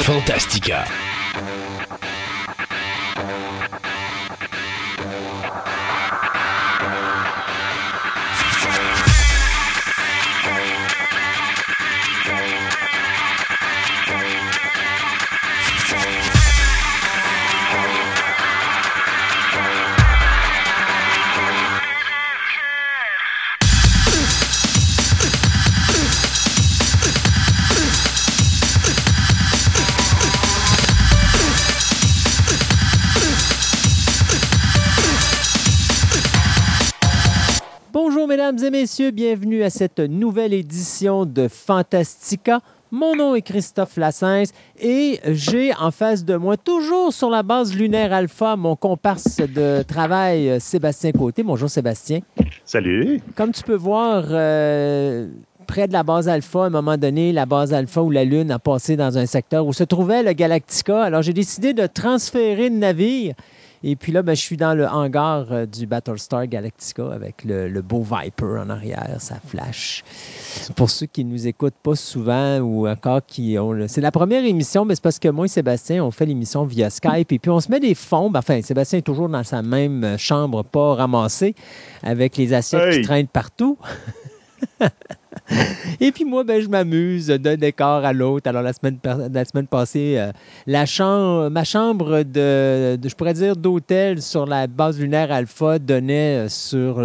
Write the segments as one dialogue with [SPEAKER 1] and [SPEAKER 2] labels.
[SPEAKER 1] Fantastica.
[SPEAKER 2] Mesdames et messieurs, bienvenue à cette nouvelle édition de Fantastica. Mon nom est Christophe Lassens et j'ai en face de moi, toujours sur la base lunaire alpha, mon comparse de travail, Sébastien Côté. Bonjour Sébastien.
[SPEAKER 3] Salut.
[SPEAKER 2] Comme tu peux voir, euh, près de la base alpha, à un moment donné, la base alpha ou la Lune a passé dans un secteur où se trouvait le Galactica. Alors j'ai décidé de transférer le navire et puis là, ben, je suis dans le hangar euh, du Battlestar Galactica avec le, beau Viper en arrière, ça flash. Pour ceux qui ne nous écoutent pas souvent ou encore qui ont... C'est la première émission, mais c'est parce que moi et Sébastien, on fait l'émission via Skype et puis on se met des fonds. Ben, enfin, Sébastien est toujours dans sa même chambre, pas ramassée, avec les assiettes qui traînent partout. Et puis moi, ben, je m'amuse d'un décor à l'autre. Alors la semaine, passée, euh, ma chambre de, je pourrais dire, d'hôtel sur la base lunaire Alpha donnait euh, sur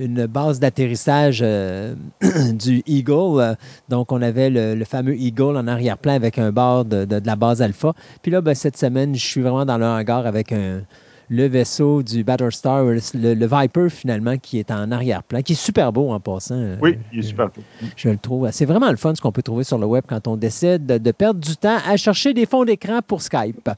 [SPEAKER 2] une base d'atterrissage euh, du Eagle. Donc on avait le, fameux Eagle en arrière-plan avec un bord de, la base Alpha. Puis là, ben, cette semaine, je suis vraiment dans le hangar avec un le vaisseau du Battlestar, le, Viper finalement, qui est en arrière-plan, qui est super beau en passant.
[SPEAKER 3] Oui, il est super beau.
[SPEAKER 2] Je le trouve. C'est vraiment le fun ce qu'on peut trouver sur le web quand on décide de, perdre du temps à chercher des fonds d'écran pour Skype.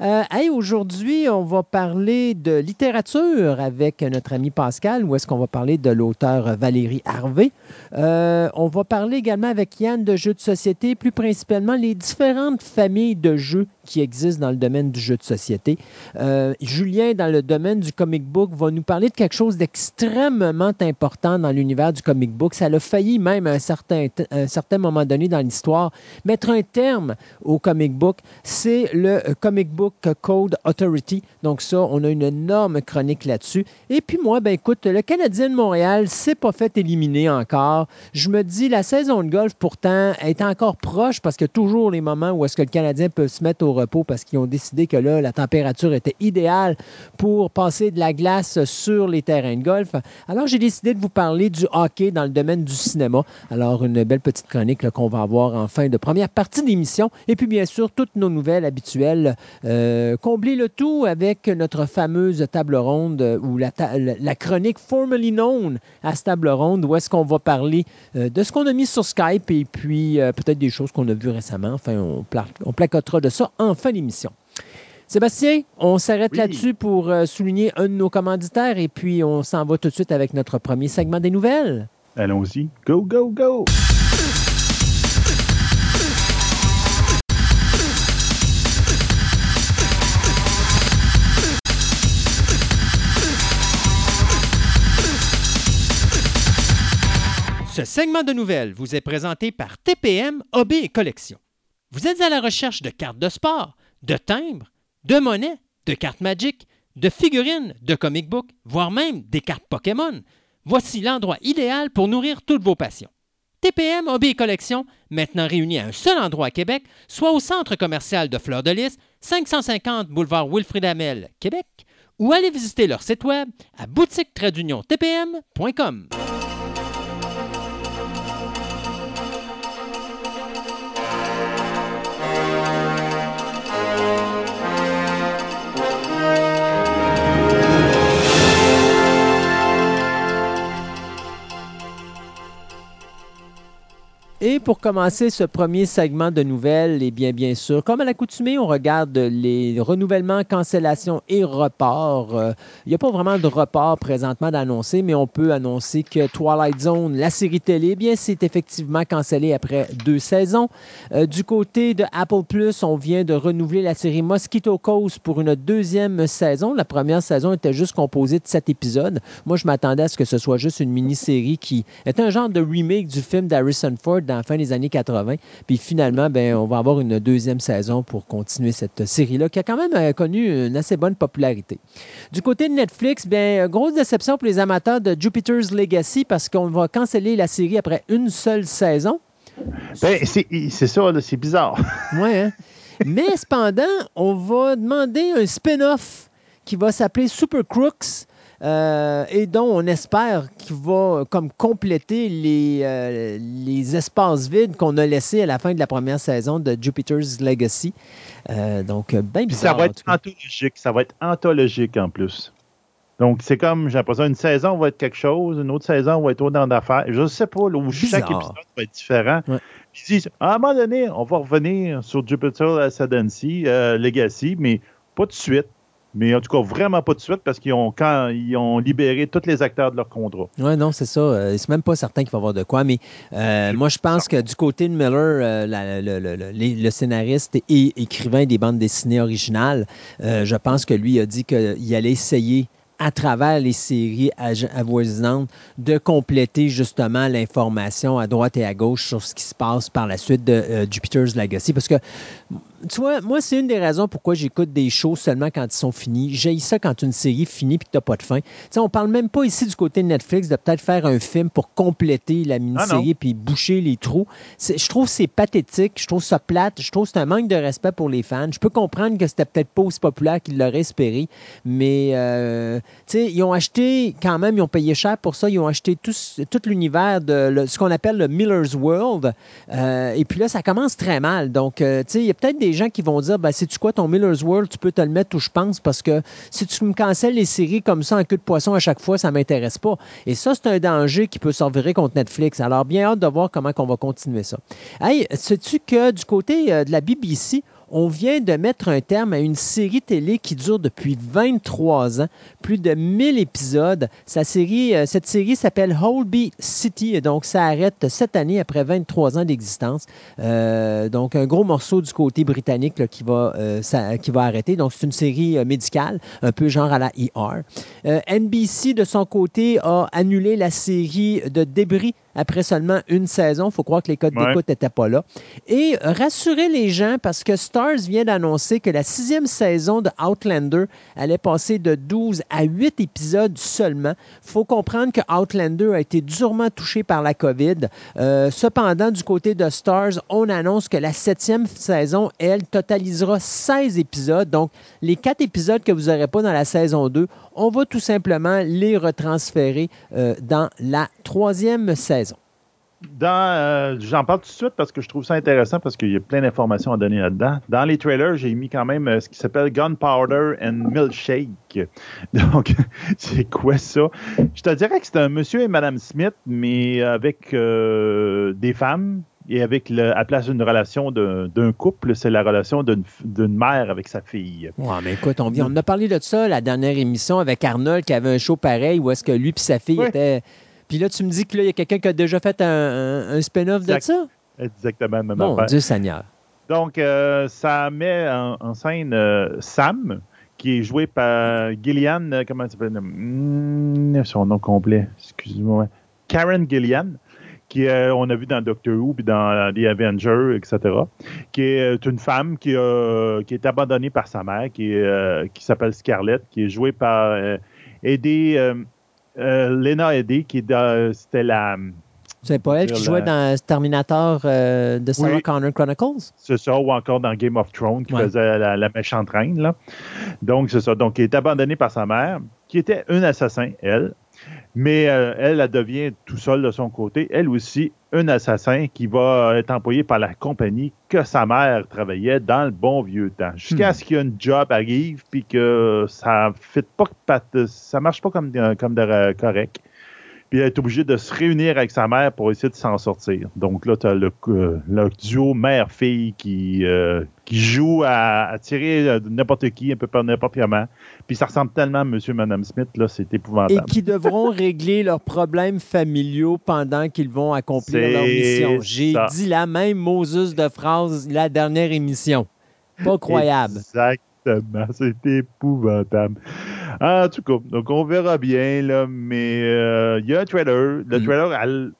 [SPEAKER 2] Euh, Aujourd'hui, on va parler de littérature avec notre ami Pascal, ou est-ce qu'on va parler de l'auteur Valérie Harvey. Euh, on va parler également avec Yann de jeux de société, plus principalement les différentes familles de jeux qui existent dans le domaine du jeu de société. Euh, Julien, dans le domaine du comic book, va nous parler de quelque chose d'extrêmement important dans l'univers du comic book. Ça a failli même à un certain, un certain moment donné dans l'histoire mettre un terme au comic book. C'est le Comic Book Code Authority. Donc ça, on a une énorme chronique là-dessus. Et puis moi, ben écoute, le Canadien de Montréal s'est pas fait éliminer encore. Je me dis, la saison de golf, pourtant, est encore proche parce que toujours les moments où est-ce que le Canadien peut se mettre au repos parce qu'ils ont décidé que là, la température était idéale pour passer de la glace sur les terrains de golf. Alors, j'ai décidé de vous parler du hockey dans le domaine du cinéma. Alors, une belle petite chronique qu'on va avoir en fin de première partie d'émission. Et puis, bien sûr, toutes nos nouvelles habituelles. Euh, combler le tout avec notre fameuse table ronde euh, ou la, chronique formerly known à cette table ronde où est-ce qu'on va parler euh, de ce qu'on a mis sur Skype et puis peut-être des choses qu'on a vues récemment. Enfin, on, on placotera de ça en en fin d'émission. Sébastien, on s'arrête là-dessus pour euh, souligner un de nos commanditaires et puis on s'en va tout de suite avec notre premier segment des nouvelles.
[SPEAKER 3] Allons-y. Go, go, go!
[SPEAKER 4] Ce segment de nouvelles vous est présenté par TPM OB et Collection. Vous êtes à la recherche de cartes de sport, de timbres, de monnaie, de cartes Magic, de figurines, de comic book, voire même des cartes Pokémon. Voici l'endroit idéal pour nourrir toutes vos passions. TPM Hobby Collection, maintenant réunis à un seul endroit à Québec, soit au centre commercial de Fleur de Lys, 550 boulevard Wilfrid Amel, Québec, ou allez visiter leur site web à boutique
[SPEAKER 2] Et pour commencer ce premier segment de nouvelles, et bien, bien sûr, comme à l'accoutumée, on regarde les renouvellements, cancellations et reports. Euh, il n'y a pas vraiment de report présentement d'annoncer, mais on peut annoncer que Twilight Zone, la série télé, eh bien, c'est effectivement cancellé après deux saisons. Euh, du côté de Apple Plus, on vient de renouveler la série Mosquito Coast pour une deuxième saison. La première saison était juste composée de sept épisodes. Moi, je m'attendais à ce que ce soit juste une mini-série qui est un genre de remake du film d'Harrison Ford dans la fin des années 80. Puis finalement, ben, on va avoir une deuxième saison pour continuer cette série-là, qui a quand même euh, connu une assez bonne popularité. Du côté de Netflix, ben, grosse déception pour les amateurs de Jupiter's Legacy parce qu'on va canceller la série après une seule saison.
[SPEAKER 3] Ben, c'est ça, c'est bizarre.
[SPEAKER 2] Ouais, hein? Mais cependant, on va demander un spin-off qui va s'appeler Super Crooks. Euh, et dont on espère qu'il va comme compléter les, euh, les espaces vides qu'on a laissés à la fin de la première saison de Jupiter's Legacy. Euh, donc, bien
[SPEAKER 3] Puis ça
[SPEAKER 2] bizarre.
[SPEAKER 3] va être anthologique. Ça va être anthologique en plus. Donc, c'est comme, j'ai l'impression, une saison va être quelque chose, une autre saison va être autre dans d'affaires. Je sais pas, où chaque
[SPEAKER 2] Bizarre.
[SPEAKER 3] épisode va être différent.
[SPEAKER 2] Ouais.
[SPEAKER 3] Puis Ils disent, à un moment donné, on va revenir sur Jupiter Ascendancy, Legacy, mais pas tout de suite. Mais en tout cas, vraiment pas de suite parce qu'ils ont, quand, ils ont libéré tous les acteurs de leur contrat.
[SPEAKER 2] Oui, non, c'est ça. Euh, c'est même pas certain qu'il va y avoir de quoi. Mais euh, moi, je pense que du côté de Miller, euh, la- le, scénariste et écrivain des bandes dessinées originales, je pense que lui a dit qu'il allait essayer à travers les séries avoisinantes de compléter justement l'information à droite et à gauche sur ce qui se passe par la suite de Jupiter's Legacy. Parce que tu vois, moi, c'est une des raisons pourquoi j'écoute des shows seulement quand ils sont finis. J'ai ça quand une série finit et que tu n'as pas de fin. Tu sais, on parle même pas ici du côté de Netflix de peut-être faire un film pour compléter la mini-série puis boucher les trous. Je trouve que c'est pathétique, je trouve ça plate, je trouve que c'est un manque de respect pour les fans. Je peux comprendre que c'était peut-être pas aussi populaire qu'ils l'auraient espéré, mais euh, tu sais, ils ont acheté quand même, ils ont payé cher pour ça, ils ont acheté tout, tout l'univers de le- ce qu'on appelle le Miller's World. Euh, et puis là, ça commence très mal. Donc, euh, tu sais, il y a peut-être des gens qui vont dire, ben, sais-tu quoi, ton Miller's World, tu peux te le mettre où je pense parce que si tu me cancelles les séries comme ça en queue de poisson à chaque fois, ça m'intéresse pas. Et ça, c'est un danger qui peut s'envirer contre Netflix. Alors, bien hâte de voir comment on va continuer ça. Hey, sais-tu que du côté euh, de la BBC, on vient de mettre un terme à une série télé qui dure depuis 23 ans, plus de 1000 épisodes. Euh, cette série s'appelle Holby City, et donc ça arrête cette année après 23 ans d'existence. Euh, donc un gros morceau du côté britannique là, qui, va, euh, qui va arrêter. Donc c'est une série médicale, un peu genre à la ER. NBC, de son côté, a annulé la série de Débris après seulement une saison. Il faut croire que les codes
[SPEAKER 3] Ouais.
[SPEAKER 2] d'écoute n'étaient pas là. Et rassurer les gens parce que Stars vient d'annoncer que la sixième saison de Outlander allait passer de 12 à 8 épisodes seulement. Il faut comprendre que Outlander a été durement touché par la COVID. Euh, cependant, du côté de Stars, on annonce que la septième saison, elle, totalisera 16 épisodes. Donc, les quatre épisodes que vous n'aurez pas dans la saison 2, on va tout simplement les retransférer euh, dans la troisième saison.
[SPEAKER 3] Euh, j'en parle tout de suite parce que je trouve ça intéressant parce qu'il y a plein d'informations à donner là-dedans. Dans les trailers, j'ai mis quand même euh, ce qui s'appelle Gunpowder and Milkshake. Donc, c'est quoi ça? Je te dirais que c'est un monsieur et madame Smith, mais avec des femmes et avec le, à la place d'une relation d'un couple, c'est la relation d'une mère avec sa fille.
[SPEAKER 2] Ouais, mais écoute, on, vient- on a parlé de ça la dernière émission avec Arnold qui avait un show pareil où est-ce que lui et sa fille
[SPEAKER 3] Ouais.
[SPEAKER 2] étaient. Puis là, tu me dis que là, il y a quelqu'un qui a déjà fait un, un- un spin-off de ça?
[SPEAKER 3] Exactement, même
[SPEAKER 2] Mon
[SPEAKER 3] affaire.
[SPEAKER 2] Dieu Seigneur.
[SPEAKER 3] Donc, euh, ça met en, en scène euh, Sam, qui est joué par Gillian, euh, comment elle s'appelle? Hmm, Son nom complet, excuse-moi. Karen Gillian, qui euh, on a vu dans Doctor Who puis dans The Avengers, etc. Qui est une femme qui, est abandonnée par sa mère, qui, euh, qui s'appelle Scarlett, qui est jouée par euh, Eddie, euh, Lena Eddie, qui c'était la.
[SPEAKER 2] C'est pas elle qui jouait
[SPEAKER 3] la-
[SPEAKER 2] dans Terminator de Sarah
[SPEAKER 3] Oui.
[SPEAKER 2] Connor Chronicles?
[SPEAKER 3] C'est ça, ou encore dans Game of Thrones, qui
[SPEAKER 2] Ouais.
[SPEAKER 3] faisait la, la méchante reine. Là. Donc, c'est ça. Donc, elle est abandonnée par sa mère, qui était un assassin, elle. Mais euh, elle, elle devient tout seule de son côté. Elle aussi, un assassin qui va être employé par la compagnie que sa mère travaillait dans le bon vieux temps. Jusqu'à
[SPEAKER 2] Hmm.
[SPEAKER 3] ce qu'un job arrive, puis que ça pas, ça marche pas comme, comme de, correct. Elle est obligée de se réunir avec sa mère pour essayer de s'en sortir. Donc là, tu as le, euh, le duo mère-fille qui, euh, qui joue à, à tirer euh, n'importe qui, un peu par n'importe comment. Puis ça ressemble tellement à Monsieur et Madame Smith, là, c'est
[SPEAKER 2] Et
[SPEAKER 3] épouvantable.
[SPEAKER 2] qui devront régler leurs problèmes familiaux pendant qu'ils vont accomplir leur mission. J'ai dit la même Moses de phrase la dernière émission. Pas croyable.
[SPEAKER 3] Exactement, c'est épouvantable. En tout cas, donc on verra bien, là, mais euh, il y a un trailer. Le
[SPEAKER 2] Mm.
[SPEAKER 3] trailer, elle-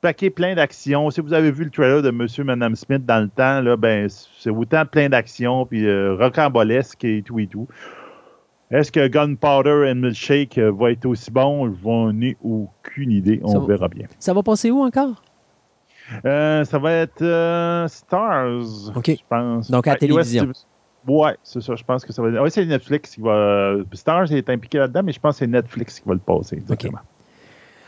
[SPEAKER 3] paquet plein d'actions. Si vous avez vu le trailer de Monsieur et Madame Smith dans le temps, là, ben, c'est autant plein d'actions, puis euh, rocambolesque et tout et tout. Est-ce que Gunpowder and Milkshake euh, va être aussi bon? J'en ai aucune idée. On
[SPEAKER 2] va-
[SPEAKER 3] verra bien.
[SPEAKER 2] Ça va passer où encore?
[SPEAKER 3] Euh, ça va être euh, Stars,
[SPEAKER 2] OK.
[SPEAKER 3] je pense.
[SPEAKER 2] Donc, à la télévision.
[SPEAKER 3] Ouais, c'est- c'est ça. Je pense que ça va. Oui, c'est Netflix qui va. Stars est impliqué là-dedans, mais je pense que c'est Netflix qui va le passer. Exactement.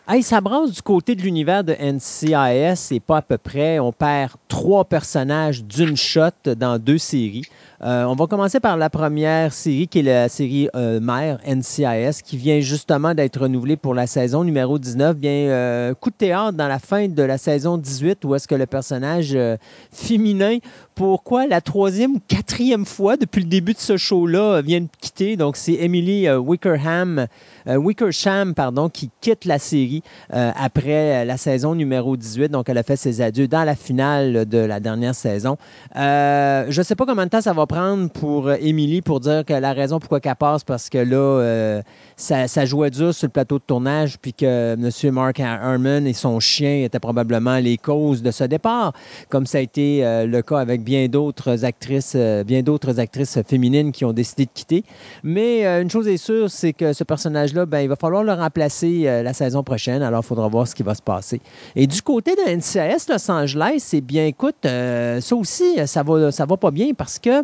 [SPEAKER 2] Hey, ça brasse du côté de l'univers de NCIS et pas à peu près. On perd trois personnages d'une shot dans deux séries. Euh, on va commencer par la première série qui est la série euh, mère NCIS qui vient justement d'être renouvelée pour la saison numéro 19. Bien, euh, coup de théâtre dans la fin de la saison 18 où est-ce que le personnage euh, féminin, pourquoi la troisième ou quatrième fois depuis le début de ce show-là euh, vient de quitter. Donc, c'est Emily euh, Wickerham, euh, Wickersham, pardon, qui quitte la série après la saison numéro 18. Donc, elle a fait ses adieux dans la finale de la dernière saison. Je ne sais pas combien de temps ça va prendre pour Emily pour dire que la raison pourquoi qu'elle passe, parce que là, ça, jouait dur sur le plateau de tournage, puis que M. Mark Herman et son chien étaient probablement les causes de ce départ, comme ça a été euh, le cas avec bien d'autres actrices, euh, bien d'autres actrices féminines qui ont décidé de quitter. Mais euh, une chose est sûre, c'est que ce personnage-là, ben, il va falloir le remplacer la saison prochaine. Alors, il faudra voir ce qui va se passer. Et du côté de NCIS Los Angeles, c'est bien, écoute, ça aussi, ça va, ça va pas bien parce que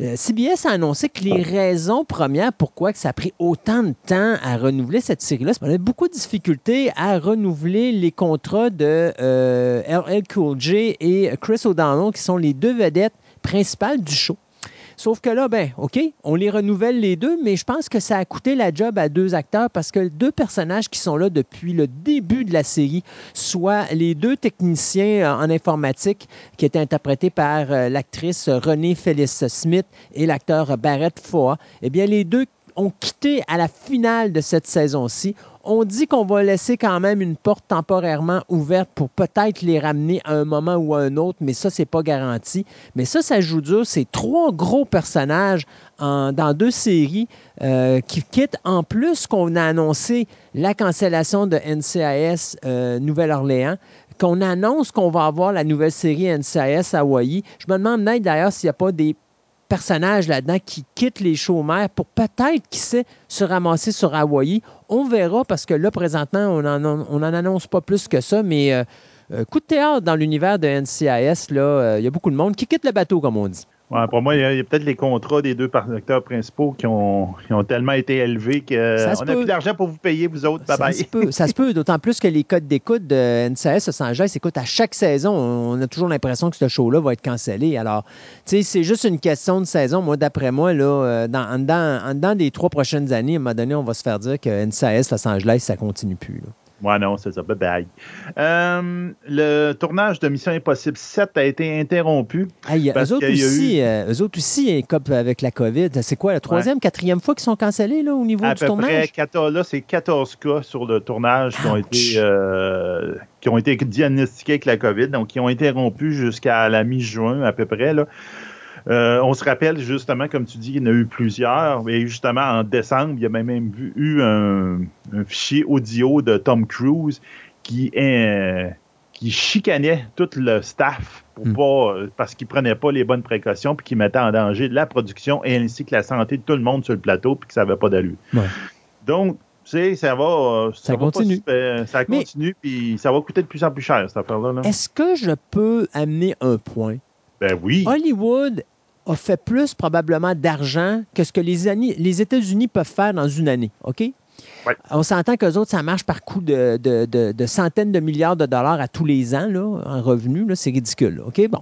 [SPEAKER 2] CBS a annoncé que les raisons premières pourquoi ça a pris autant de temps à renouveler cette série-là, c'est qu'on a beaucoup de difficultés à renouveler les contrats de euh, LL Cool J et Chris O'Donnell, qui sont les deux vedettes principales du show. Sauf que là, ben, OK, on les renouvelle les deux, mais je pense que ça a coûté la job à deux acteurs parce que deux personnages qui sont là depuis le début de la série, soit les deux techniciens euh, en informatique qui étaient interprétés par euh, l'actrice Renée Phyllis Smith et l'acteur Barrett Foa, eh bien, les deux ont quitté à la finale de cette saison-ci. On dit qu'on va laisser quand même une porte temporairement ouverte pour peut-être les ramener à un moment ou à un autre, mais ça, c'est pas garanti. Mais ça, ça joue dur. C'est trois gros personnages dans deux séries euh, qui quittent. En plus qu'on a annoncé la cancellation de NCIS euh, Nouvelle-Orléans, qu'on annonce qu'on va avoir la nouvelle série NCIS Hawaii. Je me demande d'ailleurs s'il n'y a pas des personnages là-dedans qui quittent les chômeurs pour peut-être, qui sait, se ramasser sur Hawaii. On verra parce que là, présentement, on n'en on en annonce pas plus que ça, mais euh, euh, coup de théâtre dans l'univers de NCIS, euh, il y a beaucoup de monde qui quitte le bateau, comme on dit.
[SPEAKER 3] Ouais, pour moi, il y a, peut-être les contrats des deux acteurs principaux qui ont, qui ont tellement été élevés qu'on n'a plus d'argent pour vous payer, vous autres. Bye
[SPEAKER 2] Ça
[SPEAKER 3] bye.
[SPEAKER 2] se peut, ça se peut, d'autant plus que les codes d'écoute de NCIS Los Angeles, écoute, à chaque saison, on a toujours l'impression que ce show-là va être cancellé. Alors, tu sais, c'est juste une question de saison. Moi, d'après moi, là, euh, dans, en, dedans, en dedans des trois prochaines années, à un moment donné, on va se faire dire que NCIS Los Angeles, ça continue plus. là.
[SPEAKER 3] Ouais, non, c'est ça. Bye bye. Euh, le tournage de Mission Impossible 7 a été interrompu.
[SPEAKER 2] Hey,
[SPEAKER 3] Parce
[SPEAKER 2] eux, autres
[SPEAKER 3] qu'il y a
[SPEAKER 2] aussi, euh, eux autres aussi, ils copent avec la COVID. C'est quoi, la troisième, quatrième fois qu'ils sont cancellés là, au niveau
[SPEAKER 3] À
[SPEAKER 2] du
[SPEAKER 3] peu
[SPEAKER 2] tournage?
[SPEAKER 3] près 14, là, c'est 14 cas sur le tournage qui ont, été, euh, qui ont été diagnostiqués avec la COVID, donc qui ont été rompus jusqu'à la mi-juin à peu près. Là. Euh, on se rappelle justement, comme tu dis, il y en a eu plusieurs. Et justement, en décembre, il y a même, vu- eu un, un fichier audio de Tom Cruise qui, euh, qui chicanait tout le staff pour
[SPEAKER 2] Hmm.
[SPEAKER 3] pas, parce qu'il prenait pas les bonnes précautions puis qui mettait en danger la production et ainsi que la santé de tout le monde sur le plateau puis que ça n'avait pas d'allure.
[SPEAKER 2] Ouais.
[SPEAKER 3] Donc, tu sais, ça va. euh,
[SPEAKER 2] Ça
[SPEAKER 3] va
[SPEAKER 2] continue.
[SPEAKER 3] super- ça continue, puis ça va coûter de plus en plus cher, cette affaire-là. là.
[SPEAKER 2] Est-ce que je peux amener un point?
[SPEAKER 3] Ben oui.
[SPEAKER 2] Hollywood a fait plus probablement d'argent que ce que les, États-Unis peuvent faire dans une année, OK?
[SPEAKER 3] Ouais.
[SPEAKER 2] On s'entend qu'eux autres, ça marche par coup de, de- de- de centaines de milliards de dollars à tous les ans là, en revenus. C'est ridicule. là, OK? Bon.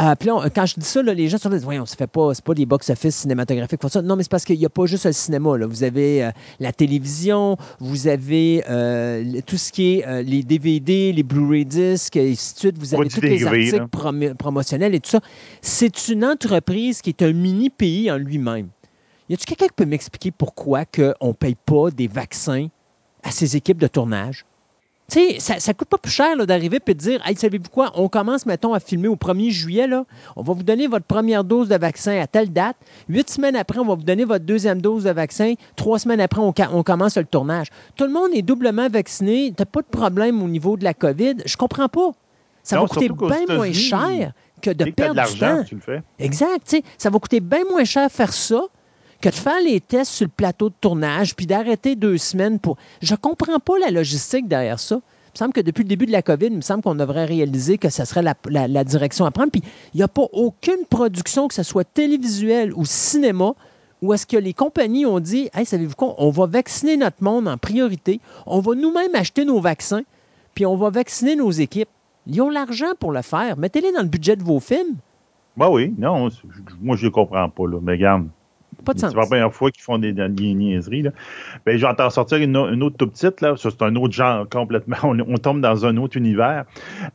[SPEAKER 2] Euh, puis quand je dis ça, là, les gens sont là, voyons, ça fait pas, c'est pas des box-office cinématographiques. ça. Non, mais c'est parce qu'il n'y a pas juste le cinéma. Là. Vous avez euh, la télévision, vous avez euh, tout ce qui est les DVD, les Blu-ray discs, et ainsi de suite. Vous avez tous les articles promotionnels et tout ça. C'est une entreprise qui est un mini-pays en lui-même. Y a-t-il quelqu'un qui peut m'expliquer pourquoi on ne paye pas des vaccins à ces équipes de tournage? Tu sais, ça, ça coûte pas plus cher d'arriver et de dire Hey, savez-vous quoi, on commence, mettons, à filmer au 1er juillet, là. On va vous donner votre première dose de vaccin à telle date. Huit semaines après, on va vous donner votre deuxième dose de vaccin. Trois semaines après, on, on commence le tournage. Tout le monde est doublement vacciné. T'as pas de problème au niveau de la COVID. Je comprends pas. Ça
[SPEAKER 3] Non,
[SPEAKER 2] va coûter bien moins cher que de
[SPEAKER 3] que as de
[SPEAKER 2] perdre du
[SPEAKER 3] l'argent,
[SPEAKER 2] temps.
[SPEAKER 3] tu le fais.
[SPEAKER 2] Exact. Ça va coûter bien moins cher faire ça que de faire les tests sur le plateau de tournage puis d'arrêter deux semaines pour. Je comprends pas la logistique derrière ça. Il me semble que depuis le début de la COVID, il me semble qu'on devrait réaliser que ça serait la, la- direction à prendre. Puis il n'y a pas aucune production, que ce soit télévisuelle ou cinéma, où est-ce que les compagnies ont dit Hey, savez-vous quoi, on va vacciner notre monde en priorité, on va nous-mêmes acheter nos vaccins, puis on va vacciner nos équipes. Ils ont l'argent pour le faire. Mettez-les dans le budget de vos films.
[SPEAKER 3] Bah oui, non, moi je ne comprends pas, là. Mais regarde,
[SPEAKER 2] Pas de
[SPEAKER 3] c'est pas la première fois qu'ils font des, des niaiseries. Là. Ben, je vais t'en sortir une, autre tout petite, là. C'est un autre genre complètement. On, on tombe dans un autre univers.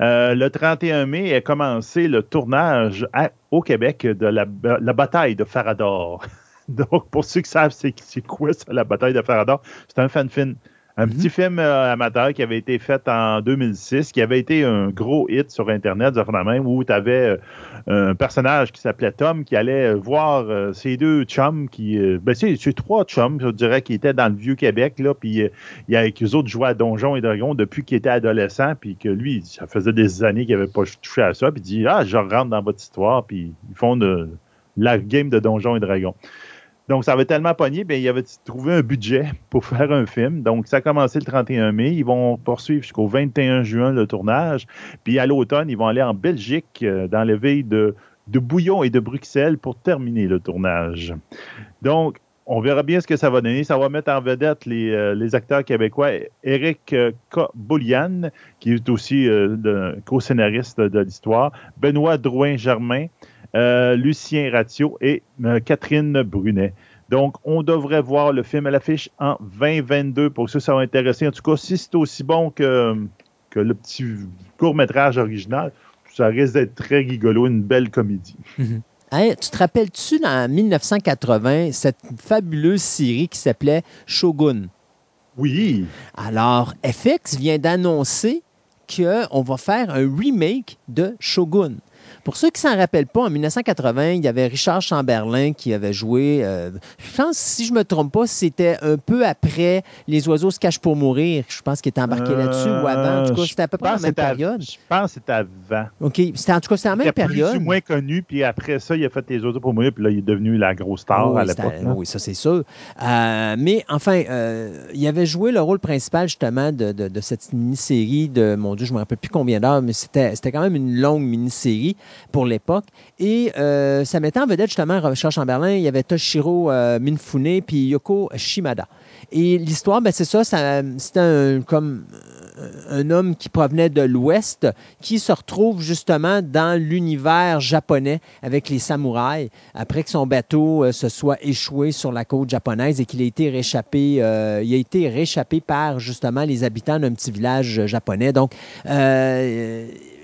[SPEAKER 3] Euh, le 31 mai a commencé le tournage à- au Québec de la, la bataille de Farador. Donc, pour ceux qui savent c'est, c'est quoi ça, la bataille de Farador, c'est un fan film. Un
[SPEAKER 2] Mhm.
[SPEAKER 3] petit film euh, amateur qui avait été fait en 2006, qui avait été un gros hit sur Internet, même, où tu avais un personnage qui s'appelait Tom qui allait euh, voir euh, ces deux chums qui. euh, ben, c'est, trois chums, je dirais, qui étaient dans le vieux Québec, là, puis euh, il y a qu'eux autres jouaient à Donjons et Dragons depuis qu'il était adolescent, puis que lui, ça faisait des années qu'il n'avait pas touché à ça, puis il dit Ah, je rentre dans votre histoire, puis ils font de, la game de Donjons et Dragons. Donc, ça avait tellement pogné, bien, il avait trouvé un budget pour faire un film. Donc, ça a commencé le 31 mai. Ils vont poursuivre jusqu'au 21 juin le tournage. Puis, à l'automne, ils vont aller en Belgique, euh, dans les villes de, de Bouillon et de Bruxelles pour terminer le tournage. Donc, on verra bien ce que ça va donner. Ça va mettre en vedette les, euh, acteurs québécois. Eric euh. Boulian, qui est aussi euh, le co-scénariste de l'histoire. Benoît Drouin-Germain. Euh, Lucien Ratio et euh, Catherine Brunet. Donc, on devrait voir le film à l'affiche en 2022 pour ceux que ça va intéresser. En tout cas, si c'est aussi bon que, que le petit court-métrage original, ça risque d'être très rigolo, une belle comédie.
[SPEAKER 2] Hey, tu te rappelles-tu dans 1980 cette fabuleuse série qui s'appelait Shogun?
[SPEAKER 3] Oui,
[SPEAKER 2] Alors, FX vient d'annoncer qu'on va faire un remake de Shogun. Pour ceux qui s'en rappellent pas, en 1980, il y avait Richard Chamberlain qui avait joué. euh, je pense, si je me trompe pas, c'était un peu après Les oiseaux se cachent pour mourir. Je pense qu'il était embarqué
[SPEAKER 3] Euh,
[SPEAKER 2] là-dessus ou avant. En tout cas,
[SPEAKER 3] je
[SPEAKER 2] c'était à peu près la même
[SPEAKER 3] à-
[SPEAKER 2] période.
[SPEAKER 3] Je pense que c'était avant.
[SPEAKER 2] OK. C'était, en tout cas, c'était la
[SPEAKER 3] Il
[SPEAKER 2] même période.
[SPEAKER 3] ou moins connu, puis après ça, il a fait les autres pour mourir, puis là, il est devenu la grosse star
[SPEAKER 2] oui,
[SPEAKER 3] à l'époque.
[SPEAKER 2] oui, ça c'est sûr. Euh, mais enfin, euh, il avait joué le rôle principal justement de, de- de cette mini-série de, mon Dieu, je ne me rappelle plus combien d'heures, mais c'était c'était quand même une longue mini-série pour l'époque. Et euh, ça mettait en vedette justement Richard Chamberlain, il y avait Toshiro euh, Minfune puis Yoko Shimada. Et l'histoire, ben, c'est ça, ça c'était un, comme euh, un homme qui provenait de l'Ouest qui se retrouve justement dans l'univers japonais avec les samouraïs après que son bateau euh, se soit échoué sur la côte japonaise et qu'il a été réchappé, euh, il a été réchappé par justement les habitants d'un petit village japonais. Donc,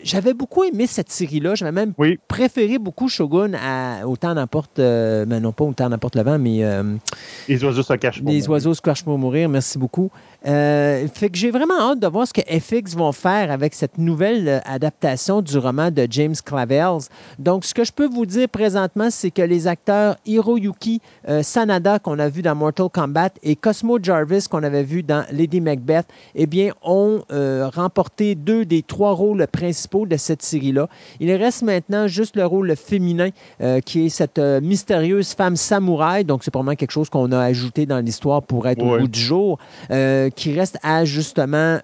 [SPEAKER 2] j'avais beaucoup aimé cette série-là. J'avais même
[SPEAKER 3] Oui.
[SPEAKER 2] préféré beaucoup Shogun à Autant n'importe, euh, mais non pas Autant n'importe le vent, mais euh,
[SPEAKER 3] Les oiseaux se cachent pour
[SPEAKER 2] les
[SPEAKER 3] mourir.
[SPEAKER 2] oiseaux se cachent pour mourir. Merci beaucoup. Euh, fait que j'ai vraiment hâte de voir ce que FX vont faire avec cette nouvelle euh, adaptation du roman de James Clavels. Donc, ce que je peux vous dire présentement, c'est que les acteurs Hiroyuki Sanada, qu'on a vu dans Mortal Kombat, et Cosmo Jarvis, qu'on avait vu dans Lady Macbeth, eh bien, ont remporté deux des trois rôles principaux de cette série-là. Il reste maintenant juste le rôle féminin, euh, qui est cette euh, mystérieuse femme samouraï. Donc, c'est probablement quelque chose qu'on a ajouté dans l'histoire pour être au bout du jour, euh, qui reste à justement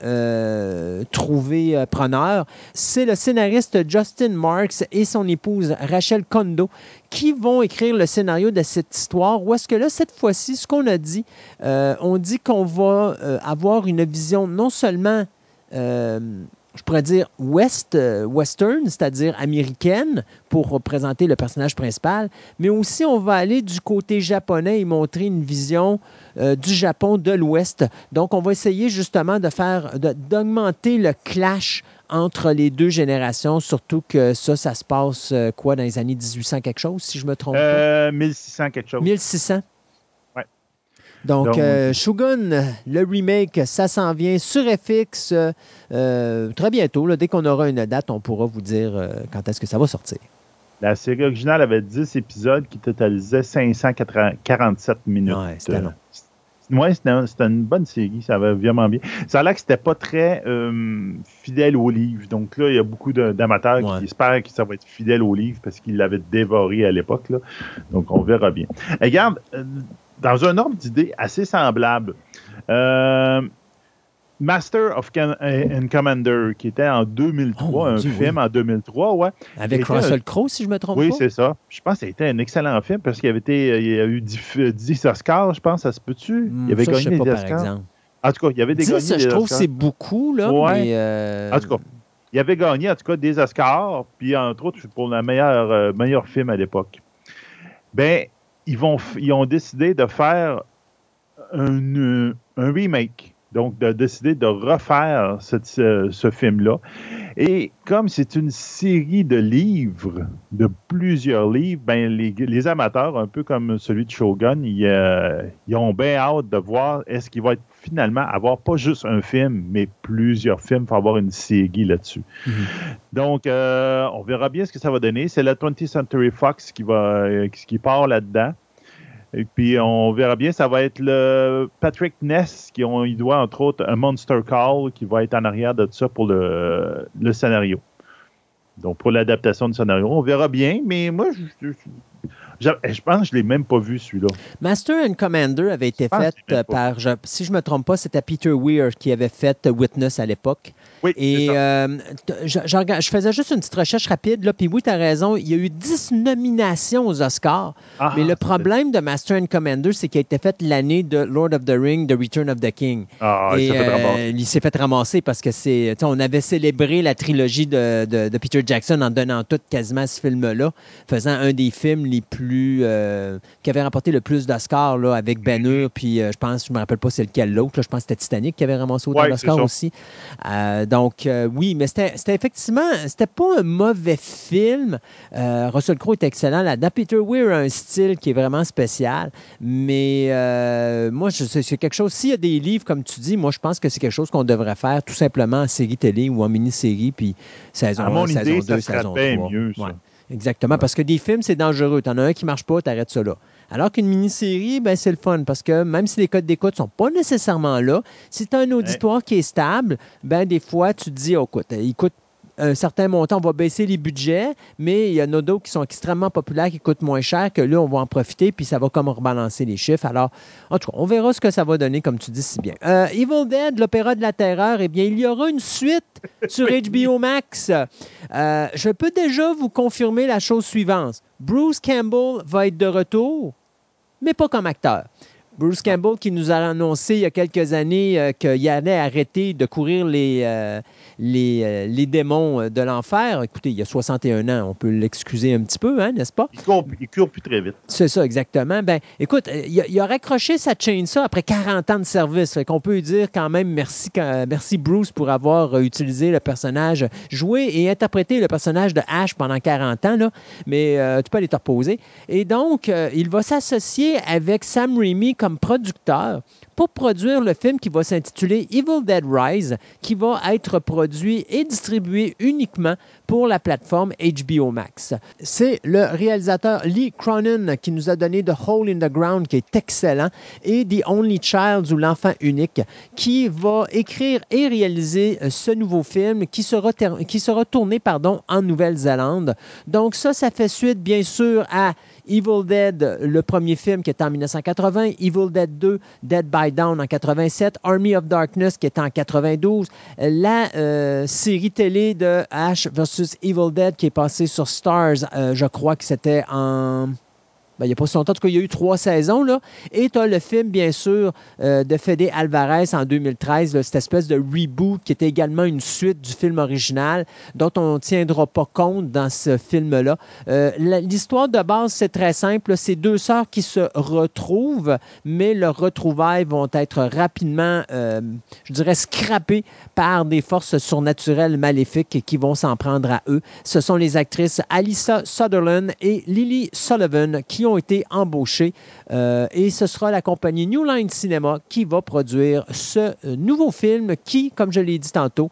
[SPEAKER 2] trouver preneur. C'est le scénariste Justin Marks et son épouse Rachel Kondo qui vont écrire le scénario de cette histoire. Ou est-ce que là, cette fois-ci, ce qu'on a dit, on dit qu'on va avoir une vision non seulement euh, je pourrais dire west, euh, western, c'est-à-dire américaine, pour représenter le personnage principal, mais aussi on va aller du côté japonais et montrer une vision euh, du Japon de l'Ouest. Donc, on va essayer justement de faire, d'augmenter le clash entre les deux générations, surtout que ça, ça se passe euh, quoi dans les années 1800 quelque chose, si je me trompe pas?
[SPEAKER 3] Euh, 1600 quelque chose.
[SPEAKER 2] 1600. Donc,
[SPEAKER 3] Donc-
[SPEAKER 2] euh, Shogun, le remake, ça s'en vient sur FX euh, très bientôt. là. dès qu'on aura une date, on pourra vous dire euh, quand est-ce que ça va sortir.
[SPEAKER 3] La série originale avait 10 épisodes qui totalisaient 547 minutes.
[SPEAKER 2] Ouais, c'était long.
[SPEAKER 3] Oui, c'était une bonne série, ça va vraiment bien. Ça a l'air que c'était pas très euh, fidèle au livre. Donc là, il y a beaucoup d'amateurs
[SPEAKER 2] Ouais.
[SPEAKER 3] qui espèrent que ça va être fidèle au livre parce qu'ils l'avaient dévoré à l'époque. Donc on verra bien. Et regarde, dans un ordre d'idée assez semblable, euh, Master of Can- and Commander, qui était en 2003,
[SPEAKER 2] Oh, mon
[SPEAKER 3] un
[SPEAKER 2] Dieu,
[SPEAKER 3] film en 2003, ouais.
[SPEAKER 2] Avec
[SPEAKER 3] C'était
[SPEAKER 2] Russell Crowe, si je me trompe
[SPEAKER 3] Oui,
[SPEAKER 2] pas.
[SPEAKER 3] c'est ça. Je pense que ça été un excellent film parce qu'il avait été, il y a eu 10, 10 Oscars, je pense, ça se peut-tu?
[SPEAKER 2] Hmm,
[SPEAKER 3] Il avait
[SPEAKER 2] ça, je
[SPEAKER 3] gagné
[SPEAKER 2] sais pas,
[SPEAKER 3] des
[SPEAKER 2] par
[SPEAKER 3] Oscars.
[SPEAKER 2] exemple.
[SPEAKER 3] En tout cas, il y avait des
[SPEAKER 2] 10,
[SPEAKER 3] gagnés
[SPEAKER 2] je
[SPEAKER 3] des
[SPEAKER 2] trouve que c'est beaucoup, là.
[SPEAKER 3] Ouais.
[SPEAKER 2] mais, euh,
[SPEAKER 3] En tout cas, il avait gagné, en tout cas, des Oscars, puis entre autres, pour le meilleur, euh, meilleur film à l'époque. Ben, ils, vont, ils ont décidé de faire un, euh, un remake. Donc, de décider de refaire ce, film-là. Et comme c'est une série de livres, de plusieurs livres, ben les, les amateurs, un peu comme celui de Shogun, ils, euh, ils ont bien hâte de voir est-ce qu'il va être finalement avoir pas juste un film, mais plusieurs films pour avoir une série là-dessus.
[SPEAKER 2] Mhm.
[SPEAKER 3] Donc, euh, on verra bien ce que ça va donner. C'est la 20th Century Fox qui, va, euh, qui part là-dedans. Et puis, on verra bien. Ça va être le Patrick Ness qui on, il doit, entre autres, un Monster Call qui va être en arrière de ça pour le, le scénario. Donc, pour l'adaptation du scénario. On verra bien, mais moi, je, je- je- je pense que je ne l'ai même pas vu, celui-là.
[SPEAKER 2] Master and Commander avait été fait par, je- si je ne me trompe pas, c'était Peter Weir qui avait fait Witness à l'époque.
[SPEAKER 3] Oui,
[SPEAKER 2] Et euh, je, je faisais juste une petite recherche rapide, là, puis oui, tu as raison, il y a eu 10 nominations aux Oscars.
[SPEAKER 3] Ah,
[SPEAKER 2] mais le
[SPEAKER 3] c'est-
[SPEAKER 2] problème de Master and Commander, c'est qu'il a été fait l'année de Lord of the Ring, The Return of the King.
[SPEAKER 3] Ah,
[SPEAKER 2] Et
[SPEAKER 3] ça fait
[SPEAKER 2] euh,
[SPEAKER 3] ramasser.
[SPEAKER 2] il s'est fait ramasser parce que c'est, on avait célébré la trilogie de, de- de Peter Jackson en donnant tout quasiment à ce film-là, faisant un des films les plus euh, qui avait remporté le plus d'Oscars avec Ben Hur, puis euh, je pense, je me rappelle pas c'est lequel l'autre, je pense que c'était Titanic qui avait ramassé autant
[SPEAKER 3] Ouais,
[SPEAKER 2] d'Oscars aussi. Euh, donc oui, mais c'était, effectivement, c'était pas un mauvais film. Russell Crowe est excellent là-dedans. Peter Weir a un style qui est vraiment spécial, mais moi, c'est quelque chose. S'il y a des livres, comme tu dis, moi, je pense que c'est quelque chose qu'on devrait faire tout simplement en série télé ou en mini-série, puis saison
[SPEAKER 3] À
[SPEAKER 2] 1,
[SPEAKER 3] mon
[SPEAKER 2] saison
[SPEAKER 3] idée,
[SPEAKER 2] 2,
[SPEAKER 3] ça serait
[SPEAKER 2] saison
[SPEAKER 3] bien
[SPEAKER 2] 3.
[SPEAKER 3] mieux, ça.
[SPEAKER 2] Ouais, exactement, parce que des films, c'est dangereux. T'en as un qui marche pas, t'arrêtes ça là. Alors qu'une mini-série, ben, c'est le fun, parce que même si les codes d'écoute sont pas nécessairement là, si tu as un auditoire qui est stable, ben, des fois, tu te dis, oh, écoute, il coûte un certain montant, on va baisser les budgets, mais il y en a d'autres qui sont extrêmement populaires, qui coûtent moins cher, que là, on va en profiter, puis ça va comme rebalancer les chiffres. Alors, en tout cas, on verra ce que ça va donner, comme tu dis si bien. Euh, Evil Dead, l'opéra de la terreur, eh bien, il y aura une suite sur HBO Max. Euh, je peux déjà vous confirmer la chose suivante. Bruce Campbell va être de retour, mais pas comme acteur. Bruce Campbell qui nous a annoncé il y a quelques années euh, qu'il allait arrêter de courir les, euh, les, euh, les démons de l'enfer. Écoutez, il y a 61 ans, on peut l'excuser un petit peu, hein, n'est-ce pas?
[SPEAKER 3] Il court, il court plus très vite.
[SPEAKER 2] C'est ça, exactement. Ben, écoute, il a, il a raccroché sa chainsaw après 40 ans de service. Fait qu'on peut lui dire quand même merci, quand- merci Bruce pour avoir utilisé le personnage, joué et interprété le personnage de Ash pendant 40 ans, là. Mais tu peux aller te reposer. Et donc, il va s'associer avec Sam Raimi comme producteur pour produire le film qui va s'intituler Evil Dead Rise, qui va être produit et distribué uniquement pour la plateforme HBO Max. C'est le réalisateur Lee Cronin qui nous a donné The Hole in the Ground, qui est excellent, et The Only Child ou L'Enfant Unique, qui va écrire et réaliser euh, ce nouveau film qui sera, qui sera tourné pardon, en Nouvelle-Zélande. Donc ça, ça fait suite bien sûr à Evil Dead, le premier film qui est en 1980, Evil Dead 2, Dead by Dawn en 87, Army of Darkness qui est en 92, la euh, série télé de Ash vs Evil Dead qui est passée sur Stars, euh, je crois que c'était en... ben, il n'y a pas si longtemps, en tout cas, il y a eu trois saisons, là. Et tu as le film, bien sûr, euh, de Fede Alvarez en 2013, là, cette espèce de reboot qui était également une suite du film original, dont on ne tiendra pas compte dans ce film-là. Euh, L'histoire de base, c'est très simple. C'est deux sœurs qui se retrouvent, mais leurs retrouvailles vont être rapidement, euh, je dirais, scrappées par des forces surnaturelles maléfiques qui vont s'en prendre à eux. Ce sont les actrices Alyssa Sutherland et Lily Sullivan qui ont ont été embauchés euh, et ce sera la compagnie New Line Cinema qui va produire ce euh, nouveau film qui, comme je l'ai dit tantôt,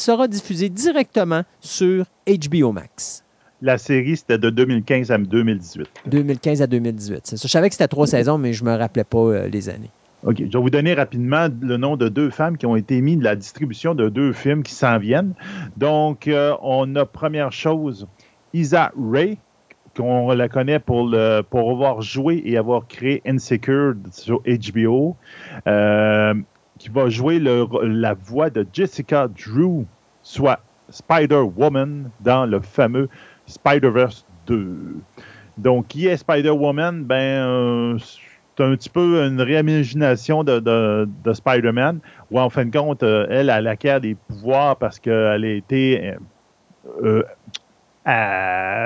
[SPEAKER 2] sera diffusé directement sur HBO Max.
[SPEAKER 3] La série, c'était de 2015 à 2018.
[SPEAKER 2] 2015 à 2018. C'est ça. Je savais que c'était trois saisons, mais je ne me rappelais pas euh, les années.
[SPEAKER 3] OK. Je vais vous donner rapidement le nom de deux femmes qui ont été mises de la distribution de deux films qui s'en viennent. Donc, euh, on a première chose, Isa Ray, qu'on la connaît pour, pour avoir joué et avoir créé Insecure sur HBO, euh, qui va jouer la voix de Jessica Drew, soit Spider-Woman dans le fameux Spider-Verse 2. Donc, qui est Spider-Woman? Ben, euh, c'est un petit peu une réimagination de, de, Spider-Man, où en fin de compte, euh, elle, elle acquiert des pouvoirs parce qu'elle a été,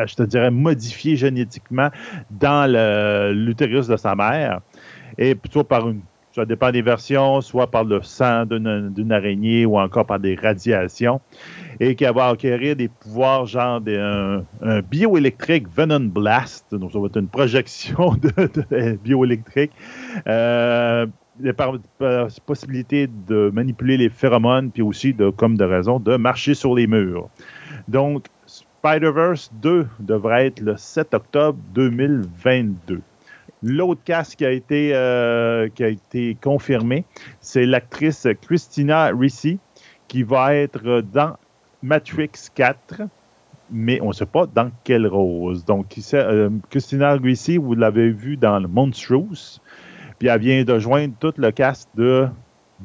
[SPEAKER 3] je te dirais, modifiée génétiquement dans l'utérus de sa mère, et plutôt par une ça dépend des versions, soit par le sang d'une araignée ou encore par des radiations et qui va acquérir des pouvoirs genre un, bioélectrique Venom Blast, donc ça va être une projection de, bioélectrique. Euh, possibilité de manipuler les phéromones, puis aussi, comme de raison, de marcher sur les murs. Donc, Spider-Verse 2 devrait être le 7 octobre 2022. L'autre cast qui a été, euh, qui a été confirmé, c'est l'actrice Christina Ricci, qui va être dans Matrix 4, mais on ne sait pas dans quelle rose. Donc, euh, Christina Ricci, vous l'avez vu dans le Monstrous, puis elle vient de joindre tout le cast de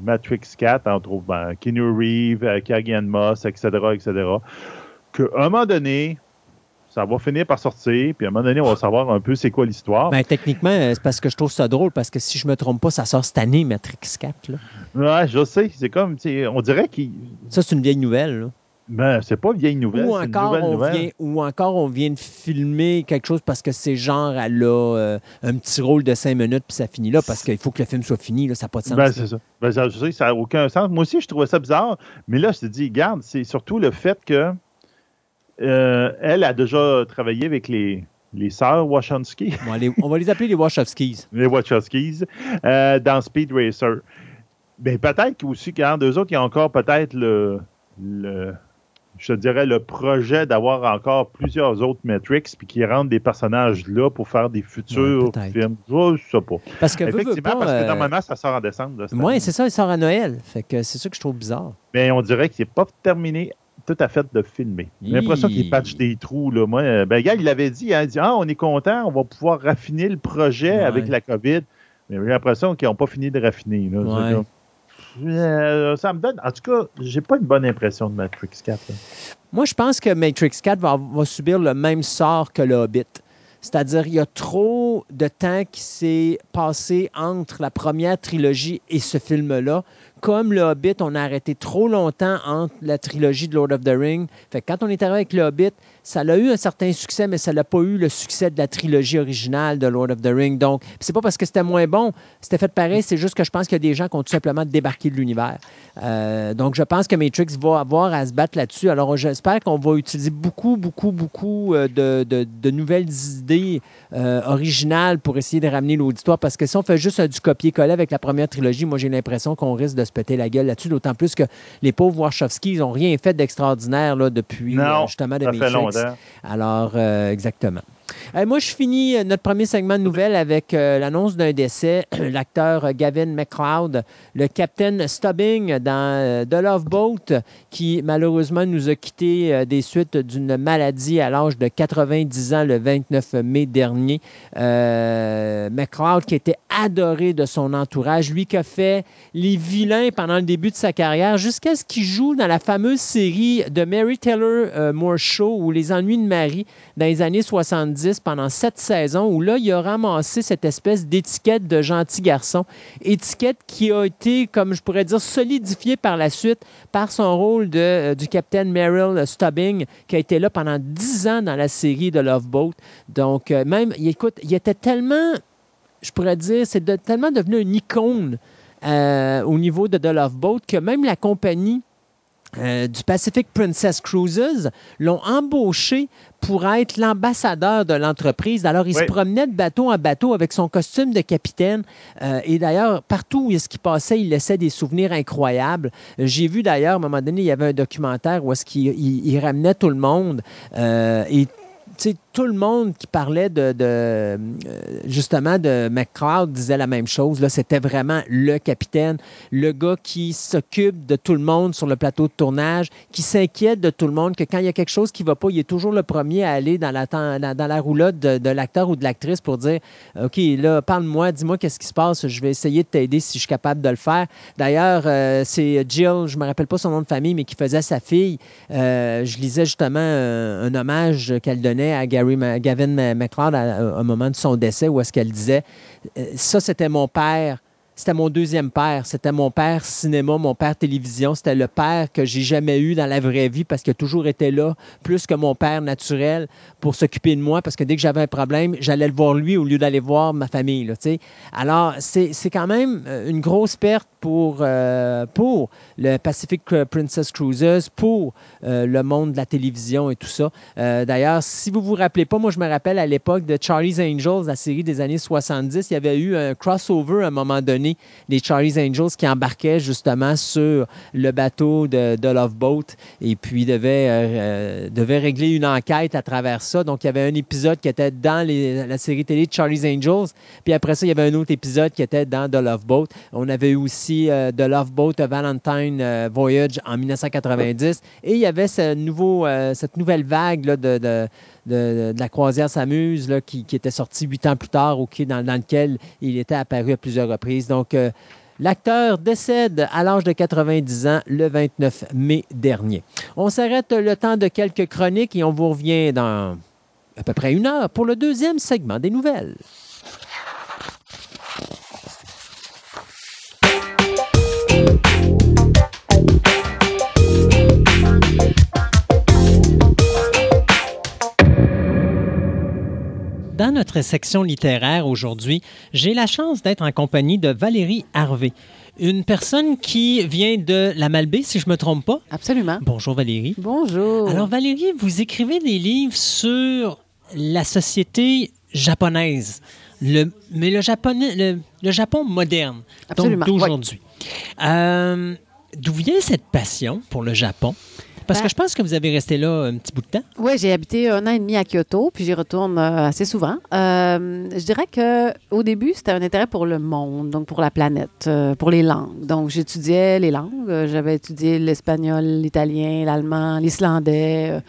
[SPEAKER 3] Matrix 4, entre autres ben, Keanu Reeves, euh, Carrie Moss, etc., etc., qu'à un moment donné, ça va finir par sortir, puis à un moment donné, on va savoir un peu c'est quoi l'histoire.
[SPEAKER 2] Ben, techniquement, c'est parce que je trouve ça drôle, parce que si je me trompe pas, ça sort cette année, Matrix 4. Là.
[SPEAKER 3] Ouais, je sais. C'est comme, on dirait qu'il.
[SPEAKER 2] Ça, c'est une vieille nouvelle. Là.
[SPEAKER 3] Ben, c'est pas vieille nouvelle.
[SPEAKER 2] Ou encore,
[SPEAKER 3] on
[SPEAKER 2] Vient, ou encore, on vient de filmer quelque chose parce que c'est genre, elle a euh, un petit rôle de cinq minutes puis ça finit là parce qu'il faut que le film soit fini. Là, ça n'a pas de sens.
[SPEAKER 3] Ben, c'est ça. Ben, je sais, ça n'a aucun sens. Moi aussi, je trouvais ça bizarre. Mais là, je te dis, garde, c'est surtout le fait que euh, elle a déjà travaillé avec les, les sœurs Wachowski.
[SPEAKER 2] on va les appeler les Wachowskis.
[SPEAKER 3] les Wachowskis euh, dans Speed Racer. Ben, peut-être aussi qu'en deux autres, il y a encore peut-être le, le je dirais, le projet d'avoir encore plusieurs autres Matrix, puis qui rendent des personnages là pour faire des futurs films. Je ne sais pas.
[SPEAKER 2] Parce que
[SPEAKER 3] Effectivement, parce que euh, normalement, ça sort en décembre.
[SPEAKER 2] Oui, c'est ça, il sort à Noël. Fait que c'est ça que je trouve bizarre.
[SPEAKER 3] Mais on dirait qu'il n'est pas terminé tout à fait de filmer. J'ai l'impression qu'il patch des trous. Là. Moi, euh, ben, gars, il avait dit, hein, il dit Ah, on est content, on va pouvoir raffiner le projet avec la COVID. Mais j'ai l'impression qu'ils n'ont pas fini de raffiner. Là. Euh, ça me donne. En tout cas, j'ai pas une bonne impression de Matrix 4.
[SPEAKER 2] Moi, je pense que Matrix 4 va, va, subir le même sort que le Hobbit. C'est-à-dire, il y a trop de temps qui s'est passé entre la première trilogie et ce film-là comme le Hobbit, on a arrêté trop longtemps entre la trilogie de Lord of the Rings. Fait quand on est arrivé avec le Hobbit, ça a eu un certain succès, mais ça n'a pas eu le succès de la trilogie originale de Lord of the Rings. Donc, c'est pas parce que c'était moins bon, c'était fait pareil, c'est juste que je pense qu'il y a des gens qui ont tout simplement débarqué de l'univers. Euh, donc, je pense que Matrix va avoir à se battre là-dessus. Alors, j'espère qu'on va utiliser beaucoup, beaucoup, beaucoup euh, de, nouvelles idées euh, originales pour essayer de ramener l'auditoire. Parce que si on fait juste du copier-coller avec la première trilogie, moi, j'ai l'impression qu'on risque de se péter la gueule là-dessus, d'autant plus que les pauvres Warshawski, ils n'ont rien fait d'extraordinaire depuis justement de Matrix. Alors, euh, exactement. Euh, moi, je finis euh, notre premier segment de nouvelles avec l'annonce d'un décès. L'acteur Gavin McLeod, le capitaine Stubbing dans The Love Boat, qui malheureusement nous a quittés des suites d'une maladie à l'âge de 90 ans le 29 mai dernier. McLeod qui était adoré de son entourage, lui qui a fait les vilains pendant le début de sa carrière, jusqu'à ce qu'il joue dans la fameuse série de Mary Taylor Moore Show ou Les Ennuis de Marie dans les années 70 pendant sept saisons, où là, il a ramassé cette espèce d'étiquette de gentil garçon, étiquette qui a été, comme je pourrais dire, solidifiée par la suite par son rôle de, euh, du capitaine Meryl Stubbing, qui a été là pendant dix ans dans la série de Love Boat. Donc, euh, même, écoute, il était tellement je pourrais dire, c'est tellement devenu une icône euh, au niveau de The Love Boat que même la compagnie euh, du Pacific Princess Cruises l'ont embauché pour être l'ambassadeur de l'entreprise. Alors, il se promenait de bateau en bateau avec son costume de capitaine. Euh, et d'ailleurs, partout où est-ce qu'il passait, il laissait des souvenirs incroyables. Euh, J'ai vu d'ailleurs, à un moment donné, il y avait un documentaire où est-ce qu'il il- il ramenait tout le monde. Euh, et tu sais, tout le monde qui parlait de, euh, justement de McCloud disait la même chose. C'était vraiment le capitaine, le gars qui s'occupe de tout le monde sur le plateau de tournage, qui s'inquiète de tout le monde, que quand il y a quelque chose qui ne va pas, il est toujours le premier à aller dans la, roulotte de, l'acteur ou de l'actrice pour dire OK, là, parle-moi, dis-moi qu'est-ce qui se passe, je vais essayer de t'aider si je suis capable de le faire. D'ailleurs, euh, c'est Jill, je ne me rappelle pas son nom de famille, mais qui faisait sa fille. Euh, je lisais justement euh, un hommage qu'elle donnait à Gary Gavin McLeod un moment de son décès où est-ce qu'elle disait euh, Ça, c'était mon père. C'était mon deuxième père. C'était mon père cinéma, mon père télévision. C'était le père que j'ai jamais eu dans la vraie vie parce qu'il a toujours été là, plus que mon père naturel, pour s'occuper de moi. Parce que dès que j'avais un problème, j'allais le voir lui au lieu d'aller voir ma famille. Alors, c'est quand même euh, une grosse perte pour, euh, pour le Pacific Princess Cruises, pour euh, le monde de la télévision et tout ça. D'ailleurs, si vous vous rappelez pas, moi je me rappelle à l'époque de Charlie's Angels, la série des années 70, il y avait eu un crossover à un moment donné des Charlie's Angels qui embarquaient justement sur le bateau de, de Love Boat et puis devaient, euh, euh, régler une enquête à travers ça. Donc il y avait un épisode qui était dans la série télé de Charlie's Angels, puis après ça, il y avait un autre épisode qui était dans The Love Boat. On avait eu aussi euh, The Love Boat A Valentine Voyage en 1990. Et il y avait cette nouvelle vague de, de- la croisière s'amuse qui, qui était sortie huit ans plus tard, dans, dans lequel il était apparu à plusieurs reprises. Donc, euh, L'acteur décède à l'âge de 90 ans le 29 mai dernier. On s'arrête le temps de quelques chroniques et on vous revient dans à peu près une heure pour le deuxième segment des nouvelles.
[SPEAKER 4] Dans notre section littéraire aujourd'hui, j'ai la chance d'être en compagnie de Valérie Harvey, une personne qui vient de la Malbaie, si je ne me trompe pas.
[SPEAKER 1] Absolument.
[SPEAKER 4] Bonjour Valérie.
[SPEAKER 1] Bonjour.
[SPEAKER 4] Alors Valérie, vous écrivez des livres sur la société japonaise, le, mais le, japonais, le, le Japon moderne,
[SPEAKER 1] Absolument,
[SPEAKER 4] donc d'aujourd'hui. Euh, D'où vient cette passion pour le Japon? Parce
[SPEAKER 1] Ben-
[SPEAKER 4] que je pense que vous avez resté là un petit bout de temps.
[SPEAKER 1] Oui, j'ai habité un an et demi à Kyoto, puis j'y retourne euh, assez souvent. Euh, je dirais que au début, c'était un intérêt pour le monde, donc pour la planète, euh, pour les langues. Donc, j'étudiais les langues. J'avais étudié l'espagnol, l'italien, l'allemand, l'islandais.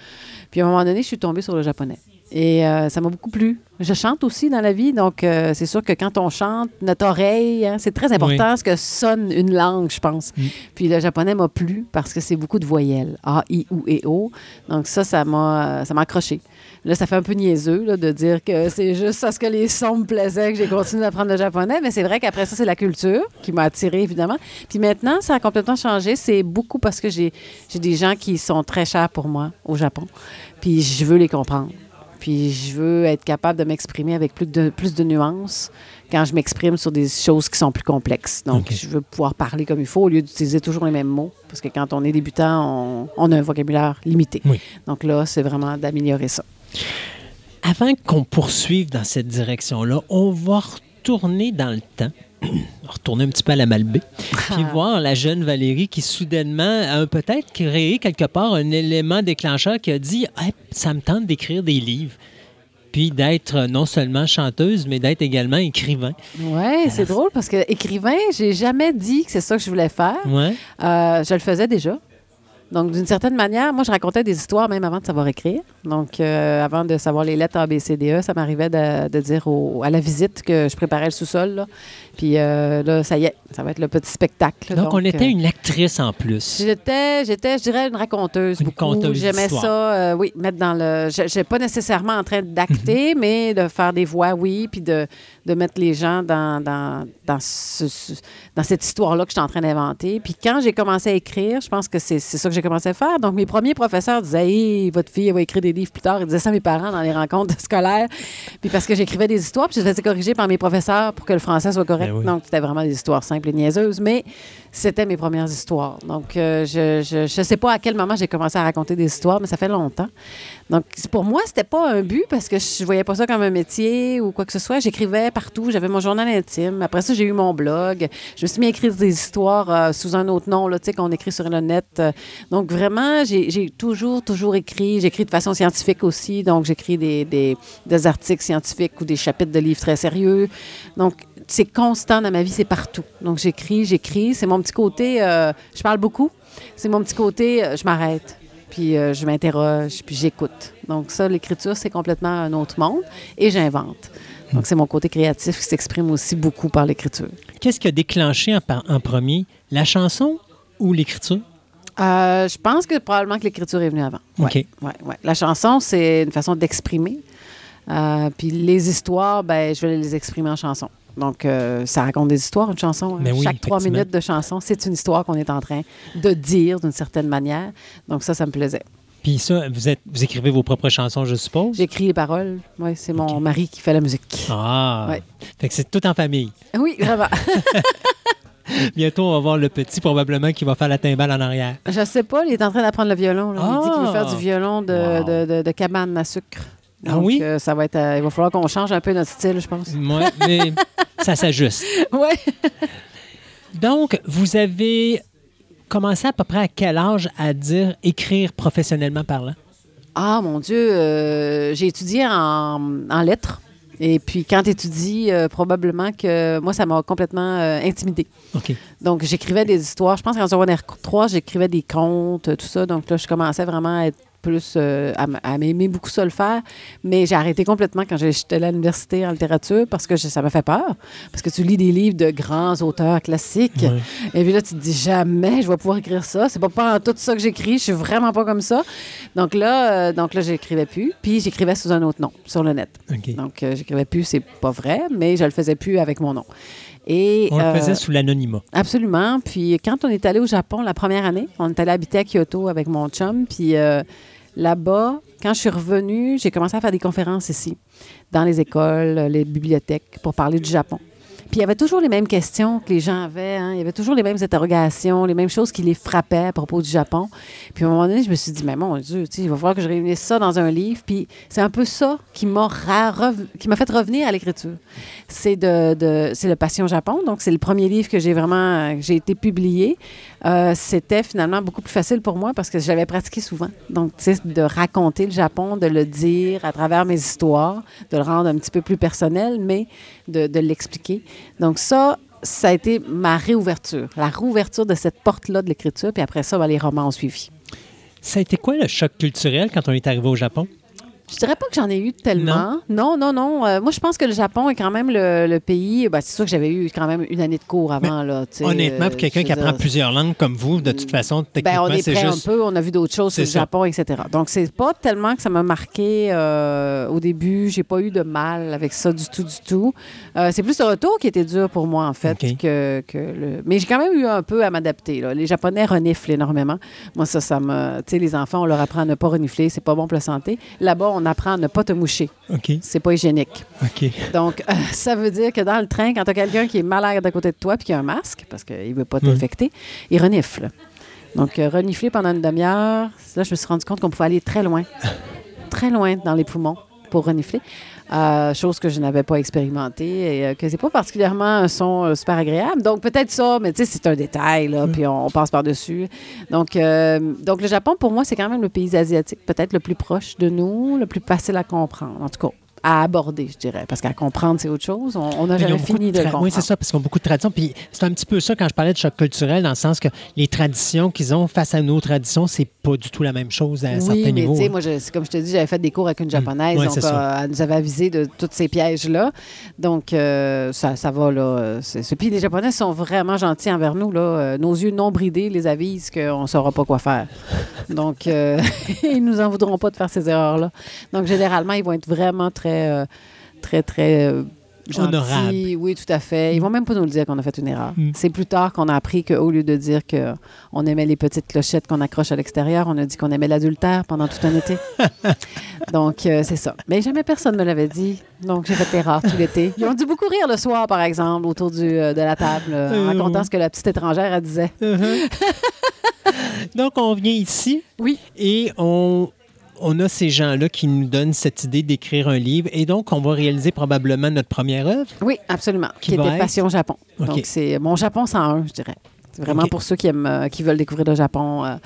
[SPEAKER 1] puis à un moment donné, je suis tombée sur le japonais. Et euh, ça m'a beaucoup plu. Je chante aussi dans la vie, donc euh, c'est sûr que quand on chante, notre oreille, hein, c'est très important ce que sonne une langue, je pense.
[SPEAKER 4] Mm.
[SPEAKER 1] Puis le japonais m'a plu parce que c'est beaucoup de voyelles. A, I, U et O. Donc ça, ça m'a, ça m'a accroché. Là, ça fait un peu niaiseux là, de dire que c'est juste parce que les sons me plaisaient que j'ai continué d'apprendre le japonais, mais c'est vrai qu'après ça, c'est la culture qui m'a attirée, évidemment. Puis maintenant, ça a complètement changé. C'est beaucoup parce que j'ai, j'ai des gens qui sont très chers pour moi au Japon. Puis je veux les comprendre. Puis je veux être capable de m'exprimer avec plus de, plus de nuances quand je m'exprime sur des choses qui sont plus complexes. Donc, je veux pouvoir parler comme il faut au lieu d'utiliser toujours les mêmes mots. Parce que quand on est débutant, on, on a un vocabulaire limité.
[SPEAKER 4] Oui.
[SPEAKER 1] Donc là, c'est vraiment d'améliorer ça.
[SPEAKER 4] Avant qu'on poursuive dans cette direction-là, on va retourner dans le temps, retourner un petit peu à la Malbaie, puis voir la jeune Valérie qui soudainement a peut-être créé quelque part un élément déclencheur qui a dit Hey, ça me tente d'écrire des livres, puis d'être non seulement chanteuse, mais d'être également écrivain.
[SPEAKER 1] Oui, c'est drôle parce que écrivain, j'ai jamais dit que c'est ça que je voulais faire.
[SPEAKER 4] Ouais.
[SPEAKER 1] Euh, je le faisais déjà. Donc, d'une certaine manière, moi, je racontais des histoires même avant de savoir écrire. Donc, euh, avant de savoir les lettres A, B, C, D, E, ça m'arrivait de, de dire au- à la visite que je préparais le sous-sol. là. Puis euh, là, ça y est, ça va être le petit spectacle.
[SPEAKER 4] Donc, on était
[SPEAKER 1] euh,
[SPEAKER 4] une actrice en plus.
[SPEAKER 1] J'étais, j'étais, je dirais, une raconteuse.
[SPEAKER 4] Une
[SPEAKER 1] beaucoup.
[SPEAKER 4] conteuse
[SPEAKER 1] J'aimais ça, oui, mettre dans le. Je n'étais pas nécessairement en train d'acter, mais de faire des voix, oui, puis de, de mettre les gens dans, dans, dans, ce- ce- dans cette histoire-là que je suis en train d'inventer. Puis quand j'ai commencé à écrire, je pense que c'est, c'est ça que j'ai j'ai commencé à faire. Donc, mes premiers professeurs disaient Hey, votre fille, elle va écrire des livres plus tard. Ils disaient ça à mes parents dans les rencontres scolaires. Puis parce que j'écrivais des histoires, puis je faisais corriger par mes professeurs pour que le français soit correct.
[SPEAKER 4] Ben oui.
[SPEAKER 1] Donc, c'était vraiment des histoires simples et niaiseuses. Mais c'était mes premières histoires. Donc, euh, je ne sais pas à quel moment j'ai commencé à raconter des histoires, mais ça fait longtemps. Donc, pour moi, c'était pas un but parce que je voyais pas ça comme un métier ou quoi que ce soit. J'écrivais partout. J'avais mon journal intime. Après ça, j'ai eu mon blog. Je me suis mis à écrire des histoires euh, sous un autre nom, là, tu sais, qu'on écrit sur le net. Donc, vraiment, j'ai toujours, toujours écrit. J'écris de façon scientifique aussi. Donc, j'écris des, des, articles scientifiques ou des chapitres de livres très sérieux. Donc, c'est constant dans ma vie, c'est partout. Donc, j'écris, j'écris. C'est mon petit côté, euh, je parle beaucoup. C'est mon petit côté, euh, je m'arrête, puis euh, je m'interroge, puis j'écoute. Donc, ça, l'écriture, c'est complètement un autre monde. Et j'invente. Donc, c'est mon côté créatif qui s'exprime aussi beaucoup par l'écriture.
[SPEAKER 4] Qu'est-ce qui a déclenché en, en premier, la chanson ou l'écriture?
[SPEAKER 1] Euh, je pense que probablement que l'écriture est venue avant. Ouais,
[SPEAKER 4] OK.
[SPEAKER 1] ouais, ouais. La chanson, c'est une façon d'exprimer. Euh, puis les histoires, ben, je vais les exprimer en chanson. Donc, euh, ça raconte des histoires, une chanson. hein.
[SPEAKER 4] Ben oui,
[SPEAKER 1] Chaque trois minutes de chanson, c'est une histoire qu'on est en train de dire d'une certaine manière. Donc, ça, ça me plaisait.
[SPEAKER 4] Puis ça, vous, êtes, vous écrivez vos propres chansons, je suppose?
[SPEAKER 1] J'écris les paroles. Oui, c'est mon mari qui fait la musique.
[SPEAKER 4] Ah!
[SPEAKER 1] Ouais.
[SPEAKER 4] Fait que c'est tout en famille.
[SPEAKER 1] Oui, vraiment.
[SPEAKER 4] Bientôt, on va voir le petit, probablement, qui va faire la timbale en arrière.
[SPEAKER 1] je sais pas, il est en train d'apprendre le violon. là. Il dit qu'il veut
[SPEAKER 4] Ah!
[SPEAKER 1] faire du violon de,
[SPEAKER 3] Wow.
[SPEAKER 1] de, de- de cabane à sucre.
[SPEAKER 4] Ah oui?
[SPEAKER 1] euh, ça va être, euh, il va falloir qu'on change un peu notre style, je pense.
[SPEAKER 4] Ouais, mais ça s'ajuste.
[SPEAKER 1] ouais.
[SPEAKER 4] Donc, vous avez commencé à peu près à quel âge à dire écrire professionnellement parlant?
[SPEAKER 1] Ah, mon Dieu, euh, j'ai étudié en, en lettres. Et puis, quand tu étudies, euh, probablement que moi, ça m'a complètement euh, intimidée.
[SPEAKER 4] OK.
[SPEAKER 1] Donc, j'écrivais des histoires. Je pense qu'en secondaire 3, j'écrivais des contes, tout ça. Donc là, je commençais vraiment à être plus euh, à, m'aimer beaucoup ça le faire. Mais j'ai arrêté complètement quand j'étais à l'université en littérature parce que je- ça m'a fait peur. Parce que tu lis des livres de grands auteurs classiques.
[SPEAKER 4] Ouais.
[SPEAKER 1] Et puis là, tu te dis jamais je vais pouvoir écrire ça. C'est pas, pas en tout ça que j'écris. Je suis vraiment pas comme ça. Donc là, euh, donc là, j'écrivais plus. Puis j'écrivais sous un autre nom sur le net. Donc euh, j'écrivais plus, c'est pas vrai, mais je le faisais plus avec mon nom. Et
[SPEAKER 4] On
[SPEAKER 1] euh,
[SPEAKER 4] le faisait sous l'anonymat.
[SPEAKER 1] Absolument. Puis quand on est allé au Japon la première année, on est allé habiter à Kyoto avec mon chum. Puis euh, là-bas, quand je suis revenue, j'ai commencé à faire des conférences ici, dans les écoles, les bibliothèques, pour parler du Japon. Puis il y avait toujours les mêmes questions que les gens avaient. hein. Il y avait toujours les mêmes interrogations, les mêmes choses qui les frappaient à propos du Japon. Puis à un moment donné, je me suis dit, mais mon Dieu, il va falloir que je réunisse ça dans un livre. Puis c'est un peu ça qui m'a fait revenir à l'écriture. C'est de, de- le Passion Japon. Donc c'est le premier livre que j'ai vraiment, que j'ai été publié. Euh, c'était finalement beaucoup plus facile pour moi parce que je l'avais pratiqué souvent. Donc tu sais, de raconter le Japon, de le dire à travers mes histoires, de le rendre un petit peu plus personnel, mais de, de l'expliquer. Donc ça, ça a été ma réouverture, la réouverture de cette porte-là de l'écriture. Puis après ça, ben, les romans ont suivi.
[SPEAKER 4] Ça a été quoi le choc culturel quand on est arrivé au Japon?
[SPEAKER 1] Je dirais pas que j'en ai eu tellement. Non, non, non. Euh, moi, je pense que le Japon est quand même le, le pays. ben, c'est sûr que j'avais eu quand même une année de cours avant. là,
[SPEAKER 4] Honnêtement,
[SPEAKER 1] euh,
[SPEAKER 4] pour quelqu'un
[SPEAKER 1] je
[SPEAKER 4] qui apprend plusieurs langues comme vous, de toute façon,
[SPEAKER 1] Ben,
[SPEAKER 4] techniquement,
[SPEAKER 1] on est
[SPEAKER 4] c'est
[SPEAKER 1] prêt
[SPEAKER 4] juste...
[SPEAKER 1] un peu, on a vu d'autres choses sur le
[SPEAKER 4] ça.
[SPEAKER 1] Japon, etc. Donc, c'est pas tellement que ça m'a marqué euh, au début. J'ai pas eu de mal avec ça du tout, du tout. Euh, c'est plus le retour qui était dur pour moi, en fait, que, que le... Mais j'ai quand même eu un peu à m'adapter. Les Japonais reniflent énormément. Moi, ça, ça me... Tu sais, les enfants, on leur apprend à ne pas renifler. C'est pas bon pour la santé. Là-bas, on apprend à ne pas te moucher.
[SPEAKER 4] OK,
[SPEAKER 1] C'est pas hygiénique.
[SPEAKER 4] OK.
[SPEAKER 1] Donc, euh, ça veut dire que dans le train, quand tu as quelqu'un qui est malade à côté de toi puis qui a un masque, parce qu'il ne veut pas t'infecter, il renifle. Donc, euh, renifler pendant une demi-heure, là, je me suis rendu compte qu'on pouvait aller très loin, très loin dans les poumons pour renifler. Euh, chose que je n'avais pas expérimentée et euh, que c'est pas particulièrement un son euh, super agréable. Donc, peut-être ça, mais tu sais, c'est un détail, là, puis on, on passe par-dessus. Donc, euh, donc, le Japon, pour moi, c'est quand même le pays asiatique, peut-être le plus proche de nous, le plus facile à comprendre, en tout cas, à aborder, je dirais. Parce qu'à comprendre, c'est autre chose. On n'a
[SPEAKER 4] Mais
[SPEAKER 1] jamais fini de,
[SPEAKER 4] tra-
[SPEAKER 1] comprendre.
[SPEAKER 4] Oui, c'est ça, parce qu'ils ont beaucoup de traditions. Puis c'est un petit peu ça quand je parlais de choc culturel, dans le sens que les traditions qu'ils ont face à nos traditions, c'est pas du tout la même chose à un
[SPEAKER 1] oui,
[SPEAKER 4] certain
[SPEAKER 1] mais
[SPEAKER 4] niveau.
[SPEAKER 1] tu sais,
[SPEAKER 4] hein.
[SPEAKER 1] moi, je- comme je te dis, j'avais fait des cours avec une japonaise,
[SPEAKER 4] Ouais,
[SPEAKER 1] donc euh, elle nous avait avisé de tous ces pièges-là. Donc, euh, ça, ça va, là. Puis les Japonais sont vraiment gentils envers nous, là. Euh, nos yeux non bridés les avisent qu'on ne saura pas quoi faire. Donc, euh, ils nous en voudront pas de faire ces erreurs-là. Donc, généralement, ils vont être vraiment très, euh, très, très... euh.
[SPEAKER 4] Honorable.
[SPEAKER 1] Oui, tout à fait. Ils vont même pas nous le dire qu'on a fait une erreur.
[SPEAKER 4] Mm.
[SPEAKER 1] C'est plus tard qu'on a appris qu'au lieu de dire qu'on aimait les petites clochettes qu'on accroche à l'extérieur, on a dit qu'on aimait l'adultère pendant tout un été. Donc, euh, c'est ça. Mais jamais personne ne me l'avait dit. Donc, j'ai fait l'erreur tout l'été. Ils ont dû beaucoup rire le soir, par exemple, autour du, euh, de la table, euh, en racontant ce que la petite étrangère, elle disait.
[SPEAKER 4] Donc, on vient ici
[SPEAKER 1] Oui.
[SPEAKER 4] et on, on a ces gens-là qui nous donnent cette idée d'écrire un livre. Et donc, on va réaliser probablement notre première œuvre.
[SPEAKER 1] Oui, absolument.
[SPEAKER 4] Qui
[SPEAKER 1] Qui, était
[SPEAKER 4] être?
[SPEAKER 1] Passion Japon. Donc, c'est mon Japon 101, je dirais. C'est vraiment pour ceux qui aiment, euh, qui veulent découvrir le Japon. euh,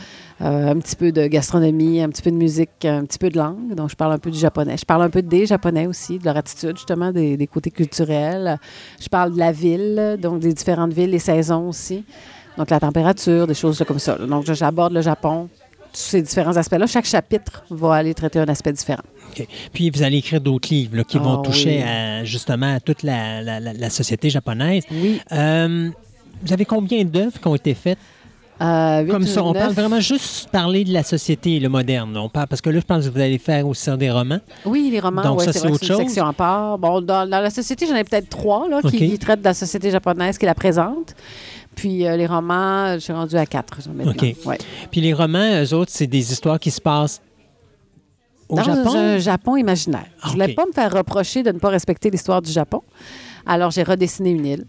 [SPEAKER 1] euh, un petit peu de gastronomie, un petit peu de musique, un petit peu de langue. Donc, je parle un peu du japonais. Je parle un peu des japonais aussi, de leur attitude, justement, des, des côtés culturels. Je parle de la ville, donc des différentes villes, les saisons aussi. Donc, la température, des choses comme ça. Donc, j'aborde le Japon, ces différents aspects-là. Chaque chapitre va aller traiter un aspect différent.
[SPEAKER 4] Puis, vous allez écrire d'autres livres là, qui vont
[SPEAKER 1] Ah,
[SPEAKER 4] toucher
[SPEAKER 1] oui.
[SPEAKER 4] à, justement à toute la, la- la- la société japonaise.
[SPEAKER 1] Oui.
[SPEAKER 4] Euh, vous avez combien d'œuvres qui ont été faites?
[SPEAKER 1] Euh,
[SPEAKER 4] comme ça? On parle vraiment juste parler de la société, le moderne. On parle, parce que là, je pense que vous allez faire aussi des romans.
[SPEAKER 1] Oui, les romans,
[SPEAKER 4] Donc
[SPEAKER 1] ouais,
[SPEAKER 4] ça,
[SPEAKER 1] c'est
[SPEAKER 4] autre
[SPEAKER 1] une
[SPEAKER 4] chose?
[SPEAKER 1] section à part. Bon, dans, dans la société, j'en ai peut-être trois là, qui, traitent de la société japonaise, qui la présentent. Puis euh, les romans, je suis rendue à quatre maintenant.
[SPEAKER 4] OK.
[SPEAKER 1] Ouais.
[SPEAKER 4] Puis les romans, eux autres, c'est des histoires qui se passent au
[SPEAKER 1] Dans
[SPEAKER 4] Japon?
[SPEAKER 1] un Japon imaginaire. Je voulais
[SPEAKER 4] OK.
[SPEAKER 1] pas me faire reprocher de ne pas respecter l'histoire du Japon. Alors, j'ai redessiné une île.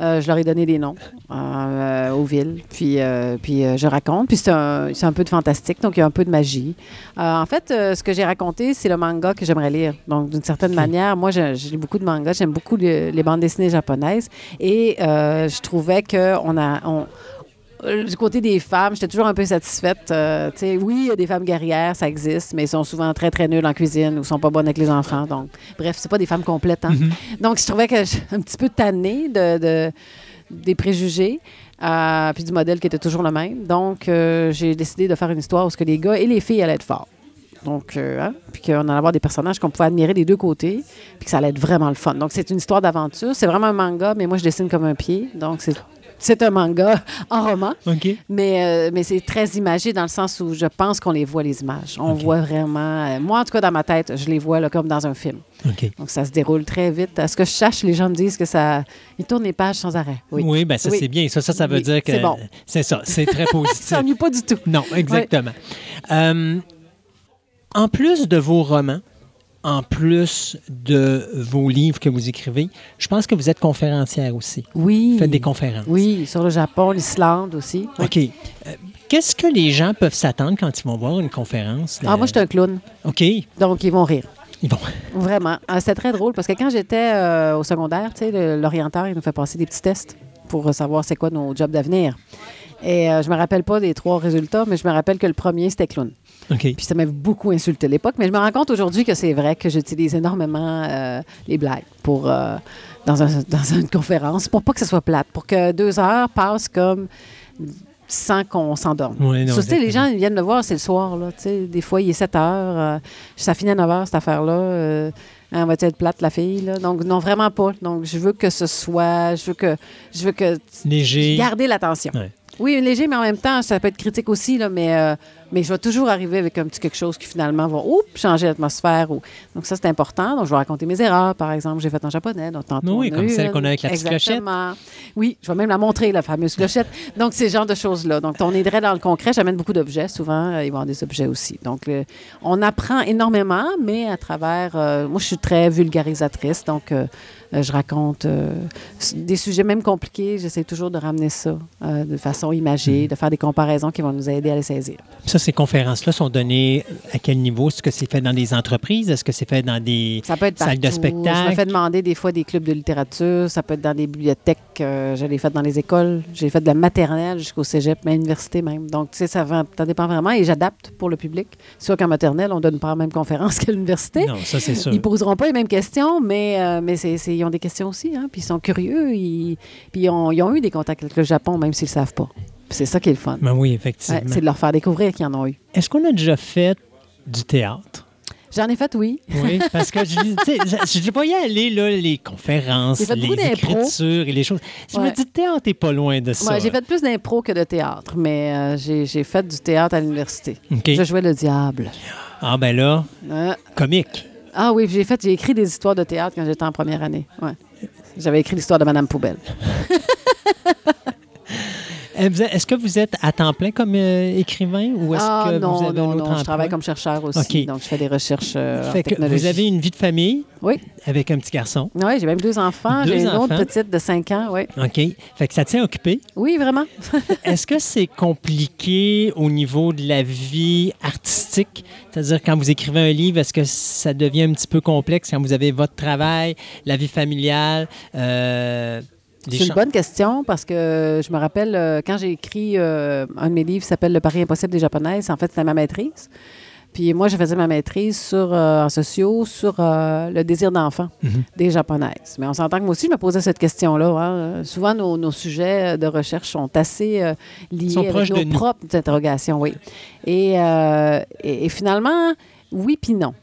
[SPEAKER 1] Euh, je leur ai donné des noms euh, aux villes, puis, euh, puis euh, je raconte. Puis c'est un, un peu de fantastique, donc il y a un peu de magie. Euh, en fait, euh, ce que j'ai raconté, c'est le manga que j'aimerais lire. Donc, d'une certaine manière, moi, j'ai beaucoup de mangas, j'aime beaucoup le- les bandes dessinées japonaises, et euh, je trouvais qu'on a... On, euh, du côté des femmes, j'étais toujours un peu satisfaite. Euh, oui, il y a des femmes guerrières, ça existe, mais elles sont souvent très, très nulles en cuisine ou sont pas bonnes avec les enfants. Donc, bref, c'est pas des femmes complètes. hein. Donc, je trouvais que je un petit peu tannée de, de- des préjugés. euh, puis du modèle qui était toujours le même. Donc, euh, j'ai décidé de faire une histoire où ce que les gars et les filles allaient être forts. Donc, euh, hein, puis qu'on allait avoir des personnages qu'on pouvait admirer des deux côtés, puis que ça allait être vraiment le fun. Donc, c'est une histoire d'aventure. C'est vraiment un manga, mais moi, je dessine comme un pied. Donc, c'est, c'est un manga en roman. Mais, euh, mais c'est très imagé dans le sens où je pense qu'on les voit, les images. On voit vraiment. euh, moi, en tout cas, dans ma tête, je les vois là, comme dans un film. Donc, ça se déroule très vite. À ce que je sache, les gens me disent que ça. Ils tournent les pages sans arrêt. Oui.
[SPEAKER 4] Oui, ben ça,
[SPEAKER 1] Oui.
[SPEAKER 4] c'est bien. Ça, ça, ça veut
[SPEAKER 1] Oui,
[SPEAKER 4] dire que
[SPEAKER 1] c'est bon.
[SPEAKER 4] c'est ça. C'est très
[SPEAKER 1] Ça
[SPEAKER 4] positif.
[SPEAKER 1] s'ennuie pas du tout.
[SPEAKER 4] non, exactement. Euh, en plus de vos romans, en plus de vos livres que vous écrivez, je pense que vous êtes conférencière aussi.
[SPEAKER 1] Oui.
[SPEAKER 4] Vous faites des conférences.
[SPEAKER 1] Oui, sur le Japon, l'Islande aussi. Oui.
[SPEAKER 4] OK. Euh, Qu'est-ce que les gens peuvent s'attendre quand ils vont voir une conférence?
[SPEAKER 1] Ah, moi, je suis un clown.
[SPEAKER 4] OK.
[SPEAKER 1] Donc, ils vont rire.
[SPEAKER 4] vont.
[SPEAKER 1] Vraiment. Ah, C'était très drôle parce que quand j'étais euh, au secondaire, tu sais, le- l'orienteur, il nous fait passer des petits tests pour savoir c'est quoi nos jobs d'avenir. Et euh, je me rappelle pas des trois résultats, mais je me rappelle que le premier, c'était clown. Puis ça m'a beaucoup insulté à l'époque, mais je me rends compte aujourd'hui que c'est vrai que j'utilise énormément euh, les blagues pour, euh, dans, un- dans une conférence pour pas que ce soit plate, pour que deux heures passent comme sans qu'on s'endorme. Ça, sais, les gens ils viennent me voir, c'est le soir. Là, tu sais. des fois, il est 7 heures. euh, ça finit à 9 heures, cette affaire-là. Euh, hein, va être plate, la fille? Là? Donc, non, vraiment pas. Donc, je veux que ce soit. Je veux que. Je veux que.
[SPEAKER 4] Léger.
[SPEAKER 1] Garder l'attention.
[SPEAKER 4] Ouais.
[SPEAKER 1] Oui, léger, mais en même temps, ça peut être critique aussi, là, mais, euh, mais je vais toujours arriver avec un petit quelque chose qui finalement va oups, changer l'atmosphère. Ou... Donc, ça, c'est important. Donc, je vais raconter mes erreurs, par exemple. J'ai fait en japonais. Donc, tantôt,
[SPEAKER 4] Oui, comme celle qu'on a avec la petite clochette.
[SPEAKER 1] Oui, je vais même la montrer, la fameuse clochette. Donc, c'est ce genre de choses-là. Donc, on aiderait dans le concret. J'amène beaucoup d'objets. Souvent, euh, il va y avoir des objets aussi. Donc, euh, on apprend énormément, mais à travers. euh, moi, je suis très vulgarisatrice. Donc, euh, euh, je raconte des sujets même compliqués. J'essaie toujours de ramener ça de façon imagée,
[SPEAKER 4] Mm.
[SPEAKER 1] de faire des comparaisons qui vont nous aider à les saisir.
[SPEAKER 4] Ça, ces conférences-là sont données à quel niveau? Est-ce que c'est fait dans des entreprises? Est-ce que c'est fait dans des
[SPEAKER 1] Ça peut être
[SPEAKER 4] salles de spectacle?
[SPEAKER 1] Je me fais demander des fois des clubs de littérature. Ça peut être dans des bibliothèques. euh, je l'ai fait dans les écoles. J'ai fait de la maternelle jusqu'au cégep, mais à l'université même. Donc, tu sais, ça, ça dépend vraiment et j'adapte pour le public. C'est sûr qu'en maternelle, on donne pas la même conférence qu'à l'université.
[SPEAKER 4] Non, ça, c'est sûr.
[SPEAKER 1] Ils poseront pas les mêmes questions, mais, euh, mais c'est, ils ont des questions aussi. Hein, puis ils sont curieux. Ils, puis ils ont, ils ont eu des contacts avec le Japon, même s'ils ne savent pas. C'est ça qui est le fun.
[SPEAKER 4] Ben oui,
[SPEAKER 1] Ouais,
[SPEAKER 4] effectivement.
[SPEAKER 1] c'est de leur faire découvrir qu'ils en ont eu.
[SPEAKER 4] Est-ce qu'on a déjà fait du théâtre?
[SPEAKER 1] J'en ai fait, oui.
[SPEAKER 4] Oui, parce que je y aller, là, les conférences, les écritures et les choses. Je me
[SPEAKER 1] Ouais.
[SPEAKER 4] dis, le théâtre n'est pas loin de ça.
[SPEAKER 1] Ouais, j'ai fait plus d'impro que de théâtre, mais euh, j'ai, fait du théâtre à l'université. Je jouais le diable.
[SPEAKER 4] Ah, ben là,
[SPEAKER 1] Euh,
[SPEAKER 4] comique.
[SPEAKER 1] ah oui, j'ai fait, j'ai écrit des histoires de théâtre quand j'étais en première année. Ouais. J'avais écrit l'histoire de Madame Poubelle.
[SPEAKER 4] Euh, Est-ce que vous êtes à temps plein comme euh, écrivain ou est-ce
[SPEAKER 1] Ah
[SPEAKER 4] que
[SPEAKER 1] non,
[SPEAKER 4] vous avez
[SPEAKER 1] non,
[SPEAKER 4] un autre
[SPEAKER 1] non,
[SPEAKER 4] emploi?
[SPEAKER 1] je travaille comme chercheur aussi. Donc, je fais des recherches euh, en
[SPEAKER 4] Fait que vous avez une vie de famille
[SPEAKER 1] Oui,
[SPEAKER 4] avec un petit garçon?
[SPEAKER 1] oui j'ai même deux enfants. J'ai une autre petite de 5 ans, oui.
[SPEAKER 4] OK. Fait que ça tient occupé?
[SPEAKER 1] Oui, vraiment.
[SPEAKER 4] Est-ce que c'est compliqué au niveau de la vie artistique? C'est-à-dire, quand vous écrivez un livre, est-ce que ça devient un petit peu complexe quand vous avez votre travail, la vie familiale? euh,
[SPEAKER 1] C'est une bonne question parce que je me rappelle euh, quand j'ai écrit euh, un de mes livres qui s'appelle Le pari impossible des japonaises, en fait, c'était ma maîtrise. Puis moi, je faisais ma maîtrise sur, euh, en sociaux sur le désir d'enfant
[SPEAKER 4] Mhm.
[SPEAKER 1] des japonaises. Mais on s'entend que moi aussi, je me posais cette question-là. hein. Souvent, nos, nos sujets de recherche sont assez liés
[SPEAKER 4] Sont
[SPEAKER 1] avec nos propres interrogations, oui. Et, et, et finalement, oui puis non.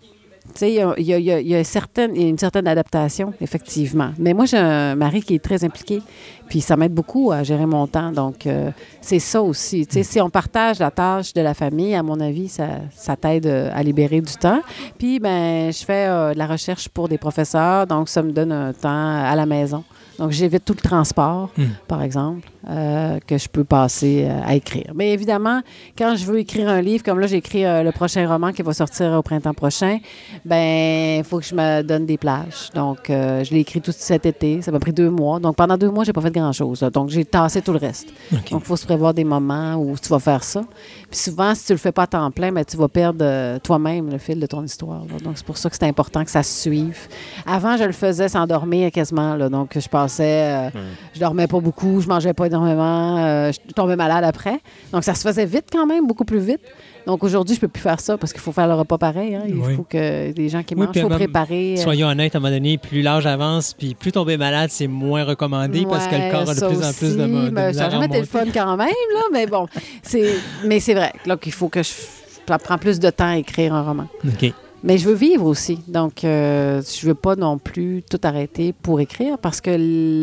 [SPEAKER 1] Il y a, y a- y y une certaine adaptation, effectivement. Mais moi, j'ai un mari qui est très impliqué, puis ça m'aide beaucoup à gérer mon temps. Donc, euh, c'est ça aussi. Sais, si on partage la tâche de la famille, à mon avis, ça, ça t'aide euh, à libérer du temps. Puis, ben, je fais euh, de la recherche pour des professeurs, donc ça me donne un temps à la maison. Donc, j'évite tout le transport,
[SPEAKER 4] Hmm.
[SPEAKER 1] par exemple, euh, que je peux passer euh, à écrire. Mais évidemment, quand je veux écrire un livre, comme là, j'ai écrit euh, le prochain roman qui va sortir au printemps prochain, ben il faut que je me donne des plages. Donc, euh, je l'ai écrit tout cet été. Ça m'a pris deux mois. Donc, pendant deux mois, j'ai pas fait grand-chose. Donc, j'ai tassé tout le reste. Donc, il faut se prévoir des moments où tu vas faire ça. Puis souvent, si tu le fais pas à temps plein, ben, tu vas perdre toi-même le fil de ton histoire. là. Donc, c'est pour ça que c'est important que ça se suive. Avant, je le faisais sans dormir quasiment. là. Donc, je passais, euh, je dormais pas beaucoup, je mangeais pas énormément, euh, je tombais malade après. Donc, ça se faisait vite quand même, beaucoup plus vite. Donc, aujourd'hui, je peux plus faire ça parce qu'il faut faire le repas pareil. hein. Il
[SPEAKER 4] Oui.
[SPEAKER 1] faut que les gens qui
[SPEAKER 4] Oui,
[SPEAKER 1] mangent, il faut
[SPEAKER 4] même-
[SPEAKER 1] préparer. euh,
[SPEAKER 4] Soyons honnêtes, à un moment donné, plus l'âge avance, puis plus tomber malade, c'est moins recommandé parce que le corps a de plus en plus de, de
[SPEAKER 1] mais Ça jamais été le fun quand même, là, mais bon. c'est Mais c'est vrai là, qu'il faut que je. Ça prend plus de temps à écrire un roman.
[SPEAKER 4] OK.
[SPEAKER 1] Mais je veux vivre aussi. Donc, euh, je veux pas non plus tout arrêter pour écrire parce que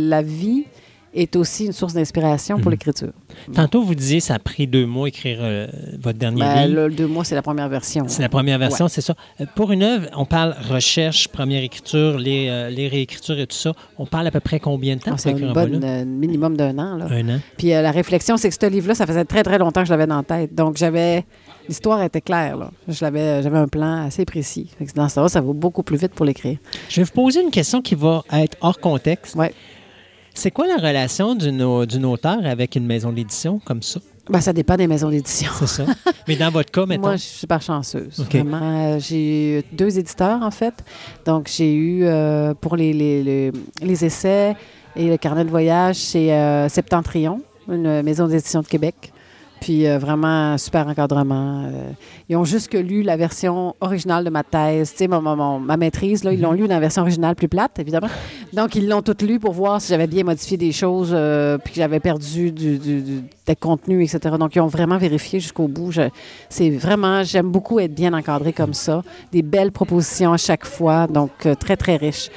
[SPEAKER 1] la vie est aussi une source d'inspiration pour
[SPEAKER 4] Mhm.
[SPEAKER 1] l'écriture.
[SPEAKER 4] Tantôt, vous disiez ça a pris deux mois écrire euh, votre dernier
[SPEAKER 1] Ben,
[SPEAKER 4] livre.
[SPEAKER 1] le deux mois, c'est la première version.
[SPEAKER 4] C'est la première version, c'est ça. Euh, Pour une œuvre, on parle recherche, première écriture, les, euh, les réécritures et tout ça. On parle à peu près combien de temps
[SPEAKER 1] Ah,
[SPEAKER 4] pour
[SPEAKER 1] c'est
[SPEAKER 4] écrire
[SPEAKER 1] un
[SPEAKER 4] un
[SPEAKER 1] bon
[SPEAKER 4] volume?
[SPEAKER 1] euh, minimum d'un an. Là.
[SPEAKER 4] Un an.
[SPEAKER 1] Puis la réflexion, c'est que ce livre-là, ça faisait très, très longtemps que je l'avais dans la tête. Donc, j'avais. L'histoire était claire, là. Je l'avais, j'avais un plan assez précis. Que dans ce temps ça va beaucoup plus vite pour l'écrire.
[SPEAKER 4] Je vais vous poser une question qui va être hors contexte.
[SPEAKER 1] Ouais.
[SPEAKER 4] C'est quoi la relation d'une au- d'une auteur avec une maison d'édition comme ça?
[SPEAKER 1] Ben, ça dépend des maisons d'édition.
[SPEAKER 4] C'est ça. Mais dans votre cas, mettons?
[SPEAKER 1] Moi, je suis super chanceuse.
[SPEAKER 4] OK.
[SPEAKER 1] Vraiment. Euh, j'ai eu deux éditeurs, en fait. Donc, j'ai eu euh, pour les, les, les- les essais et le carnet de voyage, c'est euh, Septentrion, une maison d'édition de Québec. Puis euh, vraiment, super encadrement. Euh, ils ont juste lu la version originale de ma thèse. Tu sais, mon- ma maîtrise, là, ils l'ont lu dans la version originale plus plate, évidemment. Donc, ils l'ont toute lu pour voir si j'avais bien modifié des choses, euh, puis que j'avais perdu du, du- du- des contenus, etc. Donc, ils ont vraiment vérifié jusqu'au bout. Je- c'est vraiment, j'aime beaucoup être bien encadré comme ça. Des belles propositions à chaque fois, donc très, très riche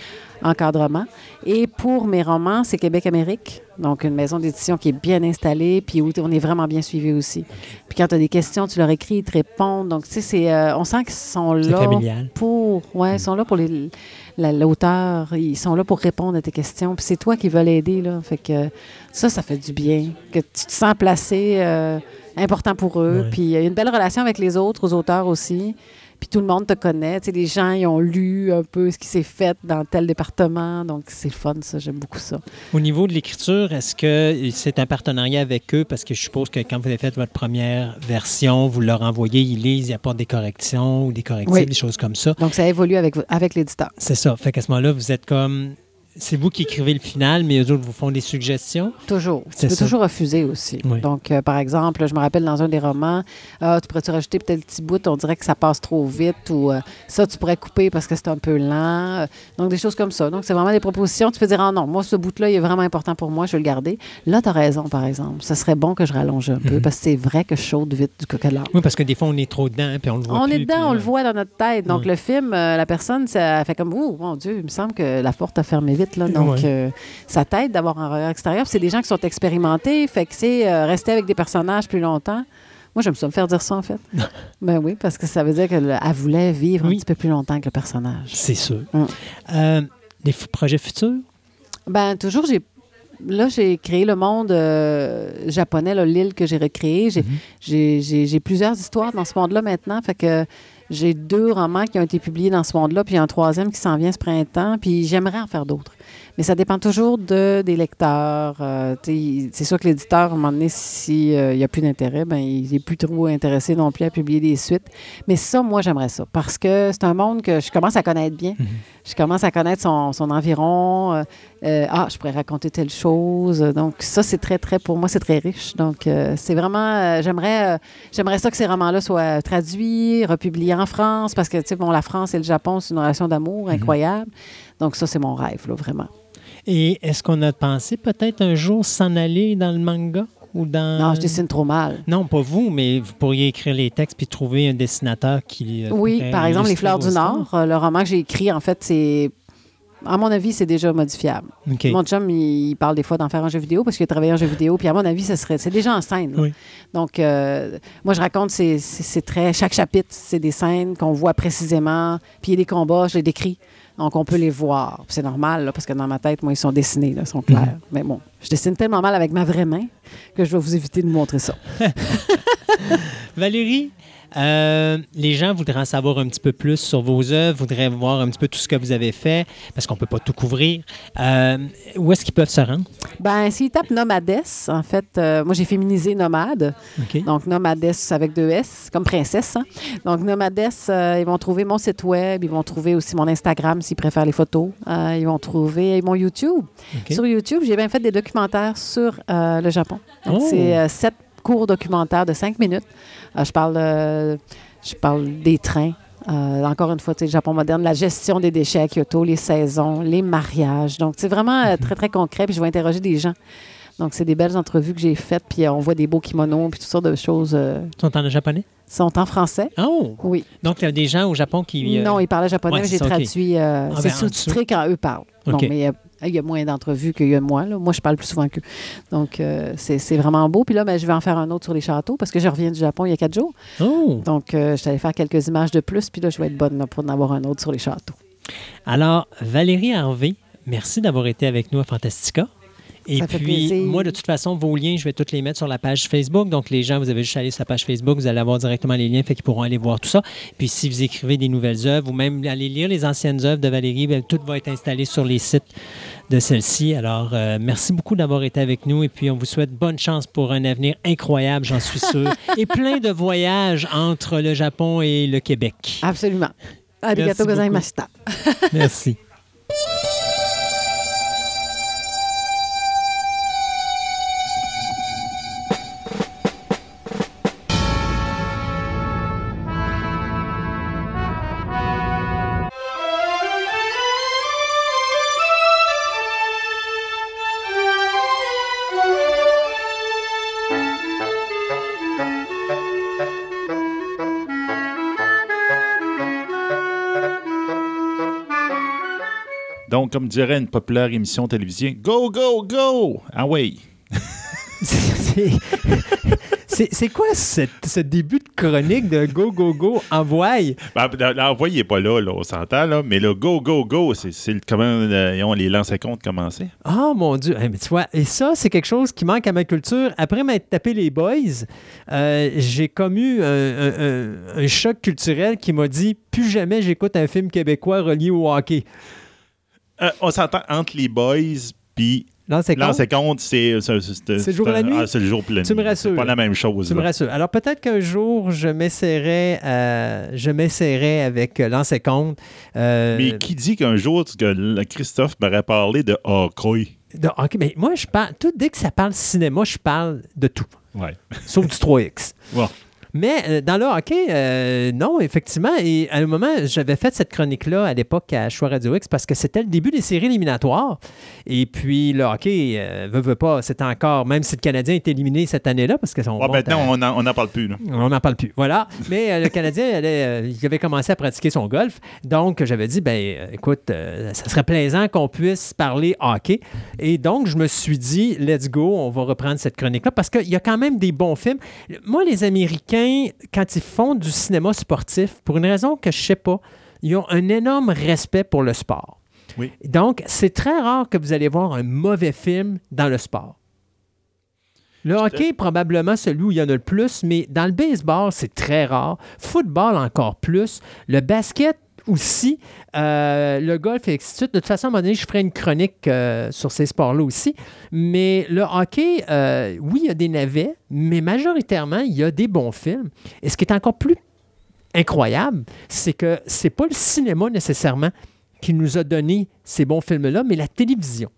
[SPEAKER 1] encadrement. Et pour mes romans, c'est Québec-Amérique, donc une maison d'édition qui est bien installée, puis où on est vraiment bien suivi aussi. Puis quand tu as des questions, tu leur écris, ils te répondent. Donc, tu sais, c'est, euh, on sent qu'ils sont là
[SPEAKER 4] familial.
[SPEAKER 1] pour, ouais, ils sont là pour les, la- l'auteur, ils sont là pour répondre à tes questions. Puis c'est toi qui veux l'aider, là. Fait que ça, ça fait du bien. Que tu te sens placé, euh, important pour eux.
[SPEAKER 4] Ouais.
[SPEAKER 1] Puis il y a une belle relation avec les autres, aux auteurs aussi. Puis tout le monde te connaît. Tu sais, les gens, ils ont lu un peu ce qui s'est fait dans tel département. Donc, c'est le fun, ça. J'aime beaucoup ça.
[SPEAKER 4] Au niveau de l'écriture, est-ce que c'est un partenariat avec eux? Parce que je suppose que quand vous avez fait votre première version, vous leur envoyez, ils lisent, ils apportent des corrections ou des correctifs,
[SPEAKER 1] Oui.
[SPEAKER 4] des choses comme ça.
[SPEAKER 1] Donc, ça évolue avec, avec l'éditeur.
[SPEAKER 4] C'est ça. Fait qu'à ce moment-là, vous êtes comme. C'est vous qui écrivez le final, mais eux autres vous font des suggestions?
[SPEAKER 1] Toujours.
[SPEAKER 4] C'est
[SPEAKER 1] Tu peux
[SPEAKER 4] ça.
[SPEAKER 1] toujours refuser aussi.
[SPEAKER 4] Oui.
[SPEAKER 1] Donc, euh, par exemple, je me rappelle dans un des romans, Ah, tu pourrais-tu rajouter peut-être le petit bout, on dirait que ça passe trop vite, ou euh, ça, tu pourrais couper parce que c'est un peu lent. Euh, Donc, des choses comme ça. Donc, c'est vraiment des propositions. Tu peux dire, ah non, moi, ce bout-là, il est vraiment important pour moi, je vais le garder. Là, tu as raison, par exemple. Ce serait bon que je rallonge un peu,
[SPEAKER 4] Mhm.
[SPEAKER 1] parce que c'est vrai que je chaude vite du coca.
[SPEAKER 4] Oui, parce que des fois, on est trop dedans, hein, puis on le voit
[SPEAKER 1] On
[SPEAKER 4] plus,
[SPEAKER 1] est dedans,
[SPEAKER 4] puis,
[SPEAKER 1] on le voit dans notre tête. Donc, le film, la personne, ça fait comme, oh, mon Dieu, il me semble que la porte a fermé vite. Là. Donc,
[SPEAKER 4] Ouais.
[SPEAKER 1] euh, ça t'aide d'avoir un regard extérieur. C'est des gens qui sont expérimentés. Fait que c'est euh, rester avec des personnages plus longtemps. Moi, j'aime ça me faire dire ça, en fait. ben oui, parce que ça veut dire qu'elle voulait vivre
[SPEAKER 4] Oui.
[SPEAKER 1] un petit peu plus longtemps que le personnage.
[SPEAKER 4] C'est sûr.
[SPEAKER 1] Mm.
[SPEAKER 4] Euh, des projets futurs?
[SPEAKER 1] Ben, toujours, j'ai. Là, j'ai créé le monde euh, japonais, l'île que j'ai recréée. J'ai, j'ai, j'ai- j'ai plusieurs histoires dans ce monde-là maintenant. Fait que j'ai deux romans qui ont été publiés dans ce monde-là, puis un troisième qui s'en vient ce printemps, puis j'aimerais en faire d'autres. Mais ça dépend toujours de, des lecteurs. Euh, c'est sûr que l'éditeur, à un moment donné, s'il n'y a plus d'intérêt, ben, il n'est plus trop intéressé non plus à publier des suites. Mais ça, moi, j'aimerais ça. Parce que c'est un monde que je commence à connaître bien. Je commence à connaître son, son environ. euh, euh, ah, je pourrais raconter telle chose. Donc, ça, c'est très, très, pour moi, c'est très riche. Donc, euh, c'est vraiment, euh, j'aimerais, euh, j'aimerais ça que ces romans-là soient traduits, republiés en France, parce que, tu sais, bon, la France et le Japon, c'est une relation d'amour incroyable. Donc, ça, c'est mon rêve, là, vraiment.
[SPEAKER 4] Et est-ce qu'on a pensé peut-être un jour s'en aller dans le manga ou dans...
[SPEAKER 1] Non, je dessine trop mal.
[SPEAKER 4] Non, pas vous, mais vous pourriez écrire les textes puis trouver un dessinateur qui. euh,
[SPEAKER 1] Oui, par exemple, Les Fleurs du. Nord, euh, le roman que j'ai écrit, en fait, c'est. À mon avis, c'est déjà modifiable. Mon chum, il, parle des fois d'en faire un jeu vidéo parce qu'il a travaillé en jeu vidéo. Puis à mon avis, serait, c'est déjà en scène.
[SPEAKER 4] Oui.
[SPEAKER 1] Donc, euh, moi, je raconte, c'est- c'est très. Chaque chapitre, c'est des scènes qu'on voit précisément. Puis il y a des combats, je les décris. Donc, on peut les voir. C'est normal, là, parce que dans ma tête, moi, ils sont dessinés, là, ils sont clairs. Mais bon, je dessine tellement mal avec ma vraie main que je vais vous éviter de vous montrer ça.
[SPEAKER 4] Valérie, euh, les gens voudraient en savoir un petit peu plus sur vos œuvres, voudraient voir un petit peu tout ce que vous avez fait, parce qu'on ne peut pas tout couvrir. Euh, où est-ce qu'ils peuvent se rendre?
[SPEAKER 1] Ben, s'ils tapent Nomades, en fait, euh, moi, j'ai féminisé Nomade. Donc, Nomades avec deux S, comme princesse. hein. Donc, Nomades, ils vont trouver mon site web, ils vont trouver aussi mon Instagram s'ils préfèrent les photos. Ils vont trouver mon YouTube. Sur YouTube, j'ai bien fait des documentaires sur le Japon.
[SPEAKER 4] Oh!
[SPEAKER 1] c'est sept courts documentaires de cinq minutes. Euh, je, parle, euh, je parle des trains. Euh, encore une fois, le Japon moderne, la gestion des déchets à Kyoto, les saisons, les mariages. Donc, c'est vraiment euh, très, très concret. Puis, je vais interroger des gens. Donc, c'est des belles entrevues que j'ai faites. Puis, euh, on voit des beaux kimonos, puis toutes sortes de choses.
[SPEAKER 4] sont en japonais?
[SPEAKER 1] sont en français.
[SPEAKER 4] Oh!
[SPEAKER 1] Oui.
[SPEAKER 4] Donc, il y a des gens au Japon qui.
[SPEAKER 1] Non, ils parlaient japonais,
[SPEAKER 4] ouais,
[SPEAKER 1] mais j'ai traduit.
[SPEAKER 4] Ah,
[SPEAKER 1] c'est
[SPEAKER 4] ben, en
[SPEAKER 1] sous-titré quand eux parlent. Bon,
[SPEAKER 4] OK.
[SPEAKER 1] mais euh, il y a moins d'entrevues qu'il y a moi. Là. Moi, je parle plus souvent qu'eux. Donc, euh, c'est vraiment beau. Puis là, ben, je vais en faire un autre sur les châteaux parce que je reviens du Japon il y a quatre jours.
[SPEAKER 4] Oh!
[SPEAKER 1] Donc, euh, je allée faire quelques images de plus. Puis là, je vais être bonne là, pour en avoir un autre sur les châteaux.
[SPEAKER 4] Alors, Valérie Harvey, merci d'avoir été avec nous à Fantastica. Et
[SPEAKER 1] Ça
[SPEAKER 4] puis, moi, de toute façon, vos liens, je vais tous les mettre sur la page Facebook. Donc, les gens, vous avez juste à aller sur la page Facebook, vous allez avoir directement les liens, fait qu'ils pourront aller voir tout ça. Puis, si vous écrivez des nouvelles œuvres ou même aller lire les anciennes œuvres de Valérie, bien, tout va être installé sur les sites de celle-ci. Alors, euh, merci beaucoup d'avoir été avec nous et puis on vous souhaite bonne chance pour un avenir incroyable, j'en suis sûr, et plein de voyages entre le Japon et le Québec.
[SPEAKER 1] Absolument. Arigato gozaimashita.
[SPEAKER 4] Merci.
[SPEAKER 3] Comme dirait une populaire émission télévisée, go, go, go! Ah oui!
[SPEAKER 4] C'est- quoi cette- ce début de chronique de Go, Go, Go, envoie?
[SPEAKER 3] Ben, L'envoi, il n'est pas là, là, on s'entend, là, mais le go, go, go, c'est comment euh, ont les lancers comptes commencé.
[SPEAKER 4] Oh mon Dieu! Eh, mais tu vois, et ça, c'est quelque chose qui manque à ma culture. Après m'être tapé les boys, euh, j'ai un, un- un- un choc culturel qui m'a dit plus jamais j'écoute un film québécois relié au hockey.
[SPEAKER 3] Euh, on s'entend entre les boys, puis lancer compte, c'est
[SPEAKER 4] le jour la nuit?
[SPEAKER 3] ah, c'est le jour la
[SPEAKER 4] Tu me rassures.
[SPEAKER 3] C'est pas la même chose.
[SPEAKER 4] Tu me rassures. Alors peut-être qu'un jour, je m'essaierai euh, je m'essaierai avec euh, Lancer Compte. euh,
[SPEAKER 3] Mais qui dit qu'un jour que Christophe m'aurait parlé de hockey?
[SPEAKER 4] de hockey. Mais moi, je parle. Tout, dès que ça parle cinéma, je parle de tout.
[SPEAKER 3] Ouais.
[SPEAKER 4] Sauf du 3X.
[SPEAKER 3] Bon.
[SPEAKER 4] Mais euh, dans le hockey, euh, non, effectivement. Et à un moment, j'avais fait cette chronique-là à l'époque à Choix Radio X parce que c'était le début des séries éliminatoires. Et puis le hockey, euh, veut, veut pas, c'était encore, même si le Canadien est éliminé cette année-là, parce que son
[SPEAKER 3] Ah,
[SPEAKER 4] bon,
[SPEAKER 3] maintenant, on n'en parle plus. Là.
[SPEAKER 4] on n'en parle plus. Voilà. Mais euh, le Canadien, allait, il avait commencé à pratiquer son golf. Donc, j'avais dit, ben, écoute, ça serait plaisant qu'on puisse parler hockey. Et donc, je me suis dit, let's go, on va reprendre cette chronique-là parce qu'il y a quand même des bons films. Moi, les Américains, quand ils font du cinéma sportif, pour une raison que je sais pas, ils ont un énorme respect pour le sport.
[SPEAKER 3] Oui.
[SPEAKER 4] Donc, c'est très rare que vous allez voir un mauvais film dans le sport. Le hockey, probablement celui où il y en a le plus, mais dans le baseball, c'est très rare. Football, encore plus. Le basket, aussi. Euh, le golf et ainsi de suite. Toute façon, à un moment donné, je ferai une chronique euh, sur ces sports-là aussi. Mais le hockey, euh, oui, il y a des navets, mais majoritairement, il y a des bons films. Et ce qui est encore plus incroyable, c'est que c'est pas le cinéma nécessairement qui nous a donné ces bons films-là, mais la télévision.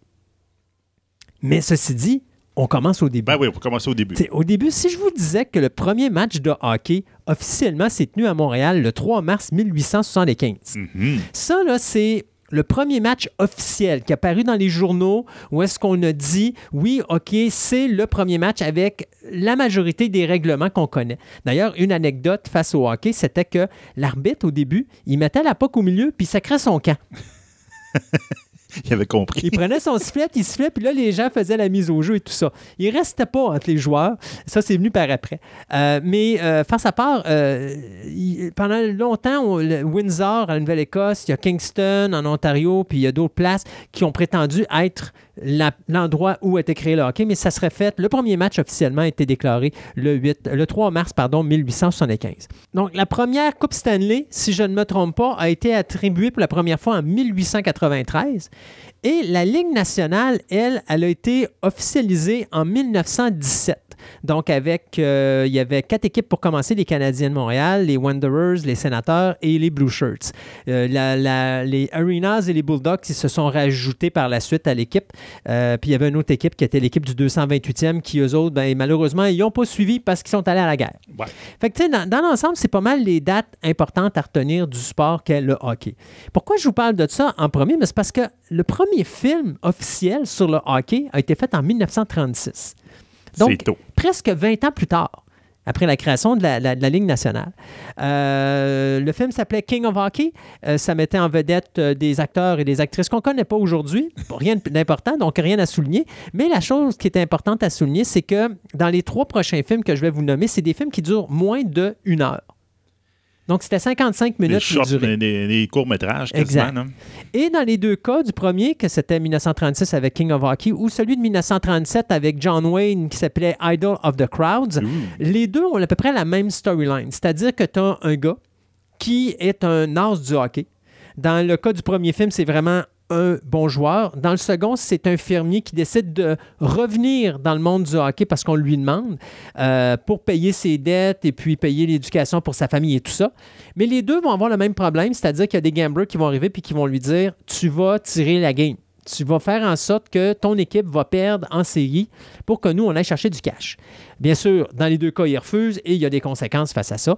[SPEAKER 4] Mais ceci dit, on commence au début.
[SPEAKER 3] Ben oui, on peut commencer au début.
[SPEAKER 4] T'sais, au début, si je vous disais que le premier match de hockey officiellement s'est tenu à Montréal le 3 mars 1875,
[SPEAKER 3] Mhm.
[SPEAKER 4] ça, là, c'est le premier match officiel qui est apparu dans les journaux où est-ce qu'on a dit, oui, OK, c'est le premier match avec la majorité des règlements qu'on connaît. D'ailleurs, une anecdote face au hockey, c'était que l'arbitre, au début, il mettait la puck au milieu puis il sacrait son camp.
[SPEAKER 3] Il
[SPEAKER 4] prenait son sifflet, il sifflait, puis là, les gens faisaient la mise au jeu et tout ça. Il restait pas entre les joueurs. Ça, c'est venu par après. Euh, mais euh, face à part, euh, pendant longtemps, Windsor, en Nouvelle-Écosse, il y a Kingston, en Ontario, puis il y a d'autres places qui ont prétendu être l'endroit où a été créé le hockey, mais ça serait fait. Le premier match officiellement a été déclaré le, 8, le 3 mars pardon, 1875. Donc, la première Coupe Stanley, si je ne me trompe pas, a été attribuée pour la première fois en 1893. Et la Ligue nationale, elle, elle a été officialisée en 1917. Donc, avec, euh, il y avait quatre équipes pour commencer les Canadiens de Montréal, les Wanderers, les Sénateurs et les Blue Shirts. Euh, la- la- les Arenas et les Bulldogs ils se sont rajoutés par la suite à l'équipe. Euh, puis il y avait une autre équipe qui était l'équipe du 228e qui, eux autres, ben, malheureusement, ils n'ont pas suivi parce qu'ils sont allés à la guerre.
[SPEAKER 3] Ouais.
[SPEAKER 4] Fait que, dans, dans l'ensemble, c'est pas mal les dates importantes à retenir du sport qu'est le hockey. Pourquoi je vous parle de ça en premier? Mais c'est parce que le premier film officiel sur le hockey a été fait en 1936. Donc,
[SPEAKER 3] tôt.
[SPEAKER 4] presque 20 ans plus tard, après la création de la, la- de la Ligue nationale. Euh, le film s'appelait King of Hockey. Euh, ça mettait en vedette euh, des acteurs et des actrices qu'on ne connaît pas aujourd'hui. Rien d'important, donc rien à souligner. Mais la chose qui est importante à souligner, c'est que dans les trois prochains films que je vais vous nommer, c'est des films qui durent moins de une heure. Donc, c'était 55
[SPEAKER 3] Des,
[SPEAKER 4] minutes de
[SPEAKER 3] shorts,
[SPEAKER 4] durée.
[SPEAKER 3] des, des courts-métrages,
[SPEAKER 4] Exact.
[SPEAKER 3] quasiment. non?
[SPEAKER 4] Et dans les deux cas, du premier, que c'était 1936 avec King of Hockey, ou celui de 1937 avec John Wayne qui s'appelait Idol of the Crowds, les deux ont à peu près la même storyline. C'est-à-dire que tu as un gars qui est un as du hockey. Dans le cas du premier film, c'est vraiment un bon joueur. Dans le second, c'est un fermier qui décide de revenir dans le monde du hockey parce qu'on lui demande euh, pour payer ses dettes et puis payer l'éducation pour sa famille et tout ça. Mais les deux vont avoir le même problème, c'est-à-dire qu'il y a des gamblers qui vont arriver puis qui vont lui dire Tu vas tirer la game. Tu vas faire en sorte que ton équipe va perdre en série pour que nous, on aille chercher du cash. Bien sûr, dans les deux cas, il refuse et il y a des conséquences face à ça.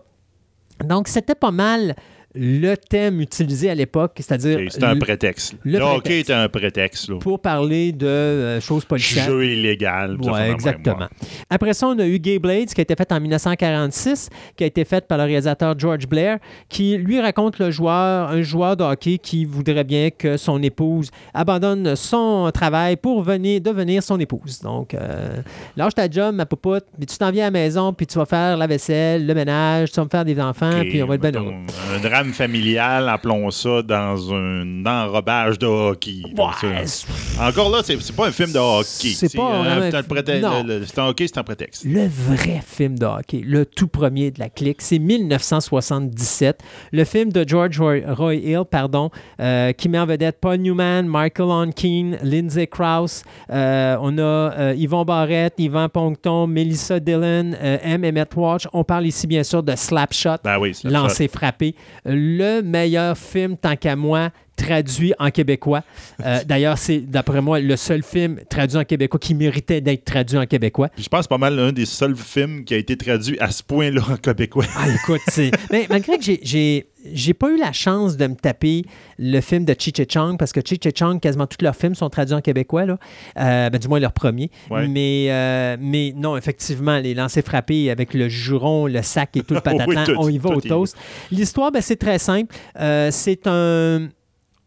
[SPEAKER 4] Donc, c'était pas mal le thème utilisé à l'époque, c'est-à-dire
[SPEAKER 3] C'est un prétexte.
[SPEAKER 4] le
[SPEAKER 3] hockey
[SPEAKER 4] prétexte.
[SPEAKER 3] est un prétexte. Là.
[SPEAKER 4] pour parler de euh, choses policières.
[SPEAKER 3] Jeu illégal. même,
[SPEAKER 4] exactement. Après ça, on a eu Gay Blades, qui a été fait en 1946, qui a été fait par le réalisateur George Blair, qui lui raconte le joueur, un joueur de hockey qui voudrait bien que son épouse abandonne son travail pour venir devenir son épouse. Donc, euh, lâche ta job, ma popote, puis tu t'en viens à la maison, puis tu vas faire la vaisselle, le ménage, tu vas me faire des enfants, puis on va être.
[SPEAKER 3] Un drame familial, appelons ça dans un enrobage de hockey. Donc,
[SPEAKER 4] Ouais,
[SPEAKER 3] ça- Encore là, c'est c'est pas un film de hockey.
[SPEAKER 4] C'est pas
[SPEAKER 3] un-
[SPEAKER 4] vraiment un
[SPEAKER 3] prétexte- le- le- C'est un hockey, c'est un prétexte.
[SPEAKER 4] Le vrai film de hockey, le tout premier de la clique, c'est 1977. Le film de George Roy, Roy Hill, pardon, euh, qui met en vedette Paul Newman, Michael Onkin, Lindsay Krause. Euh, on a euh, Yvon Barrette, Yvan Poncton, Melissa Dillon, M. Emmett Watch. On parle ici, bien sûr, de Slapshot.
[SPEAKER 3] Ben oui,
[SPEAKER 4] Lancé frappé. Le meilleur film, tant qu'à moi, traduit en québécois. Euh, D'ailleurs, c'est, d'après moi, le seul film traduit en québécois qui méritait d'être traduit en québécois.
[SPEAKER 3] Je pense pas mal un des seuls films qui a été traduit à ce point-là en québécois.
[SPEAKER 4] Ah, écoute, c'est. Mais malgré que j'ai- j'ai. Pas eu la chance de me taper le film de et Chong parce que et Chong, quasiment tous leurs films sont traduits en québécois, là. Euh, ben, du moins leurs premiers.
[SPEAKER 3] Ouais.
[SPEAKER 4] Mais, euh, mais non, effectivement, les lancers frappés avec le juron, le sac et tout le
[SPEAKER 3] Oui,
[SPEAKER 4] patatlan,
[SPEAKER 3] tout-
[SPEAKER 4] on y va au toast. L'histoire, ben, c'est très simple. Euh, c'est un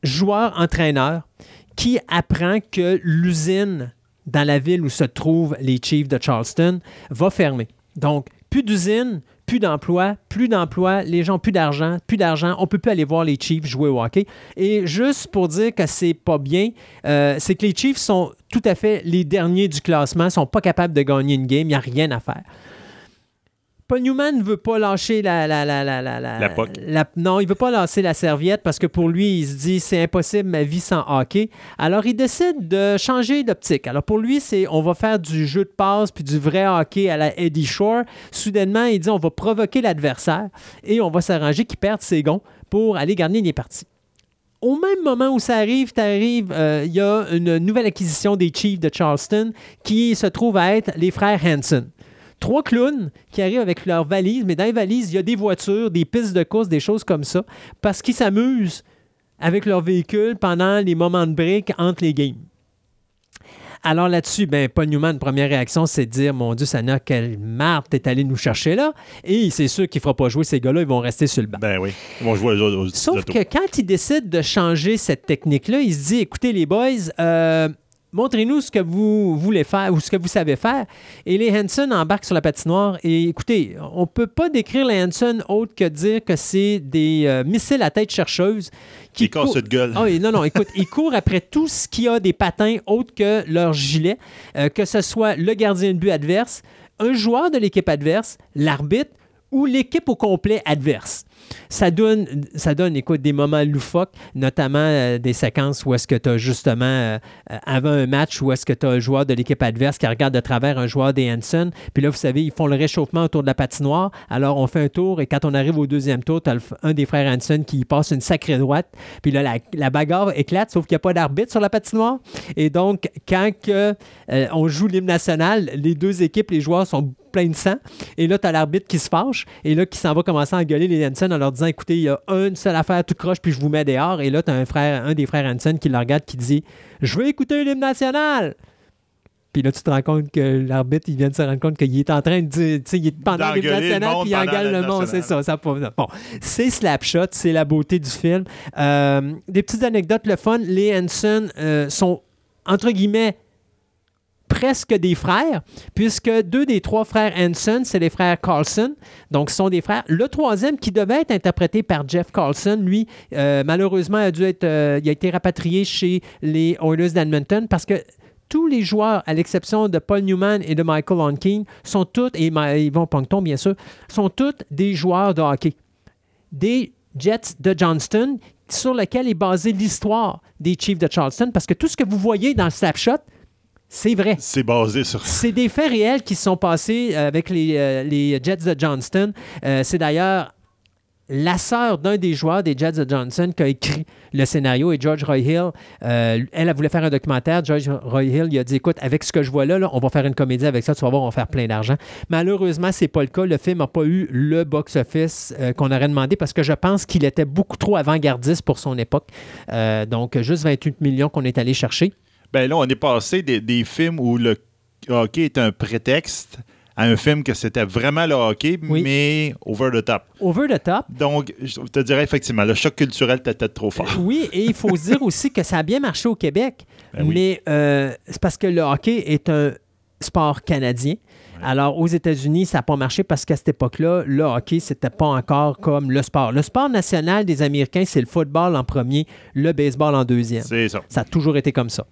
[SPEAKER 4] joueur-entraîneur qui apprend que l'usine dans la ville où se trouvent les Chiefs de Charleston va fermer. Donc, plus d'usine, plus d'emplois, plus d'emplois, les gens plus d'argent, plus d'argent, on peut plus aller voir les Chiefs jouer au hockey. Et juste pour dire que c'est pas bien, euh, c'est que les Chiefs sont tout à fait les derniers du classement, sont pas capables de gagner une game, il n'y a rien à faire. Paul Newman ne veut pas lâcher la, la, la, la, la,
[SPEAKER 3] La puck.
[SPEAKER 4] la- non, il veut pas lâcher la serviette parce que pour lui, il se dit c'est impossible ma vie sans hockey. Alors il décide de changer d'optique. Alors pour lui, c'est on va faire du jeu de passe puis du vrai hockey à la Eddie Shore. Soudainement, il dit on va provoquer l'adversaire et on va s'arranger qu'il perde ses gonds pour aller gagner les parties. Au même moment où ça arrive, t'arrives, euh, il y a une nouvelle acquisition des Chiefs de Charleston qui se trouve à être les frères Hanson. Trois clowns qui arrivent avec leurs valises, mais dans les valises, il y a des voitures, des pistes de course, des choses comme ça, parce qu'ils s'amusent avec leur véhicule pendant les moments de break entre les games. Alors là-dessus, ben, Paul Newman, première réaction, c'est de dire Mon Dieu, Sana, quelle marde t'es allé nous chercher là. Et c'est sûr qu'il ne fera pas jouer ces gars-là, ils vont rester sur le banc.
[SPEAKER 3] Ben oui. Ils vont jouer aux, aux,
[SPEAKER 4] Sauf que quand il décide de changer cette technique-là, il se dit écoutez, les boys, euh, montrez-nous ce que vous voulez faire ou ce que vous savez faire. Et les Hanson embarquent sur la patinoire. Et écoutez, on ne peut pas décrire les Hanson autre que dire que c'est des euh, missiles à tête chercheuse qui
[SPEAKER 3] cassent de gueule.
[SPEAKER 4] ah non, non, écoute, ils courent après tout ce qui a des patins autres que leur gilet, euh, que ce soit le gardien de but adverse, un joueur de l'équipe adverse, l'arbitre ou l'équipe au complet adverse. Ça donne, ça donne, des moments loufoques, notamment euh, des séquences où est-ce que tu as justement, euh, euh, avant un match, où est-ce que tu as un joueur de l'équipe adverse qui regarde de travers un joueur des Hanson. Puis là, vous savez, ils font le réchauffement autour de la patinoire. Alors, on fait un tour et quand on arrive au deuxième tour, tu as un des frères Hanson qui passe une sacrée droite. Puis là, la, bagarre éclate, sauf qu'il n'y a pas d'arbitre sur la patinoire. Et donc, quand on joue l'hymne national, les deux équipes, les joueurs sont pleins de sang. Et là, tu as l'arbitre qui se fâche et là, qui s'en va commencer à engueuler les Hanson en leur disant écoutez, il y a une seule affaire tout croche, puis je vous mets dehors. Et là, tu as un, frère, un des frères Hanson qui le regarde qui dit Je veux écouter l'hymne national. Puis là, tu te rends compte que l'arbitre, il vient de se rendre compte qu'il est en train de dire, tu sais, il est pendant l'hymne
[SPEAKER 3] D'engueuler le
[SPEAKER 4] national, puis il engueule le monde, c'est ça. ça bon, c'est Slapshot, c'est la beauté du film. Euh, des petites anecdotes, le fun. Les Hanson euh, sont, entre guillemets, presque des frères, puisque deux des trois frères Hanson, c'est les frères Carlson. Donc, ce sont des frères. Le troisième, qui devait être interprété par Jeff Carlson, lui, euh, malheureusement, a dû être, euh, il a été rapatrié chez les Oilers d'Edmonton parce que tous les joueurs, à l'exception de Paul Newman et de Michael Onkin, sont tous, et Yvon Poncton, bien sûr, sont tous des joueurs de hockey. Des Jets de Johnston, sur lesquels est basée l'histoire des Chiefs de Charleston, parce que tout ce que vous voyez dans le snapshot, c'est vrai.
[SPEAKER 3] C'est basé sur
[SPEAKER 4] C'est des faits réels qui se sont passés euh, avec les, euh, les Jets de Johnston. Euh, c'est d'ailleurs la sœur d'un des joueurs des Jets de Johnson qui a écrit le scénario et George Roy Hill, euh, elle, elle voulait faire un documentaire. George Roy Hill, il a dit écoute, avec ce que je vois là, là, on va faire une comédie avec ça, tu vas voir, on va faire plein d'argent. Malheureusement, c'est pas le cas. Le film n'a pas eu le box-office euh, qu'on aurait demandé parce que je pense qu'il était beaucoup trop avant-gardiste pour son époque. Euh, donc, juste 28 millions qu'on est allé chercher.
[SPEAKER 3] Ben là, on est passé des, des films où le hockey est un prétexte à un film que c'était vraiment le hockey,
[SPEAKER 4] Oui.
[SPEAKER 3] mais over the top.
[SPEAKER 4] Over the top.
[SPEAKER 3] Donc, je te dirais effectivement, le choc culturel était peut-être trop fort.
[SPEAKER 4] Oui, et il faut se dire aussi que ça a bien marché au Québec,
[SPEAKER 3] Ben oui.
[SPEAKER 4] mais euh, c'est parce que le hockey est un sport canadien. Alors, aux États-Unis, ça n'a pas marché parce qu'à cette époque-là, le hockey, c'était pas encore comme le sport. Le sport national des Américains, c'est le football en premier, le baseball en deuxième.
[SPEAKER 3] C'est ça.
[SPEAKER 4] Ça a toujours été comme ça.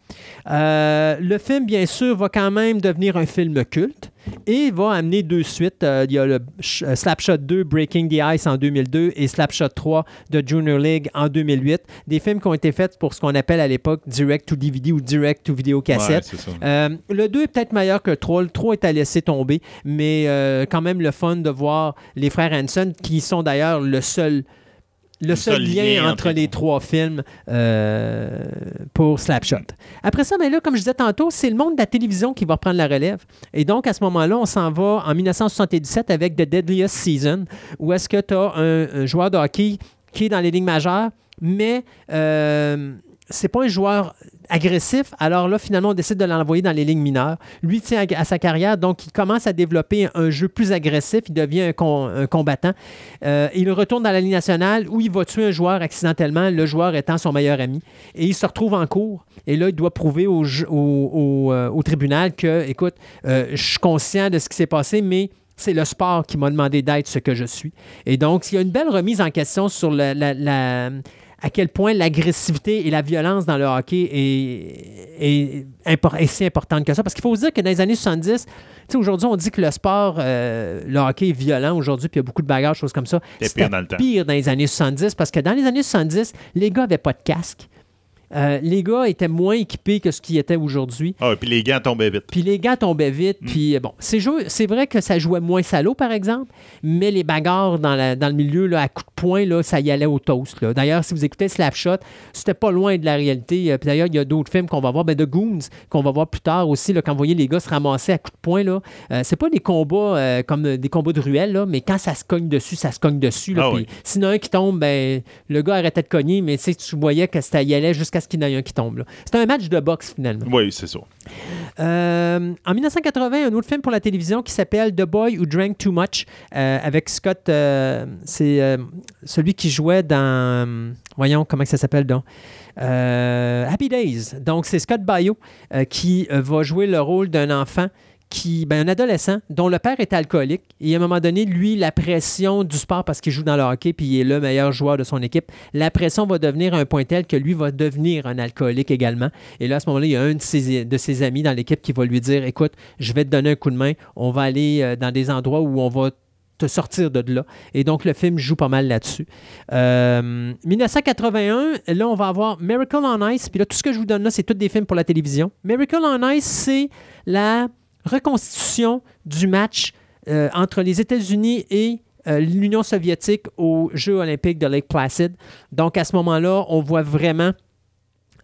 [SPEAKER 4] Euh, le film, bien sûr, va quand même devenir un film culte et va amener deux suites. Euh, il y a le euh, Slapshot 2, Breaking the Ice en 2002 et Slapshot 3 de Junior League en 2008. Des films qui ont été faits pour ce qu'on appelle à l'époque Direct to DVD ou Direct to Video
[SPEAKER 3] Ouais,
[SPEAKER 4] cassette. Euh, le 2 est peut-être meilleur que le 3. Le 3 est à laisser tomber, mais euh, quand même le fun de voir les frères Hanson, qui sont d'ailleurs le seul, le seul, lien,
[SPEAKER 3] lien
[SPEAKER 4] entre les trois films euh, pour Slapshot. Après ça, ben là, comme je disais tantôt, c'est le monde de la télévision qui va prendre la relève. Et donc, à ce moment-là, on s'en va en 1977 avec The Deadliest Season, où est-ce que tu as un, un joueur de hockey qui est dans les lignes majeures, mais euh, c'est pas un joueur agressif. Alors là, finalement, on décide de l'envoyer dans les lignes mineures. Lui tient à, sa carrière, donc il commence à développer un jeu plus agressif. Il devient un, com- un combattant. Euh, il retourne dans la Ligue nationale où il va tuer un joueur accidentellement, le joueur étant son meilleur ami. Et il se retrouve en cours. Et là, il doit prouver au, euh, tribunal que, écoute, euh, je suis conscient de ce qui s'est passé, mais c'est le sport qui m'a demandé d'être ce que je suis. Et donc, il y a une belle remise en question sur la- à quel point l'agressivité et la violence dans le hockey est, est, impor- est si importante que ça. Parce qu'il faut se dire que dans les années 70, tu sais, aujourd'hui, on dit que le sport, euh, le hockey est violent aujourd'hui, puis il y a beaucoup de bagarres, choses comme ça.
[SPEAKER 3] C'était pire dans le temps.
[SPEAKER 4] pire dans les années 70 parce que dans les années 70, les gars n'avaient pas de casque. Euh, les gars étaient moins équipés que ce qu'ils étaient aujourd'hui.
[SPEAKER 3] Ah, et puis les gants tombaient vite.
[SPEAKER 4] Puis les gars tombaient vite.
[SPEAKER 3] Mm.
[SPEAKER 4] Puis euh, bon, c'est vrai que ça jouait moins salaud, par exemple, mais les bagarres dans, la- dans le milieu, là, à coups de poing, là, ça y allait au toast. D'ailleurs, si vous écoutez Slapshot, c'était pas loin de la réalité. Euh, Puis d'ailleurs, il y a d'autres films qu'on va voir, ben, de Goons, qu'on va voir plus tard aussi, là, quand vous voyez les gars se ramasser à coups de poing. Là, euh, c'est pas des combats euh, comme des combats de ruelle, là, mais quand ça se cogne dessus, ça se cogne dessus. Là,
[SPEAKER 3] Ah oui.
[SPEAKER 4] S'il y en a un qui tombe, ben, le gars arrêtait de cogner, mais tu voyais que ça y allait jusqu'à ce qu'il y en ait un qui tombe. C'était un match de boxe, finalement.
[SPEAKER 3] Oui, c'est ça.
[SPEAKER 4] Euh, en 1980, un autre film pour la télévision qui s'appelle The Boy Who Drank Too Much euh, avec Scott. euh, c'est celui qui jouait dans. Voyons, comment ça s'appelle donc Happy Days. Donc, c'est Scott Baio qui va jouer le rôle d'un enfant. Qui, ben, un adolescent dont le père est alcoolique et à un moment donné, lui, la pression du sport parce qu'il joue dans le hockey puis il est le meilleur joueur de son équipe, la pression va devenir un point tel que lui va devenir un alcoolique également. Et là, à ce moment-là, il y a un de ses, de ses amis dans l'équipe qui va lui dire Écoute, je vais te donner un coup de main, on va aller euh, dans des endroits où on va te sortir de là. Et donc, le film joue pas mal là-dessus. Euh, 1981, là, on va avoir Miracle on Ice. Puis là, tout ce que je vous donne là, c'est tous des films pour la télévision. Miracle on Ice, c'est la reconstitution du match euh, entre les États-Unis et euh, l'Union soviétique aux Jeux olympiques de Lake Placid. Donc, à ce moment-là, on voit vraiment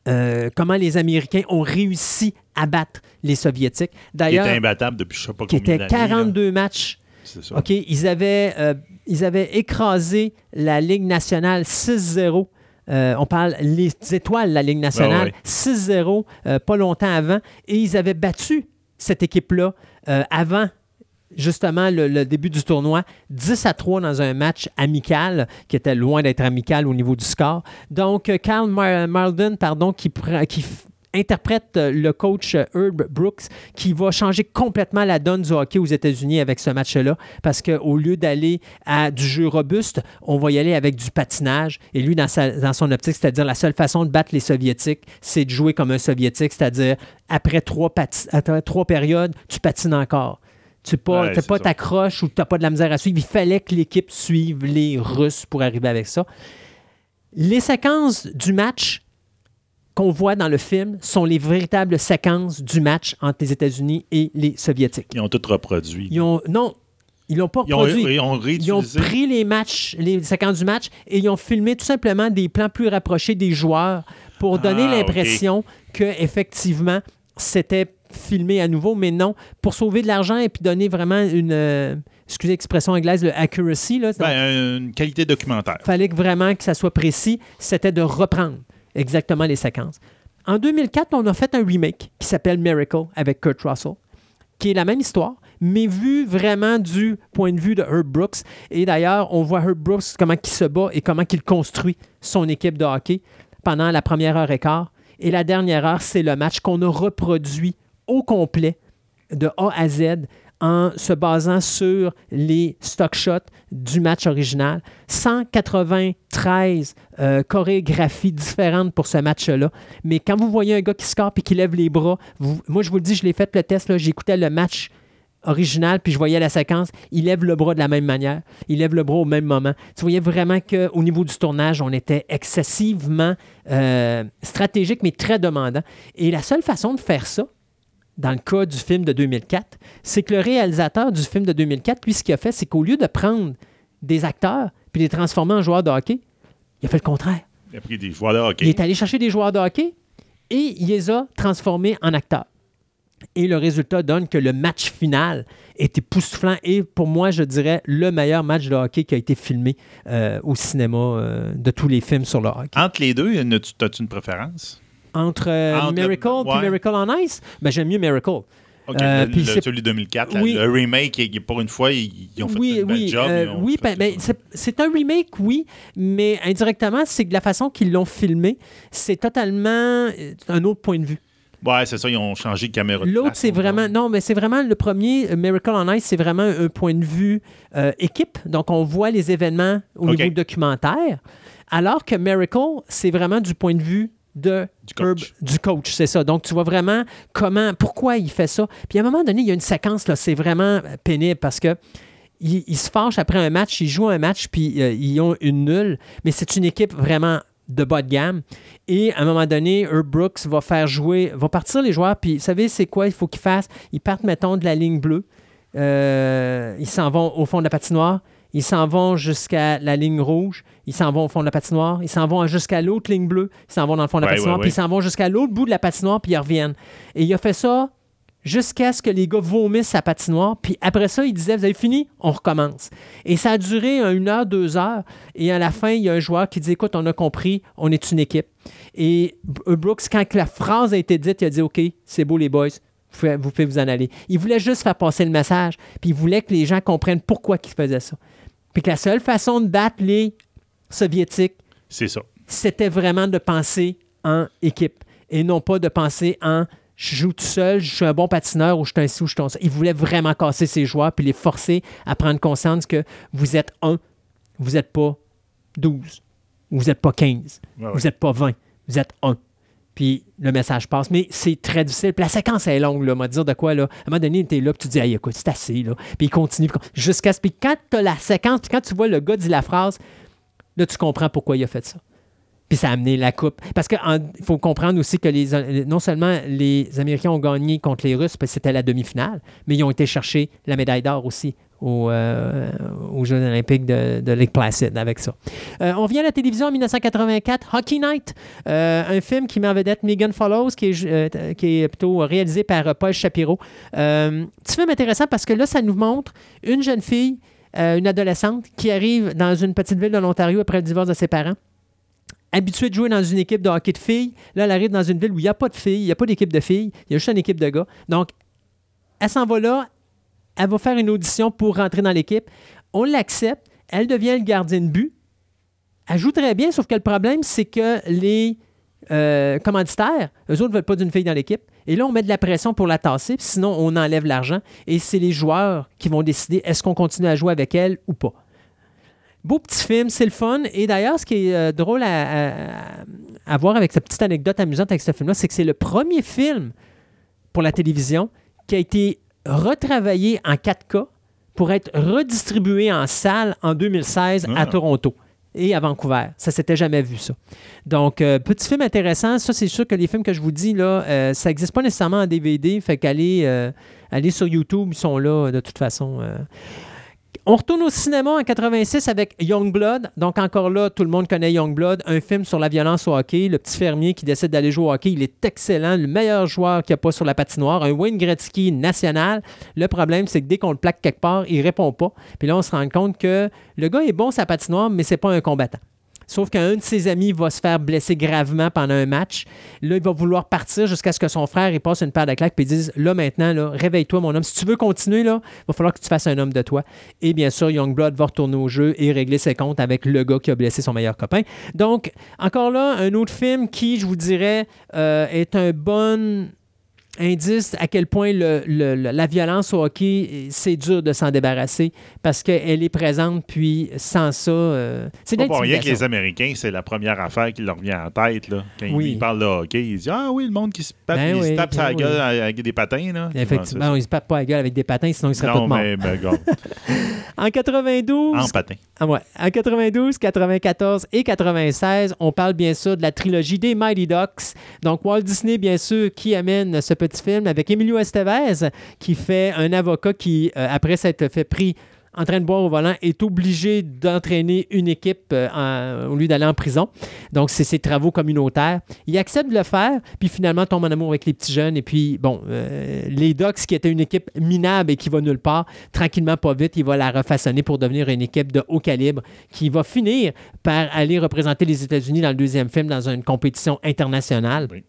[SPEAKER 4] euh, comment les Américains ont réussi à battre les Soviétiques.
[SPEAKER 3] Qui
[SPEAKER 4] D'ailleurs,
[SPEAKER 3] était imbattable depuis je sais pas
[SPEAKER 4] qui était
[SPEAKER 3] d'années. là.
[SPEAKER 4] 42 matchs
[SPEAKER 3] C'est ça.
[SPEAKER 4] OK, ils avaient, ils avaient écrasé la Ligue nationale 6-0. Euh, on parle les étoiles de la Ligue nationale,
[SPEAKER 3] Ouais,
[SPEAKER 4] 6-0, euh, pas longtemps avant. Et ils avaient battu cette équipe-là euh, avant justement le, début du tournoi, 10 à 3 dans un match amical, qui était loin d'être amical au niveau du score. Donc, euh, Carl Mar- Malden, pardon, qui, qui interprète euh, le coach euh, Herb Brooks, qui va changer complètement la donne du hockey aux États-Unis avec ce match-là, parce qu'au lieu d'aller à du jeu robuste, on va y aller avec du patinage. Et lui, dans, sa- dans son optique, c'est-à-dire la seule façon de battre les Soviétiques, c'est de jouer comme un Soviétique, c'est-à-dire après trois, pati- après trois périodes, tu patines encore. Tu n'as pas,
[SPEAKER 3] Ouais,
[SPEAKER 4] pas t'accroches ou tu n'as pas de la misère à suivre. Il fallait que l'équipe suive les Russes pour arriver avec ça. Les séquences du match qu'on voit dans le film sont les véritables séquences du match entre les États-Unis et les Soviétiques.
[SPEAKER 3] Ils ont tout reproduit.
[SPEAKER 4] Ils ont, non, ils l'ont pas
[SPEAKER 3] Ils ont,
[SPEAKER 4] produit.
[SPEAKER 3] ils ont
[SPEAKER 4] Ils ont pris les matchs, les séquences du match, et ils ont filmé tout simplement des plans plus rapprochés des joueurs pour donner
[SPEAKER 3] Ah,
[SPEAKER 4] l'impression que effectivement c'était filmé à nouveau, mais non, pour sauver de l'argent et puis donner vraiment une, euh, excusez l'expression anglaise, le accuracy, là,
[SPEAKER 3] Ben, une qualité documentaire.
[SPEAKER 4] fallait que vraiment que ça soit précis, c'était de reprendre exactement les séquences. En 2004, on a fait un remake qui s'appelle Miracle avec Kurt Russell, qui est la même histoire, mais vu vraiment du point de vue de Herb Brooks. Et d'ailleurs, on voit Herb Brooks comment il se bat et comment il construit son équipe de hockey pendant la première heure et quart. Et la dernière heure, c'est le match qu'on a reproduit au complet de A à Z en se basant sur les stock shots du match original. 193 euh, chorégraphies différentes pour ce match-là. Mais quand vous voyez un gars qui score et qui lève les bras, moi je vous le dis, je l'ai fait le test, j'écoutais le match original, puis je voyais la séquence, il lève le bras de la même manière, il lève le bras au même moment. Tu voyais vraiment qu'au niveau du tournage, on était excessivement euh, stratégique, mais très demandant. Et la seule façon de faire ça, dans le cas du film de 2004, c'est que le réalisateur du film de 2004, lui, ce qu'il a fait, c'est qu'au lieu de prendre des acteurs puis les transformer en joueurs de hockey, il a fait le contraire.
[SPEAKER 3] Il a pris des joueurs de hockey.
[SPEAKER 4] Il est allé chercher des joueurs de hockey et il les a transformés en acteurs. Et le résultat donne que le match final est époustouflant et pour moi, je dirais, le meilleur match de hockey qui a été filmé euh, au cinéma euh, de tous les films sur le hockey.
[SPEAKER 3] Entre les deux, as-tu une préférence?
[SPEAKER 4] Entre, euh,
[SPEAKER 3] Entre
[SPEAKER 4] Miracle et
[SPEAKER 3] ouais.
[SPEAKER 4] Miracle on Ice, ben, j'aime mieux Miracle.
[SPEAKER 3] OK,
[SPEAKER 4] Euh,
[SPEAKER 3] le- celui de 2004, là,
[SPEAKER 4] Oui.
[SPEAKER 3] le remake, il- pour une fois, ils, ils ont fait
[SPEAKER 4] oui,
[SPEAKER 3] belle
[SPEAKER 4] oui,
[SPEAKER 3] job.
[SPEAKER 4] euh, oui, ben, ben, c'est un remake, oui, mais indirectement, c'est que la façon qu'ils l'ont filmé, c'est totalement euh, un autre point de vue.
[SPEAKER 3] Ouais, c'est ça, ils ont changé de caméra. de
[SPEAKER 4] L'autre, c'est vraiment. Non, mais c'est vraiment le premier, Miracle on Ice, c'est vraiment un point de vue euh, équipe. Donc, on voit les événements au
[SPEAKER 3] OK.
[SPEAKER 4] niveau documentaire. Alors que Miracle, c'est vraiment du point de vue de
[SPEAKER 3] Du coach.
[SPEAKER 4] Herb- du coach, c'est ça. Donc, tu vois vraiment comment, pourquoi il fait ça. Puis, à un moment donné, il y a une séquence, là, c'est vraiment pénible parce que il, il se fâche après un match, il joue un match, puis euh, ils ont une nulle, mais c'est une équipe vraiment de bas de gamme. Et à un moment donné, Herb Brooks va faire jouer, va partir les joueurs, puis vous savez, c'est quoi il faut qu'ils fassent? Ils partent, mettons, de la ligne bleue. Euh, ils s'en vont au fond de la patinoire. Ils s'en vont jusqu'à la ligne rouge. Ils s'en vont au fond de la patinoire. Ils s'en vont jusqu'à l'autre ligne bleue. Ils s'en vont dans le fond de la
[SPEAKER 3] Ouais,
[SPEAKER 4] patinoire.
[SPEAKER 3] ouais,
[SPEAKER 4] Puis ils s'en vont jusqu'à l'autre bout de la patinoire, puis ils reviennent. Et il a fait ça jusqu'à ce que les gars vomissent sa patinoire. Puis après ça, il disait, vous avez fini, on recommence. Et ça a duré euh, une heure, deux heures. Et à la fin, il y a un joueur qui dit, écoute, on a compris, on est une équipe. Et B- Brooks, quand la phrase a été dite, il a dit, OK, c'est beau les boys, vous pouvez, vous pouvez vous en aller. Il voulait juste faire passer le message, puis il voulait que les gens comprennent pourquoi il faisait ça. Puis que la seule façon de battre les Soviétiques,
[SPEAKER 3] C'est ça.
[SPEAKER 4] c'était vraiment de penser en équipe et non pas de penser en je joue tout seul, je suis un bon patineur ou je suis un ci ou je suis un ça. Il voulait vraiment casser ses joueurs puis les forcer à prendre conscience que vous êtes un, vous n'êtes pas 12, vous n'êtes pas 15,
[SPEAKER 3] Ouais, ouais.
[SPEAKER 4] vous n'êtes pas 20, vous êtes un. Puis le message passe. Mais c'est très difficile. Puis la séquence est longue, là. On dire de quoi, là. À un moment donné, tu es là, puis tu dis, hey, écoute, c'est assez, là. Puis il continue. Jusqu'à ce. Puis quand tu as la séquence, puis quand tu vois le gars dire la phrase, là, tu comprends pourquoi il a fait ça. Puis ça a amené la coupe. Parce qu'il faut comprendre aussi que les, non seulement les Américains ont gagné contre les Russes, parce que c'était la demi-finale, mais ils ont été chercher la médaille d'or aussi aux, euh, Jeux olympiques de, Lake Placid avec ça. Euh, on vient à la télévision en 1984, Hockey Night, euh, un film qui met en vedette Megan Follows, qui est, qui est plutôt réalisé par Paul Shapiro. Petit film intéressant parce que là, ça nous montre une jeune fille, une adolescente, qui arrive dans une petite ville de l'Ontario après le divorce de ses parents habituée de jouer dans une équipe de hockey de filles. Là, elle arrive dans une ville où il n'y a pas de filles, il n'y a pas d'équipe de filles, il y a juste une équipe de gars. Donc, elle s'en va là, elle va faire une audition pour rentrer dans l'équipe. On l'accepte, elle devient le gardien de but. Elle joue très bien, sauf que le problème, c'est que les euh, commanditaires, eux autres ne veulent pas d'une fille dans l'équipe. Et là, on met de la pression pour la tasser, sinon, on enlève l'argent. Et c'est les joueurs qui vont décider est-ce qu'on continue à jouer avec elle ou pas. Beau petit film, c'est le fun. Et d'ailleurs, ce qui est euh, drôle à voir avec cette petite anecdote amusante avec ce film-là, c'est que c'est le premier film pour la télévision qui a été retravaillé en 4K pour être redistribué en salle en 2016 à
[SPEAKER 3] Ah.
[SPEAKER 4] Toronto et à Vancouver. Ça s'était jamais vu, ça. Donc, euh, petit film intéressant. Ça, c'est sûr que les films que je vous dis, là, euh, ça n'existe pas nécessairement en DVD. Fait qu'aller euh, aller sur YouTube, ils sont là de toute façon. On retourne au cinéma en 86 avec Youngblood. Donc, encore là, tout le monde connaît Youngblood, un film sur la violence au hockey. Le petit fermier qui décide d'aller jouer au hockey, il est excellent, le meilleur joueur qu'il n'y a pas sur la patinoire, un Wayne Gretzky national. Le problème, c'est que dès qu'on le plaque quelque part, il répond pas. Puis là, on se rend compte que le gars est bon la patinoire, mais c'est pas un combattant. Sauf qu'un de ses amis va se faire blesser gravement pendant un match. Là, il va vouloir partir jusqu'à ce que son frère il passe une paire de claques il dise Là, maintenant, là, réveille-toi, mon homme. Si tu veux continuer, là, il va falloir que tu fasses un homme de toi. Et bien sûr, Youngblood va retourner au jeu et régler ses comptes avec le gars qui a blessé son meilleur copain. Donc, encore là, un autre film qui, je vous dirais, euh, est un bon indice à quel point le- le- le- la violence au hockey, c'est dur de s'en débarrasser parce qu'elle est présente, puis sans ça, euh, c'est
[SPEAKER 3] Pas pour rien que les Américains, c'est la première affaire qui leur vient en tête. Là. Quand
[SPEAKER 4] Oui.
[SPEAKER 3] ils parlent de hockey, ils disent Ah oui, le monde qui se, tape,
[SPEAKER 4] Ben
[SPEAKER 3] il se
[SPEAKER 4] oui,
[SPEAKER 3] tape
[SPEAKER 4] ben
[SPEAKER 3] sa
[SPEAKER 4] oui.
[SPEAKER 3] gueule avec des patins. Là.
[SPEAKER 4] Effectivement,
[SPEAKER 3] Ouais,
[SPEAKER 4] ils se battent pas la gueule avec des patins, sinon ils seraient
[SPEAKER 3] non,
[SPEAKER 4] morts.
[SPEAKER 3] mais ben,
[SPEAKER 4] En 92,
[SPEAKER 3] en patin.
[SPEAKER 4] Ah ouais. En 92, 94 et 96, on parle bien sûr de la trilogie des Mighty Ducks. Donc Walt Disney, bien sûr, qui amène ce petit film avec Emilio Estevez, qui fait un avocat qui, euh, après s'être fait pris en train de boire au volant, est obligé d'entraîner une équipe euh, au lieu d'aller en prison. Donc, c'est ses travaux communautaires. Il accepte de le faire, puis finalement tombe en amour avec les petits jeunes. Et puis, bon, euh, les Ducks, qui étaient une équipe minable et qui va nulle part, tranquillement, pas vite, il va la refaçonner pour devenir une équipe de haut calibre qui va finir par aller représenter les États-Unis dans le deuxième film dans une compétition internationale.
[SPEAKER 3] Oui.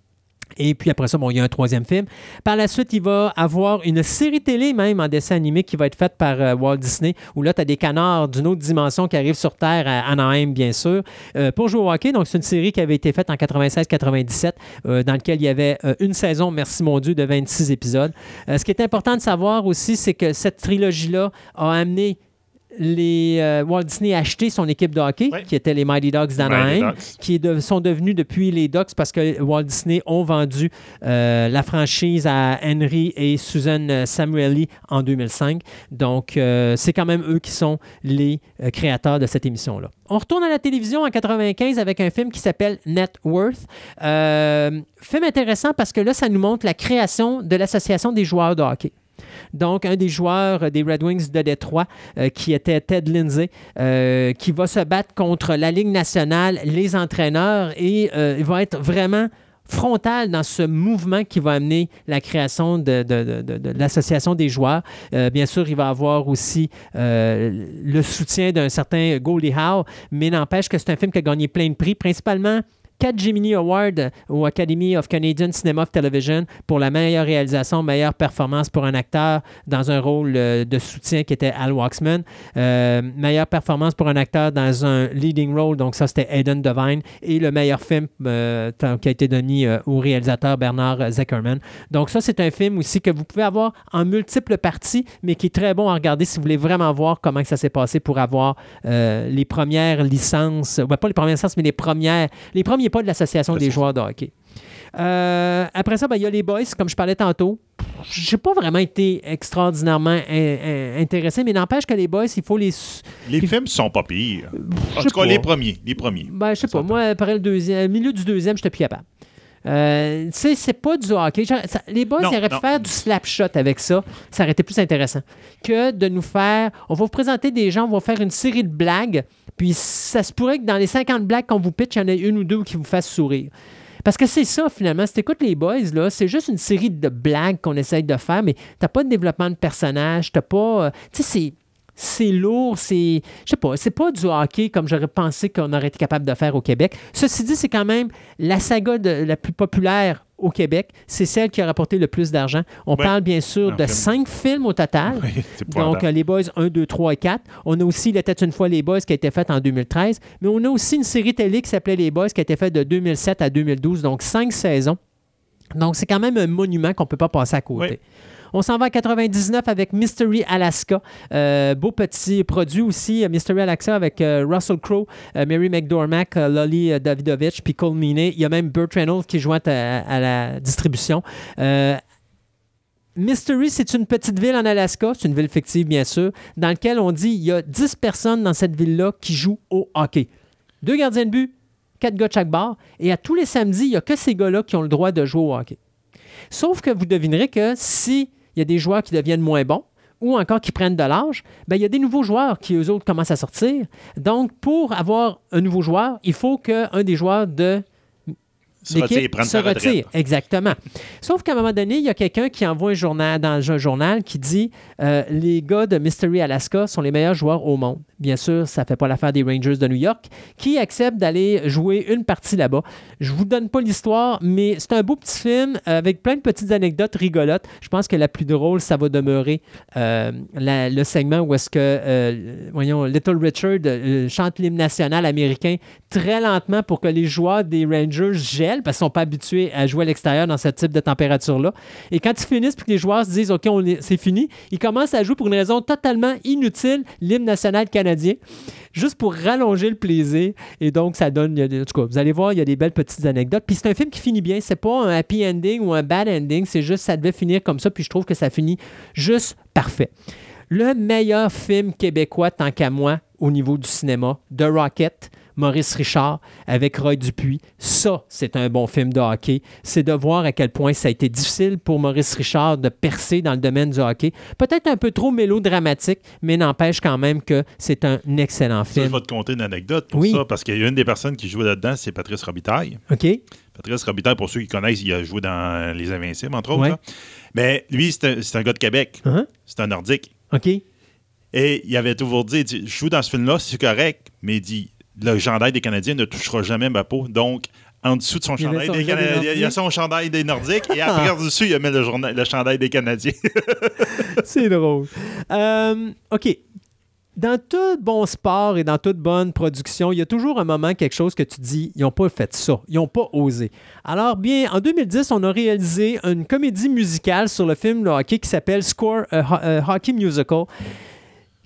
[SPEAKER 4] Et puis après ça, bon, il y a un troisième film. Par la suite, il va avoir une série télé même en dessin animé qui va être faite par euh, Walt Disney, où là, tu as des canards d'une autre dimension qui arrivent sur Terre, à Anaheim, bien sûr, euh, pour jouer au hockey. Donc, c'est une série qui avait été faite en 96-97, euh, dans laquelle il y avait euh, une saison, merci mon Dieu, de 26 épisodes. Euh, ce qui est important de savoir aussi, c'est que cette trilogie-là a amené les euh, Walt Disney a acheté son équipe de hockey, qui était les Mighty Ducks d'Anaheim, qui de- sont devenus depuis les Ducks parce que Walt Disney ont vendu euh, la franchise à Henry et Susan euh, Samueli en 2005. Donc, euh, c'est quand même eux qui sont les créateurs de cette émission-là. On retourne à la télévision en 95 avec un film qui s'appelle Net Worth. Film intéressant parce que là, ça nous montre la création de l'Association des joueurs de hockey. Donc, un des joueurs des Red Wings de Détroit, euh, qui était Ted Lindsay, euh, qui va se battre contre la Ligue nationale, les entraîneurs, et euh, il va être vraiment frontal dans ce mouvement qui va amener la création de, l'association des joueurs. Bien sûr, il va avoir aussi le soutien d'un certain Goldie Howe, mais n'empêche que c'est un film qui a gagné plein de prix, principalement quatre Gemini Awards au Academy of Canadian Cinema of Television pour la meilleure réalisation, meilleure performance pour un acteur dans un rôle euh, de soutien qui était Al Waxman. Euh, meilleure performance pour un acteur dans un leading role, donc ça c'était Aidan Devine. Et le meilleur film euh, qui a été donné au réalisateur Bernard Zuckerman. Donc ça c'est un film aussi que vous pouvez avoir en multiples parties, mais qui est très bon à regarder si vous voulez vraiment voir comment ça s'est passé pour avoir les premières licences, ouais, pas les premières licences, mais les premières, les premiers pas de l'association des joueurs de hockey. Euh, après ça, ben, il y a les boys, comme je parlais tantôt. J'ai pas vraiment été extraordinairement in- in- intéressé, mais n'empêche que les boys, il faut les.
[SPEAKER 5] Les
[SPEAKER 4] Puis-
[SPEAKER 5] films sont pas pires. En tout cas,
[SPEAKER 4] pas.
[SPEAKER 5] les premiers. Les premiers.
[SPEAKER 4] Ben, je sais pas. Moi, après le deuxième, milieu du deuxième, j'étais plus capable. Euh, tu sais, c'est pas du hockey. Genre, ça- les boys,
[SPEAKER 5] Non,
[SPEAKER 4] ils auraient pu faire du slap shot avec ça. Ça aurait été plus intéressant que de nous faire. On va vous présenter des gens, on va faire une série de blagues. Puis ça se pourrait que dans les 50 blagues qu'on vous pitch, il y en ait une ou deux qui vous fassent sourire. Parce que c'est ça, finalement. Si t'écoutes les boys, là, c'est juste une série de blagues qu'on essaye de faire, mais t'as pas de développement de personnage, t'as pas. euh, tu sais, c'est. C'est lourd, c'est. Je sais pas, c'est pas du hockey comme j'aurais pensé qu'on aurait été capable de faire au Québec. Ceci dit, c'est quand même la saga de- la plus populaire au Québec. C'est celle qui a rapporté le plus d'argent. On
[SPEAKER 5] Ouais.
[SPEAKER 4] parle bien sûr
[SPEAKER 5] Un
[SPEAKER 4] de
[SPEAKER 5] film.
[SPEAKER 4] cinq films au total.
[SPEAKER 5] Oui,
[SPEAKER 4] Donc, euh, les Boys 1, 2, 3 et 4. On a aussi Il était une fois les Boys qui a été faite en 2013. Mais on a aussi une série télé qui s'appelait Les Boys qui a été faite de 2007 à 2012. Donc, cinq saisons. Donc, c'est quand même un monument qu'on ne peut pas passer à côté.
[SPEAKER 5] Oui.
[SPEAKER 4] On s'en va à 99 avec Mystery Alaska. Euh, beau petit produit aussi, Mystery Alaska avec euh, Russell Crowe, euh, Mary McDormack, Lolly Davidovich, puis Cole Meany. Il y a même Burt Reynolds qui joint à, la distribution. Mystery, c'est une petite ville en Alaska, c'est une ville fictive bien sûr, dans laquelle on dit il y a 10 personnes dans cette ville-là qui jouent au hockey. Deux gardiens de but, quatre gars de chaque bar, et à tous les samedis, il n'y a que ces gars-là qui ont le droit de jouer au hockey. Sauf que vous devinerez que s'il y a des joueurs qui deviennent moins bons, ou encore qui prennent de l'âge, ben, il y a des nouveaux joueurs qui, eux autres, commencent à sortir. Donc, pour avoir un nouveau joueur, il faut qu'un des joueurs de
[SPEAKER 5] Se retire,
[SPEAKER 4] se retire. Exactement. Sauf qu'à un moment donné, il y a quelqu'un qui envoie un journal dans un journal qui dit euh, les gars de Mystery Alaska sont les meilleurs joueurs au monde. Bien sûr, ça ne fait pas l'affaire des Rangers de New York qui acceptent d'aller jouer une partie là-bas. Je vous donne pas l'histoire, mais c'est un beau petit film avec plein de petites anecdotes rigolotes. Je pense que la plus drôle, ça va demeurer euh, le segment où est-ce que, euh, voyons, Little Richard euh, chante l'hymne national américain très lentement pour que les joueurs des Rangers gèlent parce qu'ils ne sont pas habitués à jouer à l'extérieur dans ce type de température-là. Et quand ils finissent puis que les joueurs se disent OK, c'est fini, ils commencent à jouer pour une raison totalement inutile l'hymne national canadien, juste pour rallonger le plaisir. Et donc, ça donne. En tout cas, vous allez voir, il y a des belles petites anecdotes. Puis c'est un film qui finit bien. C'est pas un happy ending ou un bad ending. C'est juste, ça devait finir comme ça. Puis je trouve que ça finit juste parfait. Le meilleur film québécois, tant qu'à moi, au niveau du cinéma, The Rocket, Maurice Richard avec Roy Dupuis. Ça, c'est un bon film de hockey. C'est de voir à quel point ça a été difficile pour Maurice Richard de percer dans le domaine du hockey. Peut-être un peu trop mélodramatique, mais n'empêche quand même que c'est un excellent
[SPEAKER 5] Ça, je
[SPEAKER 4] film.
[SPEAKER 5] vais te conter une anecdote pour
[SPEAKER 4] Oui.
[SPEAKER 5] ça, parce qu'il y a une des personnes qui jouait là-dedans, c'est Patrice Robitaille.
[SPEAKER 4] OK?
[SPEAKER 5] Patrice Robitaille, pour ceux qui connaissent, il a joué dans Les Invincibles, entre autres.
[SPEAKER 4] Ouais.
[SPEAKER 5] Mais lui, c'est un, gars de Québec.
[SPEAKER 4] Hein?
[SPEAKER 5] C'est un nordique.
[SPEAKER 4] OK?
[SPEAKER 5] Et il avait toujours dit, je joue dans ce film-là, c'est correct, mais il dit, le gendarme des Canadiens ne touchera jamais ma peau. Donc,
[SPEAKER 3] en dessous de son chandail des Canadiens. Il y a son chandail des Nordiques et après, dessus, il a mis le, journal- le chandail des Canadiens.
[SPEAKER 4] C'est drôle. Euh, OK. Dans tout bon sport et dans toute bonne production, il y a toujours un moment, quelque chose que tu dis, ils n'ont pas fait ça, ils n'ont pas osé. Alors, bien, en 2010, on a réalisé une comédie musicale sur le film de hockey qui s'appelle Score a Hockey Musical,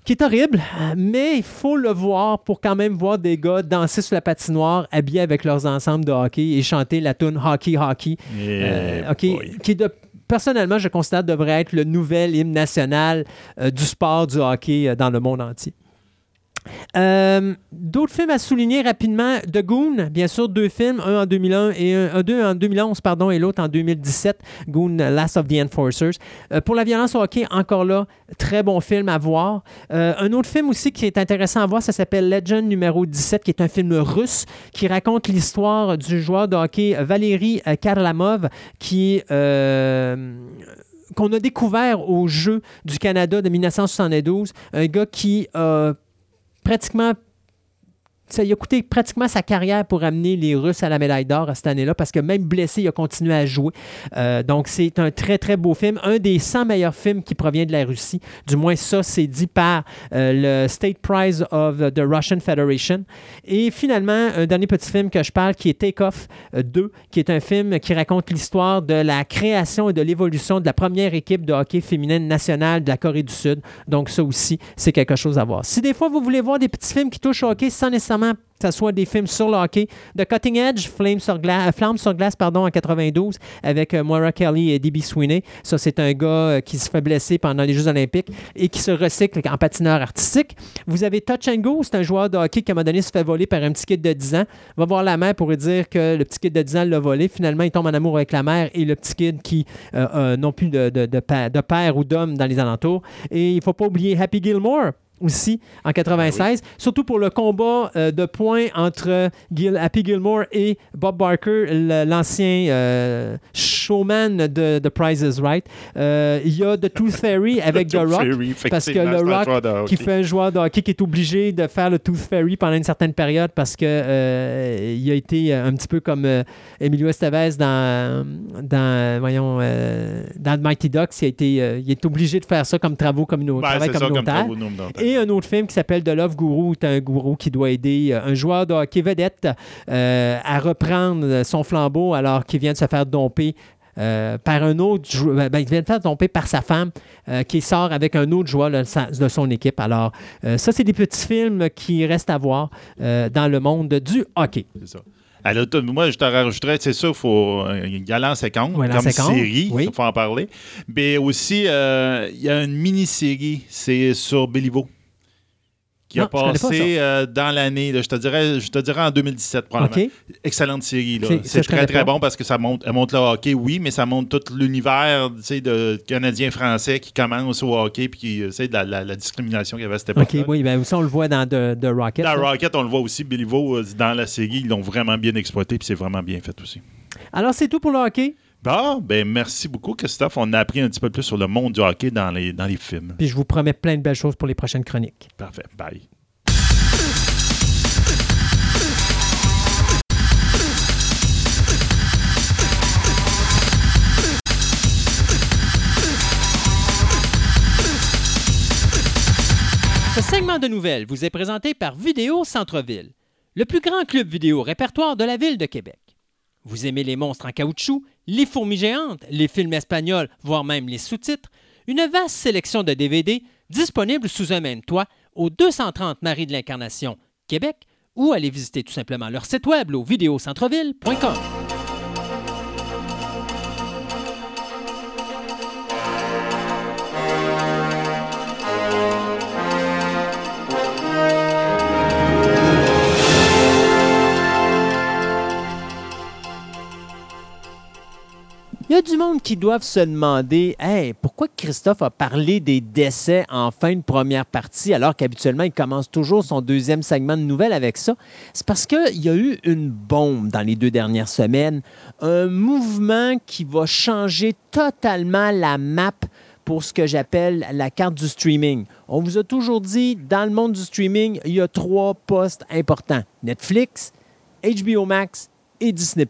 [SPEAKER 4] qui est horrible, mais il faut le voir pour quand même voir des gars danser sur la patinoire, habillés avec leurs ensembles de hockey et chanter la tune Hockey Hockey. Euh, qui de- personnellement, je considère devrait être le nouvel hymne national euh, du sport du hockey euh, dans le monde entier. Euh, D'autres films à souligner rapidement. The Goon, bien sûr, deux films, un en 2001 et un, un- deux en 2011 pardon, et l'autre en 2017. Goon, Last of the Enforcers. Euh, pour la violence au hockey, encore là, très bon film à voir. Euh, un autre film aussi qui est intéressant à voir, ça s'appelle Legend numéro 17, qui est un film russe qui raconte l'histoire du joueur de hockey Valérie euh, Karlamov, qui euh, qu'on a découvert au Jeu du Canada de 1972. Un gars qui a pratiquement ça lui a coûté pratiquement sa carrière pour amener les Russes à la médaille d'or à cette année-là, parce que même blessé, il a continué à jouer. Euh, donc, c'est un très, très beau film. Un des 100 meilleurs films qui provient de la Russie. Du moins, ça, c'est dit par euh, le State Prize of the Russian Federation. Et finalement, un dernier petit film que je parle qui est Take Off euh, 2, qui est un film qui raconte l'histoire de la création et de l'évolution de la première équipe de hockey féminine nationale de la Corée du Sud. Donc, ça aussi, c'est quelque chose à voir. Si des fois, vous voulez voir des petits films qui touchent au hockey sans nécessairement que ce soit des films sur le hockey. The Cutting Edge, Flame sur, gla- euh, Flamme sur glace pardon, en 92, avec euh, Moira Kelly et D.B. Sweeney. Ça, c'est un gars euh, qui se fait blesser pendant les Jeux olympiques et qui se recycle en patineur artistique. Vous avez Touch and Go, c'est un joueur de hockey qui, à un moment donné, se fait voler par un petit kid de 10 ans. Va voir la mère pour lui dire que le petit kid de 10 ans l'a volé. Finalement, il tombe en amour avec la mère et le petit kid qui euh, n'ont plus de, de père ou d'homme dans les alentours. Et il ne faut pas oublier Happy Gilmore aussi en 96, surtout pour le combat euh, de points entre Gil- Happy Gilmore et Bob Barker, l'ancien euh, showman de The Price is Right. Euh, Il y a The Tooth Fairy avec The Rock.
[SPEAKER 3] Fairy,
[SPEAKER 4] parce que le Rock
[SPEAKER 3] de
[SPEAKER 4] qui fait un joueur de hockey qui est obligé de faire le Tooth Fairy pendant une certaine période parce que il a été un petit peu comme Emilio Estevez dans, dans voyons dans The Mighty Ducks, il a été il est obligé de faire ça comme travaux communautaires,
[SPEAKER 3] Ben,
[SPEAKER 4] travail
[SPEAKER 3] comme travaux communautaires.
[SPEAKER 4] Et un autre film qui s'appelle The Love Guru, où tu un gourou qui doit aider euh, un joueur de hockey vedette euh, à reprendre son flambeau alors qu'il vient de se faire domper. euh, par un autre joueur, ben, il vient de se faire domper par sa femme euh, qui sort avec un autre joueur de, sa- de son équipe. Alors, euh, ça, c'est des petits films qui restent à voir euh, dans le monde du hockey.
[SPEAKER 3] C'est ça. Alors, moi, je te rajouterais, c'est ça, il faut euh, y aller en séquence,
[SPEAKER 4] en
[SPEAKER 3] comme
[SPEAKER 4] séquence,
[SPEAKER 3] série,
[SPEAKER 4] oui.
[SPEAKER 3] il faut en parler. Mais aussi, euh, il y a une mini-série, c'est sur Béliveau, qui
[SPEAKER 4] Non,
[SPEAKER 3] a
[SPEAKER 4] pas
[SPEAKER 3] passé euh, dans l'année, je te dirais, je te dirais en 2017 probablement. Excellente série.
[SPEAKER 4] C'est-
[SPEAKER 3] très, très bon parce que ça montre, elle montre le hockey, oui, mais ça montre tout l'univers tu sais, de Canadiens-Français qui commencent au hockey puis qui, sais, de la, la- la discrimination qu'il y avait à cette
[SPEAKER 4] OK,
[SPEAKER 3] époque.
[SPEAKER 4] oui, ben, ça, on le voit dans The, The Rocket.
[SPEAKER 3] Dans
[SPEAKER 4] là.
[SPEAKER 3] Rocket, on le voit aussi, Béliveau, euh, dans la série, ils l'ont vraiment bien exploité puis c'est vraiment bien fait aussi.
[SPEAKER 4] Alors, c'est tout pour le hockey?
[SPEAKER 3] Bon, ben merci beaucoup, Christophe. On a appris un petit peu plus sur le monde du hockey dans les, dans les films.
[SPEAKER 4] Puis je vous promets plein de belles choses pour les prochaines chroniques.
[SPEAKER 3] Parfait. Bye.
[SPEAKER 6] Ce segment de nouvelles vous est présenté par Vidéo Centre-Ville, le plus grand club vidéo répertoire de la ville de Québec. Vous aimez les monstres en caoutchouc, les fourmis géantes, les films espagnols, voire même les sous-titres? Une vaste sélection de DVD disponible sous un même toit au 230 Marie de l'Incarnation, Québec, ou allez visiter tout simplement leur site web au vidéocentreville.com.
[SPEAKER 4] Il y a du monde qui doivent se demander Hey, pourquoi Christophe a parlé des décès en fin de première partie alors qu'habituellement il commence toujours son deuxième segment de nouvelles avec ça? C'est parce qu'il y a eu une bombe dans les deux dernières semaines, un mouvement qui va changer totalement la map pour ce que j'appelle la carte du streaming. On vous a toujours dit, dans le monde du streaming, il y a trois postes importants. Netflix, HBO Max
[SPEAKER 2] et Disney+.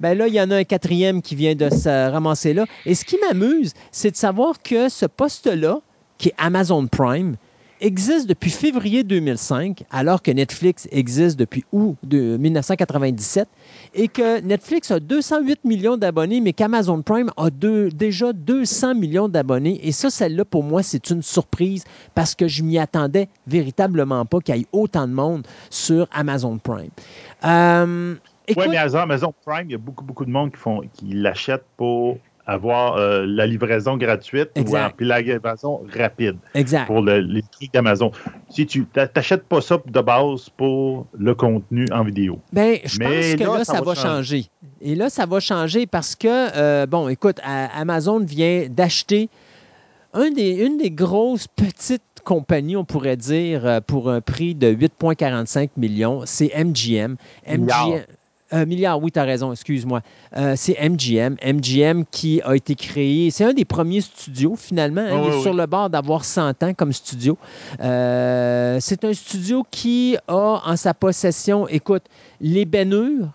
[SPEAKER 2] Ben là, il y en a un quatrième qui vient de se ramasser là. Et ce qui m'amuse, c'est de savoir que ce poste-là, qui est Amazon Prime, existe depuis février 2005, alors que Netflix existe depuis août de 1997, et que Netflix a 208 millions d'abonnés, mais qu'Amazon Prime a déjà 200 millions d'abonnés. Et ça, celle-là, pour moi, c'est une surprise parce que je m'y attendais véritablement pas qu'il y ait autant de monde sur Amazon Prime. Euh,
[SPEAKER 3] Oui,
[SPEAKER 2] écoute-
[SPEAKER 3] mais à Amazon Prime, il y a beaucoup, beaucoup de monde qui, font, qui l'achètent pour avoir euh, la livraison gratuite ou
[SPEAKER 2] Exact.
[SPEAKER 3] euh, puis la livraison rapide
[SPEAKER 2] exact.
[SPEAKER 3] pour le- les trucs d'Amazon. Si tu n'achètes pas ça de base pour le contenu en vidéo.
[SPEAKER 2] Ben, je
[SPEAKER 3] Mais
[SPEAKER 2] pense que là,
[SPEAKER 3] là,
[SPEAKER 2] ça,
[SPEAKER 3] ça
[SPEAKER 2] va
[SPEAKER 3] va
[SPEAKER 2] changer. Et là, ça va changer parce que, euh, bon, écoute, à- Amazon vient d'acheter un des, une des grosses petites compagnies, on pourrait dire, euh, pour un prix de 8,45 millions. C'est MGM. MGM euh, milliard, oui, tu as raison, excuse-moi. Euh, c'est MGM. MGM qui a été créé, c'est un des premiers studios finalement. hein.
[SPEAKER 3] Oui,
[SPEAKER 2] Il est
[SPEAKER 3] oui,
[SPEAKER 2] sur
[SPEAKER 3] oui.
[SPEAKER 2] le bord d'avoir 100 ans comme studio. Euh, c'est un studio qui a en sa possession, écoute, les Bénures,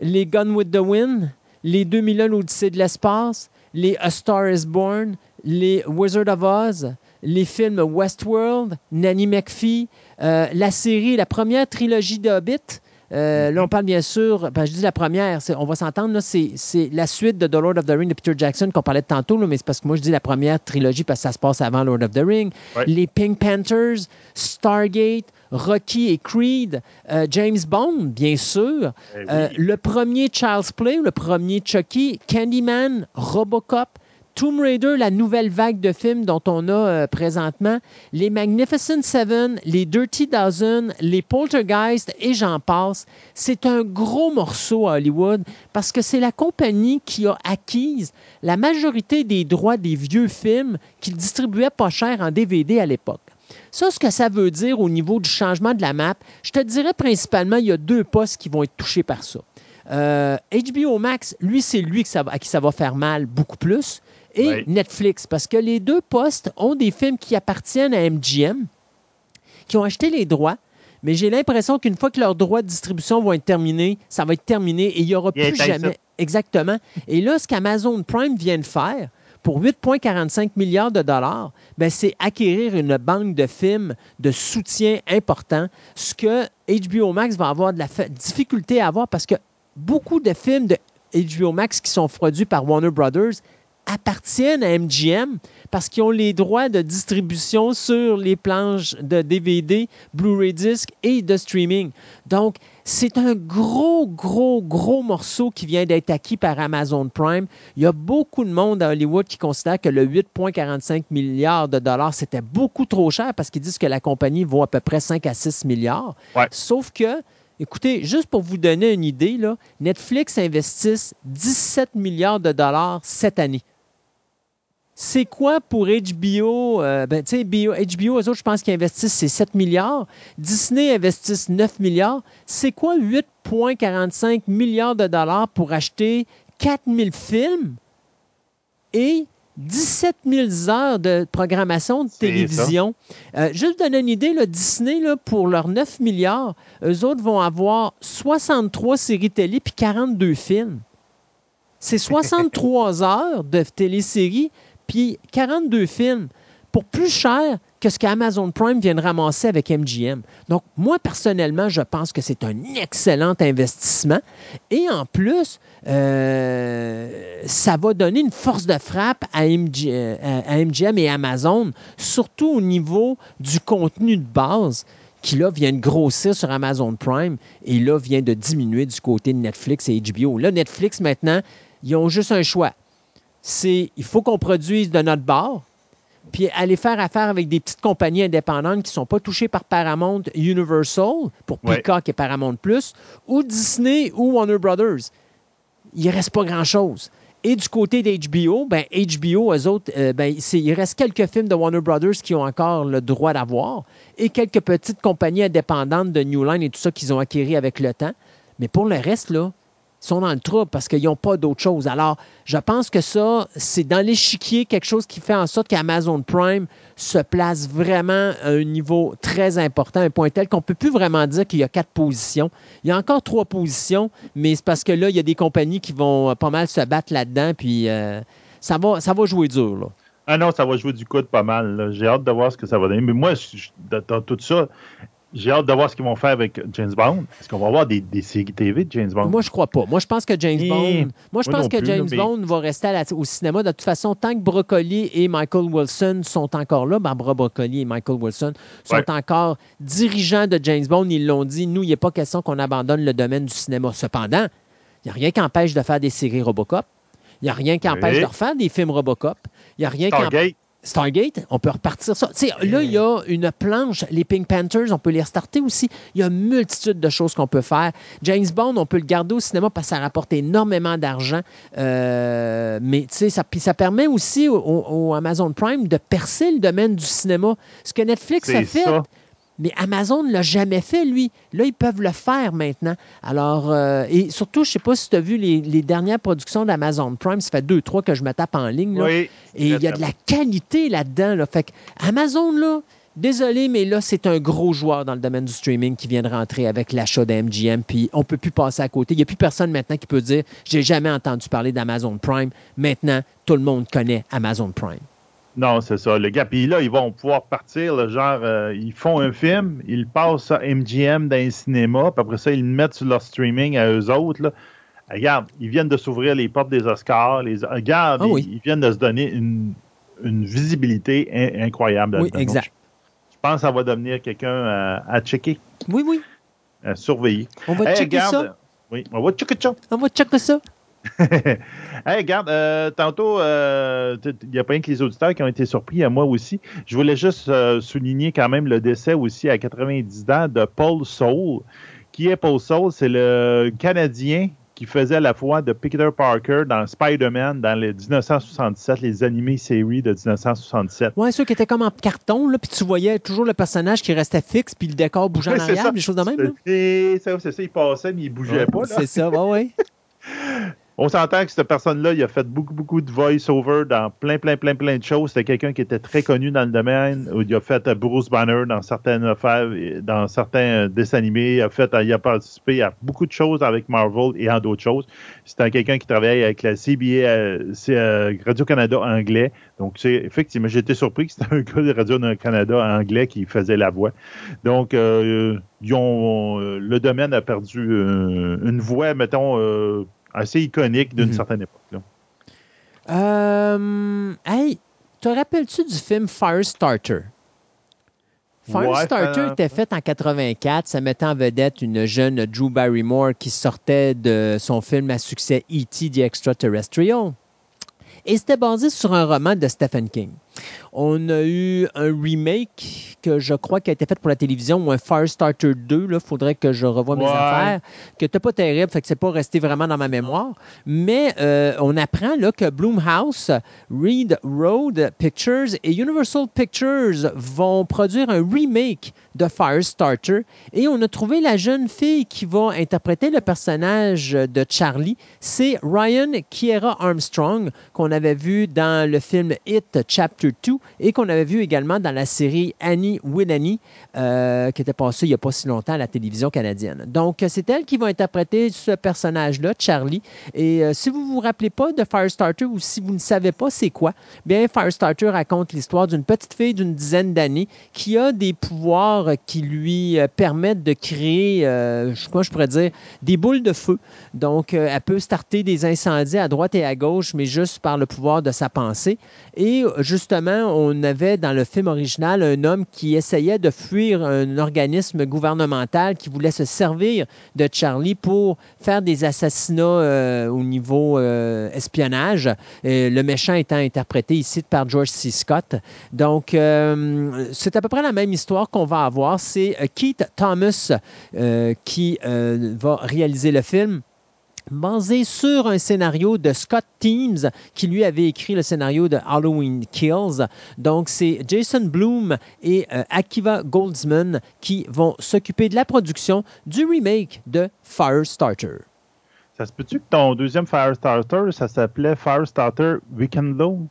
[SPEAKER 2] les Gone with the Wind, les 2001 l'Odyssée de l'espace, les A Star is Born, les Wizard of Oz, les films Westworld, Nanny McPhee, la série, la première trilogie de Hobbit. Euh, là, on parle bien sûr, ben, je dis la première, on va s'entendre, c'est la suite de The Lord of the Ring de Peter Jackson qu'on parlait de tantôt, là, mais c'est parce que moi je dis la première trilogie parce que ça se passe avant Lord of the Ring.
[SPEAKER 3] Ouais.
[SPEAKER 2] Les Pink Panthers, Stargate, Rocky et Creed, euh, James Bond, bien sûr,
[SPEAKER 3] Eh oui.
[SPEAKER 2] euh, le premier Child's Play, le premier Chucky, Candyman, Robocop, Tomb Raider, la nouvelle vague de films dont on a euh, présentement, les Magnificent Seven, les Dirty Dozen, les Poltergeist et j'en passe. C'est un gros morceau à Hollywood parce que c'est la compagnie qui a acquise la majorité des droits des vieux films qu'ils distribuaient pas cher en DVD à l'époque. Ça, ce que ça veut dire au niveau du changement de la map, je te dirais principalement, il y a deux postes qui vont être touchés par ça. Euh, HBO Max, lui, c'est lui à qui ça va faire mal beaucoup plus. Et. Netflix, parce que les deux postes ont des films qui appartiennent à MGM, qui ont acheté les droits, mais j'ai l'impression qu'une fois que leurs droits de distribution vont être terminés, ça va être terminé et il n'y aura
[SPEAKER 3] Il
[SPEAKER 2] plus jamais.
[SPEAKER 3] ça.
[SPEAKER 2] Exactement. Et là, ce qu'Amazon Prime vient de faire pour 8,45 milliards de dollars, ben, c'est acquérir une banque de films de soutien important, ce que HBO Max va avoir de la difficulté à avoir parce que beaucoup de films de HBO Max qui sont produits par Warner Brothers appartiennent à MGM parce qu'ils ont les droits de distribution sur les planches de DVD, Blu-ray disc et de streaming. Donc, c'est un gros, gros, gros morceau qui vient d'être acquis par Amazon Prime. Il y a beaucoup de monde à Hollywood qui considère que le 8,45 milliards de dollars, c'était beaucoup trop cher parce qu'ils disent que la compagnie vaut à peu près 5 à 6 milliards.
[SPEAKER 3] Ouais.
[SPEAKER 2] Sauf que, écoutez, juste pour vous donner une idée, là, Netflix investisse 17 milliards de dollars cette année. C'est quoi pour HBO? euh, ben, tu sais, HBO, HBO, eux autres, je pense qu'ils investissent, c'est 7 milliards. Disney investisse 9 milliards. C'est quoi 8,45 milliards de dollars pour acheter 4000 films et 17 000 heures de programmation de télévision? Euh, juste donner une idée, là, Disney, là, pour leurs 9 milliards, eux autres vont avoir 63 séries télé puis 42 films. C'est 63 heures de télésérie puis 42 films pour plus cher que ce qu'Amazon Prime vient de ramasser avec MGM. Donc, moi, personnellement, je pense que c'est un excellent investissement. Et en plus, euh, ça va donner une force de frappe à, MG euh, MGM et Amazon, surtout au niveau du contenu de base qui là vient de grossir sur Amazon Prime et là vient de diminuer du côté de Netflix et HBO. Là, Netflix, maintenant, ils ont juste un choix. C'est il faut qu'on produise de notre bord, puis aller faire affaire avec des petites compagnies indépendantes qui ne sont pas touchées par Paramount Universal, pour
[SPEAKER 3] Ouais.
[SPEAKER 2] Peacock et Paramount Plus, ou Disney ou Warner Brothers. Il ne reste pas grand-chose. Et du côté d'HBO, ben HBO, eux autres, euh, ben, il reste quelques films de Warner Brothers qui ont encore le droit d'avoir et quelques petites compagnies indépendantes de New Line et tout ça qu'ils ont acquéri avec le temps. Mais pour le reste, là, sont dans le trouble parce qu'ils n'ont pas d'autre chose. Alors, je pense que ça, c'est dans l'échiquier quelque chose qui fait en sorte qu'Amazon Prime se place vraiment à un niveau très important, un point tel qu'on ne peut plus vraiment dire qu'il y a quatre positions. Il y a encore trois positions, mais c'est parce que là, il y a des compagnies qui vont pas mal se battre là-dedans, puis euh, ça, va, ça va jouer dur. Là.
[SPEAKER 3] Ah non, ça va jouer du coude pas mal. J'ai hâte de voir ce que ça va donner. Mais moi, dans tout ça, j'ai hâte de voir ce qu'ils vont faire avec James Bond. Est-ce qu'on va avoir des, des séries TV de James Bond?
[SPEAKER 2] Moi, je crois pas. Moi, je pense que James
[SPEAKER 3] Et-
[SPEAKER 2] Bond. Moi, je
[SPEAKER 3] moi
[SPEAKER 2] pense que
[SPEAKER 3] plus,
[SPEAKER 2] James
[SPEAKER 3] mais-
[SPEAKER 2] Bond va rester à la- au cinéma. De toute façon, tant que Broccoli et Michael Wilson sont encore là, Barbara Broccoli et Michael Wilson sont
[SPEAKER 3] Ouais.
[SPEAKER 2] encore dirigeants de James Bond. Ils l'ont dit. Nous, il n'est pas question qu'on abandonne le domaine du cinéma. Cependant, il n'y a rien qui empêche de faire des séries Robocop. Il n'y a rien qui empêche
[SPEAKER 3] Oui.
[SPEAKER 2] de refaire des films Robocop. Il n'y a rien qui empêche.
[SPEAKER 3] Stargate.
[SPEAKER 2] On peut repartir ça. Tu sais, là, il y a une planche. Les Pink Panthers, on peut les restarter aussi. Il y a une multitude de choses qu'on peut faire. James Bond, on peut le garder au cinéma parce que ça rapporte énormément d'argent. Euh, mais ça, ça permet aussi au, Amazon Prime de percer le domaine du cinéma. Ce que Netflix a fait,
[SPEAKER 3] ça.
[SPEAKER 2] Mais Amazon ne l'a jamais fait, lui. Là, ils peuvent le faire maintenant. Alors, euh, et surtout, je ne sais pas si tu as vu les, les dernières productions d'Amazon Prime. Ça fait deux, trois que je me tape en ligne. Là.
[SPEAKER 3] Oui.
[SPEAKER 2] Et il y a de la qualité là-dedans. Là. Fait que Amazon, là, désolé, mais là, c'est un gros joueur dans le domaine du streaming qui vient de rentrer avec l'achat d'MGM. Puis on ne peut plus passer à côté. Il n'y a plus personne maintenant qui peut dire J'ai jamais entendu parler d'Amazon Prime. Maintenant, tout le monde connaît Amazon Prime.
[SPEAKER 3] Non, c'est ça, le gars. Puis là, ils vont pouvoir partir, là, genre, euh, ils font un film, ils passent à MGM dans un cinéma, puis après ça, ils le mettent sur leur streaming à eux autres. Là. Regarde, ils viennent de s'ouvrir les portes des Oscars. Les... Regarde,
[SPEAKER 2] Ah
[SPEAKER 3] ils,
[SPEAKER 2] oui.
[SPEAKER 3] ils viennent de se donner une, une visibilité in- incroyable.
[SPEAKER 2] Oui, exact.
[SPEAKER 3] Donc, je pense que ça va devenir quelqu'un à, à checker,
[SPEAKER 2] Oui, oui.
[SPEAKER 3] à surveiller.
[SPEAKER 2] On va
[SPEAKER 3] Hey,
[SPEAKER 2] checker
[SPEAKER 3] regarde,
[SPEAKER 2] ça.
[SPEAKER 3] Oui, on va checker ça.
[SPEAKER 2] On va checker ça.
[SPEAKER 3] hey, regarde, euh, tantôt, euh, il n'y a pas rien que les auditeurs qui ont été surpris, à moi aussi. Je voulais juste euh, souligner quand même le décès aussi à 90 ans de Paul Soul. Qui est Paul Soul? C'est le Canadien qui faisait la fois de Peter Parker dans Spider-Man dans les 1967, les animés séries de 1967.
[SPEAKER 2] Ouais, ceux qui étaient comme en carton, là, puis tu voyais toujours le personnage qui restait fixe, puis le décor bougeait en
[SPEAKER 3] Oui, c'est
[SPEAKER 2] arrière,
[SPEAKER 3] ça.
[SPEAKER 2] des choses de même.
[SPEAKER 3] C'est ça, ça, il passait, mais il bougeait pas. là.
[SPEAKER 2] C'est ça, ouais, ouais.
[SPEAKER 3] On s'entend que cette personne-là, il a fait beaucoup, beaucoup de voice-over dans plein, plein, plein, plein de choses. C'était quelqu'un qui était très connu dans le domaine. Il a fait euh, Bruce Banner dans certaines affaires, dans certains euh, dessins animés. Il a, fait, il a participé à beaucoup de choses avec Marvel et en d'autres choses. C'était quelqu'un qui travaillait avec la CBA, euh, euh, Radio-Canada anglais. Donc, c'est effectivement, été surpris que c'était un gars de Radio-Canada anglais qui faisait la voix. Donc, euh, ils ont, euh, le domaine a perdu euh, une voix, mettons, euh, assez iconique d'une
[SPEAKER 2] Mhm.
[SPEAKER 3] certaine époque. là.
[SPEAKER 2] Euh, hey, te rappelles-tu du film Firestarter? Firestarter
[SPEAKER 3] Ouais,
[SPEAKER 2] était fait en 84. Ça mettait en vedette une jeune Drew Barrymore qui sortait de son film à succès E.T. The Extraterrestrial. Et c'était basé sur un roman de Stephen King. On a eu un remake que je crois qui a été fait pour la télévision ou un Firestarter 2. Il faudrait que je revoie mes
[SPEAKER 3] Ouais.
[SPEAKER 2] affaires. Que n'était pas terrible, fait que c'est pas resté vraiment dans ma mémoire. Mais euh, on apprend là, que Bloomhouse, Reed Road Pictures et Universal Pictures vont produire un remake de Firestarter. Et on a trouvé la jeune fille qui va interpréter le personnage de Charlie. C'est Ryan Kiera Armstrong, qu'on avait vu dans le film It Chapter 2 et qu'on avait vu également dans la série Annie with Annie, euh, qui était passée il n'y a pas si longtemps à la télévision canadienne. Donc, c'est elle qui va interpréter ce personnage-là, Charlie. Et euh, si vous ne vous rappelez pas de Firestarter ou si vous ne savez pas c'est quoi, bien, Firestarter raconte l'histoire d'une petite fille d'une dizaine d'années qui a des pouvoirs qui lui euh, permettent de créer, euh, je- comment je pourrais dire, des boules de feu. Donc, euh, elle peut starter des incendies à droite et à gauche, mais juste par le pouvoir de sa pensée. Et euh, justement, on avait dans le film original un homme qui essayait de fuir un organisme gouvernemental qui voulait se servir de Charlie pour faire des assassinats au niveau espionnage. Le méchant étant interprété ici par George C. Scott. Donc, c'est à peu près la même histoire qu'on va avoir. C'est euh, Keith Thomas euh, qui euh, va réaliser le film basé sur un scénario de Scott Teams, qui lui avait écrit le scénario de Halloween Kills. Donc, c'est Jason Bloom et Akiva Goldsman qui vont s'occuper de la production du remake de Firestarter.
[SPEAKER 3] Ça se peut-tu que ton deuxième Firestarter, ça s'appelait Firestarter Weekend Low?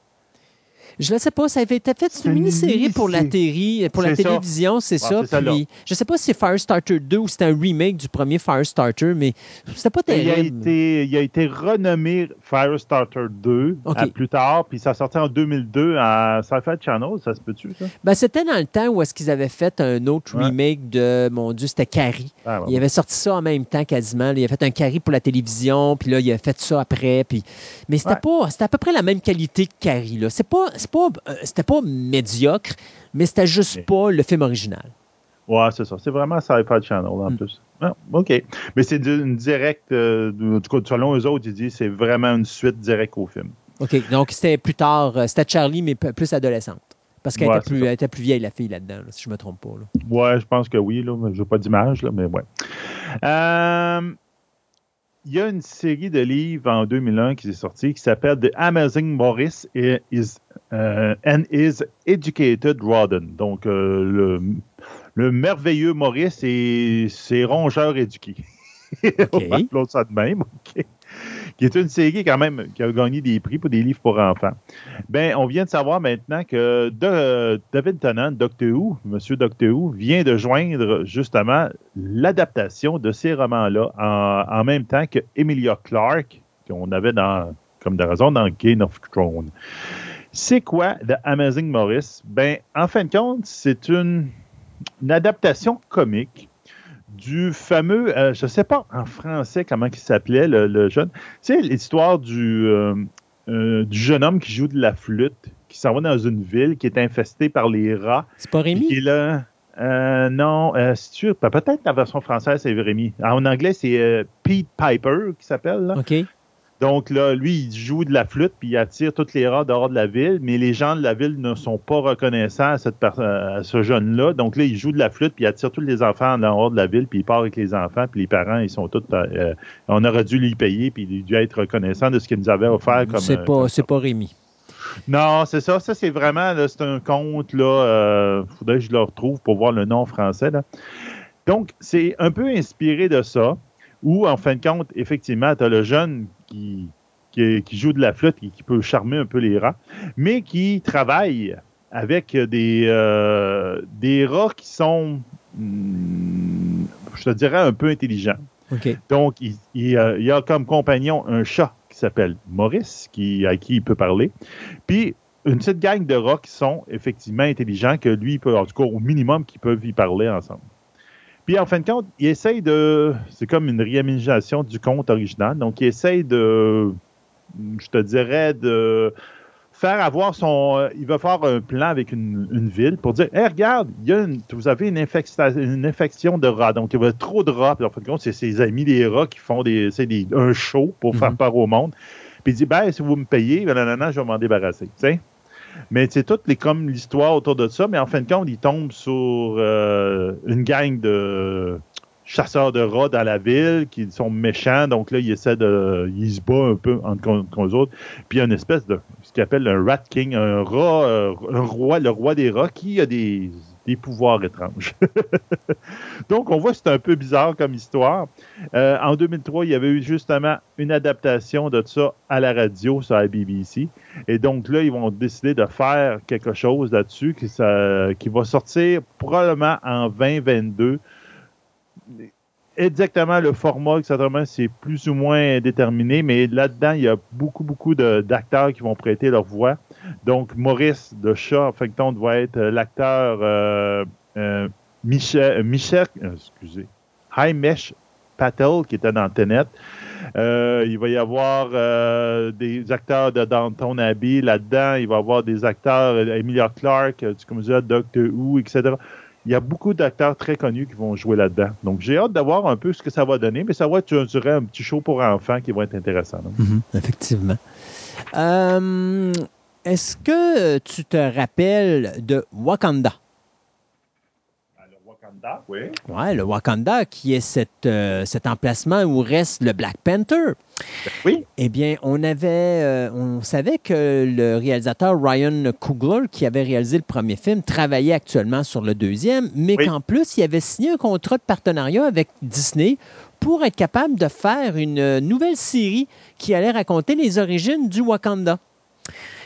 [SPEAKER 2] Je ne sais pas, ça avait été fait, c'est une mini-série pour la,
[SPEAKER 3] mini-série.
[SPEAKER 2] téri- pour la télévision, c'est ça. Puis, je ne sais pas si c'est Firestarter 2 ou c'était un remake du premier Firestarter, mais c'était pas
[SPEAKER 3] Il a,
[SPEAKER 2] terrible.
[SPEAKER 3] été, il a été renommé Firestarter 2
[SPEAKER 2] OK.
[SPEAKER 3] à plus tard, puis ça sortait en 2002 à Sci-Fi Channel, ça se peut-tu, ça?
[SPEAKER 2] Ben, c'était dans le temps où est-ce qu'ils avaient fait un autre
[SPEAKER 3] Ouais.
[SPEAKER 2] remake de, mon Dieu, c'était Carrie.
[SPEAKER 3] Ah, bon.
[SPEAKER 2] Il avait sorti ça en même temps quasiment. Il a fait un Carrie pour la télévision, puis là, il a fait ça après. Puis... Mais c'était
[SPEAKER 3] Ouais.
[SPEAKER 2] pas, c'était à peu près la même qualité que Carrie. Là. C'est pas, c'est pas, euh, c'était pas médiocre, mais c'était juste pas le film original.
[SPEAKER 3] Ouais, c'est ça. C'est vraiment Sci-Fi Channel en
[SPEAKER 2] Mm.
[SPEAKER 3] plus. Ah, OK. Mais c'est une directe, euh, en tout cas, selon eux autres, ils disent c'est vraiment une suite directe au film.
[SPEAKER 2] OK. Donc, c'était plus tard, euh, c'était Charlie, mais plus adolescente. Parce qu'elle
[SPEAKER 3] Ouais,
[SPEAKER 2] était, plus, elle était plus vieille, la fille, là-dedans, là, si je me trompe pas. là.
[SPEAKER 3] Ouais, je pense que oui, là. mais J'ai pas d'image, là, mais ouais. Euh, Il y a une série de livres en 2001 qui est sortie qui s'appelle The Amazing Morris euh, and His Educated Rodden. Donc, euh, le, le merveilleux Maurice et ses rongeurs éduqués. On va appeler ça de même, OK. Qui est une série quand même qui a gagné des prix pour des livres pour enfants. Ben, on vient de savoir maintenant que de- David Tennant, Doctor Who, Monsieur Doctor Who, vient de joindre justement l'adaptation de ces romans-là en, en même temps que Emilia Clarke, qu'on avait dans, comme de raison dans Game of Thrones. C'est quoi The Amazing Morris? Ben, en fin de compte, c'est une, une adaptation comique du fameux, euh, je ne sais pas en français comment il s'appelait, le, le jeune. Tu sais, l'histoire du, euh, euh, du jeune homme qui joue de la flûte, qui s'en va dans une ville qui est infestée par les rats.
[SPEAKER 2] C'est pas Rémi?
[SPEAKER 3] qui est là. Euh, non, euh, c'est sûr. pe- Peut-être la version française, c'est Rémi. En anglais, c'est euh, Pete Piper qui s'appelle. là.
[SPEAKER 2] OK.
[SPEAKER 3] Donc là, lui, il joue de la flûte puis il attire tous les rats dehors de la ville, mais les gens de la ville ne sont pas reconnaissants à, cette per- à ce jeune-là. Donc là, il joue de la flûte puis il attire tous les enfants dehors de la ville puis il part avec les enfants puis les parents, ils sont tous. euh, on aurait dû lui payer puis il a dû être reconnaissant de ce qu'il nous avait offert comme.
[SPEAKER 2] C'est
[SPEAKER 3] euh,
[SPEAKER 2] pas,
[SPEAKER 3] comme
[SPEAKER 2] c'est pas Rémi.
[SPEAKER 3] non, c'est ça. Ça, c'est vraiment, c'est un conte, là. euh, faudrait que je le retrouve pour voir le nom français, là. Donc, c'est un peu inspiré de ça, où, en fin de compte, effectivement, tu as le jeune qui, qui, qui joue de la flûte et qui peut charmer un peu les rats, mais qui travaille avec des, euh, des rats qui sont, hmm, je te dirais, un peu intelligents. Donc, il, il, euh, il a comme compagnon un chat qui s'appelle Maurice, qui, à qui il peut parler. Puis, une petite gang de rats qui sont effectivement intelligents, que lui, peut, en tout cas, au minimum, qu'ils peuvent y parler ensemble. Puis, en fin de compte, il essaye de. C'est comme une réimagination du conte original. Donc, il essaye de. Je te dirais de faire avoir son. euh, il va faire un plan avec une, une ville pour dire Hey, regarde, il y a une- vous avez une, infection de rats. Donc, il y a trop de rats. Puis, en fin de compte, c'est ses amis des rats qui font des, c'est des, un show pour faire
[SPEAKER 2] Mhm.
[SPEAKER 3] peur au monde. Puis, il dit Ben, si vous me payez, ben, nanana, je vais m'en débarrasser. Tu sais? Mais c'est toute les, comme l'histoire autour de ça. Mais en fin de compte, il tombe sur euh, une gang de chasseurs de rats dans la ville qui sont méchants. Donc là, il essaie de. Il se bat un peu entre contre eux autres. Puis il y a une espèce de. ce qu'il appelle un rat king, un rat, euh, roi, le roi des rats qui a des, des pouvoirs étranges. Donc on voit que c'est un peu bizarre comme histoire. Euh, en 2003, il y avait eu justement une adaptation de ça à la radio sur la BBC. Et donc là, ils vont décider de faire quelque chose là-dessus qui, qui va sortir probablement en 2022. Exactement le format, exactement, c'est plus ou moins déterminé, mais là-dedans, il y a beaucoup, beaucoup d'acteurs qui vont prêter leur voix. Donc, Maurice de Chat, compte, va être euh, l'acteur euh, euh, Michel, Michel, euh, excusez, Himesh Patel, qui était dans Tenet. Il va y avoir des acteurs de Downton Abbey là-dedans. Il va y avoir des acteurs, Emilia Clarke, du comme je Doctor Who, etc. Il y a beaucoup d'acteurs très connus qui vont jouer là-dedans. Donc, j'ai hâte de voir un peu ce que ça va donner, mais ça va être, un petit show pour enfants qui va être intéressant. là.
[SPEAKER 2] Mhm, effectivement. Est-ce que tu te rappelles de Wakanda?
[SPEAKER 3] Wakanda, oui.
[SPEAKER 2] Ouais, le Wakanda, qui est cet, euh, cet emplacement où reste le Black Panther.
[SPEAKER 3] Oui.
[SPEAKER 2] Eh bien, on avait, euh, on savait que le réalisateur Ryan Coogler, qui avait réalisé le premier film, travaillait actuellement sur le deuxième, mais
[SPEAKER 3] Oui.
[SPEAKER 2] qu'en plus, il avait signé un contrat de partenariat avec Disney pour être capable de faire une nouvelle série qui allait raconter les origines du Wakanda.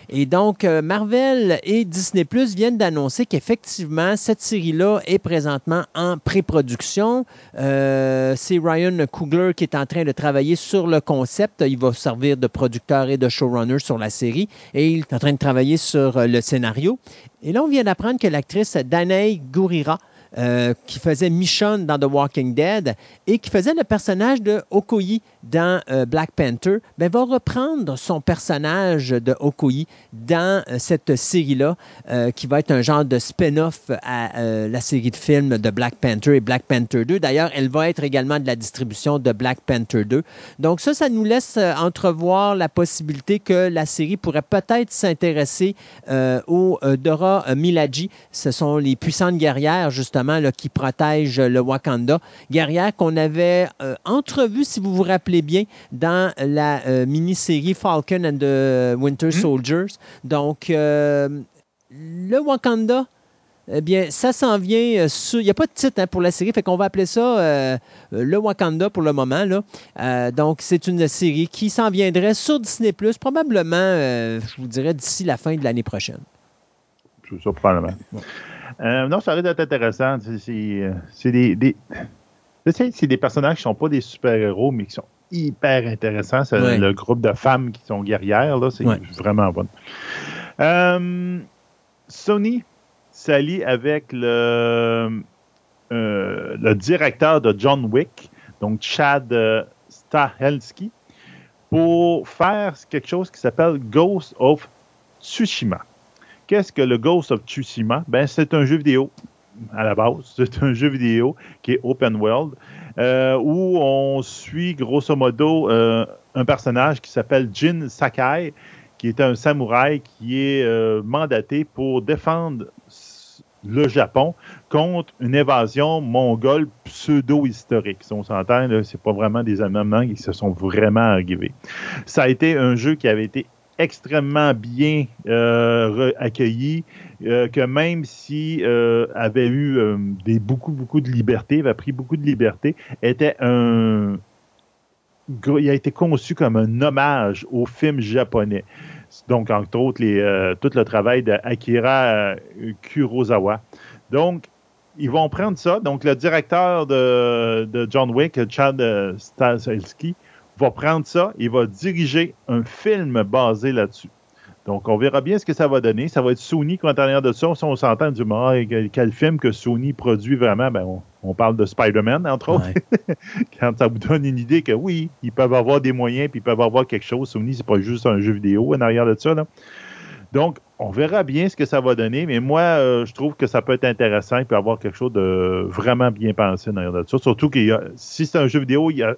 [SPEAKER 2] Et donc, euh, Marvel et Disney Plus viennent d'annoncer qu'effectivement, cette série-là est présentement en pré-production. Euh, c'est Ryan Coogler qui est en train de travailler sur le concept. Il va servir de producteur et de showrunner sur la série. Et il est en train de travailler sur euh, le scénario. Et là, on vient d'apprendre que l'actrice Danae Gurira, qui faisait Michonne dans The Walking Dead et qui faisait le personnage de Okoye dans euh, Black Panther, ben, va reprendre son personnage de Okoye dans euh, cette série-là, euh, qui va être un genre de spin-off à la série de films de Black Panther et Black Panther 2. D'ailleurs, elle va être également de la distribution de Black Panther 2. Donc ça, ça nous laisse entrevoir la possibilité que la série pourrait peut-être s'intéresser aux Dora Milaje. Ce sont les puissantes guerrières, justement, qui protègent le Wakanda. Guerrières qu'on avait entrevues, si vous vous rappelez bien, dans la euh, mini-série Falcon and the Winter Soldiers. Donc, euh, le Wakanda, eh bien, ça s'en vient sur. Il n'y a pas de titre hein, pour la série, fait qu'on va appeler ça euh, le Wakanda pour le moment. Là. Euh, donc, c'est une série qui s'en viendrait sur Disney, probablement, euh, je vous dirais, d'ici la fin de l'année prochaine.
[SPEAKER 3] C'est ça, probablement. Euh, non, ça risque d'être intéressant. C'est- des, des, je sais, c'est des personnages qui ne sont pas des super-héros, mais qui sont hyper intéressants. C'est
[SPEAKER 2] Ouais.
[SPEAKER 3] le groupe de femmes qui sont guerrières. là, C'est
[SPEAKER 2] Ouais.
[SPEAKER 3] vraiment bon. Euh, Sony s'allie avec le, euh, le directeur de John Wick, donc Chad euh, Stahelski, pour faire quelque chose qui s'appelle Ghost of Tsushima. Qu'est-ce que le Ghost of Tsushima? Ben, c'est un jeu vidéo à la base. C'est un jeu vidéo qui est open world euh, où on suit grosso modo euh, un personnage qui s'appelle Jin Sakai, qui est un samouraï qui est euh, mandaté pour défendre le Japon contre une évasion mongole pseudo-historique. Si on s'entend, là, c'est pas vraiment des Allemands qui se sont vraiment arrivés. Ça a été un jeu qui avait été extrêmement bien euh, accueilli, euh, que même si euh, avait eu des beaucoup beaucoup de liberté, avait pris beaucoup de liberté, était un il a été conçu comme un hommage au film japonais. Donc entre autres tout le travail d'Akira Kurosawa. Donc ils vont prendre ça. Donc le directeur de, de John Wick, Chad Stahelski, va prendre ça et va diriger un film basé là-dessus. Donc, on verra bien ce que ça va donner. Ça va être Sony en arrière de ça. Si on s'entend du ah, quel, quel film que Sony produit vraiment, ben, on, on parle de Spider-Man, entre autres.
[SPEAKER 2] Ouais.
[SPEAKER 3] Quand ça vous donne une idée que oui, ils peuvent avoir des moyens puis ils peuvent avoir quelque chose. Sony, c'est pas juste un jeu vidéo en arrière de ça. Là. Donc, on verra bien ce que ça va donner, mais moi, euh, je trouve que ça peut être intéressant. Il peut y avoir quelque chose de vraiment bien pensé en arrière de ça. Surtout que si c'est un jeu vidéo, il y a,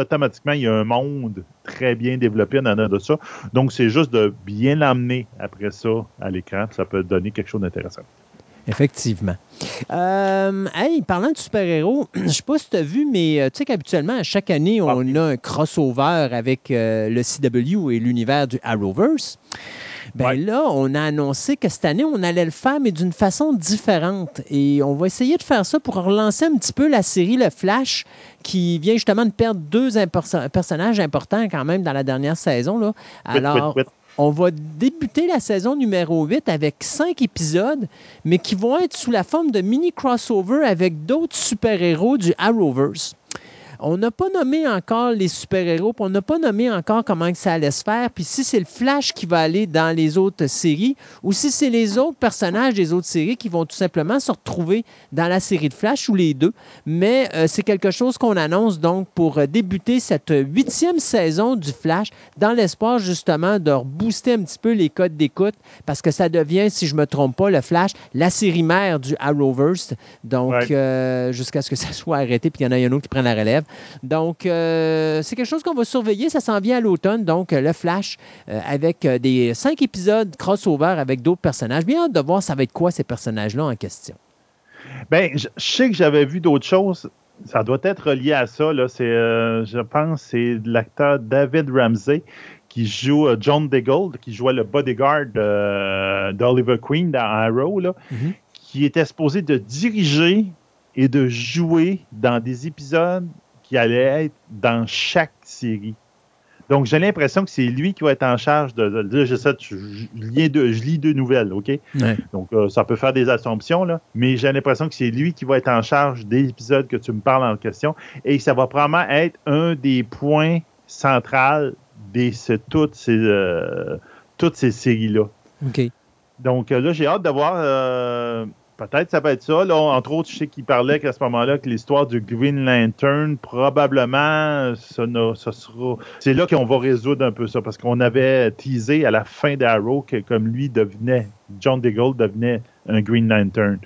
[SPEAKER 3] automatiquement, il y a un monde très bien développé arrière de ça. Donc, c'est juste de bien l'amener après ça à l'écran. Ça peut donner quelque chose d'intéressant.
[SPEAKER 2] Effectivement. Euh, hey, parlant de super-héros, je ne sais pas si tu as vu, mais euh, tu sais qu'habituellement, à chaque année, on
[SPEAKER 3] Ah.
[SPEAKER 2] a un crossover avec euh, le CW et l'univers du Arrowverse. Ben
[SPEAKER 3] Ouais.
[SPEAKER 2] là, on a annoncé que cette année, on allait le faire, mais d'une façon différente. Et on va essayer de faire ça pour relancer un petit peu la série Le Flash, qui vient justement de perdre deux impor- personnages importants quand même dans la dernière saison. Là. Alors, on va débuter la saison numéro 8 avec cinq épisodes, mais qui vont être sous la forme de mini crossover avec d'autres super-héros du Arrowverse. On n'a pas nommé encore les super-héros, puis on n'a pas nommé encore comment que ça allait se faire, puis si c'est le Flash qui va aller dans les autres séries, ou si c'est les autres personnages des autres séries qui vont tout simplement se retrouver dans la série de Flash, ou les deux. Mais euh, c'est quelque chose qu'on annonce donc pour euh, débuter cette huitième saison du Flash, dans l'espoir justement de rebooster un petit peu les codes d'écoute, parce que ça devient, si je ne me trompe pas, le Flash, la série mère du Arrowverse. Donc,
[SPEAKER 3] Ouais.
[SPEAKER 2] euh, jusqu'à ce que ça soit arrêté, puis il y en a un autre qui prenne la relève. Donc, euh, c'est quelque chose qu'on va surveiller. Ça s'en vient à l'automne. Donc, euh, le Flash, euh, avec des cinq épisodes crossover avec d'autres personnages. Bien hâte de voir ça va être quoi ces personnages-là en question.
[SPEAKER 3] Ben, je, sais que j'avais vu d'autres choses. Ça doit être relié à ça. Là. C'est, euh, je pense c'est l'acteur David Ramsey qui joue John Diggold, qui jouait le bodyguard euh, d'Oliver Queen dans Arrow, là,
[SPEAKER 2] Mhm.
[SPEAKER 3] qui était supposé de diriger et de jouer dans des épisodes qui allaient être dans chaque série. Donc, j'ai l'impression que c'est lui qui va être en charge de. là, je, je, je lis deux, je lis deux nouvelles, OK?
[SPEAKER 2] Ouais.
[SPEAKER 3] Donc, euh, ça peut faire des assumptions, là, mais j'ai l'impression que c'est lui qui va être en charge des épisodes que tu me parles en question. Et ça va probablement être un des points centraux de ce- toutes ces, euh, toutes ces séries-là.
[SPEAKER 2] OK.
[SPEAKER 3] Donc euh, là, j'ai hâte de voir. euh, Peut-être ça peut être ça. Entre autres, je sais qu'il parlait qu'à ce moment-là, que l'histoire du Green Lantern, probablement, ça sera. C'est là qu'on va résoudre un peu ça, parce qu'on avait teasé à la fin d'Arrow que comme lui devenait, John Diggle devenait un Green Lantern.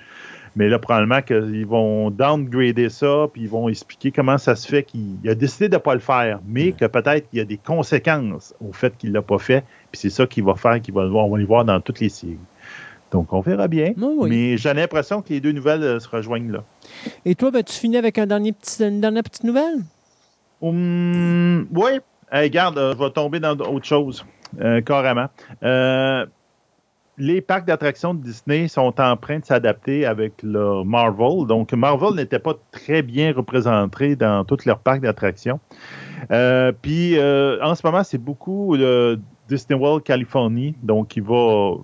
[SPEAKER 3] Mais là, probablement qu'ils vont downgrader ça, puis ils vont expliquer comment ça se fait qu'il il a décidé de ne pas le faire, mais que peut-être qu'il y a des conséquences au fait qu'il ne l'a pas fait, puis c'est ça qu'il va faire, qu'il va, les voir dans toutes les séries. Donc, on verra bien.
[SPEAKER 2] Oui.
[SPEAKER 3] Mais j'ai l'impression que les deux nouvelles euh, se rejoignent là.
[SPEAKER 2] Et toi, ben, tu finis avec un dernier petit, une dernière petite nouvelle?
[SPEAKER 3] Hum, oui. Hey, regarde, euh, je vais tomber dans autre chose, euh, carrément. Les parcs d'attractions de Disney sont en train de s'adapter avec le Marvel. Donc, Marvel n'était pas très bien représenté dans tous leurs parcs d'attractions. Puis, en ce moment, c'est beaucoup le Disney World Californie, donc il va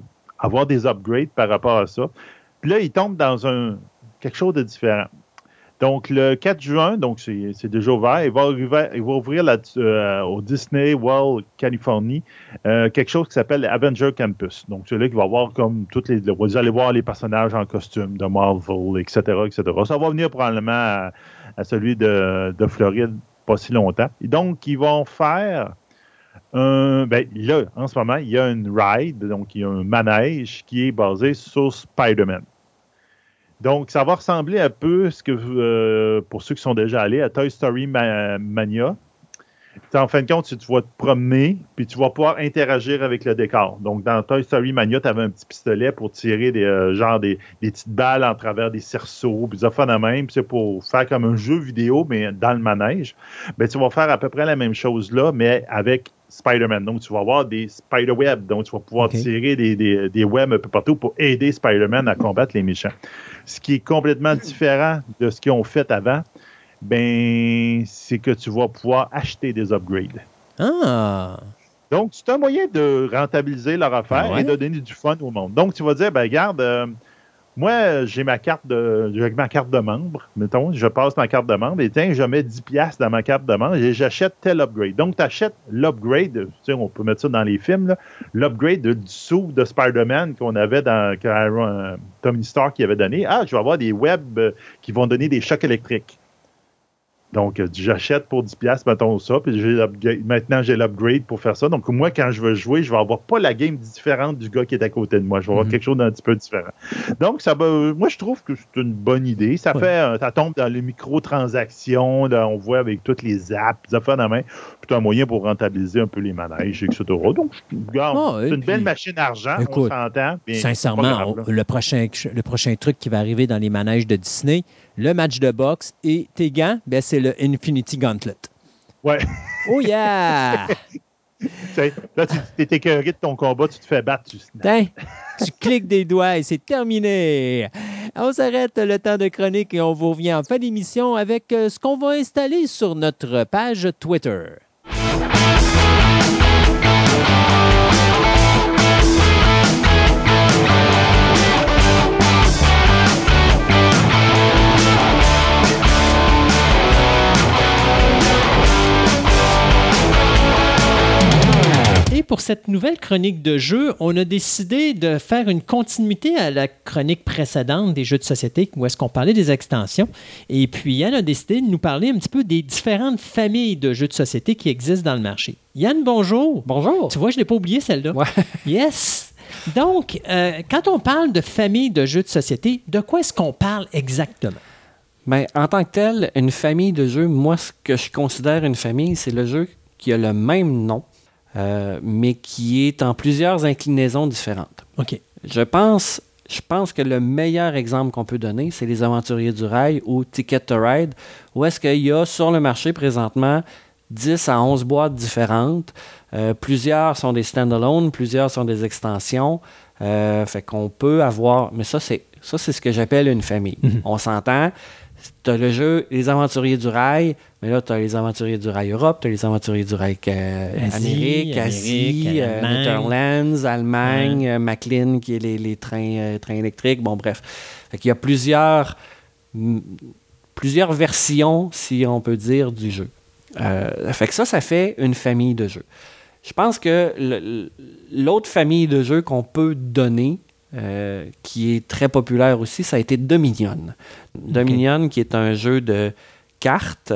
[SPEAKER 3] avoir des upgrades par rapport à ça. Puis là, il tombe dans un quelque chose de différent. Donc, le 4 juin, donc c'est déjà ouvert, il va, ouvrir- euh, au Disney World Californie euh, quelque chose qui s'appelle Avenger Campus. Donc, c'est là qu'il va avoir comme toutes les. Vous allez voir les personnages en costume de Marvel, etc., etc. Ça va venir probablement à, à celui de, de Floride pas si longtemps. Et donc, ils vont faire un. Ben, là, en ce moment, il y a une ride, donc il y a un manège qui est basé sur Spider-Man. Donc, ça va ressembler un peu, ce que, euh, pour ceux qui sont déjà allés, à Toy Story Ma- Mania. En fin de compte, tu vas te promener, puis tu vas pouvoir interagir avec le décor. Donc, dans Toy Story Mania, tu avais un petit pistolet pour tirer des, euh, genre des, petites balles en travers des cerceaux, puis ça fait de même. Puis c'est pour faire comme un jeu vidéo, mais dans le manège. Ben, tu vas faire à peu près la même chose là, mais avec Spider-Man. Donc, tu vas avoir des Spider-Web. Donc, tu vas pouvoir tirer des, des, des webs un peu partout pour aider Spider-Man à combattre les méchants. Ce qui est complètement différent de ce qu'ils ont fait avant, ben, c'est que tu vas pouvoir acheter des upgrades.
[SPEAKER 2] Ah!
[SPEAKER 3] Donc, c'est un moyen de rentabiliser leur affaire
[SPEAKER 2] Ah ouais?
[SPEAKER 3] et de donner du fun au monde. Donc, tu vas dire, ben, regarde, euh, moi, j'ai ma carte de ma carte de membre, mettons, je passe ma carte de membre et tiens, je mets 10 pièces dans ma carte de membre et j'achète tel upgrade. Donc, tu achètes l'upgrade, tu sais, on peut mettre ça dans les films, l'upgrade de- du sou de Spider-Man qu'on avait dans Iron- euh, Tony Stark qui avait donné. Ah, je vais avoir des webs euh, qui vont donner des chocs électriques. Donc, euh, j'achète pour 10$, piastres, mettons ça, puis maintenant j'ai l'upgrade pour faire ça. Donc, moi, quand je veux jouer, je vais avoir pas la game différente du gars qui est à côté de moi. Je vais avoir
[SPEAKER 2] Mhm.
[SPEAKER 3] quelque chose d'un petit peu différent. Donc, ça va, moi, je trouve que c'est une bonne idée. Ça
[SPEAKER 2] Ouais.
[SPEAKER 3] fait, euh, ça tombe dans les microtransactions, là, on voit avec toutes les apps, ça fait la main. C'est un moyen pour rentabiliser un peu les manèges, etc. Donc, je- regarde,
[SPEAKER 2] et
[SPEAKER 3] c'est une
[SPEAKER 2] puis-
[SPEAKER 3] belle machine à argent, on s'entend.
[SPEAKER 2] Sincèrement,
[SPEAKER 3] grave,
[SPEAKER 2] le, prochain, le prochain truc qui va arriver dans les manèges de Disney, le match de boxe et tes gants, ben, c'est le Infinity Gauntlet.
[SPEAKER 3] Ouais.
[SPEAKER 2] Oh yeah!
[SPEAKER 3] Là, tu t'es écœuré de ton combat, tu te fais battre, tu.
[SPEAKER 2] Tiens, tu cliques des doigts et c'est terminé. On s'arrête le temps de chronique et on vous revient en fin d'émission avec euh, ce qu'on va installer sur notre page Twitter.
[SPEAKER 4] Et pour cette nouvelle chronique de jeu, on a décidé de faire une continuité à la chronique précédente des jeux de société où est-ce qu'on parlait des extensions. Et puis Yann a décidé de nous parler un petit peu des différentes familles de jeux de société qui existent dans le marché. Yann, bonjour.
[SPEAKER 7] Bonjour.
[SPEAKER 4] Tu vois, je ne l'ai pas oublié celle-là.
[SPEAKER 7] Ouais.
[SPEAKER 4] Yes. Donc, euh, quand on parle de famille de jeux de société, de quoi est-ce qu'on parle exactement?
[SPEAKER 7] Ben, en tant que tel, une famille de jeux, moi, ce que je considère une famille, c'est le jeu qui a le même nom, euh, mais qui est en plusieurs inclinaisons différentes.
[SPEAKER 4] OK.
[SPEAKER 7] Je pense je pense que le meilleur exemple qu'on peut donner, c'est les Aventuriers du Rail ou Ticket to Ride, où est-ce qu'il y a sur le marché présentement 10 à 11 boîtes différentes. Euh, plusieurs sont des stand-alone, plusieurs sont des extensions. Euh, fait qu'on peut avoir. Mais ça, c'est ça, c'est ce que j'appelle une famille.
[SPEAKER 4] Mhm.
[SPEAKER 7] On s'entend. Tu as le jeu Les Aventuriers du Rail, mais là, tu as les Aventuriers du Rail Europe, tu as les Aventuriers du Rail euh,
[SPEAKER 4] Asie,
[SPEAKER 7] Amérique, Asie, euh,
[SPEAKER 4] Allemagne.
[SPEAKER 7] Netherlands, Allemagne, euh, McLean, qui est les, les trains, euh, trains électriques. Bon, bref. Fait qu'il y a plusieurs, plusieurs versions, si on peut dire, du jeu. Fait que ça, ça fait une famille de jeux. Je pense que l'autre famille de jeux qu'on peut donner, euh, qui est très populaire aussi, ça a été Dominion. Dominion, qui est un jeu de cartes,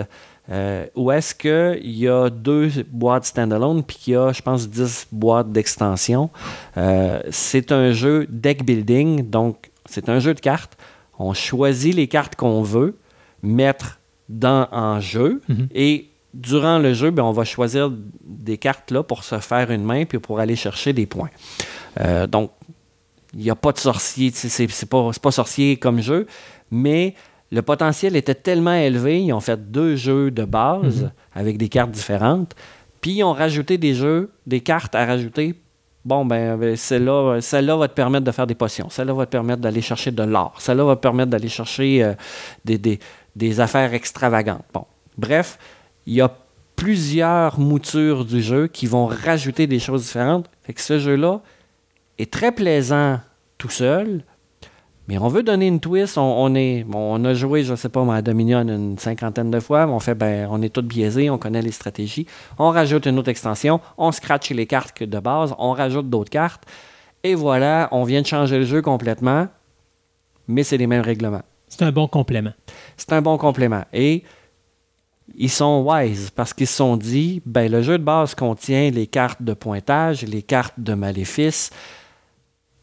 [SPEAKER 7] euh, où est-ce qu'il y a deux boîtes standalone, puis qu'il y a, je pense, 10 boîtes d'extension. Euh, c'est un jeu deck building, donc c'est un jeu de cartes. On choisit les cartes qu'on veut mettre dans, en jeu,
[SPEAKER 4] Mhm.
[SPEAKER 7] et durant le jeu, ben, on va choisir des cartes là pour se faire une main puis pour aller chercher des points. Euh, donc, il n'y a pas de sorcier, pas, c'est pas sorcier comme jeu, mais le potentiel était tellement élevé, ils ont fait deux jeux de base
[SPEAKER 4] Mhm.
[SPEAKER 7] avec des cartes différentes, puis ils ont rajouté des jeux, des cartes à rajouter. Bon, ben, ben, celle-là celle-là va te permettre de faire des potions. Celle-là va te permettre d'aller chercher de l'or. Celle-là va te permettre d'aller chercher euh, des, des- des affaires extravagantes. Bon, bref, il y a plusieurs moutures du jeu qui vont rajouter des choses différentes. Fait que ce jeu-là est très plaisant tout seul, mais on veut donner une twist. On, on est, bon, on a joué, je sais pas, à Dominion une cinquantaine de fois. On fait, ben, on est tous biaisés, on connaît les stratégies. On rajoute une autre extension, on scratch les cartes de base, on rajoute d'autres cartes. Et voilà, on vient de changer le jeu complètement, mais c'est les mêmes règlements.
[SPEAKER 4] C'est un bon complément.
[SPEAKER 7] C'est un bon complément. Et ils sont wise parce qu'ils se sont dit, ben, le jeu de base contient les cartes de pointage, les cartes de maléfice.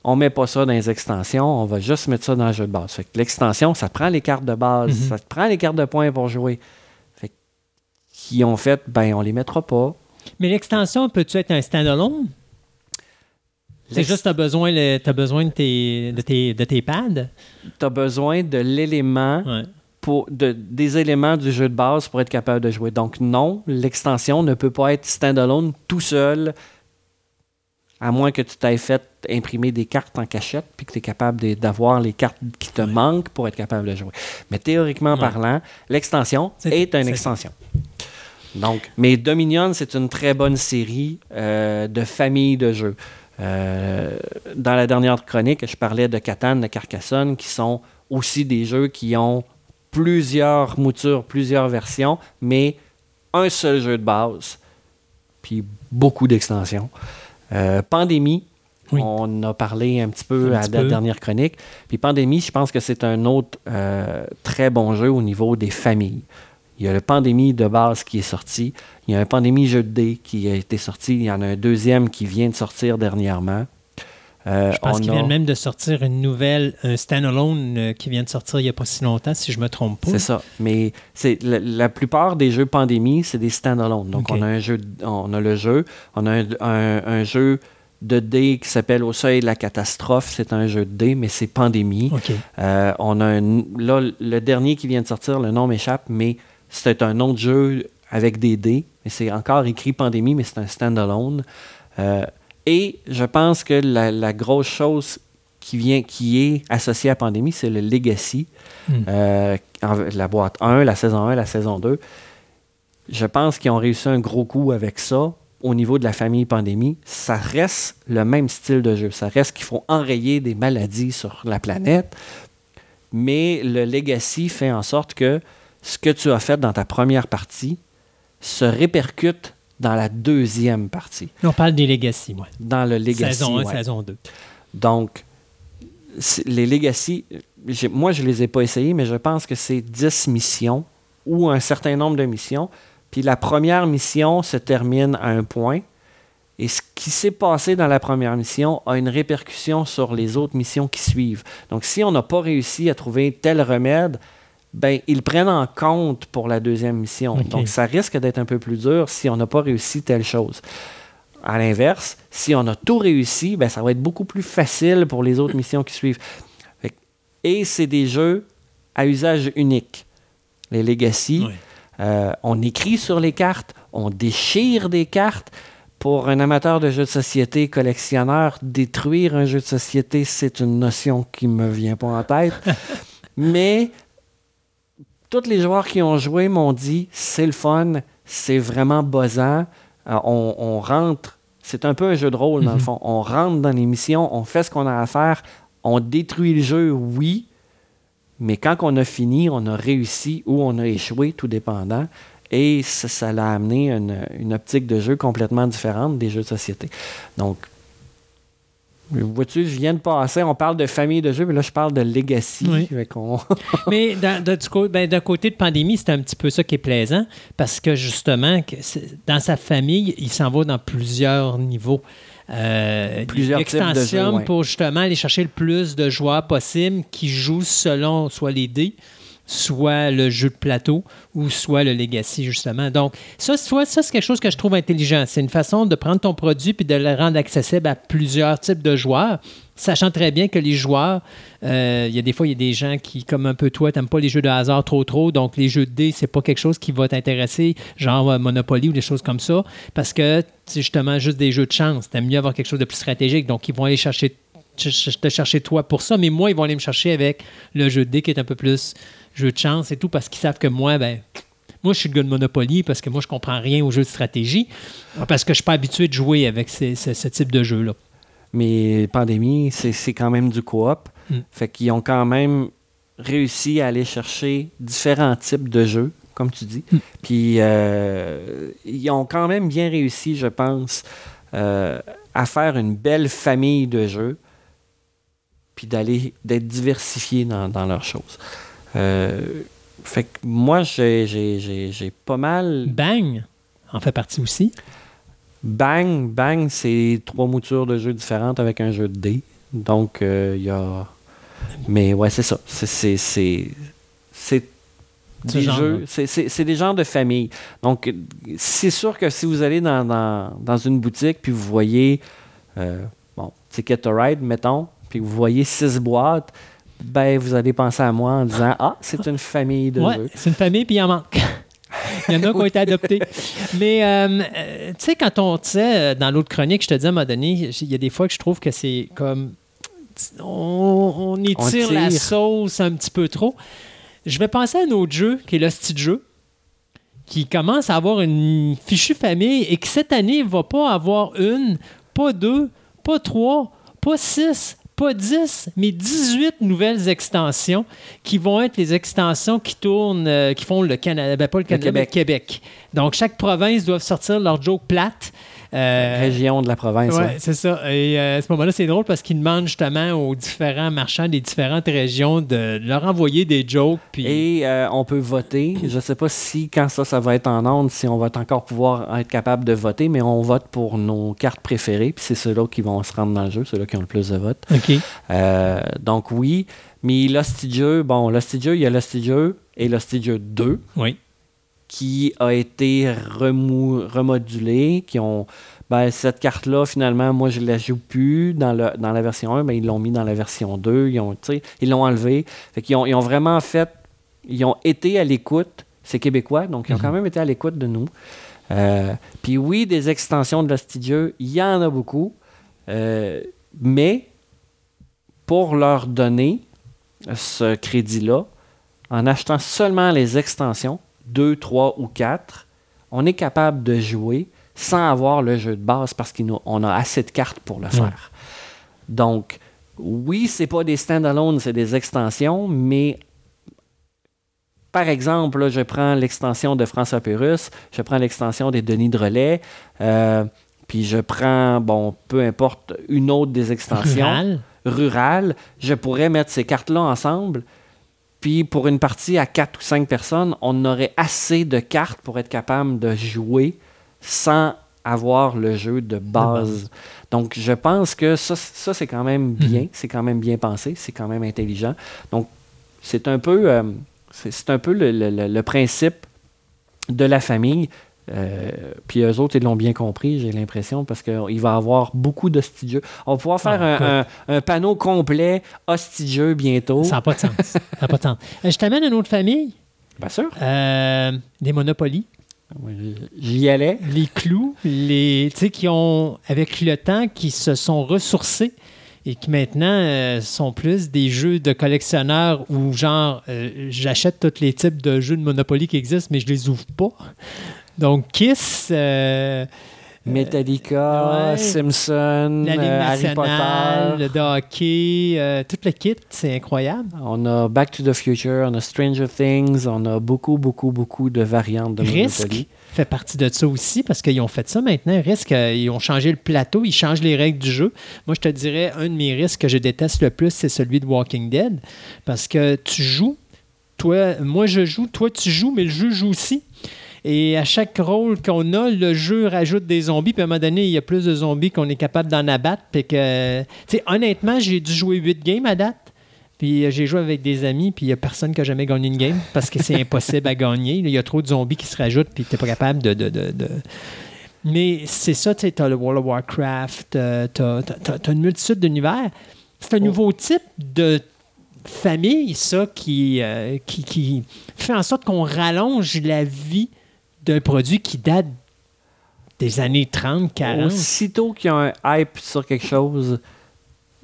[SPEAKER 7] On met pas ça dans les extensions, on va juste mettre ça dans le jeu de base. Fait que l'extension, ça prend les cartes de base,
[SPEAKER 4] Mhm.
[SPEAKER 7] ça te prend les cartes de points pour jouer. Fait qui ont fait, ben, on les mettra pas.
[SPEAKER 4] Mais l'extension, peux-tu être un standalone? C'est juste que tu as besoin, le- t'as besoin de, tes, de, tes, de tes pads?
[SPEAKER 7] T'as besoin de l'élément
[SPEAKER 4] Ouais.
[SPEAKER 7] pour, de- des éléments du jeu de base pour être capable de jouer. Donc non, l'extension ne peut pas être standalone tout seul, à moins que tu t'aies fait imprimer des cartes en cachette, puis que tu es capable d'avoir les cartes qui te manquent pour être capable de jouer. Mais théoriquement
[SPEAKER 4] Ouais.
[SPEAKER 7] parlant, l'extension est une extension. Donc, mais Dominion, c'est une très bonne série euh, de familles de jeux. Euh, dans la dernière chronique, je parlais de Catan, de Carcassonne, qui sont aussi des jeux qui ont plusieurs moutures, plusieurs versions, mais un seul jeu de base, puis beaucoup d'extensions. Euh, Pandémie,
[SPEAKER 4] Oui.
[SPEAKER 7] on a parlé un petit peu
[SPEAKER 4] Un
[SPEAKER 7] à
[SPEAKER 4] petit
[SPEAKER 7] la
[SPEAKER 4] peu.
[SPEAKER 7] dernière chronique. Puis Pandémie, je pense que c'est un autre euh, très bon jeu au niveau des familles. Il y a le Pandémie de base qui est sorti. Il y a un Pandémie jeu de dés qui a été sorti. Il y en a un deuxième qui vient de sortir dernièrement. Euh,
[SPEAKER 4] Je pense qu'ils
[SPEAKER 7] a-
[SPEAKER 4] viennent même de sortir une nouvelle, un standalone euh, qui vient de sortir il n'y a pas si longtemps, si je me trompe pas.
[SPEAKER 7] C'est ça. Mais c'est la, la plupart des jeux pandémie, c'est des stand-alone. Donc on a un jeu, on a le jeu, on a un, un- un jeu de dés qui s'appelle Au seuil de la catastrophe. C'est un jeu de dés, mais c'est pandémie. Euh, on a un- là le dernier qui vient de sortir, le nom m'échappe, mais c'est un autre jeu avec des dés. Mais c'est encore écrit pandémie, mais c'est un stand-alone. Euh, et je pense que la, la grosse chose qui vient, qui est associée à pandémie, c'est le legacy.
[SPEAKER 4] Hmm.
[SPEAKER 7] Euh, la boîte 1, la saison 1, la saison 2. Je pense qu'ils ont réussi un gros coup avec ça au niveau de la famille pandémie. Ça reste le même style de jeu. Ça reste qu'il faut enrayer des maladies sur la planète. Mais le legacy fait en sorte que ce que tu as fait dans ta première partie se répercute dans la deuxième partie,
[SPEAKER 4] On parle des Legacy, moi.
[SPEAKER 7] dans le legacy.
[SPEAKER 4] saison 1,
[SPEAKER 7] ouais.
[SPEAKER 4] saison 2.
[SPEAKER 7] Donc, les Legacy, moi, je ne les ai pas essayés, mais je pense que c'est 10 missions ou un certain nombre de missions. Puis la première mission se termine à un point. Et ce qui s'est passé dans la première mission a une répercussion sur les autres missions qui suivent. Donc, si on n'a pas réussi à trouver tel remède, ben, ils prennent en compte pour la deuxième mission. Donc, ça risque d'être un peu plus dur si on n'a pas réussi telle chose. à l'inverse, si on a tout réussi, ben, ça va être beaucoup plus facile pour les autres missions qui suivent. Et c'est des jeux à usage unique. Les Legacy,
[SPEAKER 4] Oui.
[SPEAKER 7] euh, on écrit sur les cartes, on déchire des cartes. Pour un amateur de jeux de société, collectionneur, détruire un jeu de société, c'est une notion qui me vient pas en tête. Mais tous les joueurs qui ont joué m'ont dit c'est le fun, c'est vraiment buzzant. Euh, on, on rentre, c'est un peu un jeu de rôle dans le fond. On rentre dans les missions, on fait ce qu'on a à faire, on détruit le jeu, oui, mais quand on a fini, on a réussi ou on a échoué, tout dépendant. Et ça, ça l'a amené une, une optique de jeu complètement différente des jeux de société. Donc, vois-tu, je viens de passer, on parle de famille de jeux, mais là, je parle de legacy.
[SPEAKER 4] Oui. Mais d'un ben, d'un côté de pandémie, c'est un petit peu ça qui est plaisant parce que justement, que dans sa famille, il s'en va dans plusieurs niveaux. Euh,
[SPEAKER 7] Plusieurs types de jeux,
[SPEAKER 4] extensions
[SPEAKER 7] ouais.
[SPEAKER 4] pour justement aller chercher le plus de joueurs possible qui jouent selon soit les dés, soit le jeu de plateau ou soit le legacy justement. Donc ça, soit, ça c'est quelque chose que je trouve intelligent. C'est une façon de prendre ton produit puis de le rendre accessible à plusieurs types de joueurs, sachant très bien que les joueurs, euh, il y a des fois il y a des gens qui, comme un peu toi, t'aimes pas les jeux de hasard trop trop, donc les jeux de dés c'est pas quelque chose qui va t'intéresser, genre euh, Monopoly ou des choses comme ça, parce que c'est justement juste des jeux de chance. T'aimes mieux avoir quelque chose de plus stratégique, donc ils vont aller chercher ch- te chercher toi pour ça, mais moi, ils vont aller me chercher avec le jeu de dés qui est un peu plus jeu de chance et tout, parce qu'ils savent que moi, ben, moi, je suis le gars de Monopoly parce que moi, je comprends rien aux jeux de stratégie, parce que je suis pas habitué de jouer avec ces- ce, ce type de jeu-là.
[SPEAKER 7] Mais Pandémie, c'est c'est quand même du coop.
[SPEAKER 4] Mm.
[SPEAKER 7] Fait qu'ils ont quand même réussi à aller chercher différents types de jeux, comme tu dis.
[SPEAKER 4] Mm.
[SPEAKER 7] Puis euh, ils ont quand même bien réussi, je pense, euh, à faire une belle famille de jeux, puis d'aller d'être diversifiés dans, dans leurs choses. Euh, fait que moi, j'ai- pas mal
[SPEAKER 4] Bang en fait partie aussi.
[SPEAKER 7] Bang, bang, c'est trois moutures de jeux différentes avec un jeu de dés. Donc, euh, il y a. Mais ouais, c'est ça. C'est- C'est. C'est c'est
[SPEAKER 4] Ce
[SPEAKER 7] des
[SPEAKER 4] genre,
[SPEAKER 7] jeux.
[SPEAKER 4] ouais.
[SPEAKER 7] C'est des genres de famille. Donc, c'est sûr que si vous allez dans, dans, dans une boutique puis vous voyez. euh, bon, Ticket to Ride, mettons, puis vous voyez six boîtes, ben, vous allez penser à moi en disant Ah, c'est une famille de
[SPEAKER 4] Ouais, c'est une famille, puis il en manque. il y en a qui ont été adoptés. Mais, euh, euh, tu sais, quand on, tu euh, dans l'autre chronique, je te dis à un moment donné, il y a des fois que je trouve que c'est comme. On, on étire
[SPEAKER 7] On
[SPEAKER 4] la sauce un petit peu trop. Je vais penser à un autre jeu, qui est le style jeu, qui commence à avoir une fichue famille et qui cette année va pas avoir une, pas deux, pas trois, pas six, pas dix, mais 18 nouvelles extensions qui vont être les extensions qui tournent, euh, qui font le Canada, ben pas le Canada, mais le Québec. Donc, chaque province doit sortir leur joke plate. Euh,
[SPEAKER 7] Région de la province.
[SPEAKER 4] Ouais. c'est ça. Et euh, à ce moment-là, c'est drôle parce qu'ils demandent justement aux différents marchands des différentes régions de leur envoyer des jokes. Puis...
[SPEAKER 7] Et euh, on peut voter. Je ne sais pas si, quand ça, ça va être en onde, si on va encore pouvoir être capable de voter, mais on vote pour nos cartes préférées. Puis c'est ceux-là qui vont se rendre dans le jeu, ceux-là qui ont le plus de votes.
[SPEAKER 4] OK.
[SPEAKER 7] Donc oui. Mais l'Hostidieux, bon, l'Hostidieux, il y a l'Hostidieux et l'Hostidieux 2
[SPEAKER 4] Oui.
[SPEAKER 7] Qui a été remou- remodulé, qui ont. Ben, cette carte-là, finalement, moi, je ne la joue plus dans, le, dans la version 1, mais ils l'ont mis dans la version 2. Ils ont, tu sais, ils l'ont enlevé. Fait qu'ils ont, ils ont vraiment fait. Ils ont été à l'écoute. C'est québécois, donc ils ont quand même été à l'écoute de nous. Euh, Puis oui, des extensions de l'Hostidieux, il y en a beaucoup. Euh, mais pour leur donner ce crédit-là, en achetant seulement les extensions, 2, 3 ou 4, on est capable de jouer sans avoir le jeu de base parce qu'on a assez de cartes pour le faire. Donc, oui, c'est pas des stand-alone, c'est des extensions, mais par exemple, là, je prends l'extension de François Pérus, je prends l'extension des Denis de Relais, euh, puis je prends, bon, peu importe, une autre des extensions
[SPEAKER 4] Rural.
[SPEAKER 7] rural, je pourrais mettre ces cartes-là ensemble. Puis pour une partie à 4 ou 5 personnes, on aurait assez de cartes pour être capable de jouer sans avoir le jeu de base. Donc je pense que ça, ça c'est quand même bien, c'est quand même bien pensé, c'est quand même intelligent. Donc c'est un peu, euh, c'est un peu le, le- le- le principe de la famille. Euh, puis eux autres, ils l'ont bien compris, j'ai l'impression, parce qu'il va y avoir beaucoup d'hostidieux. On va pouvoir faire
[SPEAKER 4] Ah,
[SPEAKER 7] un, un- un panneau complet hostidieux bientôt.
[SPEAKER 4] Ça n'a pas de sens. Ça n'a pas de sens. Euh, je t'amène une autre famille,
[SPEAKER 7] Bien sûr.
[SPEAKER 4] euh, des Monopoly.
[SPEAKER 7] Oui, J'y allais.
[SPEAKER 4] les clous, les, tu sais, qui ont, avec le temps, qui se sont ressourcés et qui maintenant euh, sont plus des jeux de collectionneurs où, genre, euh, j'achète tous les types de jeux de Monopoly qui existent, mais je les ouvre pas. Donc, Kiss, euh,
[SPEAKER 7] Metallica,
[SPEAKER 4] ouais.
[SPEAKER 7] Simpson,
[SPEAKER 4] la Ligue
[SPEAKER 7] euh, Harry Potter.
[SPEAKER 4] le hockey, euh, tout le kit, c'est incroyable.
[SPEAKER 7] On a Back to the Future, on a Stranger Things, on a beaucoup, beaucoup, beaucoup de variantes de
[SPEAKER 4] Risk fait partie de ça aussi parce qu'ils ont fait ça maintenant. Risk, euh, ils ont changé le plateau, ils changent les règles du jeu. Moi, je te dirais, un de mes risques que je déteste le plus, c'est celui de Walking Dead parce que tu joues, toi, moi je joue, toi tu joues, mais le jeu joue aussi. Et à chaque rôle qu'on a, le jeu rajoute des zombies. Puis à un moment donné, il y a plus de zombies qu'on est capable d'en abattre. Puis que, honnêtement, j'ai dû jouer 8 games à date. Puis euh, j'ai joué avec des amis, puis il n'y a personne qui a jamais gagné une game parce que c'est impossible à gagner. Il y a trop de zombies qui se rajoutent, puis tu n'es pas capable de. de- de- de- Mais c'est ça, tu sais, as le World of Warcraft, tu as, une multitude d'univers. C'est un nouveau type de famille, ça, qui, euh, qui, qui fait en sorte qu'on rallonge la vie d'un produit qui date des années 30, 40.
[SPEAKER 7] Aussitôt qu'il y a un hype sur quelque chose,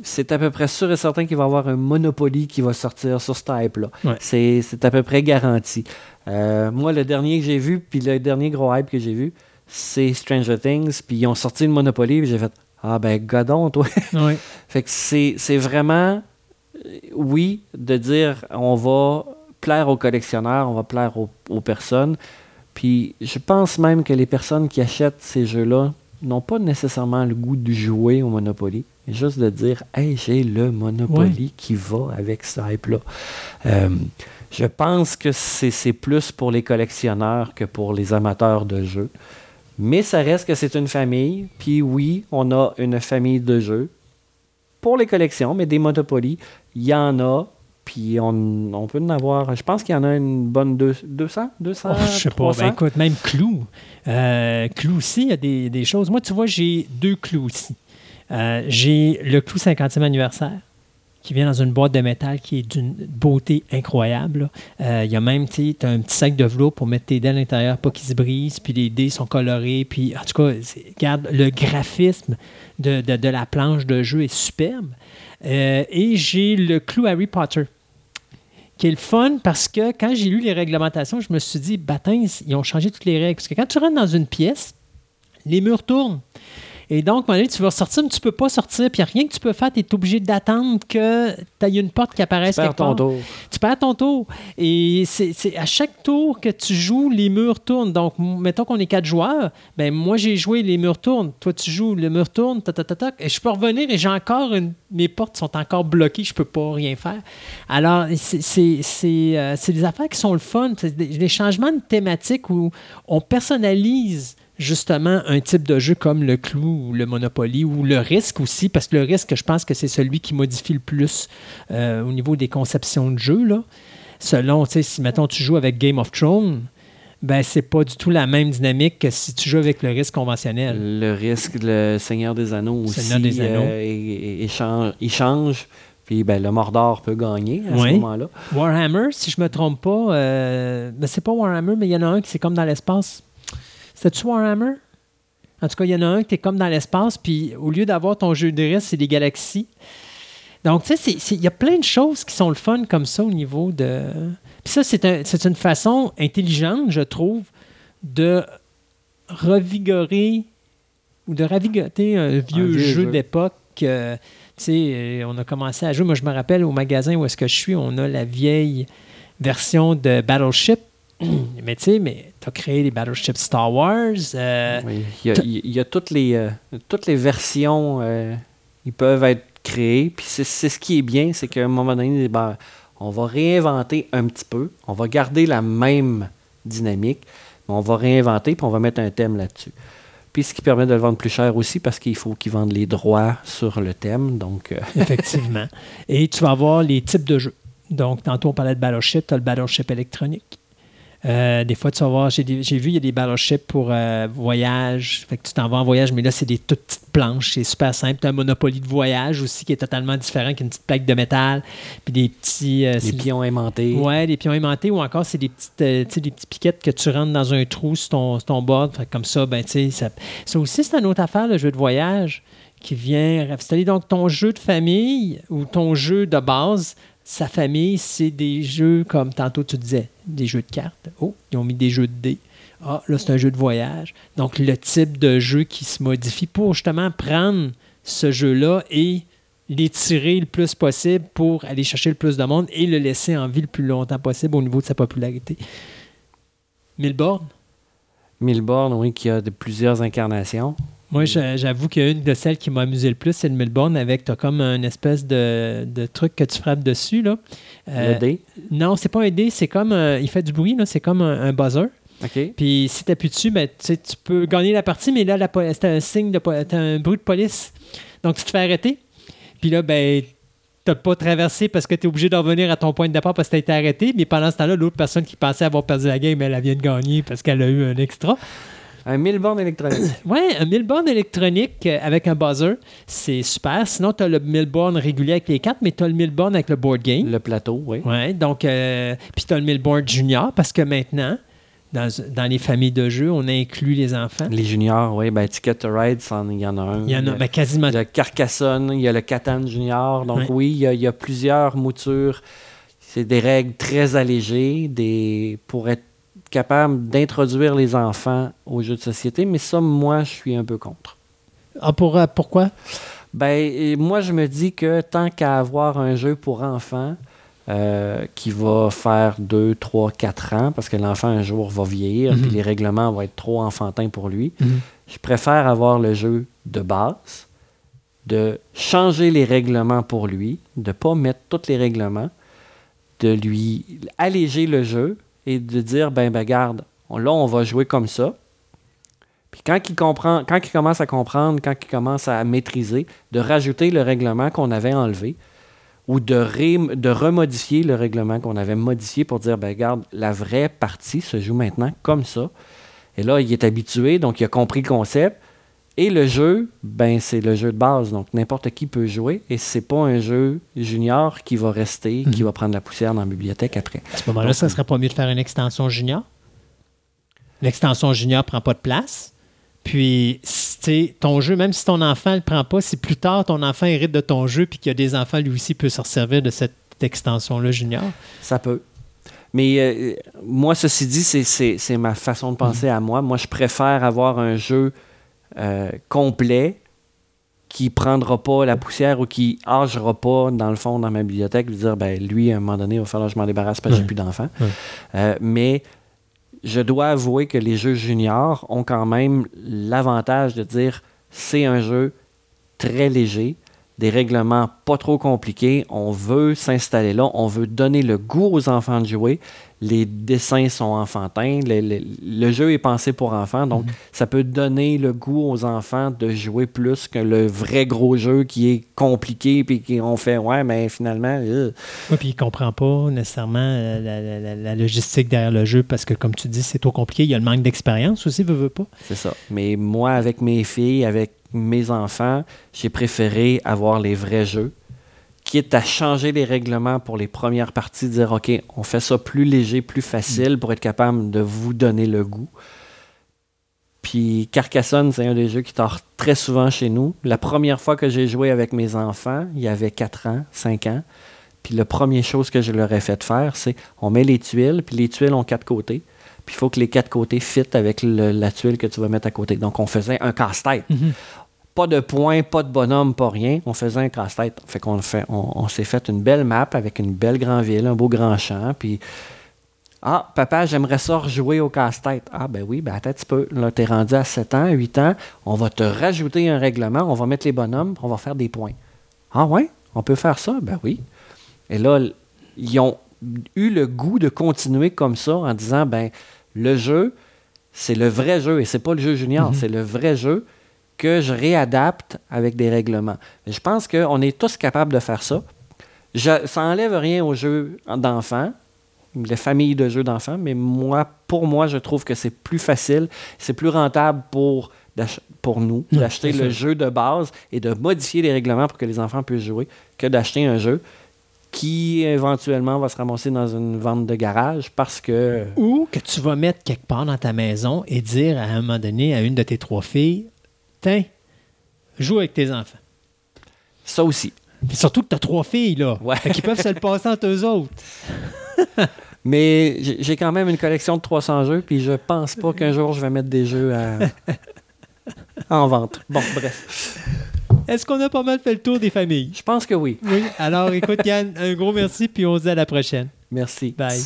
[SPEAKER 7] c'est à peu près sûr et certain qu'il va y avoir un Monopoly qui va sortir sur ce hype-là.
[SPEAKER 4] Ouais.
[SPEAKER 7] C'est à peu près garanti. Euh, moi, le dernier que j'ai vu, puis le dernier gros hype que j'ai vu, c'est Stranger Things, puis ils ont sorti le Monopoly, puis j'ai fait Ah ben, godon, toi.
[SPEAKER 4] Ouais.
[SPEAKER 7] Fait que c'est vraiment, euh, oui, de dire on va plaire aux collectionneurs, on va plaire aux, aux personnes. Puis je pense même que les personnes qui achètent ces jeux-là n'ont pas nécessairement le goût de jouer au Monopoly, mais juste de dire Hey, j'ai le Monopoly qui va avec ce hype-là. Euh, je pense que c'est c'est plus pour les collectionneurs que pour les amateurs de jeux. Mais ça reste que c'est une famille. Puis oui, on a une famille de jeux pour les collections, mais des Monopoly, il y en a. Puis on, on peut en avoir, je pense qu'il y en a une bonne deux- 200, 200,
[SPEAKER 4] Oh, je sais pas.
[SPEAKER 7] 300.
[SPEAKER 4] Ben, écoute, même Clou. Euh, Clou aussi, il y a des, des choses. Moi, tu vois, j'ai deux clous aussi. Euh, j'ai le clou 50e anniversaire qui vient dans une boîte de métal qui est d'une beauté incroyable. Euh, Il y a même, tu as un petit sac de velours pour mettre tes dés à l'intérieur, pas qu'ils se brisent, puis les dés sont colorés. Puis, en tout cas, regarde, le graphisme de, de- de la planche de jeu est superbe. Euh, et j'ai le clou Harry Potter qui le fun parce que quand j'ai lu les réglementations, je me suis dit, batins, ils ont changé toutes les règles. Parce que quand tu rentres dans une pièce, les murs tournent. Et donc, à un moment donné, tu veux sortir, mais tu peux pas sortir. Puis, il n'y a rien que tu peux faire. Tu es obligé d'attendre que tu aies une porte qui apparaisse
[SPEAKER 7] Perds
[SPEAKER 4] quelque
[SPEAKER 7] ton
[SPEAKER 4] part.
[SPEAKER 7] tour.
[SPEAKER 4] Tu perds ton tour. Et c'est à chaque tour que tu joues, les murs tournent. Donc, mettons qu'on est quatre joueurs. Ben moi, j'ai joué, les murs tournent. Toi, tu joues, le mur tourne, ta, ta, ta, ta. Et je peux revenir et j'ai encore une... Mes portes sont encore bloquées. Je peux pas rien faire. Alors, c'est- c'est c'est, euh, c'est des affaires qui sont le fun. C'est des, des changements de thématique où on personnalise justement un type de jeu comme le clou ou le Monopoly ou le risque aussi, parce que le risque, je pense que c'est celui qui modifie le plus euh, au niveau des conceptions de jeu. Là. Selon, tu sais, si mettons tu joues avec Game of Thrones, ben c'est pas du tout la même dynamique que si tu joues avec le risque conventionnel.
[SPEAKER 7] Le risque, le Seigneur des Anneaux aussi,
[SPEAKER 4] Seigneur des Anneaux.
[SPEAKER 7] euh, et- et- et change- il change. Puis ben, le Mordor peut gagner à
[SPEAKER 4] Oui.
[SPEAKER 7] ce moment-là.
[SPEAKER 4] Warhammer, si je me trompe pas, euh, ben c'est pas Warhammer, mais il y en a un qui c'est comme dans l'espace. C'était-tu Warhammer? En tout cas, il y en a un qui est comme dans l'espace, puis au lieu d'avoir ton jeu de risque, c'est des galaxies. Donc, tu sais, il y a plein de choses qui sont le fun comme ça au niveau de. Puis ça, c'est un- c'est une façon intelligente, je trouve, de revigorer ou de ravigoter un vieux,
[SPEAKER 7] vieux
[SPEAKER 4] jeu
[SPEAKER 7] jeu.
[SPEAKER 4] d'époque. euh, tu sais, euh, on a commencé à jouer. Moi, je me rappelle au magasin où est-ce que je suis, on a la vieille version de Battleship. mais tu sais, mais tu as créé les Battleship Star Wars. euh,
[SPEAKER 7] Oui, Il y a,
[SPEAKER 4] t'as-
[SPEAKER 7] il y a toutes, les, euh, toutes les versions euh, ils peuvent être créées. Puis c'est c'est ce qui est bien, c'est qu'à un moment donné, ben, on va réinventer un petit peu. On va garder la même dynamique, mais on va réinventer puis on va mettre un thème là-dessus. Puis ce qui permet de le vendre plus cher aussi parce qu'il faut qu'ils vendent les droits sur le thème. Donc, euh,
[SPEAKER 4] Effectivement. Et tu vas avoir les types de jeux. Donc, tantôt, on parlait de Battleship, tu as le Battleship électronique. Euh, des fois, tu vas voir, j'ai des- vu, il y a des battleships pour euh, voyage. Fait que tu t'en vas en voyage, mais là, c'est des toutes petites planches. C'est super simple. Tu as un Monopoly de voyage aussi qui est totalement différent, qui est une petite plaque de métal. Puis des petits. euh, c'est-
[SPEAKER 7] pions aimantés.
[SPEAKER 4] Ouais, des pions aimantés ou encore c'est des petites, des petites piquettes que tu rentres dans un trou sur ton, sur ton board. Fait que comme ça, ben, tu sais, ça, ça aussi, c'est une autre affaire, le jeu de voyage, qui vient rafistoler. Donc, ton jeu de famille ou ton jeu de base, sa famille, c'est des jeux comme tantôt tu disais, des jeux de cartes. Oh, ils ont mis des jeux de dés. Ah, là, c'est un jeu de voyage. Donc, le type de jeu qui se modifie pour justement prendre ce jeu-là et l'étirer le plus possible pour aller chercher le plus de monde et le laisser en vie le plus longtemps possible au niveau de sa popularité. Milborn,
[SPEAKER 7] Milborn, oui, qui a de plusieurs incarnations.
[SPEAKER 4] Moi j'a- j'avoue qu'une de celles qui m'a amusé le plus, c'est le Milborn avec, tu as comme une espèce de, de truc que tu frappes dessus. Là. Euh,
[SPEAKER 7] le dé?
[SPEAKER 4] Non, c'est pas un dé, c'est comme, un- il fait du bruit, là, c'est comme un, un buzzer.
[SPEAKER 7] OK.
[SPEAKER 4] Puis si tu appuies dessus, ben, tu peux gagner la partie, mais là, c'est un signe de un bruit de police. Donc, tu te fais arrêter. Puis là, ben, t'as pas traversé parce que tu es obligé d'en revenir à ton point de départ parce que tu été arrêté. Mais pendant ce temps-là, l'autre personne qui pensait avoir perdu la game, elle, elle vient de gagner parce qu'elle a eu un extra.
[SPEAKER 7] Un Milborn électronique.
[SPEAKER 4] Ouais, un Milborn électronique euh, avec un buzzer, c'est super. Sinon, tu as le Milborn régulier avec les cartes, mais tu as le Milborn avec le board game.
[SPEAKER 7] le plateau, oui.
[SPEAKER 4] Ouais, donc, euh, puis tu as le Milborn Junior parce que maintenant, dans, dans les familles de jeux, on inclut les enfants.
[SPEAKER 7] Les juniors, oui. Ben, Ticket to Ride, il y en a un.
[SPEAKER 4] Il y en a ben, quasiment.
[SPEAKER 7] Il y a Carcassonne, il y a le Catan Junior. Donc oui, il y, a, il y a plusieurs moutures. C'est des règles très allégées des, pour être capable d'introduire les enfants aux jeux de société. Mais ça, moi, je suis un peu contre.
[SPEAKER 4] Ah, pour, euh, pourquoi?
[SPEAKER 7] Ben, moi, je me dis que tant qu'à avoir un jeu pour enfants euh, qui va faire 2, 3, 4 ans, parce que l'enfant un jour va vieillir,
[SPEAKER 4] Mhm.
[SPEAKER 7] puis les règlements vont être trop enfantins pour lui,
[SPEAKER 4] Mhm.
[SPEAKER 7] je préfère avoir le jeu de base, de changer les règlements pour lui, de ne pas mettre tous les règlements, de lui alléger le jeu et de dire, ben, ben, garde, là, on va jouer comme ça. Puis quand il, comprend, commence à comprendre, quand il commence à maîtriser, de rajouter le règlement qu'on avait enlevé ou de, remodifier le règlement qu'on avait modifié pour dire, ben regarde, la vraie partie se joue maintenant comme ça. Et là, il est habitué, donc il a compris le concept. Et le jeu, ben c'est le jeu de base, donc n'importe qui peut jouer. Et c'est pas un jeu junior qui va rester, qui va prendre la poussière dans la bibliothèque après.
[SPEAKER 4] À ce moment-là, ça serait pas mieux de faire une extension junior? L'extension junior prend pas de place. Puis, si, tu sais, ton jeu, même si ton enfant ne le prend pas, si plus tard ton enfant hérite de ton jeu puis qu'il y a des enfants, lui aussi peut se servir de cette extension-là junior.
[SPEAKER 7] Ça peut. Mais euh, moi, ceci dit, c'est- ma façon de penser à moi. Moi, je préfère avoir un jeu euh, complet qui prendra pas la poussière ou qui âgera pas, dans le fond, dans ma bibliothèque, de dire, ben lui, à un moment donné, il va falloir que je m'en débarrasse parce que j'ai plus d'enfants. Euh, mais je dois avouer que les jeux juniors ont quand même l'avantage de dire, c'est un jeu très léger, des règlements pas trop compliqués. On veut s'installer là, on veut donner le goût aux enfants de jouer. Les dessins sont enfantins, le, le- le jeu est pensé pour enfants, donc ça peut donner le goût aux enfants de jouer plus que le vrai gros jeu qui est compliqué puis qu'on fait ouais mais finalement euh,
[SPEAKER 4] Oui, puis il comprend pas nécessairement euh, la, la- la- la logistique derrière le jeu parce que, comme tu dis, c'est trop compliqué. Il y a le manque d'expérience aussi, veut, veut pas.
[SPEAKER 7] c'est ça. Mais moi avec mes filles, avec mes enfants, j'ai préféré avoir les vrais jeux quitte à changer les règlements pour les premières parties, dire OK, on fait ça plus léger, plus facile pour être capable de vous donner le goût. Puis Carcassonne, c'est un des jeux qui tord très souvent chez nous. La première fois que j'ai joué avec mes enfants, il y avait 4 ans, 5 ans. Puis la première chose que je leur ai fait faire, c'est on met les tuiles, puis les tuiles ont quatre côtés. Puis il faut que les quatre côtés fitent avec la tuile que tu vas mettre à côté. Donc on faisait un casse-tête. Pas de points, pas de bonhomme, pas rien. On faisait un casse-tête. Fait qu'on fait, on, on s'est fait une belle map avec une belle grande ville, un beau grand champ. Puis, ah, papa, j'aimerais ça rejouer au casse-tête. Ah, ben oui, ben attends un petit peu. Là, t'es rendu à 7 ans, 8 ans. On va te rajouter un règlement. On va mettre les bonhommes. On va faire des points. Ah, ouais? On peut faire ça? Ben oui. Et là, ils ont eu le goût de continuer comme ça en disant, ben, le jeu, c'est le vrai jeu et c'est pas le jeu junior, c'est le vrai jeu que je réadapte avec des règlements. Mais je pense qu'on est tous capables de faire ça. Je, ça enlève rien au jeu d'enfant les familles de jeux d'enfants, mais moi, pour moi, je trouve que c'est plus facile, c'est plus rentable pour, pour nous d'acheter le jeu de base et de modifier les règlements pour que les enfants puissent jouer que d'acheter un jeu qui éventuellement va se ramasser dans une vente de garage parce que
[SPEAKER 4] Ou que tu vas mettre quelque part dans ta maison et dire à un moment donné à une de tes trois filles Tiens, joue avec tes enfants.
[SPEAKER 7] ça aussi.
[SPEAKER 4] Puis surtout que tu as trois filles, là.
[SPEAKER 7] Ouais.
[SPEAKER 4] Qu'ils peuvent se le passer entre eux autres.
[SPEAKER 7] Mais j'ai j'ai quand même une collection de 300 jeux, puis je pense pas qu'un jour je vais mettre des jeux à- en vente. Bon, bref.
[SPEAKER 4] Est-ce qu'on a pas mal fait le tour des familles?
[SPEAKER 7] Je pense que oui.
[SPEAKER 4] Oui. Alors, écoute, Yann, un gros merci, puis on se dit à la prochaine.
[SPEAKER 7] Merci.
[SPEAKER 4] Bye.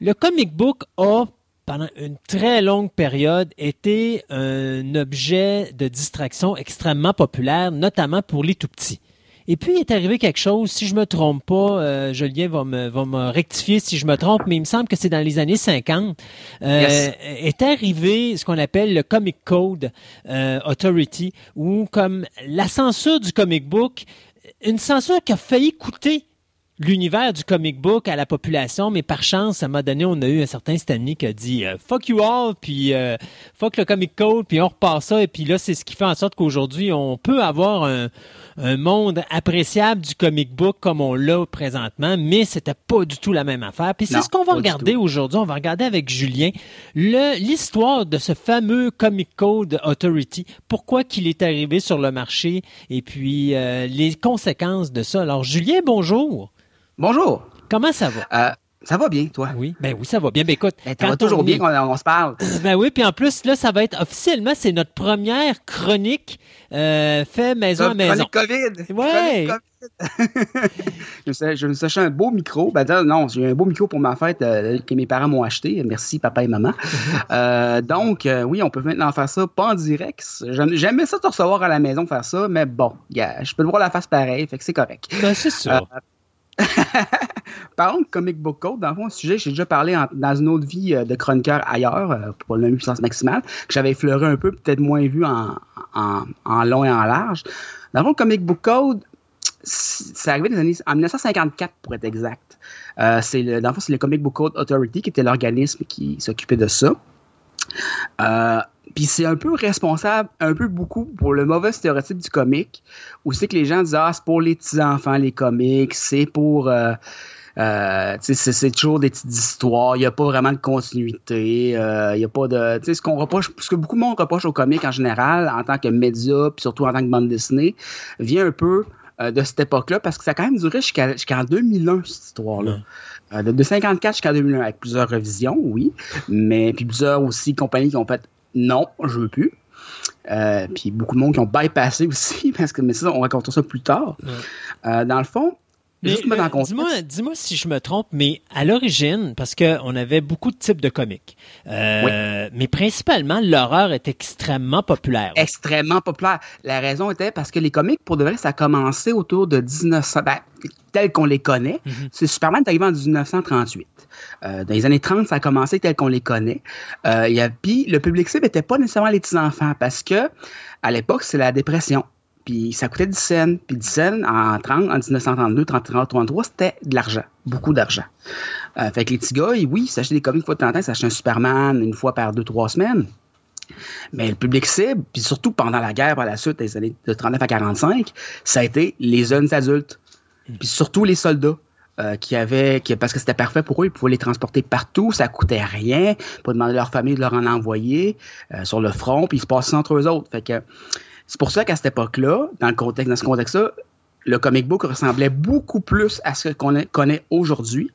[SPEAKER 4] Le comic book a, pendant une très longue période, été un objet de distraction extrêmement populaire, notamment pour les tout petits. Et puis, il est arrivé quelque chose, si je me trompe pas, euh, Julien va me, va me rectifier si je me trompe, mais il me semble que c'est dans les années 50, euh,
[SPEAKER 8] Yes.
[SPEAKER 4] est arrivé ce qu'on appelle le Comic Code euh, Authority, ou comme la censure du comic book, une censure qui a failli coûter l'univers du comic book à la population, mais par chance, à un moment donné, on a eu un certain Stanley qui a dit euh, fuck you all, puis euh, fuck le comic code, puis on repart ça, et puis là, c'est ce qui fait en sorte qu'aujourd'hui, on peut avoir un, un monde appréciable du comic book comme on l'a présentement, mais c'était pas du tout la même affaire. Puis c'est ce qu'on va regarder aujourd'hui. On va regarder avec Julien le- l'histoire de ce fameux Comic Code Authority. Pourquoi qu'il est arrivé sur le marché et puis euh, les conséquences de ça. Alors, Julien, bonjour.
[SPEAKER 8] Bonjour.
[SPEAKER 4] Comment ça va?
[SPEAKER 8] Euh, ça va bien, toi?
[SPEAKER 4] Oui, ben oui, ça va bien. Ben écoute,
[SPEAKER 8] Ben, ça
[SPEAKER 4] quand
[SPEAKER 8] va toujours
[SPEAKER 4] on
[SPEAKER 8] bien qu'on on se parle.
[SPEAKER 4] Ben oui, puis en plus, là, ça va être officiellement, c'est notre première chronique euh, fait maison à maison.
[SPEAKER 8] Chronique COVID.
[SPEAKER 4] Ouais.
[SPEAKER 8] Chronique COVID. je, me acheté un beau micro. Ben, non, j'ai un beau micro pour ma fête euh, que mes parents m'ont acheté. Merci, papa et maman. Euh, donc, oui, on peut maintenant faire ça pas en direct. J'aime- J'aimais ça de recevoir à la maison faire ça, mais bon, gars, je peux le voir la face pareil, fait que c'est correct.
[SPEAKER 4] Ben c'est ça.
[SPEAKER 8] Parlons de Comic Book Code, dans le fond, un sujet, j'ai déjà parlé dans une autre vie euh, de chroniqueur ailleurs, euh, pour le même puissance maximale, que j'avais effleuré un peu, peut-être moins vu en, en, long et en large. Dans le fond, Comic Book Code, c'est arrivé des années, en 1954 pour être exact. Euh, c'est dans le fond, c'est le Comic Book Code Authority qui était l'organisme qui s'occupait de ça. Puis c'est un peu responsable, un peu beaucoup pour le mauvais stéréotype du comic, où c'est que les gens disent ah c'est pour les petits enfants les comics, c'est pour euh, euh, tu sais, c'est toujours des petites histoires, il n'y a pas vraiment de continuité, euh, il y a pas de tu sais ce qu'on reproche, ce que beaucoup de monde reproche aux comics en général en tant que média, puis surtout en tant que bande dessinée, vient un peu euh, de cette époque-là parce que ça a quand même duré jusqu'à- jusqu'en 2001 cette histoire-là. Euh, de, de 54 jusqu'à 2001 avec plusieurs revisions, oui, mais puis plusieurs aussi compagnies qui ont fait non, je veux plus. Euh, puis beaucoup de monde qui ont bypassé aussi, parce que mais ça, on racontera ça plus tard. Euh, dans le fond, Contexte.
[SPEAKER 4] dis-moi, dis-moi si je me trompe, mais à l'origine, parce qu'on avait beaucoup de types de comics, euh, mais principalement, l'horreur est extrêmement populaire.
[SPEAKER 8] extrêmement populaire. La raison était parce que les comics, pour de vrai, ça a commencé autour de 1900, ben, tel qu'on les connaît.
[SPEAKER 4] Mhm.
[SPEAKER 8] C'est Superman est arrivé en 1938. Euh, dans les années 30, ça a commencé tel qu'on les connaît. Euh, il y a, puis le public cible n'était pas nécessairement les petits-enfants parce que à l'époque, c'est la dépression. Puis ça coûtait 10 cents. Puis 10 cents en, 30, en 1932, 33, 33, c'était de l'argent. Beaucoup d'argent. Euh, fait que les petits gars, oui, ils s'achetaient des comics une fois de temps en temps, ils s'achetaient un Superman une fois par deux, trois semaines. Mais le public cible, puis surtout pendant la guerre par la suite, des années de 39 à 45, ça a été les jeunes adultes. Puis surtout les soldats. euh, qui avaient, qui, parce que c'était parfait pour eux, ils pouvaient les transporter partout, ça coûtait rien, pour demander à leur famille de leur en envoyer euh, sur le front, puis ils se passaient entre eux autres. Fait que c'est pour ça qu'à cette époque-là, dans le contexte, dans ce contexte-là, le comic book ressemblait beaucoup plus à ce qu'on connaît aujourd'hui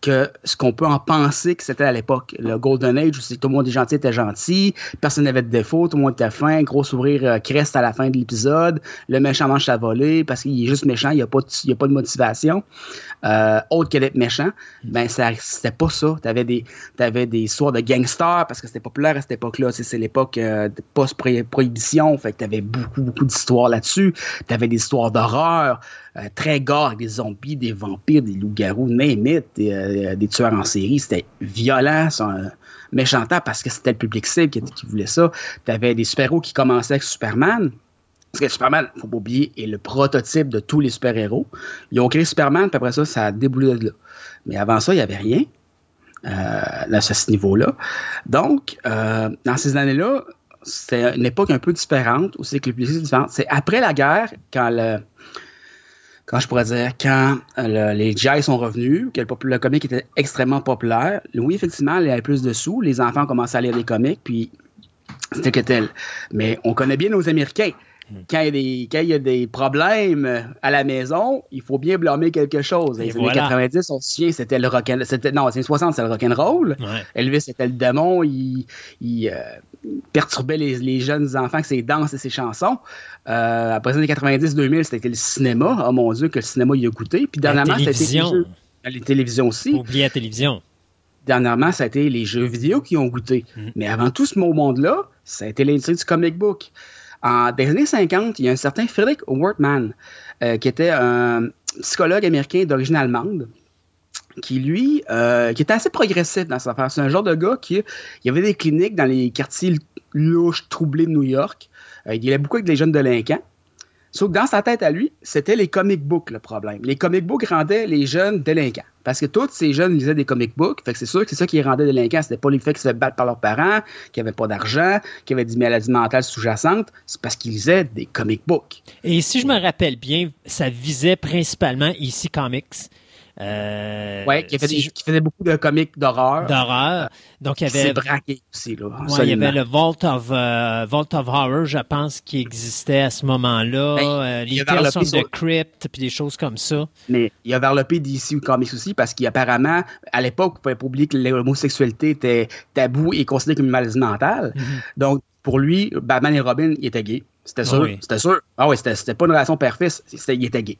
[SPEAKER 8] que ce qu'on peut en penser que c'était à l'époque. Le Golden Age, où c'est- tout le monde est gentil, était gentil, personne n'avait de défaut, tout le monde était fin, gros sourire euh, creste à la fin de l'épisode, le méchant mange sa volée parce qu'il est juste méchant, il n'y a, pas de- a pas de motivation, euh, autre que d'être méchant. Ben, c'était pas ça. Tu avais des, t'avais des histoires de gangsters parce que c'était populaire à cette époque-là. C'est l'époque euh, post-prohibition, fait que tu avais beaucoup, beaucoup d'histoires là-dessus. Tu avais des histoires d'horreur très gore, des zombies, des vampires, des loups-garous, it, des, euh, des tueurs en série. C'était violent, c'est un méchant temps parce que c'était le public cible qui, voulait ça. Tu avais des super-héros qui commençaient avec Superman. Parce que Superman, faut pas oublier, est le prototype de tous les super-héros. Ils ont créé Superman, puis après ça, ça a déboulé de là. Mais avant ça, il n'y avait rien euh, à ce niveau-là. Donc, euh, dans ces années-là, c'était une époque un peu différente, c'est que le public différent. C'est après la guerre, quand le, quand je pourrais dire, quand euh, le- les GI sont revenus, que le, comic était extrêmement populaire, oui, effectivement, il y avait plus de sous, les enfants commençaient à lire des comics, puis c'était que tel. Mais on connaît bien nos Américains. Quand il, y a des, quand il y a des problèmes à la maison, il faut bien blâmer quelque chose.
[SPEAKER 4] Et
[SPEAKER 8] les années
[SPEAKER 4] voilà.
[SPEAKER 8] 90, on se souvient, c'était le rock c'était Non, les années 60, c'était le rock'n'roll.
[SPEAKER 4] Ouais.
[SPEAKER 8] Elvis c'était le démon, il, il, euh, perturbait les, les jeunes enfants avec ses danses et ses chansons. Euh, après les années 90-2000, c'était le cinéma. Oh mon Dieu, que le cinéma y a goûté. Puis dernièrement, été les
[SPEAKER 4] télévision.
[SPEAKER 8] jeux. Les télévisions aussi.
[SPEAKER 4] Faut oublier la télévision.
[SPEAKER 8] Dernièrement, ça a été les jeux vidéo qui ont goûté.
[SPEAKER 4] Mhm.
[SPEAKER 8] Mais avant tout ce monde-là, ça a été l'industrie du comic book. En, les années 50, il y a un certain Frederick Wortman, euh, qui était un psychologue américain d'origine allemande, qui lui, euh, qui était assez progressif dans sa affaire. C'est un genre de gars qui, il avait des cliniques dans les quartiers louches, troublés de New York. Euh, il allait beaucoup avec des jeunes délinquants. Sauf que dans sa tête à lui, c'était les comic books le problème. Les comic books rendaient les jeunes délinquants. Parce que tous ces jeunes lisaient des comic books. Fait que c'est sûr que c'est ça qui les rendait délinquants. C'était pas le fait qu'ils se fait battre par leurs parents, qu'ils n'avaient pas d'argent, qu'ils avaient des maladies mentales sous-jacentes. C'est parce qu'ils lisaient des comic books.
[SPEAKER 4] Et si je me rappelle bien, ça visait principalement ici Comics. Euh,
[SPEAKER 8] Ouais, qui,
[SPEAKER 4] si
[SPEAKER 8] faisait beaucoup de comics d'horreur.
[SPEAKER 4] d'horreur. Donc, il y
[SPEAKER 8] C'est
[SPEAKER 4] avait
[SPEAKER 8] braqué aussi, là.
[SPEAKER 4] Ouais, il y avait le Vault of, euh, Vault of Horror, je pense, qui existait à ce moment-là.
[SPEAKER 8] Ben,
[SPEAKER 4] Euh,
[SPEAKER 8] il y
[SPEAKER 4] les
[SPEAKER 8] avait
[SPEAKER 4] Tales
[SPEAKER 8] sur-
[SPEAKER 4] the Crypt, puis des choses comme ça.
[SPEAKER 8] Mais il a développé DC Comics aussi parce qu'apparemment, à l'époque, il ne pas oublier que l'homosexualité était tabou et considérée comme une maladie mentale.
[SPEAKER 4] Mhm.
[SPEAKER 8] Donc, pour lui, Batman et Robin, il était gay. C'était sûr.
[SPEAKER 4] oui.
[SPEAKER 8] C'était sûr. Ah oui, c'était pas une relation père-fils. c'était- Il était gay.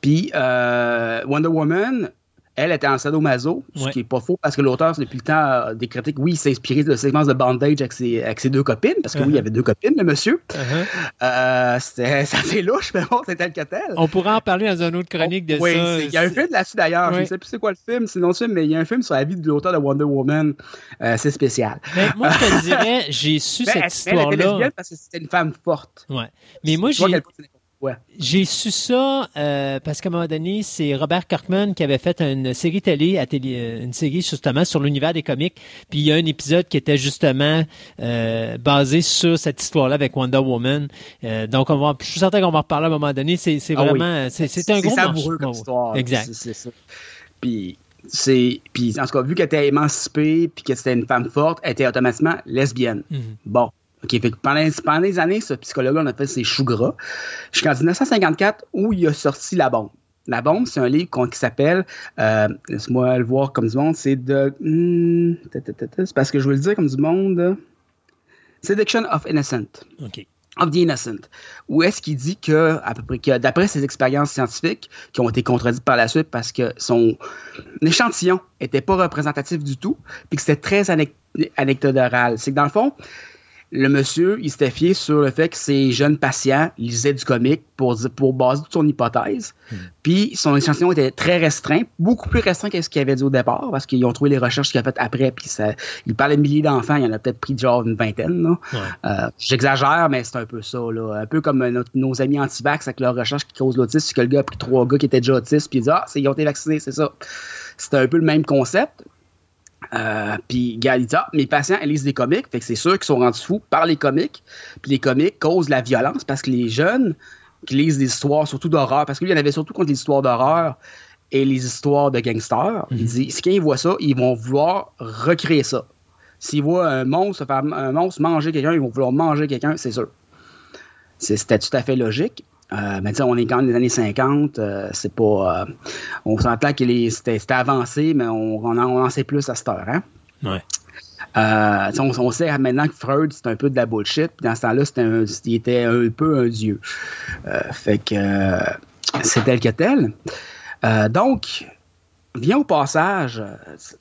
[SPEAKER 8] Puis, euh, Wonder Woman, elle était en sadomaso, ce
[SPEAKER 4] Ouais.
[SPEAKER 8] qui est pas faux parce que l'auteur, depuis le temps, des critiques, oui, il s'est inspiré de séquences de bandage avec ses, avec ses deux copines, parce que oui, il y
[SPEAKER 4] Uh-huh.
[SPEAKER 8] avait deux copines, le monsieur. Euh, c'était ça fait louche, mais bon, c'était tel que tel.
[SPEAKER 4] On pourra en parler dans une autre chronique de
[SPEAKER 8] oui,
[SPEAKER 4] ça.
[SPEAKER 8] c'est- il y a un film là-dessus d'ailleurs. Je ne sais plus c'est quoi le film, c'est non film, mais il y a un film sur la vie de l'auteur de Wonder Woman. Euh, c'est spécial.
[SPEAKER 4] Mais moi, je te dirais, j'ai su
[SPEAKER 8] Mais
[SPEAKER 4] cette histoire-là.
[SPEAKER 8] parce que c'était une femme forte.
[SPEAKER 4] Ouais. Mais moi, j'ai J'ai su ça euh, parce qu'à un moment donné, c'est Robert Kirkman qui avait fait une série télé, à télé euh, une série justement sur l'univers des comics. Puis il y a un épisode qui était justement euh, basé sur cette histoire-là avec Wonder Woman. Euh, donc on va, je suis certain qu'on va en reparler à un moment donné. C'est
[SPEAKER 8] Ah oui.
[SPEAKER 4] vraiment, c'est c'est un gros
[SPEAKER 8] savoureux comme histoire.
[SPEAKER 4] Exact.
[SPEAKER 8] C'est- c'est ça. Puis, c'est, puis, en tout cas, vu qu'elle était émancipée puis que c'était une femme forte, elle était automatiquement lesbienne.
[SPEAKER 4] Mhm.
[SPEAKER 8] Bon. OK, fait que pendant, pendant des années, ce psychologue-là, on a fait ses choux gras. Jusqu'en 1954, où il a sorti La Bombe. La Bombe, c'est un livre qui s'appelle, euh, laisse-moi le voir comme du monde, c'est de... hmm, c'est parce que je veux le dire comme du monde. Seduction of Innocent
[SPEAKER 4] OK.
[SPEAKER 8] of the Innocent, où est-ce qu'il dit que, à peu près, que d'après ses expériences scientifiques, qui ont été contredites par la suite parce que son échantillon était pas représentatif du tout, puis que c'était très anec- anecdotal. C'est que dans le fond, le monsieur, il s'était fié sur le fait que ses jeunes patients lisaient du comique pour, pour baser toute son hypothèse. Puis son échantillon était très restreint, beaucoup plus restreint que ce qu'il avait dit au départ, parce qu'ils ont trouvé les recherches qu'il a faites après. Puis ça, il parlait de milliers d'enfants, il y en a peut-être pris genre une vingtaine.
[SPEAKER 4] Ouais.
[SPEAKER 8] Euh, J'exagère, mais c'est un peu ça. Là. Un peu comme euh, notre- nos amis anti-vax avec leur recherche qui cause l'autisme, c'est que le gars a pris trois gars qui étaient déjà autistes, puis il dit Ah, ils ont été vaccinés, c'est ça. C'était un peu le même concept. Euh, puis, Ah, mes patients, ils lisent des comics, fait que c'est sûr qu'ils sont rendus fous par les comics. Puis les comics causent la violence parce que les jeunes qui lisent des histoires, surtout d'horreur, parce qu'il y en avait surtout contre les histoires d'horreur et les histoires de gangsters, il dit si quand ils voient ça, ils vont vouloir recréer ça. S'ils voient un monstre, un monstre manger quelqu'un, ils vont vouloir manger quelqu'un, c'est sûr. C'était tout à fait logique. Euh, mais on est quand même des années 50. euh, c'est pas. euh, on s'entend que c'était avancé, mais on, on, en, on en sait plus à cette heure. Hein?
[SPEAKER 4] Ouais.
[SPEAKER 8] Euh, on, on sait maintenant que Freud, c'est un peu de la bullshit. Puis dans ce temps-là, c'était un- il était un peu un dieu. Fait que c'est tel que tel. Donc, vient au passage,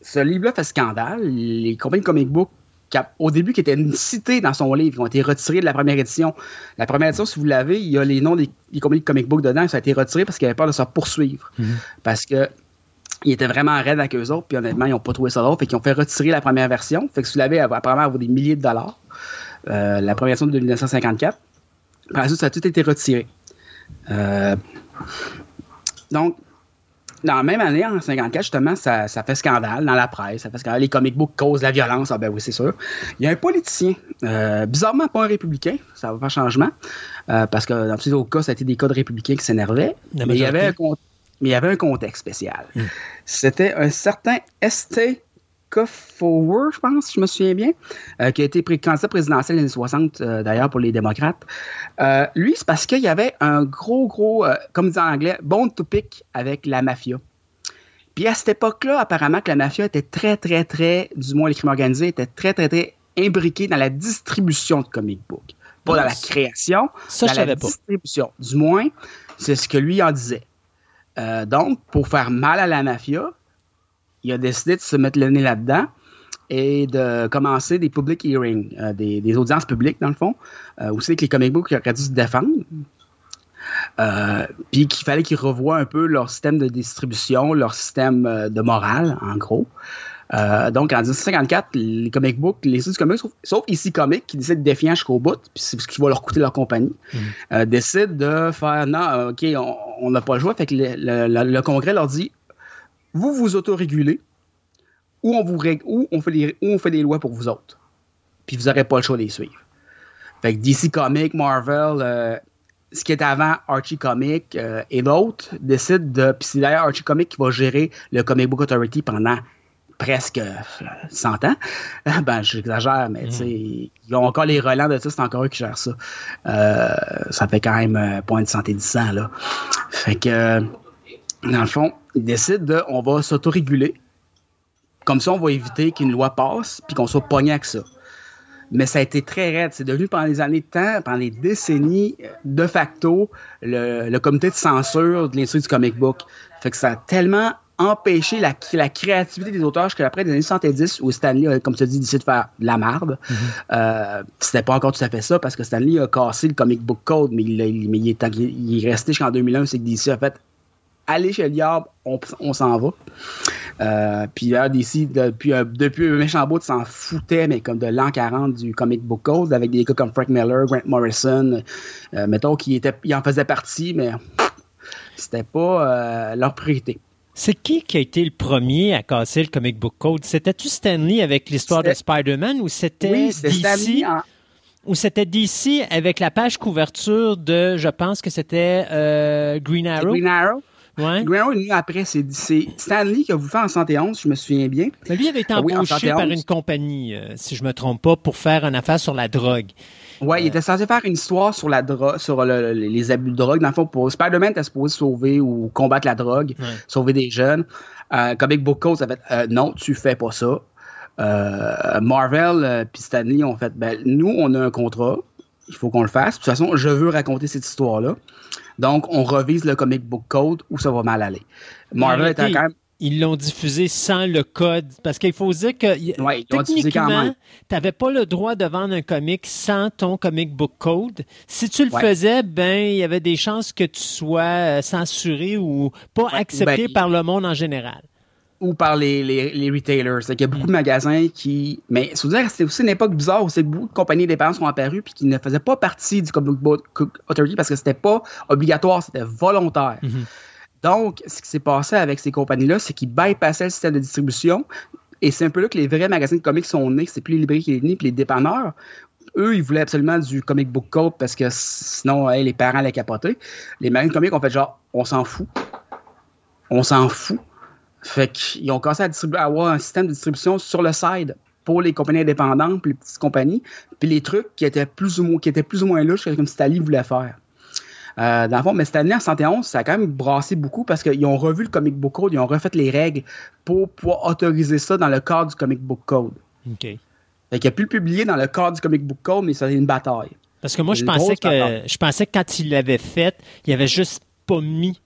[SPEAKER 8] ce livre-là fait scandale. Les compagnies de comic book, qui a- au début, qui étaient citées dans son livre, qui ont été retirées de la première édition. La première édition, si vous l'avez, il y a les noms des, des compagnies de comic book dedans. Ça a été retiré parce qu'ils avaient peur de se poursuivre. Parce que ils étaient vraiment raides avec eux autres, puis honnêtement, ils n'ont pas trouvé ça drôle. Fait qu'ils ont fait retirer la première version. Fait que si vous l'avez, elle apparemment avoir des milliers de dollars. Euh, la première version de 1954. Par la suite, ça a tout été retiré. Euh, donc, dans la même année, en 54, justement, ça, ça fait scandale dans la presse. Ça fait scandale. Les comic books causent la violence. Ah ben oui, c'est sûr. Il y a un politicien, euh, bizarrement pas un républicain, ça va faire changement, euh, parce que dans tous les autres cas, ça a été des cas de républicains qui s'énervaient. Mais il y avait un mais il y avait un contexte spécial. C'était un certain St. Koffower, je pense, je me souviens bien, euh, qui a été pré- candidat présidentiel dans les années 60, euh, d'ailleurs, pour les démocrates. Euh, lui, c'est parce qu'il y avait un gros, gros, euh, comme dit en anglais, bone to pick avec la mafia. Puis à cette époque-là, apparemment que la mafia était très, très, très, du moins les crimes organisés, étaient très, très, très imbriqués dans la distribution de comic books. Pas dans la création,
[SPEAKER 4] Ça,
[SPEAKER 8] dans
[SPEAKER 4] je
[SPEAKER 8] la
[SPEAKER 4] savais pas.
[SPEAKER 8] distribution. Du moins, c'est ce que lui en disait. Donc, pour faire mal à la mafia, il a décidé de se mettre le nez là-dedans et de commencer des public hearings, euh, des, des audiences publiques, dans le fond, euh, où c'est que les comic books auraient dû se défendre. Euh, puis qu'il fallait qu'ils revoient un peu leur système de distribution, leur système euh, de morale, en gros. Donc, en 1954, les comic books, les studios comics, sauf, sauf ici Comic, qui décident de défier jusqu'au bout, puis c'est ce qui va leur coûter leur compagnie, euh, décident de faire non, OK, on- on n'a pas le choix. Fait que le, le- le- le Congrès leur dit vous vous autorégulez ou on, vous ou on, fait les, ou on fait des lois pour vous autres. Puis vous n'aurez pas le choix de les suivre. Fait que DC Comics, Marvel, euh, ce qui est avant Archie Comics euh, et l'autre décident de. Puis c'est d'ailleurs Archie Comics qui va gérer le Comic Book Authority pendant presque euh, 100 ans. ben, j'exagère, mais tu sais, ils ont encore les relents de ça, c'est encore eux qui gèrent ça. Euh, ça fait quand même euh, point de santé du sang, là. Fait que, euh, dans le fond, ils décident de, on va s'autoréguler. Comme ça, on va éviter qu'une loi passe, puis qu'on soit pogné avec ça. Mais ça a été très raide. C'est devenu pendant les années de temps, pendant les décennies, de facto, le, le comité de censure de l'industrie du comic book. Fait que ça a tellement empêché la, la créativité des auteurs jusqu'après les années 70 où Stanley a, comme tu as dit, décidé de faire de la marde. Euh, C'était pas encore tout à fait ça parce que Stanley a cassé le comic book code, mais il, il- mais il est, il est resté jusqu'en 2001, c'est que DC a fait allez chez le diable, on, on s'en va. Euh, puis là, DC, depuis, un- depuis méchant bout, s'en foutait, mais comme de l'an 40 du comic book code, avec des gars comme Frank Miller, Grant Morrison, euh, mettons, qui était, il en faisait partie, mais c'était pas euh, leur priorité.
[SPEAKER 4] C'est qui qui a été le premier à casser le comic book code? C'était-tu Stanley avec l'histoire de Spider-Man ou c'était
[SPEAKER 8] Oui,
[SPEAKER 4] DC?
[SPEAKER 8] En-
[SPEAKER 4] Ou c'était DC avec la page couverture de, je pense que c'était euh, Green Arrow?
[SPEAKER 8] Green Arrow.
[SPEAKER 4] Ouais.
[SPEAKER 8] Est venu après, c'est c'est Stanley qui a voulu faire en 71, je me souviens bien.
[SPEAKER 4] Mais lui avait été
[SPEAKER 8] Ah oui, en
[SPEAKER 4] embauché
[SPEAKER 8] 71.
[SPEAKER 4] par une compagnie, euh, si je me trompe pas, pour faire une affaire sur la drogue.
[SPEAKER 8] Ouais, il était censé faire une histoire sur la drogue, sur le- le- les abus de drogue. Dans le fond, pour Spider-Man, était supposé sauver ou combattre la drogue,
[SPEAKER 4] Ouais.
[SPEAKER 8] sauver des jeunes. Euh, Comic Book Code, ça fait euh, non, tu fais pas ça. Euh, Marvel euh, puis Stanley ont fait ben, nous, on a un contrat, il faut qu'on le fasse. De toute façon, je veux raconter cette histoire-là. Donc, on revise le Comic Book Code où ça va mal aller. Marvel quand même.
[SPEAKER 4] Ils l'ont diffusé sans le code. Parce qu'il faut dire que
[SPEAKER 8] Ouais,
[SPEAKER 4] techniquement, tu n'avais pas le droit de vendre un comic sans ton comic book code. Si tu le
[SPEAKER 8] Ouais.
[SPEAKER 4] faisais, ben il y avait des chances que tu sois euh, censuré ou pas accepté
[SPEAKER 8] ben,
[SPEAKER 4] par le monde en général.
[SPEAKER 8] Ou par les, les, les retailers. C'est qu'il y a beaucoup de magasins qui. Mais il faut dire, c'était aussi une époque bizarre où c'est beaucoup de compagnies dépendantes sont apparues puis qui ne faisaient pas partie du Comic Book Authority parce que c'était pas obligatoire, c'était volontaire. Donc, ce qui s'est passé avec ces compagnies-là, c'est qu'ils bypassaient le système de distribution. Et c'est un peu là que les vrais magasins de comics sont nés. C'est plus les librairies qui est nés, puis les dépanneurs. Eux, ils voulaient absolument du comic book code parce que sinon, hey, les parents allaient capoter. Les magasins de comics ont fait genre, on s'en fout. On s'en fout. Fait qu'ils ont commencé à, distribuer, à avoir un système de distribution sur le side pour les compagnies indépendantes, puis les petites compagnies, puis les trucs qui étaient plus ou moins, qui étaient plus ou moins louches, comme Stanley voulait faire. Euh, dans le fond, mais cette année, en 71, ça a quand même brassé beaucoup parce qu'ils ont revu le comic book code, ils ont refait les règles pour pouvoir autoriser ça dans le cadre du comic book code.
[SPEAKER 4] OK.
[SPEAKER 8] Fait qu'il a pu le publier dans le cadre du comic book code, mais ça a été une bataille.
[SPEAKER 4] Parce que moi, je pensais que
[SPEAKER 8] bataille.
[SPEAKER 4] je pensais que quand il l'avait fait, il avait juste pas mis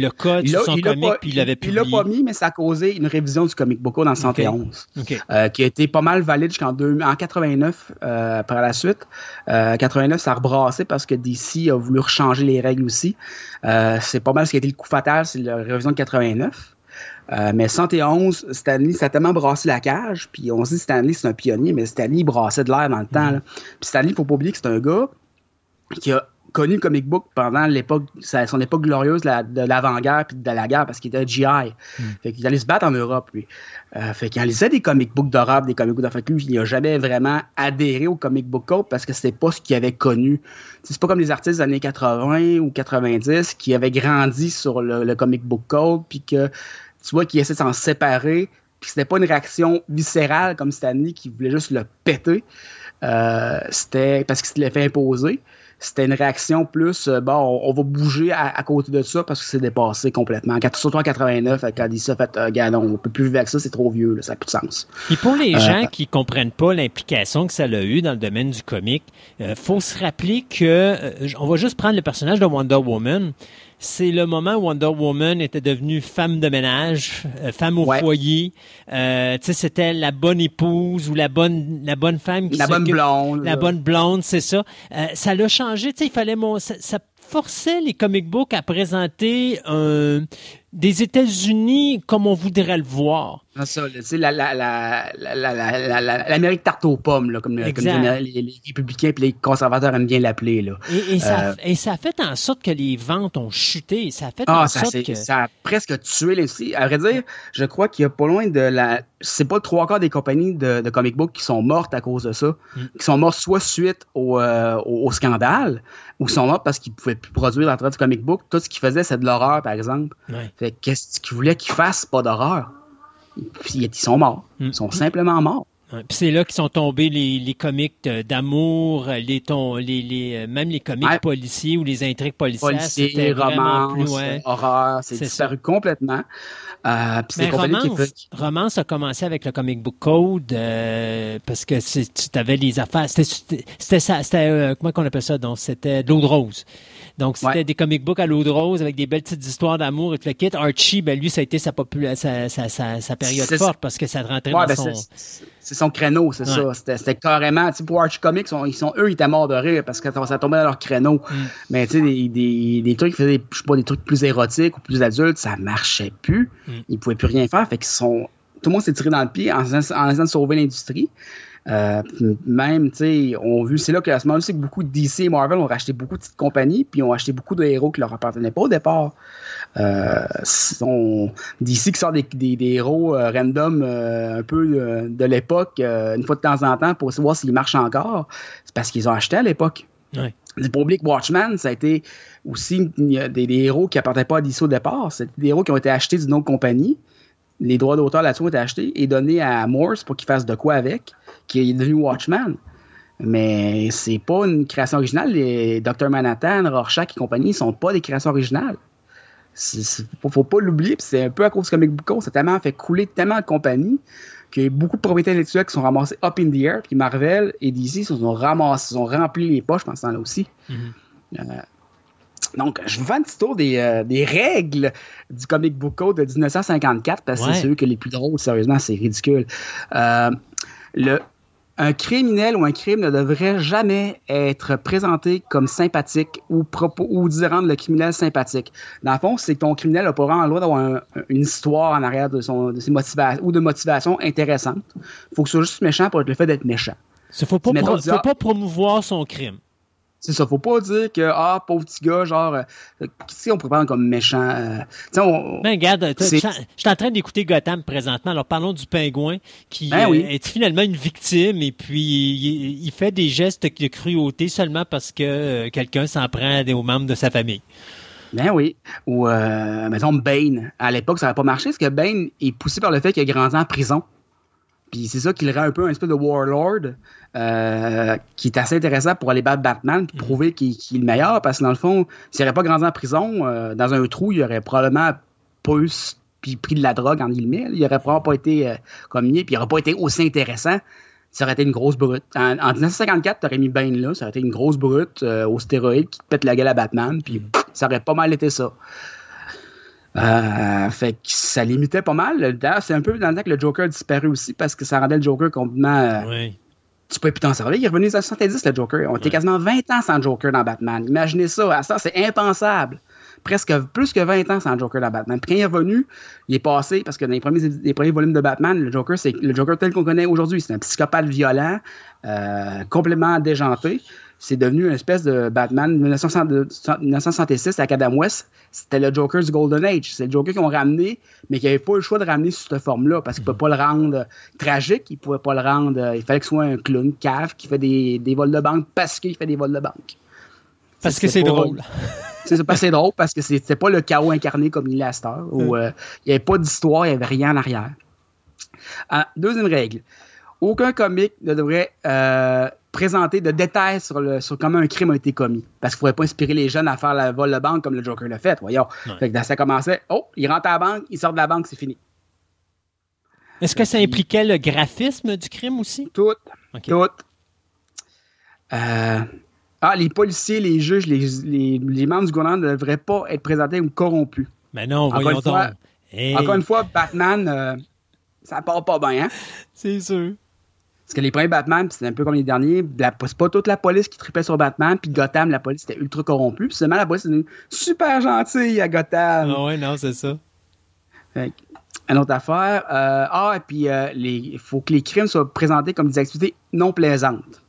[SPEAKER 4] le code
[SPEAKER 8] Il
[SPEAKER 4] sur son
[SPEAKER 8] il
[SPEAKER 4] comic
[SPEAKER 8] pas-
[SPEAKER 4] puis il l'avait
[SPEAKER 8] il
[SPEAKER 4] publié.
[SPEAKER 8] l'a pas mis, mais ça a causé une révision du comic book code en 71.
[SPEAKER 4] OK.
[SPEAKER 8] euh, qui a été pas mal valide jusqu'en en 89 euh, par la suite. Euh, 89, ça a rebrassé parce que DC a voulu changer les règles aussi. Euh, c'est pas mal ce qui a été le coup fatal, c'est la révision de 89. Euh, mais 111, Stanley, ça a tellement brassé la cage. Puis on se dit Stanley, c'est un pionnier, mais Stanley, il brassait de l'air dans le temps. là. Puis Stanley, il faut pas oublier que c'est un gars qui a connu comic book pendant l'époque, son époque glorieuse de la- de l'avant-guerre puis de la guerre parce qu'il était GI. Fait qu'il allait se battre en Europe, lui. Euh, fait qu'il lisait des comic books d'horreur, des comic books d'horreur. Fait que lui, il n'a jamais vraiment adhéré au comic book code parce que c'était pas ce qu'il avait connu. C'est pas comme les artistes des années 80 ou 90 qui avaient grandi sur le, le comic book code puis que tu vois qu'ils essaient de s'en séparer puis c'était pas une réaction viscérale comme Stanley qui voulait juste le péter. Euh, c'était parce qu'il se l'est fait imposer. C'était une réaction plus, euh, bon, on, on va bouger à, à côté de ça parce que c'est dépassé complètement. Quand- Surtout en 89, quand il s'est fait, euh, gars, non, on peut plus vivre avec ça, c'est trop vieux, là, ça n'a plus de sens.
[SPEAKER 4] Et pour les
[SPEAKER 8] Euh,
[SPEAKER 4] gens qui comprennent pas l'implication que ça a eu dans le domaine du comic, euh, faut se rappeler que euh, on va juste prendre le personnage de Wonder Woman. C'est le moment où Wonder Woman était devenue femme de ménage, euh, femme au
[SPEAKER 8] Ouais.
[SPEAKER 4] foyer. Euh, tu sais, c'était la bonne épouse ou la bonne la bonne femme qui
[SPEAKER 8] La bonne blonde.
[SPEAKER 4] La bonne blonde, c'est ça. Euh, ça l'a changé. Tu sais, il fallait mon, ça, ça forçait les comic books à présenter un, des États-Unis comme on voudrait le voir.
[SPEAKER 8] C'est la, l'Amérique tarte aux pommes, là, comme, les, républicains et les conservateurs aiment bien l'appeler. Euh,
[SPEAKER 4] et, ça, a fait en sorte que les ventes ont chuté. Ça a fait
[SPEAKER 8] ah,
[SPEAKER 4] en
[SPEAKER 8] ça,
[SPEAKER 4] sorte que...
[SPEAKER 8] Ça a presque tué l'industrie. À vrai dire, je crois qu'il y a pas loin de la... C'est pas trois quarts des compagnies de, comic book qui sont mortes à cause de ça,
[SPEAKER 4] mm.
[SPEAKER 8] qui sont mortes soit suite euh, au, scandale, ou sont mortes parce qu'ils pouvaient plus produire l'entrée du comic book. Tout ce qu'ils faisaient, c'est de l'horreur, par exemple. Fait qu'est-ce qu'ils voulaient qu'ils fassent? Pas d'horreur. Ils sont morts.
[SPEAKER 4] Mm.
[SPEAKER 8] Ils sont simplement morts.
[SPEAKER 4] Puis c'est là qu'ils sont tombés les, les comics de- d'amour, les, ton, les, les, euh, même les comics
[SPEAKER 8] Ouais.
[SPEAKER 4] policiers ou les intrigues policières.
[SPEAKER 8] Policiers,
[SPEAKER 4] C'était vraiment
[SPEAKER 8] romance,
[SPEAKER 4] plus. Ouais.
[SPEAKER 8] horreur, c'est disparu complètement. Euh,
[SPEAKER 4] Mais
[SPEAKER 8] qui
[SPEAKER 4] romance, a commencé avec le comic book code euh, parce que tu avais les affaires. C'était c'était ça. C'était euh, comment qu'on appelle ça donc c'était de l'eau de rose. Donc c'était
[SPEAKER 8] Ouais.
[SPEAKER 4] des comic books à l'eau de rose avec des belles petites histoires d'amour et tout le kit. Archie, ben lui ça a été sa popula- sa, sa, sa, sa période forte parce que ça rentrait
[SPEAKER 8] Ouais,
[SPEAKER 4] dans
[SPEAKER 8] ben,
[SPEAKER 4] son.
[SPEAKER 8] c'est- son créneau, c'est
[SPEAKER 4] Ouais.
[SPEAKER 8] ça. C'était- carrément, tu sais, pour Archie Comics, on- ils sont, eux, ils étaient morts de rire parce que ça tombait dans leur créneau.
[SPEAKER 4] Mm.
[SPEAKER 8] Mais tu sais, des, des, des trucs qui faisaient, des- je sais pas, des trucs plus érotiques ou plus adultes, ça marchait plus.
[SPEAKER 4] Mm.
[SPEAKER 8] Ils pouvaient plus rien faire. Fait qu'ils sont, tout le monde s'est tiré dans le pied en, en essayant de sauver l'industrie. Euh, même, tu sais, on a vu, c'est là que à ce moment-là, c'est que beaucoup de DC et Marvel ont racheté beaucoup de petites compagnies, puis ont acheté beaucoup de héros qui leur appartenaient pas au départ. Euh, on- DC qui sort des, des- des héros euh, random un peu de l'époque, une fois de temps en temps, pour savoir s'ils marchent encore, c'est parce qu'ils ont acheté à l'époque.
[SPEAKER 4] Ouais.
[SPEAKER 8] Oublier que Watchmen, ça a été aussi des héros qui appartenaient pas à DC au départ. C'est des héros qui ont été achetés d'une autre compagnie. Les droits d'auteur là-dessus ont été achetés et donnés à Morse pour qu'il fasse de quoi avec, qui est devenu Watchmen. Mais c'est pas une création originale. Les Dr. Manhattan, Rorschach et compagnie ne sont pas des créations originales. Il faut, faut pas l'oublier. C'est un peu à cause de Comic Book. Ça a tellement fait couler tellement de compagnies qu'il y a beaucoup de propriétés intellectuelles qui sont ramassées up in the air. Puis Marvel et DC se sont ramassés, se sont remplis les poches pendant ce temps-là aussi.
[SPEAKER 4] Mhm.
[SPEAKER 8] Euh, donc, je vous fais un petit tour des, euh, des règles du Comic Book Code de 1954 parce que
[SPEAKER 4] Ouais.
[SPEAKER 8] c'est eux que les plus drôles. Sérieusement, c'est ridicule. Euh, le, un criminel ou un crime ne devrait jamais être présenté comme sympathique ou, propos, ou d'y rendre le criminel sympathique. Dans le fond, c'est que ton criminel n'a pas vraiment le droit d'avoir un- une histoire en arrière de, son, de ses motivations ou de motivation intéressante. Il faut que ce soit juste méchant pour être le fait d'être méchant.
[SPEAKER 4] Il faut pas,
[SPEAKER 8] Mettons,
[SPEAKER 4] pro-
[SPEAKER 8] tu dis,
[SPEAKER 4] faut
[SPEAKER 8] ah-
[SPEAKER 4] pas promouvoir son crime.
[SPEAKER 8] C'est ça, faut pas dire que, ah, pauvre petit gars, genre, euh, sait, on pourrait prendre comme méchant. euh, on,
[SPEAKER 4] Ben, regarde, je suis en train d'écouter Gotham présentement. Alors, parlons du pingouin qui
[SPEAKER 8] Ben
[SPEAKER 4] euh,
[SPEAKER 8] oui.
[SPEAKER 4] est finalement une victime et puis il, il fait des gestes de cruauté seulement parce que euh, quelqu'un s'en prend aux membres de sa famille.
[SPEAKER 8] Ben oui. Ou, euh, mettons, Bane. À l'époque, ça n'aurait pas marché parce que Bane est poussé par le fait qu'il a grandi en prison. Puis c'est ça qui le rend un peu un espèce de warlord euh, qui est assez intéressant pour aller battre Batman puis prouver qu'il est le meilleur. Parce que dans le fond, s'il n'aurait pas grandi en prison, euh, dans un trou, il aurait probablement pas eu s- puis pris de la drogue en guillemets. Il aurait probablement pas été euh, est, puis il aurait pas été aussi intéressant. Ça aurait été une grosse brute. En, en 1954, t'aurais mis Bane là, ça aurait été une grosse brute euh, au stéroïde qui te pète la gueule à Batman, puis pff, ça aurait pas mal été ça. Euh, fait que ça limitait pas mal. D'ailleurs, c'est un peu dans le temps que le Joker a disparu aussi parce que ça rendait le Joker complètement. euh,
[SPEAKER 4] Oui.
[SPEAKER 8] Tu peux plus t'en servir. Il est revenu les 70, le Joker. On était quasiment 20 ans sans Joker dans Batman. Imaginez ça. À ça, c'est impensable. Presque plus que 20 ans sans Joker dans Batman. Puis quand il est revenu, il est passé, parce que dans les premiers, les premiers volumes de Batman, le Joker, c'est le Joker tel qu'on connaît aujourd'hui. C'est un psychopathe violent, euh, complètement déjanté. C'est devenu une espèce de Batman 1960 de- 1966 à Adam West. C'était le Joker du Golden Age. C'est le Joker qu'ils ont ramené, mais qui n'avaient pas eu le choix de ramener sous cette forme-là, parce qu'ils ne pouvaient pas le rendre tragique, ils ne pouvaient pas le rendre. euh, il fallait que ce soit un clown, cave, qui fait des, des vols de banque parce qu'il fait des vols de banque.
[SPEAKER 4] Parce que c'est drôle.
[SPEAKER 8] C'est pas assez drôle parce que c'était pas le chaos incarné comme il est à cette heure, où euh, il n'y avait pas d'histoire, il n'y avait rien en arrière. Ah, deuxième règle. Aucun comique ne devrait euh, présenter de détails sur, le, sur comment un crime a été commis. Parce qu'il ne faudrait pas inspirer les jeunes à faire la vol de banque comme le Joker l'a fait, voyons.
[SPEAKER 4] Ouais.
[SPEAKER 8] Fait que ça commençait, oh, il rentre à la banque, il sort de la banque, c'est fini.
[SPEAKER 4] Est-ce que ça impliquait le graphisme du crime aussi?
[SPEAKER 8] Tout. Tout. Euh, ah, les policiers, les juges, les, les, les membres du gouvernement ne devraient pas être présentés comme corrompus.
[SPEAKER 4] Mais non,
[SPEAKER 8] Encore
[SPEAKER 4] voyons
[SPEAKER 8] une fois-
[SPEAKER 4] donc. Hey,
[SPEAKER 8] Encore une fois, Batman, euh, ça part pas bien, hein?
[SPEAKER 4] c'est sûr.
[SPEAKER 8] Parce que les premiers Batman, puis c'est un peu comme les derniers, c'est pas toute la police qui tripait sur Batman, puis Gotham, la police était ultra corrompue. Puis seulement la police est super gentille à Gotham.
[SPEAKER 4] Ah ouais, non, c'est ça.
[SPEAKER 8] Fait une autre affaire. euh, ah, et puis euh, il faut que les crimes soient présentés comme des activités non plaisantes.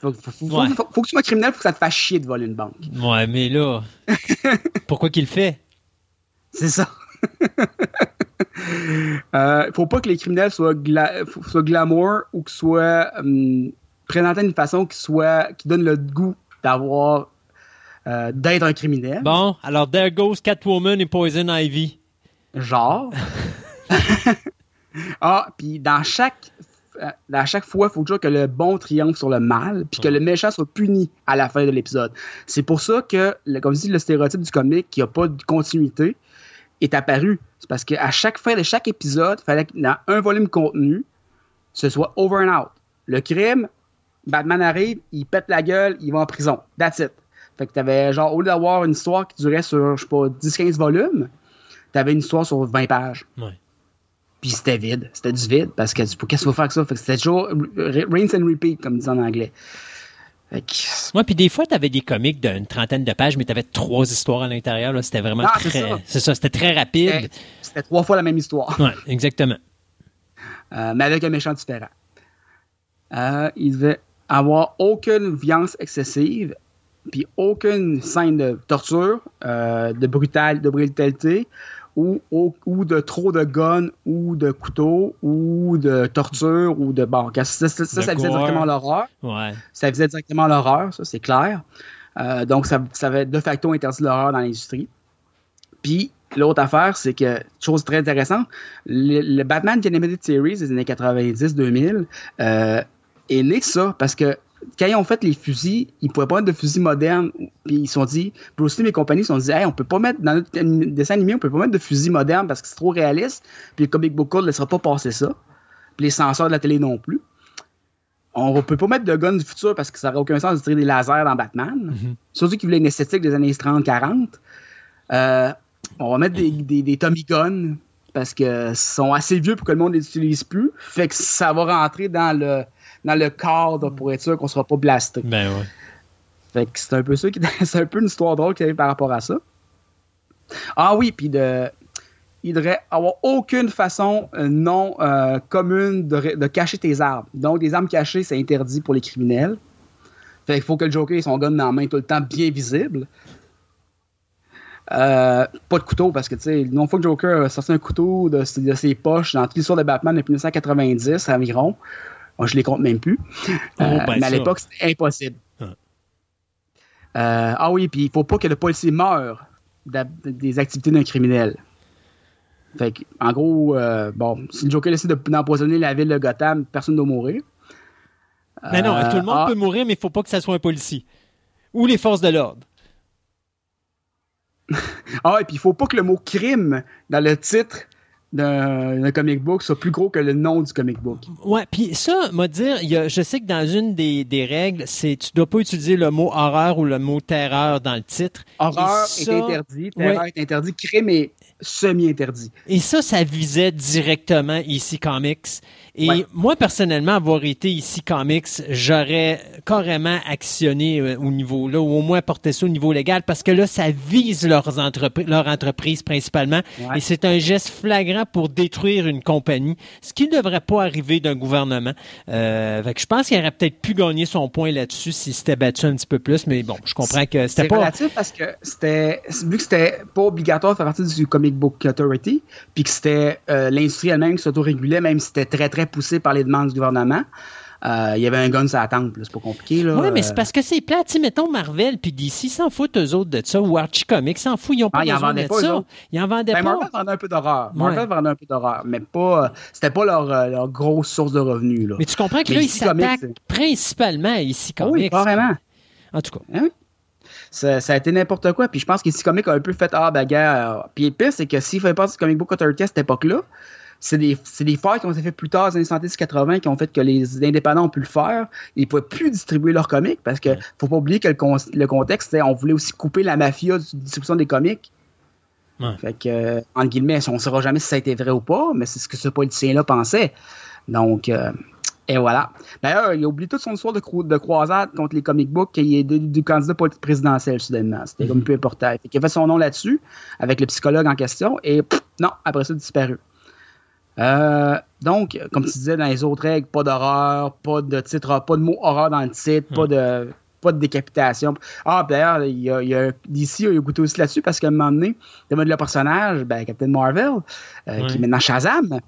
[SPEAKER 8] Faut, faut- faut-
[SPEAKER 4] Ouais.
[SPEAKER 8] faut- faut que tu sois criminel, faut que ça te fasse chier de voler une banque.
[SPEAKER 4] Ouais, mais là, pourquoi qu'il le fait?
[SPEAKER 8] C'est ça. euh, faut pas que les criminels soient, gla- faut- soient glamour ou qu'ils soient hum, présentés d'une façon qui soit qui donne le goût d'avoir euh, d'être un criminel.
[SPEAKER 4] Bon, alors there goes Catwoman et Poison Ivy.
[SPEAKER 8] Genre. ah, puis dans chaque euh, dans chaque fois, il faut toujours que le bon triomphe sur le mal, puis que le méchant soit puni à la fin de l'épisode. C'est pour ça que, comme je dis, le stéréotype du comique qui n'a pas de continuité est apparu. C'est parce qu'à chaque fin de chaque épisode, il fallait que dans un volume contenu, ce soit over and out. Le crime, Batman arrive, il pète la gueule, il va en prison. That's it. Fait que t'avais, genre, au lieu d'avoir une histoire qui durait sur, je sais pas, 10-15 volumes, t'avais une histoire sur 20 pages.
[SPEAKER 4] Ouais.
[SPEAKER 8] Puis c'était vide. C'était du vide parce que qu'est-ce qu'il faut faire avec ça? Fait que c'était toujours rinse and repeat, comme disent en anglais. Que-
[SPEAKER 4] Ouais, puis des fois, tu avais des comiques d'une trentaine de pages, mais tu avais trois histoires à l'intérieur. là. C'était vraiment
[SPEAKER 8] Ah,
[SPEAKER 4] très. C'est ça, c'était très rapide.
[SPEAKER 8] c'était- c'était trois fois la même histoire.
[SPEAKER 4] Ouais, exactement.
[SPEAKER 8] Euh, mais avec un méchant différent. Euh, il devait avoir aucune violence excessive, puis aucune scène de torture, euh, de, brutal, de brutalité, ou, ou, ou de trop de guns, ou de couteaux, ou de torture, ou de... Bon, ça, ça,
[SPEAKER 4] gore.
[SPEAKER 8] directement l'horreur.
[SPEAKER 4] Ouais.
[SPEAKER 8] Ça visait directement l'horreur, ça, c'est clair. Euh, donc, ça, ça avait de facto interdit l'horreur dans l'industrie. Puis, l'autre affaire, c'est que, chose très intéressante, le, le Batman Animated Series des années 90-2000 euh, est né de ça, parce que quand ils ont fait les fusils, ils ne pouvaient pas mettre de fusils modernes. Puis ils se sont dit, Bruce Lee et compagnie se sont dit, hey, on peut pas mettre, dans notre dessin animé, on peut pas mettre de fusils modernes parce que c'est trop réaliste. Puis le comic book code ne laissera pas passer ça. Puis les censeurs de la télé non plus. On ne peut pas mettre de guns du futur parce que ça n'aurait aucun sens de tirer des lasers dans Batman. Surtout qu'ils voulaient une esthétique des années 30-40. Euh, on va mettre des, des, des Tommy Guns parce que sont assez vieux pour que le monde les utilise plus. Fait que ça va rentrer dans le, dans le cadre pour être sûr qu'on ne sera pas blasté.
[SPEAKER 4] Ben ouais.
[SPEAKER 8] Fait que c'est un peu ça qui c'est un peu une histoire drôle qui arrive par rapport à ça. Ah oui, puis de il devrait avoir aucune façon euh, non euh, commune de cacher tes armes. Donc des armes cachées, c'est interdit pour les criminels. Fait qu'il faut que le Joker ait son gun dans la main tout le temps bien visible. Euh, pas de couteau parce que tu sais, une fois que Joker a sorti un couteau de, ses- de ses poches dans toute l'histoire de Batman depuis 1990 environ, moi, je les compte même plus.
[SPEAKER 4] Oh,
[SPEAKER 8] Euh,
[SPEAKER 4] ben
[SPEAKER 8] mais à l'époque, c'était impossible.
[SPEAKER 4] Ah.
[SPEAKER 8] Euh, ah oui, puis il faut pas que le policier meure des activités d'un criminel. Fait que, en gros, bon, si le Joker essaie de- d'empoisonner la ville de Gotham, personne ne doit mourir.
[SPEAKER 4] Mais non, tout le monde
[SPEAKER 8] ah,
[SPEAKER 4] peut mourir, mais il faut pas que ça soit un policier. Ou les forces de l'ordre.
[SPEAKER 8] Ah, et puis il faut pas que le mot crime dans le titre d'un comic book soit plus gros que le nom du comic book.
[SPEAKER 4] Ouais, puis ça, m'a dire, il y a- je sais que dans une des, des règles, c'est tu dois pas utiliser le mot horreur ou le mot terreur dans le titre.
[SPEAKER 8] Horreur
[SPEAKER 4] ça-
[SPEAKER 8] est interdit, terreur
[SPEAKER 4] Ouais.
[SPEAKER 8] est interdit, crime est semi-interdit.
[SPEAKER 4] Et ça, ça visait directement ici Comics. Et
[SPEAKER 8] Ouais.
[SPEAKER 4] moi, personnellement, avoir été ici Comics, j'aurais carrément actionné euh, au niveau là, ou au moins porté ça au niveau légal, parce que là, ça vise leurs entreprises, leur entreprise principalement.
[SPEAKER 8] Ouais.
[SPEAKER 4] Et c'est un geste flagrant pour détruire une compagnie, ce qui ne devrait pas arriver d'un gouvernement. Euh, fait que je pense qu'il aurait peut-être pu gagner son point là-dessus s'il s'était battu un petit peu plus, mais bon, je comprends que c'était pas...
[SPEAKER 8] relatif parce que c'était vu que c'était pas obligatoire de faire partie du Comic Book Authority, puis que c'était euh, l'industrie elle-même qui s'autorégulait, même si c'était très très poussé par les demandes du gouvernement. euh, Il y avait un gun sur la tempe, c'est pas compliqué. Là.
[SPEAKER 4] Oui, mais c'est parce que c'est plate. Tu sais, mettons Marvel puis DC s'en foutent eux autres de ça. Ou Archie Comics s'en foutent. Ils ont pas
[SPEAKER 8] Ah, ils en
[SPEAKER 4] besoin de
[SPEAKER 8] pas,
[SPEAKER 4] ça. Ils en vendaient
[SPEAKER 8] Ben,
[SPEAKER 4] pas.
[SPEAKER 8] Marvel vendait un peu d'horreur. Marvel vendait un peu d'horreur, mais pas. euh, C'était pas leur, euh, leur grosse source de revenus. Là.
[SPEAKER 4] Mais tu comprends que
[SPEAKER 8] Mais
[SPEAKER 4] là, ils s'attaquent principalement à DC
[SPEAKER 8] Ah oui,
[SPEAKER 4] Comics.
[SPEAKER 8] carrément.
[SPEAKER 4] en tout cas.
[SPEAKER 8] Ça, ça a été n'importe quoi. Puis je pense que DC Comics a un peu fait Ah, ben, gars. euh, Puis le pire, c'est que s'il fait pas du Comic Book Authority à cette époque-là, c'est des, c'est des failles qui ont été faites plus tard, dans les années 70-80, qui ont fait que les indépendants ont pu le faire. Ils ne pouvaient plus distribuer leurs comics parce que faut pas oublier que le, con- le contexte, c'est on voulait aussi couper la mafia de distribution des comics.
[SPEAKER 4] Ouais.
[SPEAKER 8] Fait que, euh, entre guillemets, on ne saura jamais si ça a été vrai ou pas, mais c'est ce que ce politicien-là pensait. Donc, euh, et voilà. D'ailleurs, il a oublié toute son histoire de, cro- de croisade contre les comic books qu'il est du candidat présidentiel, soudainement. C'était comme peu important. Fait qu'il a fait son nom là-dessus, avec le psychologue en question, et pff, non, après ça, disparu. Euh, donc, comme tu disais dans les autres règles, pas d'horreur, pas de titre, pas de mot horreur dans le titre, pas de pas de décapitation. Ah, d'ailleurs, il y a, il y a DC a goûté aussi là-dessus parce qu'à un moment donné, le mode le personnage, ben, Captain Marvel, euh,
[SPEAKER 4] Ouais.
[SPEAKER 8] qui est maintenant Shazam,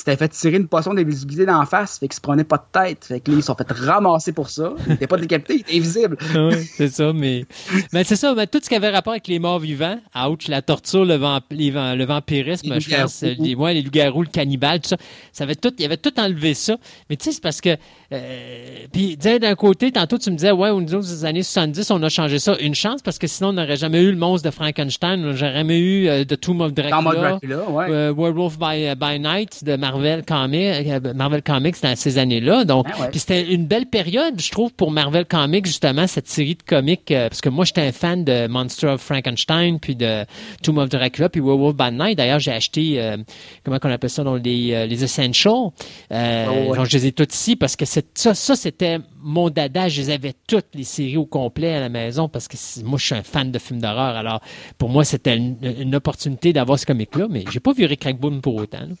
[SPEAKER 8] s'était fait tirer une potion d'invisibilité d'en face, fait qu'il se prenait pas de tête. Fait que là, ils se sont fait ramasser pour ça. Il n'était pas décapité, il était invisible.
[SPEAKER 4] oui, c'est ça, mais. Mais c'est ça, mais tout ce qui avait rapport avec les morts vivants, ouch, la torture, le, vamp- le vampirisme,
[SPEAKER 8] Les
[SPEAKER 4] je pense,
[SPEAKER 8] loups-garous.
[SPEAKER 4] les, ouais, les loups-garous, le cannibale, tout ça, ça avait tout, il avait tout enlevé ça. Mais tu sais, c'est parce que. euh, puis, d'un côté, tantôt, tu me disais, ouais, au niveau des années 70, on a changé ça. Une chance, parce que sinon, on n'aurait jamais eu le monstre de Frankenstein, on n'aurait jamais eu euh, The Tomb of Dracula.
[SPEAKER 8] Dracula, ouais.
[SPEAKER 4] euh, Werewolf by, by Night de Marvel Comics, euh, Marvel Comics dans ces années-là. Donc,
[SPEAKER 8] Ah ouais.
[SPEAKER 4] puis c'était une belle période, je trouve, pour Marvel Comics, justement, cette série de comics, euh, parce que moi, j'étais un fan de Monster of Frankenstein, puis de Tomb of Dracula, puis Werewolf by Night. D'ailleurs, j'ai acheté, euh, comment qu'on appelle ça, dans les, les Essentials.
[SPEAKER 8] Oh, ouais.
[SPEAKER 4] Donc, je les ai toutes ici, parce que ça, ça c'était mon dada. Je les avais toutes, les séries au complet à la maison, parce que moi, je suis un fan de films d'horreur. Alors, pour moi, c'était une, une opportunité d'avoir ce comic-là, mais j'ai pas vu Rick Crackboom pour autant. là.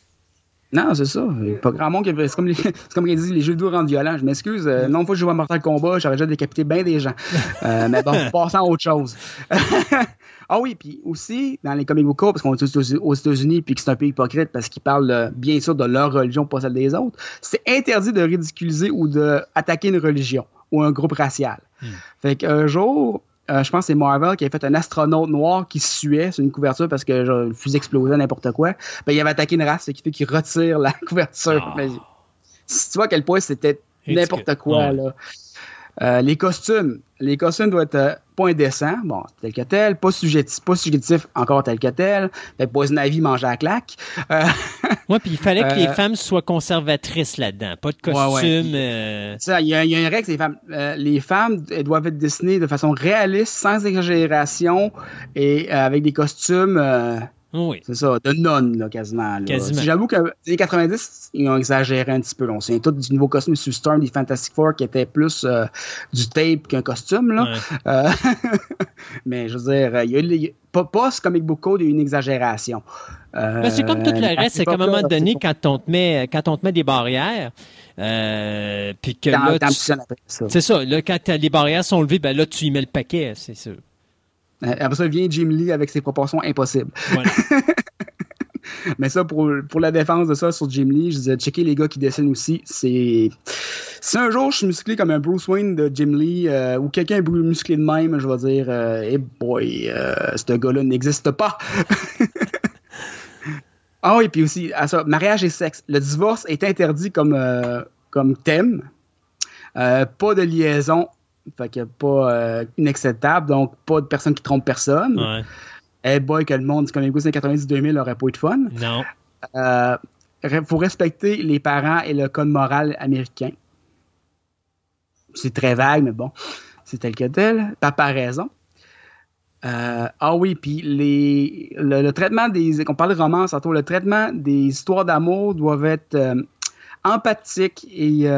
[SPEAKER 8] Non, c'est ça. Pas grand monde qui C'est comme, les... c'est comme ils disent, les jeux vidéo rendent violents. Je m'excuse. Euh, non, fois que je joue à Mortal Kombat, j'aurais déjà décapité bien des gens. Euh, mais bon, passons à autre chose. ah oui, puis aussi, dans les comic book parce qu'on est aux- aux États-Unis, puis que c'est un peu hypocrite parce qu'ils parlent bien sûr de leur religion, pas celle des autres, c'est interdit de ridiculiser ou d'attaquer une religion ou un groupe racial. Fait qu'un jour, euh, je pense que c'est Marvel qui a fait un astronaute noir qui suait sur une couverture parce que genre, le fusil explosait, n'importe quoi. Ben, il avait attaqué une race, ce qui fait qu'il retire la couverture.
[SPEAKER 4] Ah.
[SPEAKER 8] Mais, si tu vois à quel point c'était n'importe quoi,
[SPEAKER 4] Ouais.
[SPEAKER 8] là. Euh, les costumes. Les costumes doivent être euh, pas indécents, bon, tel que tel, pas subjectif, pas subjectif encore tel que tel. Fait Poison Ivy mangeait à la claque. Euh,
[SPEAKER 4] Ouais, puis il fallait que les
[SPEAKER 8] Euh,
[SPEAKER 4] femmes soient conservatrices là-dedans. Pas de
[SPEAKER 8] Ouais, ouais.
[SPEAKER 4] costume. euh,
[SPEAKER 8] Ça, il y, a il y a une règle, les femmes. euh, les femmes elles doivent être dessinées de façon réaliste, sans exagération et euh, avec des costumes, euh,
[SPEAKER 4] Oui.
[SPEAKER 8] c'est ça, de nonnes, là, quasiment. là.
[SPEAKER 4] Quasiment.
[SPEAKER 8] J'avoue que les années 90, ils ont exagéré un petit peu. là. On s'est tout du nouveau costume sur Storm des Fantastic Four qui était plus euh, du tape qu'un costume. Là.
[SPEAKER 4] Ouais.
[SPEAKER 8] Euh, mais je veux dire, il y a, eu les- pas, pas ce comic book code, il y a une exagération. Euh,
[SPEAKER 4] Ben, c'est comme tout le reste, c'est qu'à un moment donné, quand on te met, quand on te met des barrières, puis que là, c'est ça, là, quand les barrières sont levées, ben là, tu y mets le paquet, c'est sûr.
[SPEAKER 8] Euh, Après ça vient Jim Lee avec ses proportions impossibles.
[SPEAKER 4] Voilà.
[SPEAKER 8] Mais ça, pour, pour la défense de ça sur Jim Lee, je disais, checker les gars qui dessinent aussi. C'est. Si un jour je suis musclé comme un Bruce Wayne de Jim Lee, euh, ou quelqu'un est musclé de même, je vais dire, euh, hey boy, euh, ce gars-là n'existe pas. Ah oui, puis aussi, à ça, mariage et sexe. Le divorce est interdit comme, euh, comme thème. Pas de liaison, fait que pas euh, inacceptable, donc pas de personne qui trompe personne.
[SPEAKER 4] Ouais.
[SPEAKER 8] Eh boy, que le monde du comic book 90-2000 n'aurait pas eu de fun.
[SPEAKER 4] Non.
[SPEAKER 8] Euh, faut respecter les parents et le code moral américain. C'est très vague, mais bon, c'est tel que tel. Papa a raison. Euh, ah oui, puis les, le, le traitement des. On parle de romance tantôt, le traitement des histoires d'amour doivent être empathiques et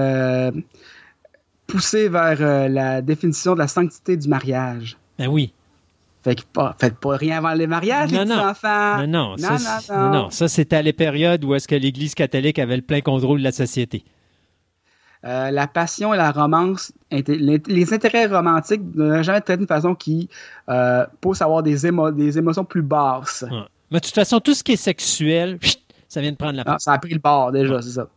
[SPEAKER 8] poussés vers euh, la définition de la sanctité du mariage.
[SPEAKER 4] Ben oui.
[SPEAKER 8] Fait que pas, faites pas rien avant les mariages,
[SPEAKER 4] Non,
[SPEAKER 8] les
[SPEAKER 4] non.
[SPEAKER 8] enfants.
[SPEAKER 4] non, non, ça,
[SPEAKER 8] non,
[SPEAKER 4] c'est-
[SPEAKER 8] non.
[SPEAKER 4] non, non, ça, c'était à la période où est-ce que l'Église catholique avait le plein contrôle de la société.
[SPEAKER 8] Euh, la passion et la romance, les, les intérêts romantiques ne jamais être traités d'une façon qui euh, pousse à avoir des, émo- des émotions plus basses.
[SPEAKER 4] Ouais. Mais de toute façon, tout ce qui est sexuel, ça vient de prendre la
[SPEAKER 8] Ah, ça a pris le bord déjà, c'est ça.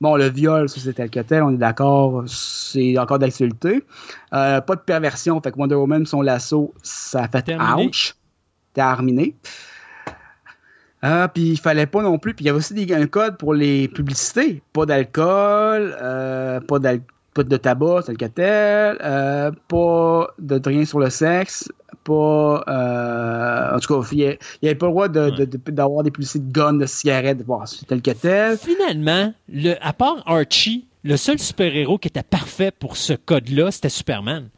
[SPEAKER 8] Bon, le viol, ça c'est tel que tel, on est d'accord, c'est encore d'actualité. Euh, pas de perversion, fait que Wonder Woman, son lasso, ça a fait
[SPEAKER 4] Terminé.
[SPEAKER 8] ouch. Terminé. Euh, puis il fallait pas non plus. Puis il y avait aussi des, un code pour les publicités. Pas d'alcool, euh, pas, pas de tabac, tel que tel, euh, pas de rien sur le sexe, pas. euh, en tout cas, il n'y avait pas le droit de- de- de- d'avoir des publicités de guns, de cigarettes, bon, tel que tel.
[SPEAKER 4] Finalement, le, à part Archie, le seul super-héros qui était parfait pour ce code-là, c'était Superman.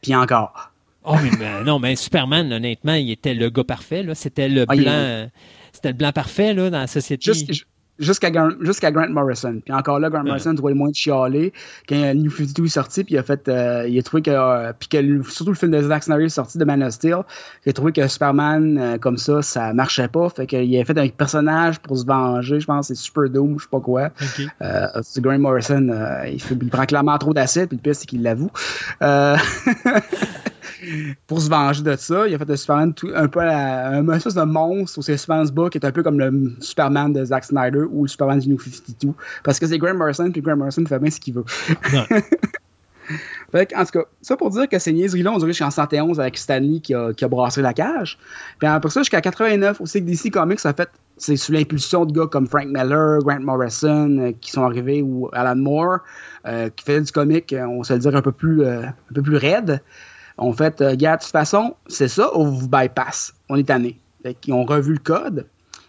[SPEAKER 8] Puis encore.
[SPEAKER 4] Oh, mais, mais non, mais Superman, honnêtement, il était le gars parfait. là. C'était le
[SPEAKER 8] Ah,
[SPEAKER 4] blanc. euh, C'était le blanc parfait là, dans la société.
[SPEAKER 8] Jusqu'- Jusqu'à Grant, Morrison. Puis encore là, Grant. Morrison trouvait le moins de chialer quand euh, New 52 est sorti, puis il a fait, euh, il a trouvé que, euh, puis que le- surtout le film de Zack Snyder est sorti de Man of Steel, il a trouvé que Superman euh, comme ça, ça marchait pas, fait qu'il a fait un personnage pour se venger, je pense, c'est Super Doom, je sais pas quoi. Euh, Grant Morrison, il, fait- il prend clairement trop d'acide, puis le pire c'est qu'il l'avoue. Pour se venger de ça, il a fait de Superman tout- un peu la- un espèce de monstre au Superman's Book, qui est un peu comme le Superman de Zack Snyder ou le Superman du New 52. Parce que c'est Grant Morrison, puis Grant Morrison fait bien ce qu'il veut. Fait que, en tout cas, ça pour dire que ces niaiseries-là, on dirait jusqu'en 71 avec Stanley qui a, qui a brassé la cage. Puis après ça, jusqu'à 89, aussi que DC Comics a fait, c'est sous l'impulsion de gars comme Frank Miller, Grant Morrison, euh, qui sont arrivés, ou Alan Moore, euh, qui faisaient du comic, euh, on se le dire, un peu plus, euh, un peu plus raide. En fait, euh, gars, de toute façon, c'est ça, on vous bypass. On est tanné. Qu'ils ont revu le code.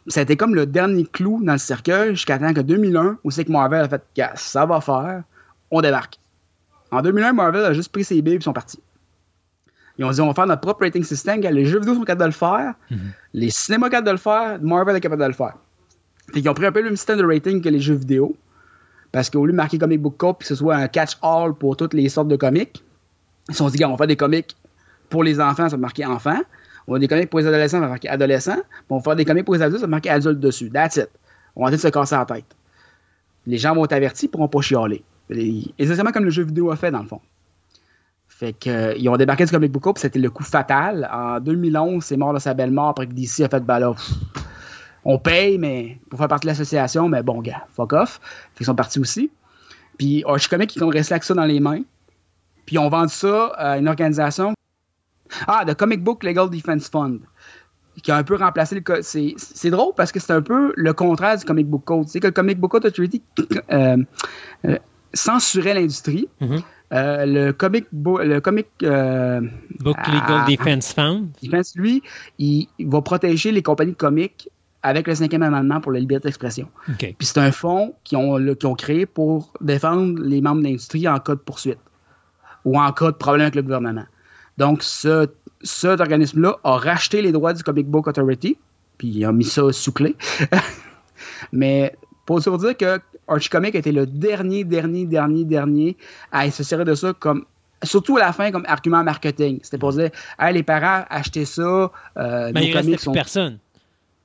[SPEAKER 8] Ça a été comme le dernier clou dans le cercueil jusqu'à temps que 2001, où c'est que Marvel a fait, gars, ça va faire, on débarque. En 2001, Marvel a juste pris ses billes et sont partis. Ils ont dit on va faire notre propre rating system. Les jeux vidéo sont capables de le faire. Les cinémas sont capables de le faire. Marvel est capable de le faire. Fait qu'ils ont pris un peu le même système de rating que les jeux vidéo. Parce qu'au lieu de marquer Comic Book puis que ce soit un catch-all pour toutes les sortes de comics, ils se sont dit gars, on va faire des comics pour les enfants, ça va marquer enfants. On va faire des comics pour les adolescents, ça va marquer adolescents. Puis on va faire des comics pour les adultes, ça va marquer adulte dessus. That's it. On va essayer de se casser la tête. Les gens vont être avertis, ils pourront pas chialer. Exactement comme le jeu vidéo a fait, dans le fond. Fait que, euh, ils ont débarqué du Comic Book puis c'était le coup fatal. En 2011, c'est mort de sa belle mort après que DC a fait, ben là, on paye, mais pour faire partie de l'association, mais bon, gars, fuck off. Fait qu'ils sont partis aussi. Puis Archie Comics, ils ont resté avec ça dans les mains. Puis ils ont vendu ça à une organisation. Ah, The Comic Book Legal Defense Fund. Qui a un peu remplacé le. co- C'est c'est drôle parce que c'est un peu le contraire du Comic Book Code. Tu sais que le Comic Book Code Authority euh, euh, censurait l'industrie.
[SPEAKER 4] Mhm.
[SPEAKER 8] Euh, le Comic Bo- le comic euh,
[SPEAKER 4] Book
[SPEAKER 8] Ah.
[SPEAKER 4] Legal Defense Fund.
[SPEAKER 8] Defense, lui, il, il va protéger les compagnies de comics avec le cinquième amendement pour la liberté d'expression. Puis c'est un fonds qu'ils ont, le- qu'ils ont créé pour défendre les membres de l'industrie en cas de poursuite ou en cas de problème avec le gouvernement. Donc, ce, cet organisme-là a racheté les droits du Comic Book Authority, puis il a mis ça sous clé. Mais pour se dire que Archie Comics a été le dernier, dernier, dernier, dernier à se servir de ça comme surtout à la fin comme argument marketing. C'était pour dire hey, les parents achetez ça, euh,
[SPEAKER 4] Mais
[SPEAKER 8] nos
[SPEAKER 4] il restait
[SPEAKER 8] comics
[SPEAKER 4] plus
[SPEAKER 8] sont
[SPEAKER 4] personne.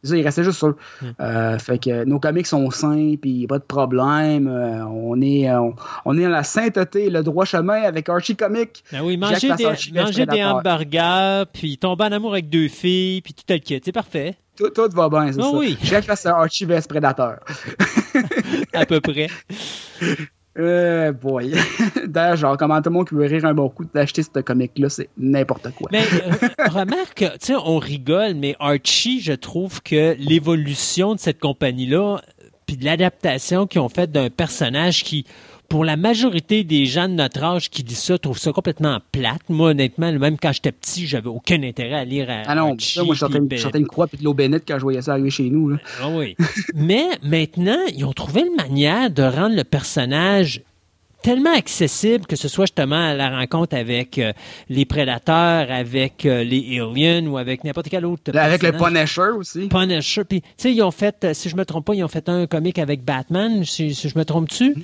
[SPEAKER 8] Ça, il restait juste ça.
[SPEAKER 4] Hmm.
[SPEAKER 8] Euh, fait que nos comics sont sains, puis il n'y a pas de problème. Euh, on, est, euh, on, on est dans la sainteté, le droit chemin avec Archie Comics.
[SPEAKER 4] Ben oui,
[SPEAKER 8] Jacques
[SPEAKER 4] manger des, manger des hamburgers, puis tomber en amour avec deux filles, puis tout le kit. C'est parfait.
[SPEAKER 8] Tout, tout va bien, c'est
[SPEAKER 4] Ah
[SPEAKER 8] ça.
[SPEAKER 4] oui.
[SPEAKER 8] Jacques Archie vs Predator.
[SPEAKER 4] À peu près.
[SPEAKER 8] Euh, boy. D'ailleurs, genre, comment tout le monde qui veut rire un bon coup d'acheter ce comic-là, c'est n'importe quoi.
[SPEAKER 4] Mais euh, remarque, tu sais, on rigole, mais Archie, je trouve que l'évolution de cette compagnie-là, puis de l'adaptation qu'ils ont faite d'un personnage qui, pour la majorité des gens de notre âge qui disent ça, trouvent ça complètement plate. Moi, honnêtement, même quand j'étais petit, j'avais aucun intérêt à lire
[SPEAKER 8] Ah non, ça, moi, je sortais, une- croix puis de l'eau bénite quand je voyais ça arriver chez nous. là.
[SPEAKER 4] Ah oui. Mais maintenant, ils ont trouvé une manière de rendre le personnage tellement accessible que ce soit justement à la rencontre avec euh, les prédateurs, avec euh, les aliens ou avec n'importe quel autre
[SPEAKER 8] avec le
[SPEAKER 4] personnage.
[SPEAKER 8] Punisher aussi.
[SPEAKER 4] Punisher. Puis, tu sais, ils ont fait, euh, si je me trompe pas, ils ont fait un comic avec Batman, si, si je me trompe-tu?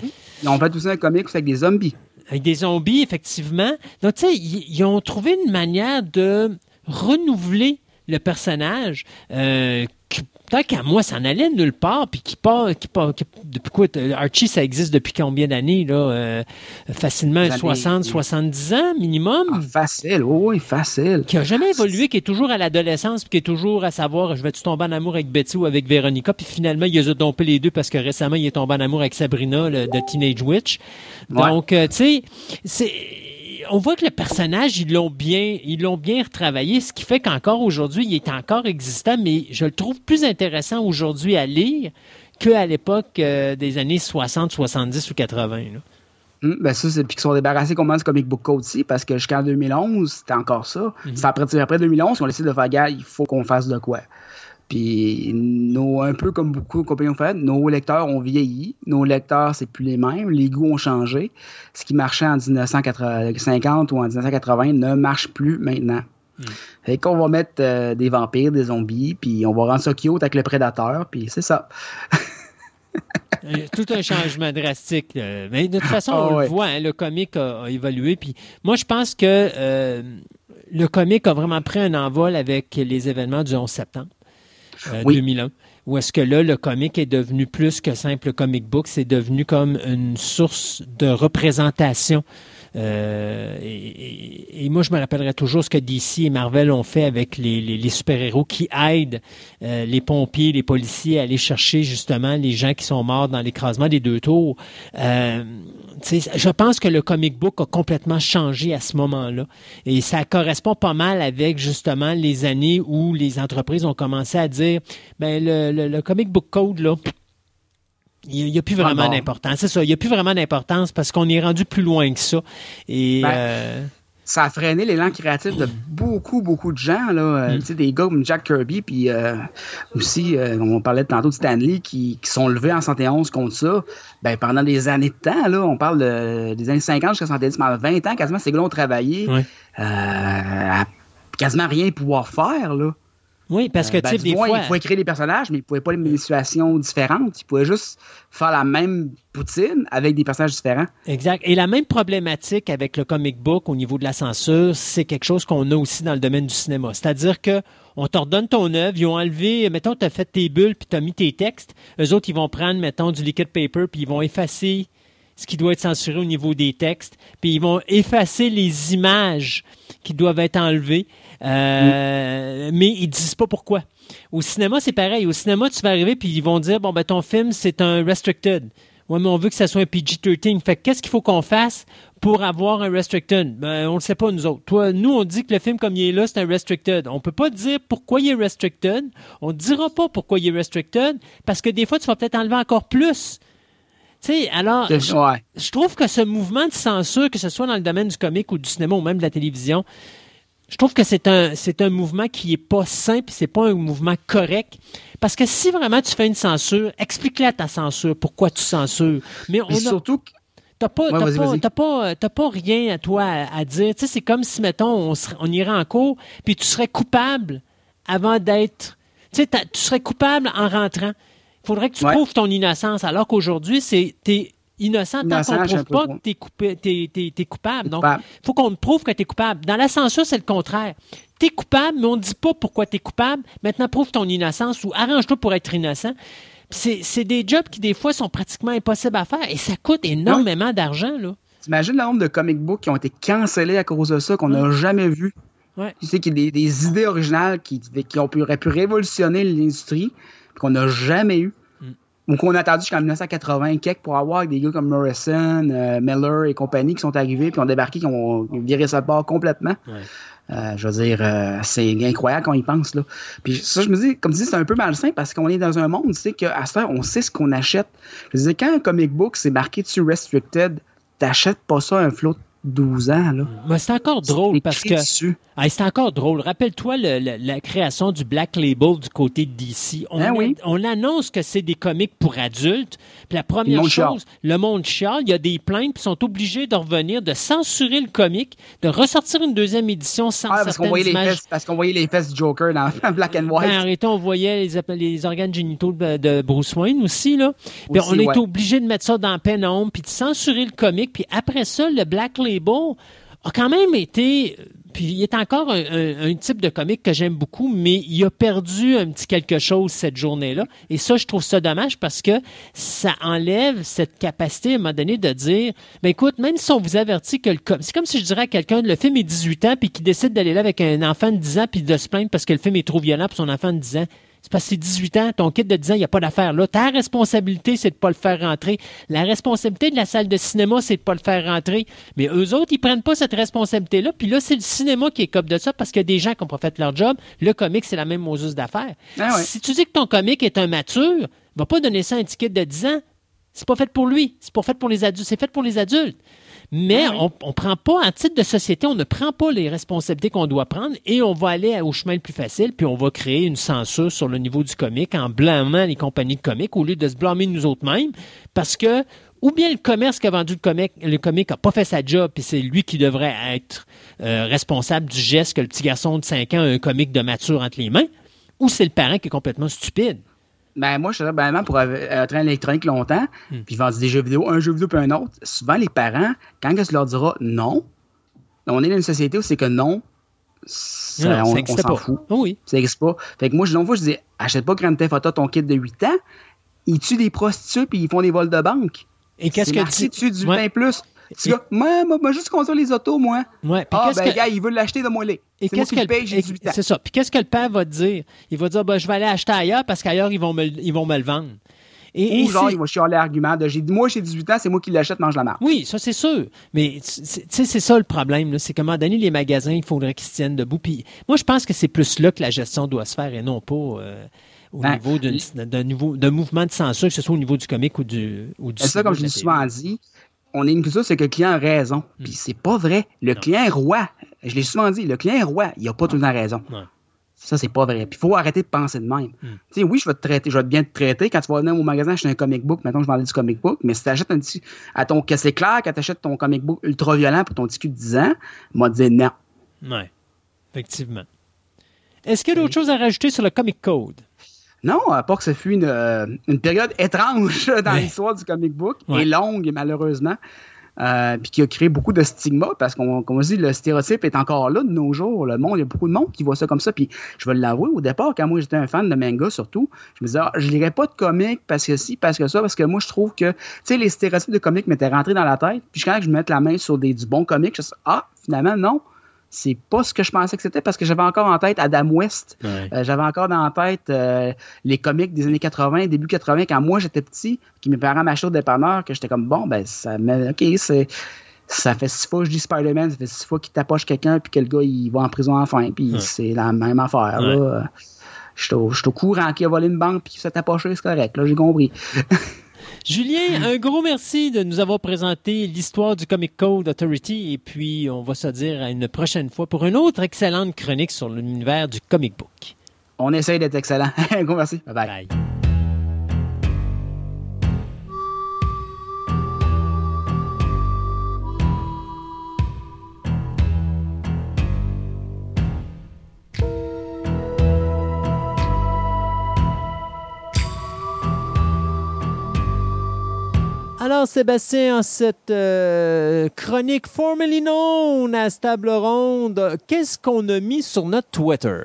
[SPEAKER 8] Ils ont fait aussi un comic avec des zombies.
[SPEAKER 4] Avec des zombies, effectivement. Donc, tu sais, ils, ont trouvé une manière de renouveler le personnage. Qui, tant qu'à moi, ça en allait nulle part, puis qui part, qui part, qui- depuis quoi, euh, Archie, ça existe depuis combien d'années, là? Euh, facilement
[SPEAKER 8] Des années-
[SPEAKER 4] 60, 70 ans minimum?
[SPEAKER 8] Ah, facile, oui, facile.
[SPEAKER 4] qui a jamais évolué, qui est toujours à l'adolescence, puis qui est toujours à savoir, je vais-tu tomber en amour avec Betty ou avec Véronica, puis finalement, il les a dompé les deux parce que récemment, il est tombé en amour avec Sabrina, le, de Teenage Witch.
[SPEAKER 8] Ouais.
[SPEAKER 4] Donc, euh, tu sais, c'est... On voit que le personnage, ils l'ont bien, ils l'ont bien retravaillé, ce qui fait qu'encore aujourd'hui, il est encore existant, mais je le trouve plus intéressant aujourd'hui à lire qu'à l'époque euh, des années 60, 70 ou 80. là.
[SPEAKER 8] Hum, ben ça, c'est puis qu'ils sont débarrassés comment du comic book code aussi, parce que jusqu'en 2011, c'était encore ça. C'est après, c'est après 2011 qu'on a décidé de faire, gars, il faut qu'on fasse de quoi. Puis, nos, un peu comme beaucoup de compagnies ont fait, nos lecteurs ont vieilli, nos lecteurs, c'est plus les mêmes, les goûts ont changé. Ce qui marchait en 1950 ou en 1980 ne marche plus maintenant. Fait qu'on va mettre euh, des vampires, des zombies, puis on va rendre ça cute avec le prédateur, puis c'est ça.
[SPEAKER 4] Tout un changement drastique. euh, Mais de toute façon,
[SPEAKER 8] Ah
[SPEAKER 4] on
[SPEAKER 8] ouais.
[SPEAKER 4] le voit, hein, le comic a, a évolué. Puis moi, je pense que euh, le comic a vraiment pris un envol avec les événements du 11 septembre euh,
[SPEAKER 8] Oui.
[SPEAKER 4] 2001. Où est-ce que là, le comic est devenu plus que simple comic book, c'est devenu comme une source de représentation. Euh, et, et- moi, je me rappellerai toujours ce que DC et Marvel ont fait avec les, les- les super-héros qui aident euh, les pompiers, les policiers à aller chercher justement les gens qui sont morts dans l'écrasement des deux tours. Euh, je pense que le comic book a complètement changé à ce moment-là. Et ça correspond pas mal avec justement les années où les entreprises ont commencé à dire ben le, le- le comic book code, là, il n'y a, plus vraiment d'importance. C'est ça, il n'y a plus vraiment d'importance parce qu'on est rendu plus loin que ça. Et
[SPEAKER 8] Ben,
[SPEAKER 4] euh,
[SPEAKER 8] ça a freiné l'élan créatif de beaucoup, beaucoup de gens. Là. Euh, Tu sais, des gars comme Jack Kirby, puis euh, aussi, euh, on parlait tantôt de Stanley, qui, qui sont levés en 71 contre ça. Ben, pendant des années de temps, là, on parle de- des années 50 jusqu'à 70, pendant 20 ans, quasiment, ces gars-là ont travaillé à quasiment rien pouvoir faire. Là.
[SPEAKER 4] Oui, parce que
[SPEAKER 8] Euh, ben,
[SPEAKER 4] tu sais, des fois.
[SPEAKER 8] Ils pouvaient créer des personnages, mais ils ne pouvaient pas les mettre dans des situations différentes. Ils pouvaient juste faire la même poutine avec des personnages différents.
[SPEAKER 4] Exact. Et la même problématique avec le comic book au niveau de la censure, c'est quelque chose qu'on a aussi dans le domaine du cinéma. C'est-à-dire que on t'ordonne ton œuvre, ils ont enlevé, mettons, tu as fait tes bulles puis tu as mis tes textes. Eux autres, ils vont prendre, mettons, du liquid paper puis ils vont effacer ce qui doit être censuré au niveau des textes, puis ils vont effacer les images qui doivent être enlevées, euh, mais ils disent pas pourquoi. Au cinéma, c'est pareil. Au cinéma, tu vas arriver puis ils vont dire bon ben ton film c'est un restricted. Ouais, mais on veut que ça soit un PG-13. Fait que qu'est-ce qu'il faut qu'on fasse pour avoir un restricted? Ben, on le sait pas, nous autres. Toi, nous, on dit que le film, comme il est là, c'est un restricted. On peut pas dire pourquoi il est restricted. On ne dira pas pourquoi il est restricted, parce que des fois, tu vas peut-être enlever encore plus. Tu sais, alors, je, je trouve que ce mouvement de censure, que ce soit dans le domaine du comique ou du cinéma ou même de la télévision, je trouve que c'est un, c'est un mouvement qui est pas simple, c'est pas un mouvement correct. Parce que si vraiment tu fais une censure, explique-la ta censure, pourquoi tu censures. Mais on a,
[SPEAKER 8] surtout, que-
[SPEAKER 4] t'as pas,
[SPEAKER 8] Ouais,
[SPEAKER 4] pas, pas, rien à toi à, à dire. C'est comme si, mettons, on, on irait en cours, puis tu serais coupable avant d'être, tu sais, t'as- tu serais coupable en rentrant. Il faudrait que tu
[SPEAKER 8] Ouais.
[SPEAKER 4] prouves ton innocence, alors qu'aujourd'hui, c'est, t'es innocent tant qu'on
[SPEAKER 8] un
[SPEAKER 4] prouve pas que coupé, t'es- t'es coupable. Donc, il faut qu'on te prouve que tu es coupable. Dans la censure, c'est le contraire. Tu es coupable, mais on ne dit pas pourquoi tu es coupable. Maintenant, prouve ton innocence ou arrange-toi pour être innocent. C'est des jobs qui, des fois, sont pratiquement impossibles à faire et ça coûte énormément d'argent. là.
[SPEAKER 8] T'imagines le nombre de comic books qui ont été cancellés à cause de ça, qu'on n'a jamais vu?
[SPEAKER 4] Ouais.
[SPEAKER 8] Tu sais qu'il y a des, des idées originales qui, qui auraient pu révolutionner l'industrie, qu'on n'a jamais eu. Ou qu'on a attendu jusqu'en 1980 quelques pour avoir des gars comme Morrison, euh, Miller et compagnie qui sont arrivés puis ont débarqué, qui ont viré ça de bord complètement.
[SPEAKER 7] Ouais.
[SPEAKER 8] Euh, je veux dire, euh, c'est incroyable quand on y pense. Là. Puis ça, je me dis, comme tu dis, c'est un peu malsain parce qu'on est dans un monde, tu sais, qu'à ce on sait ce qu'on achète. Je veux dire, quand un comic book, c'est marqué dessus Restricted, t'achètes pas ça un flot de 12 ans. Là.
[SPEAKER 4] Mais c'est encore drôle parce que. Ah, c'est encore drôle. Rappelle-toi le- le- la création du Black Label du côté de DC. On,
[SPEAKER 8] oui.
[SPEAKER 4] on annonce que c'est des comics pour adultes. Puis la première chose, le monde chiale. Il y a des plaintes, puis sont obligés de revenir, de censurer le comic, de ressortir une deuxième édition sans
[SPEAKER 8] Ah, parce qu'on voyait, les fesses, parce qu'on voyait les fesses du Joker dans Black and White.
[SPEAKER 4] Ben, arrêtons, on voyait les, les organes génitaux de, Bruce Wayne aussi. Là. Puis
[SPEAKER 8] Aussi,
[SPEAKER 4] on est
[SPEAKER 8] ouais.
[SPEAKER 4] obligé de mettre ça dans ombre, puis de censurer le comic. Puis après ça, le Black Label a quand même été... Puis il est encore un, type de comic que j'aime beaucoup, mais il a perdu un petit quelque chose cette journée-là. Et ça, je trouve ça dommage parce que ça enlève cette capacité à un moment donné de dire, ben écoute, même si on vous avertit que le com- c'est comme si je dirais à quelqu'un, le film est 18 ans, puis qui décide d'aller là avec un enfant de 10 ans, puis de se plaindre parce que le film est trop violent pour son enfant de 10 ans. C'est parce que c'est 18 ans, ton kid de 10 ans, il n'y a pas d'affaire là. Ta responsabilité, c'est de pas le faire rentrer. La responsabilité de la salle de cinéma, c'est de pas le faire rentrer. Mais eux autres, ils prennent pas cette responsabilité-là. Puis là, c'est le cinéma qui est cop de ça parce qu'il y a des gens qui n'ont pas fait leur job. Le comic, c'est la même Moses d'affaires.
[SPEAKER 8] Ah ouais.
[SPEAKER 4] Si tu dis que ton comic est un mature, va pas donner ça à un kid de 10 ans. C'est pas fait pour lui. C'est pas fait pour les adultes. C'est fait pour les adultes. Mais on ne prend pas, en titre de société, on ne prend pas les responsabilités qu'on doit prendre et on va aller au chemin le plus facile, puis on va créer une censure sur le niveau du comic en blâmant les compagnies de comics au lieu de se blâmer nous autres mêmes, parce que ou bien le commerce qui a vendu le comic, le comic n'a pas fait sa job, puis c'est lui qui devrait être euh, responsable du geste que le petit garçon de 5 ans a un comic de mature entre les mains, ou c'est le parent qui est complètement stupide.
[SPEAKER 8] Ben, moi, je suis vraiment pour euh, un train électronique longtemps,
[SPEAKER 4] Hmm.
[SPEAKER 8] puis vendent des jeux vidéo, un jeu vidéo puis un autre. Souvent, les parents, quand tu leur diras non, on est dans une société où c'est que non, ça,
[SPEAKER 4] Non,
[SPEAKER 8] on, s'en
[SPEAKER 4] pas.
[SPEAKER 8] fout.
[SPEAKER 4] Ah oui.
[SPEAKER 8] Ça n'existe pas. Fait que moi, je, fois, je dis, achète pas Grand Theft Auto ton kid de 8 ans, ils tuent des prostituées puis ils font des vols de banque.
[SPEAKER 4] Et qu'est-ce que tu...
[SPEAKER 8] dessus du
[SPEAKER 4] Ouais.
[SPEAKER 8] 20 plus. Tu
[SPEAKER 4] Et-
[SPEAKER 8] dis, moi, moi, moi, juste conduire les autos, moi.
[SPEAKER 4] Ouais,
[SPEAKER 8] Ah,
[SPEAKER 4] qu'est-ce
[SPEAKER 8] ben,
[SPEAKER 4] que-
[SPEAKER 8] gars, il veut l'acheter de moi les.
[SPEAKER 4] Et qu'est-ce
[SPEAKER 8] qui
[SPEAKER 4] que
[SPEAKER 8] le paye, j'ai
[SPEAKER 4] et-
[SPEAKER 8] 18 ans.
[SPEAKER 4] C'est ça. Puis qu'est-ce que le père va dire? Il va dire, ben, je vais aller acheter ailleurs parce qu'ailleurs, ils vont me, le- ils vont me le vendre. Et, et
[SPEAKER 8] Ou genre,
[SPEAKER 4] c'est-
[SPEAKER 8] il va chialer l'argument de moi, j'ai 18 ans, c'est moi qui l'achète, mange la marque.
[SPEAKER 4] Oui, ça, c'est sûr. Mais tu sais, c'est ça le problème. C'est qu'à un moment donné, les magasins, il faudrait qu'ils se tiennent debout. Puis moi, je pense que c'est plus là que la gestion doit se faire et non pas euh, au
[SPEAKER 8] Ben,
[SPEAKER 4] niveau d'un mouvement de censure, que ce soit au niveau du comique ou du, ou du
[SPEAKER 8] C'est ça, comme je
[SPEAKER 4] la
[SPEAKER 8] l'ai souvent dit, on est une culture, c'est que le client a raison. Puis c'est pas vrai. Le client est roi. Je l'ai souvent dit, le client est roi. Il a pas tout le temps raison. Ça, c'est pas vrai. Puis il faut arrêter de penser de même. Tu sais, oui, je vais te traiter, je vais bien te traiter. Quand tu vas venir au magasin acheter un comic book, maintenant je vendais du comic book, mais si tu achètes un petit. À ton, que c'est clair, quand tu achètes ton comic book ultra violent pour ton petit cul de 10 ans, m'a dit non.
[SPEAKER 4] Ouais, effectivement. Est-ce qu'il y a d'autres choses à rajouter sur le Comic Code?
[SPEAKER 8] Non, à part que ce fut une, euh, une période étrange dans
[SPEAKER 4] Ouais.
[SPEAKER 8] l'histoire du comic book,
[SPEAKER 4] Ouais.
[SPEAKER 8] et longue malheureusement, euh, puis qui a créé beaucoup de stigmas, parce qu'on comme on dit, le stéréotype est encore là de nos jours. Le monde, il y a beaucoup de monde qui voit ça comme ça. Puis je vais l'avouer, au départ, quand moi j'étais un fan de manga surtout, je me disais, ah, je lirais pas de comics parce que si, parce que ça, parce que moi je trouve que, tu sais, les stéréotypes de comics m'étaient rentrés dans la tête. Puis quand je mette la main sur des, du bon comic, je me dis, ah, finalement, non. C'est pas ce que je pensais que c'était parce que j'avais encore en tête Adam West,
[SPEAKER 4] Ouais.
[SPEAKER 8] euh, J'avais encore dans la tête euh, les comics des années 80, début 80, quand moi j'étais petit, qui mes parents m'achetaient au dépanneur, que j'étais comme bon, ben ça. Ok, c'est. Ça fait six fois que je dis Spider-Man, ça fait six fois qu'il tapoche quelqu'un, puis que le gars il va en prison enfin, puis
[SPEAKER 4] Ouais.
[SPEAKER 8] c'est la même affaire.
[SPEAKER 4] Ouais.
[SPEAKER 8] Là. Je suis au, je suis au courant qu'il a volé une banque puis qu'il s'est tapoché, c'est correct, là, j'ai compris.
[SPEAKER 4] Julien, un gros merci de nous avoir présenté l'histoire du Comic Code Authority et puis on va se dire à une prochaine fois pour une autre excellente chronique sur l'univers du comic book.
[SPEAKER 8] On essaye d'être excellent. Un gros merci. Bye bye.
[SPEAKER 4] Bye.
[SPEAKER 2] Alors, Sébastien, en cette euh, chronique formerly known à table ronde, qu'est-ce qu'on a mis sur notre Twitter?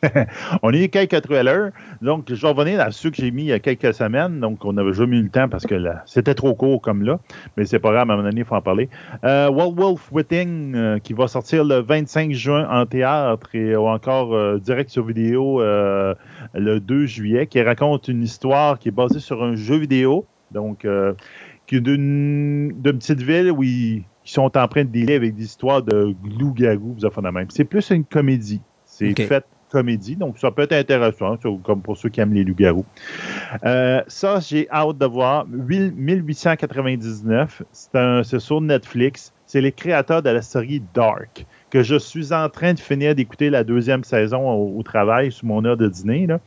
[SPEAKER 3] on a eu quelques trailers. Donc, je vais revenir à ceux que j'ai mis il y a quelques semaines. Donc, on n'avait jamais eu le temps parce que c'était trop court comme là. Mais c'est pas grave, à un moment donné, il faut en parler. Euh, Wolf Witting, euh, qui va sortir le 25 juin en théâtre et ou encore euh, direct sur vidéo le 2 juillet, qui raconte une histoire qui est basée sur un jeu vidéo. Donc, est d'une petite ville où ils, ils sont en train de dealer avec des histoires de loup-garou, vous avez de même. C'est plus une comédie. C'est
[SPEAKER 2] Ok.
[SPEAKER 3] fait comédie, donc ça peut être intéressant, comme pour ceux qui aiment les loups-garous. Euh, ça, j'ai hâte de voir. 8- 1899, c'est un- c'est sur Netflix. C'est les créateurs de la série Dark, que je suis en train de finir d'écouter la deuxième saison au, au travail sous mon heure de dîner. Là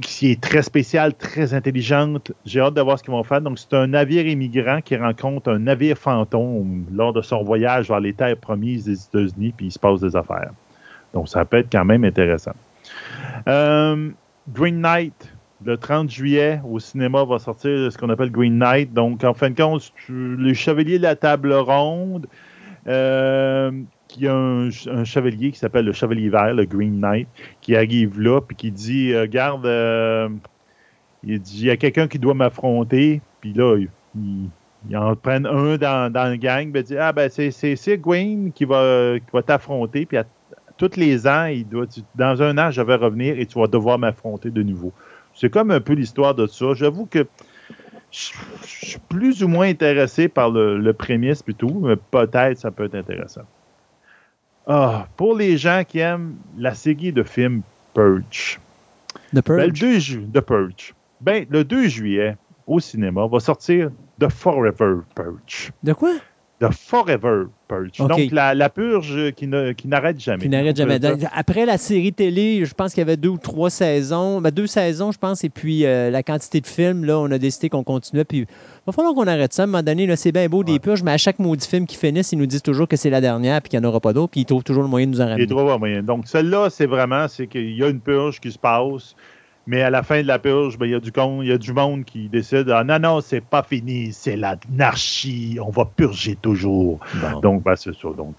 [SPEAKER 3] qui est très spéciale, très intelligente. J'ai hâte de voir ce qu'ils vont faire. Donc, c'est un navire immigrant qui rencontre un navire fantôme lors de son voyage vers les terres promises des États-Unis, puis il se passe des affaires. Donc, ça peut être quand même intéressant. Euh, Green Knight, le 30 juillet, au cinéma, va sortir ce qu'on appelle Green Knight. Donc, en fin de compte, tu- le chevalier de la table ronde, euh, qui a un, chevalier qui s'appelle le chevalier vert, le Green Knight, qui arrive là, puis qui dit euh, Garde, euh, il dit il y a quelqu'un qui doit m'affronter, puis là, il, il- il en prenne un dans, le gang, il dit Ah, ben, c'est, c'est, qui va, qui va t'affronter, puis à, tous les ans, il doit, dans un an, je vais revenir et tu vas devoir m'affronter de nouveau. C'est comme un peu l'histoire de ça. J'avoue que je je suis plus ou moins intéressé par le, le prémisse et tout, mais peut-être ça peut être intéressant. Ah, pour les gens qui aiment la série de films Purge,
[SPEAKER 2] The
[SPEAKER 3] ben, le
[SPEAKER 2] Purge.
[SPEAKER 3] 2 ju- de Purge. Ben, le 2 juillet, au cinéma, va sortir The Forever Purge.
[SPEAKER 2] De quoi?
[SPEAKER 3] The Forever Purge. Donc, la, la purge qui, ne- qui n'arrête jamais.
[SPEAKER 2] Qui n'arrête jamais.
[SPEAKER 3] Donc,
[SPEAKER 2] Après la série télé, je pense qu'il y avait deux ou trois saisons. Ben, deux saisons, je pense, et puis euh, la quantité de films, là, on a décidé qu'on continuait. Puis il va falloir qu'on arrête ça. À un moment donné, là, c'est bien beau des purges, mais à chaque maudit film qui finissent, ils nous disent toujours que c'est la dernière puis qu'il n'y en aura pas d'autres, puis ils trouvent toujours le moyen de nous en ramener.
[SPEAKER 3] est trop moyen. Donc, celle-là, c'est vraiment, c'est qu'il y a une purge qui se passe, mais à la fin de la purge, ben, il y a du con, il y a du monde qui décide, ah, non, non, c'est pas fini, c'est l'anarchie, on va purger toujours.
[SPEAKER 2] Bon.
[SPEAKER 3] Donc, ben, c'est ça. Donc,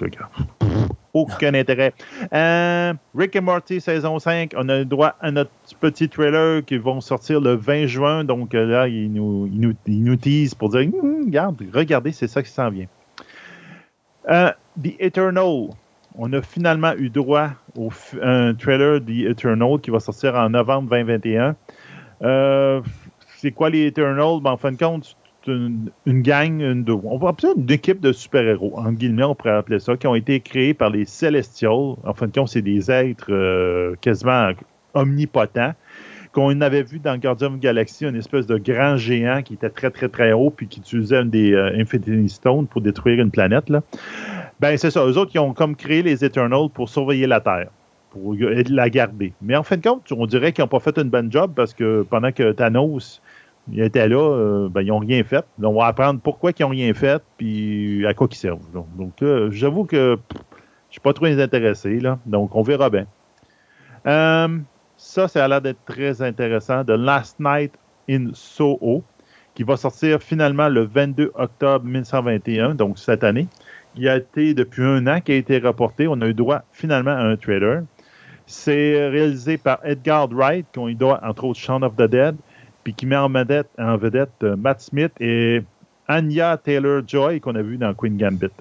[SPEAKER 3] aucun intérêt. Euh, Rick et Morty, saison 5, on a le droit à notre petit trailer qui vont sortir le 20 juin. Donc, euh, là, ils nous, ils nous, ils nous teasent pour dire, Hum, regarde, regardez, c'est ça qui s'en vient. Euh, The Eternal. On a finalement eu droit au un trailer The Eternal qui va sortir en novembre 2021. Euh, c'est quoi les Eternals? Ben, en fin de compte, c'est une, gang, une, on va appeler une équipe de super-héros, en guillemets, on pourrait appeler ça, qui ont été créés par les Celestials. En fin de compte, c'est des êtres euh, quasiment omnipotents qu'on avait vu dans Guardian of Galaxy, une espèce de grand géant qui était très, très, très haut, puis qui utilisait des euh, Infinity Stones pour détruire une planète. Ben, c'est ça. Eux autres, ils ont comme créé les Eternals pour surveiller la Terre, pour la garder. Mais en fin de compte, on dirait qu'ils n'ont pas fait une bonne job parce que pendant que Thanos était là, euh, ben, ils n'ont rien fait. Là, on va apprendre pourquoi ils n'ont rien fait, puis à quoi ils servent. Donc, donc, euh, j'avoue que je suis pas trop intéressé. Là. Donc, on verra bien. Euh, ça, ça a l'air d'être très intéressant. The Last Night in Soho, qui va sortir finalement le 22 octobre 1921, donc cette année. Il a été depuis un an qui a été reporté. On a eu droit finalement à un trailer. C'est réalisé par Edgar Wright, qu'on y doit entre autres Shaun of the Dead, puis qui met en vedette, euh, Matt Smith et Anya Taylor-Joy, qu'on a vu dans Queen Gambit.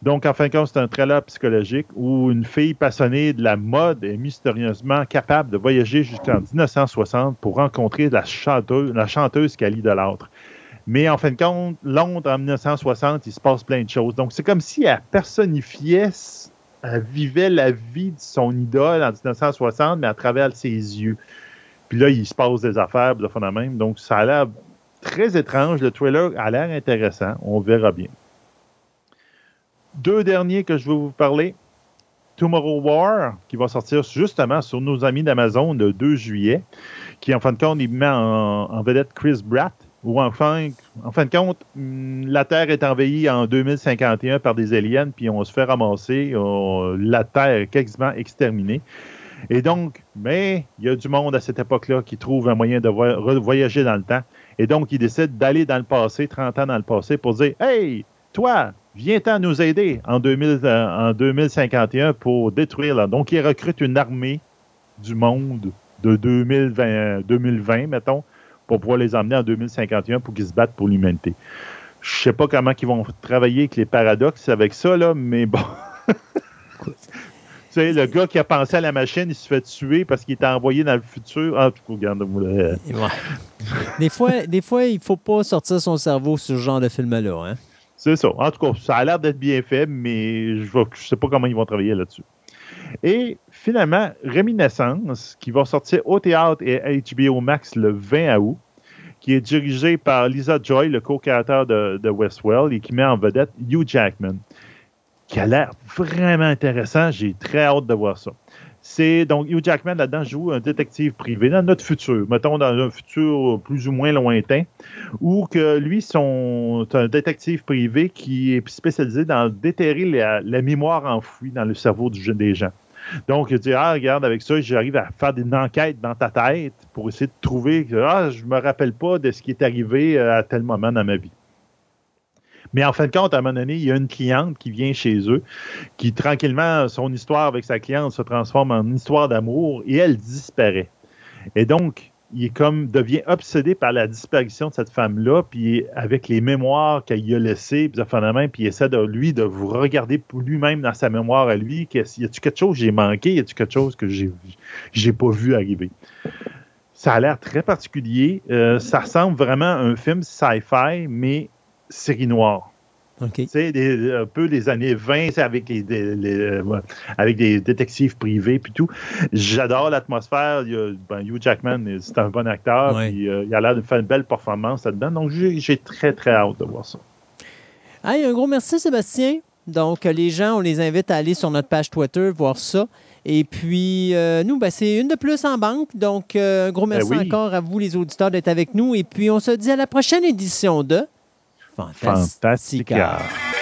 [SPEAKER 3] Donc, en fin de compte, c'est un trailer psychologique où une fille passionnée de la mode est mystérieusement capable de voyager jusqu'en 1960 pour rencontrer la chanteuse, la chanteuse. Mais en fin de compte, Londres, en 1960, il se passe plein de choses. Donc, c'est comme si elle personnifiait, elle vivait la vie de son idole en 1960, mais à travers ses yeux. Puis là, il se passe des affaires, fond de même. Donc, ça a l'air très étrange. Le trailer a l'air intéressant. On verra bien. Deux derniers que je veux vous parler. Tomorrow War, qui va sortir justement sur nos amis d'Amazon le 2 juillet, qui, en fin de compte, il met en, en vedette Chris Bratt, ou enfin, en fin de compte, hum, la Terre est envahie en 2051 par des aliens, puis on se fait ramasser, on- la Terre est quasiment exterminée. Et donc, mais il y a du monde à cette époque-là qui trouve un moyen de voyager dans le temps. Et donc, il décide d'aller dans le passé, 30 ans dans le passé, pour dire Hey, toi, viens-t'en nous aider en, 2000, euh, 2051 pour détruire. Donc, il recrute une armée du monde de 2020, 2020 mettons, pour pouvoir les emmener en 2051 pour qu'ils se battent pour l'humanité. Je sais pas comment ils vont travailler avec les paradoxes avec ça, là, mais bon. tu sais, le gars qui a pensé à la machine, il se fait tuer parce qu'il était envoyé dans le futur. Ah, tout cas, regarde-moi.
[SPEAKER 2] Des fois, des fois, il faut pas sortir son cerveau sur ce genre de film-là. Hein?
[SPEAKER 3] C'est ça. En tout cas, ça a l'air d'être bien fait, mais je ne sais pas comment ils vont travailler là-dessus. Et finalement, Réminiscence, qui va sortir au théâtre et à HBO Max le 20 août, qui est dirigé par Lisa Joy, le co-créateur de, de Westworld, et qui met en vedette Hugh Jackman, qui a l'air vraiment intéressant. J'ai très hâte de voir ça. C'est donc Hugh Jackman là-dedans joue un détective privé dans notre futur, mettons dans un futur plus ou moins lointain, où que lui, c'est un détective privé qui est spécialisé dans déterrer la, la mémoire enfouie dans le cerveau du, des gens. Donc, il dit Ah, regarde, avec ça, j'arrive à faire une enquête dans ta tête pour essayer de trouver ah, je me rappelle pas de ce qui est arrivé euh, à tel moment dans ma vie. Mais en fin de compte, à un moment donné, il y a une cliente qui vient chez eux, qui tranquillement, son histoire avec sa cliente se transforme en histoire d'amour et elle disparaît. Et donc, il devient obsédé par la disparition de cette femme-là, puis avec les mémoires qu'elle y a laissées, puis, puis il essaie de lui de vous regarder lui-même dans sa mémoire à lui. Y a-tu quelque chose que j'ai manqué? Y a-tu quelque chose que j'ai j'ai pas vu arriver? Ça a l'air très particulier. Euh, ça ressemble vraiment à un film sci-fi, mais série noire. Des- un peu des années 20, c'est avec, les, euh, avec des détectives privés puis tout. J'adore l'atmosphère. Ben, Hugh Jackman, c'est un bon acteur.
[SPEAKER 2] Ouais.
[SPEAKER 3] puis, euh, il a l'air de faire une belle performance là-dedans. Donc, j'ai très, très hâte de voir ça.
[SPEAKER 2] Hey, un gros merci, Sébastien. Donc, euh, les gens, on les invite à aller sur notre page Twitter, voir ça. Et puis, euh, nous, ben, c'est une de plus en banque. Donc, euh, un gros merci
[SPEAKER 3] Ben oui.
[SPEAKER 2] encore à vous, les auditeurs, d'être avec nous. Et puis, on se dit à la prochaine édition de
[SPEAKER 3] Fantastica.
[SPEAKER 2] Fantastica.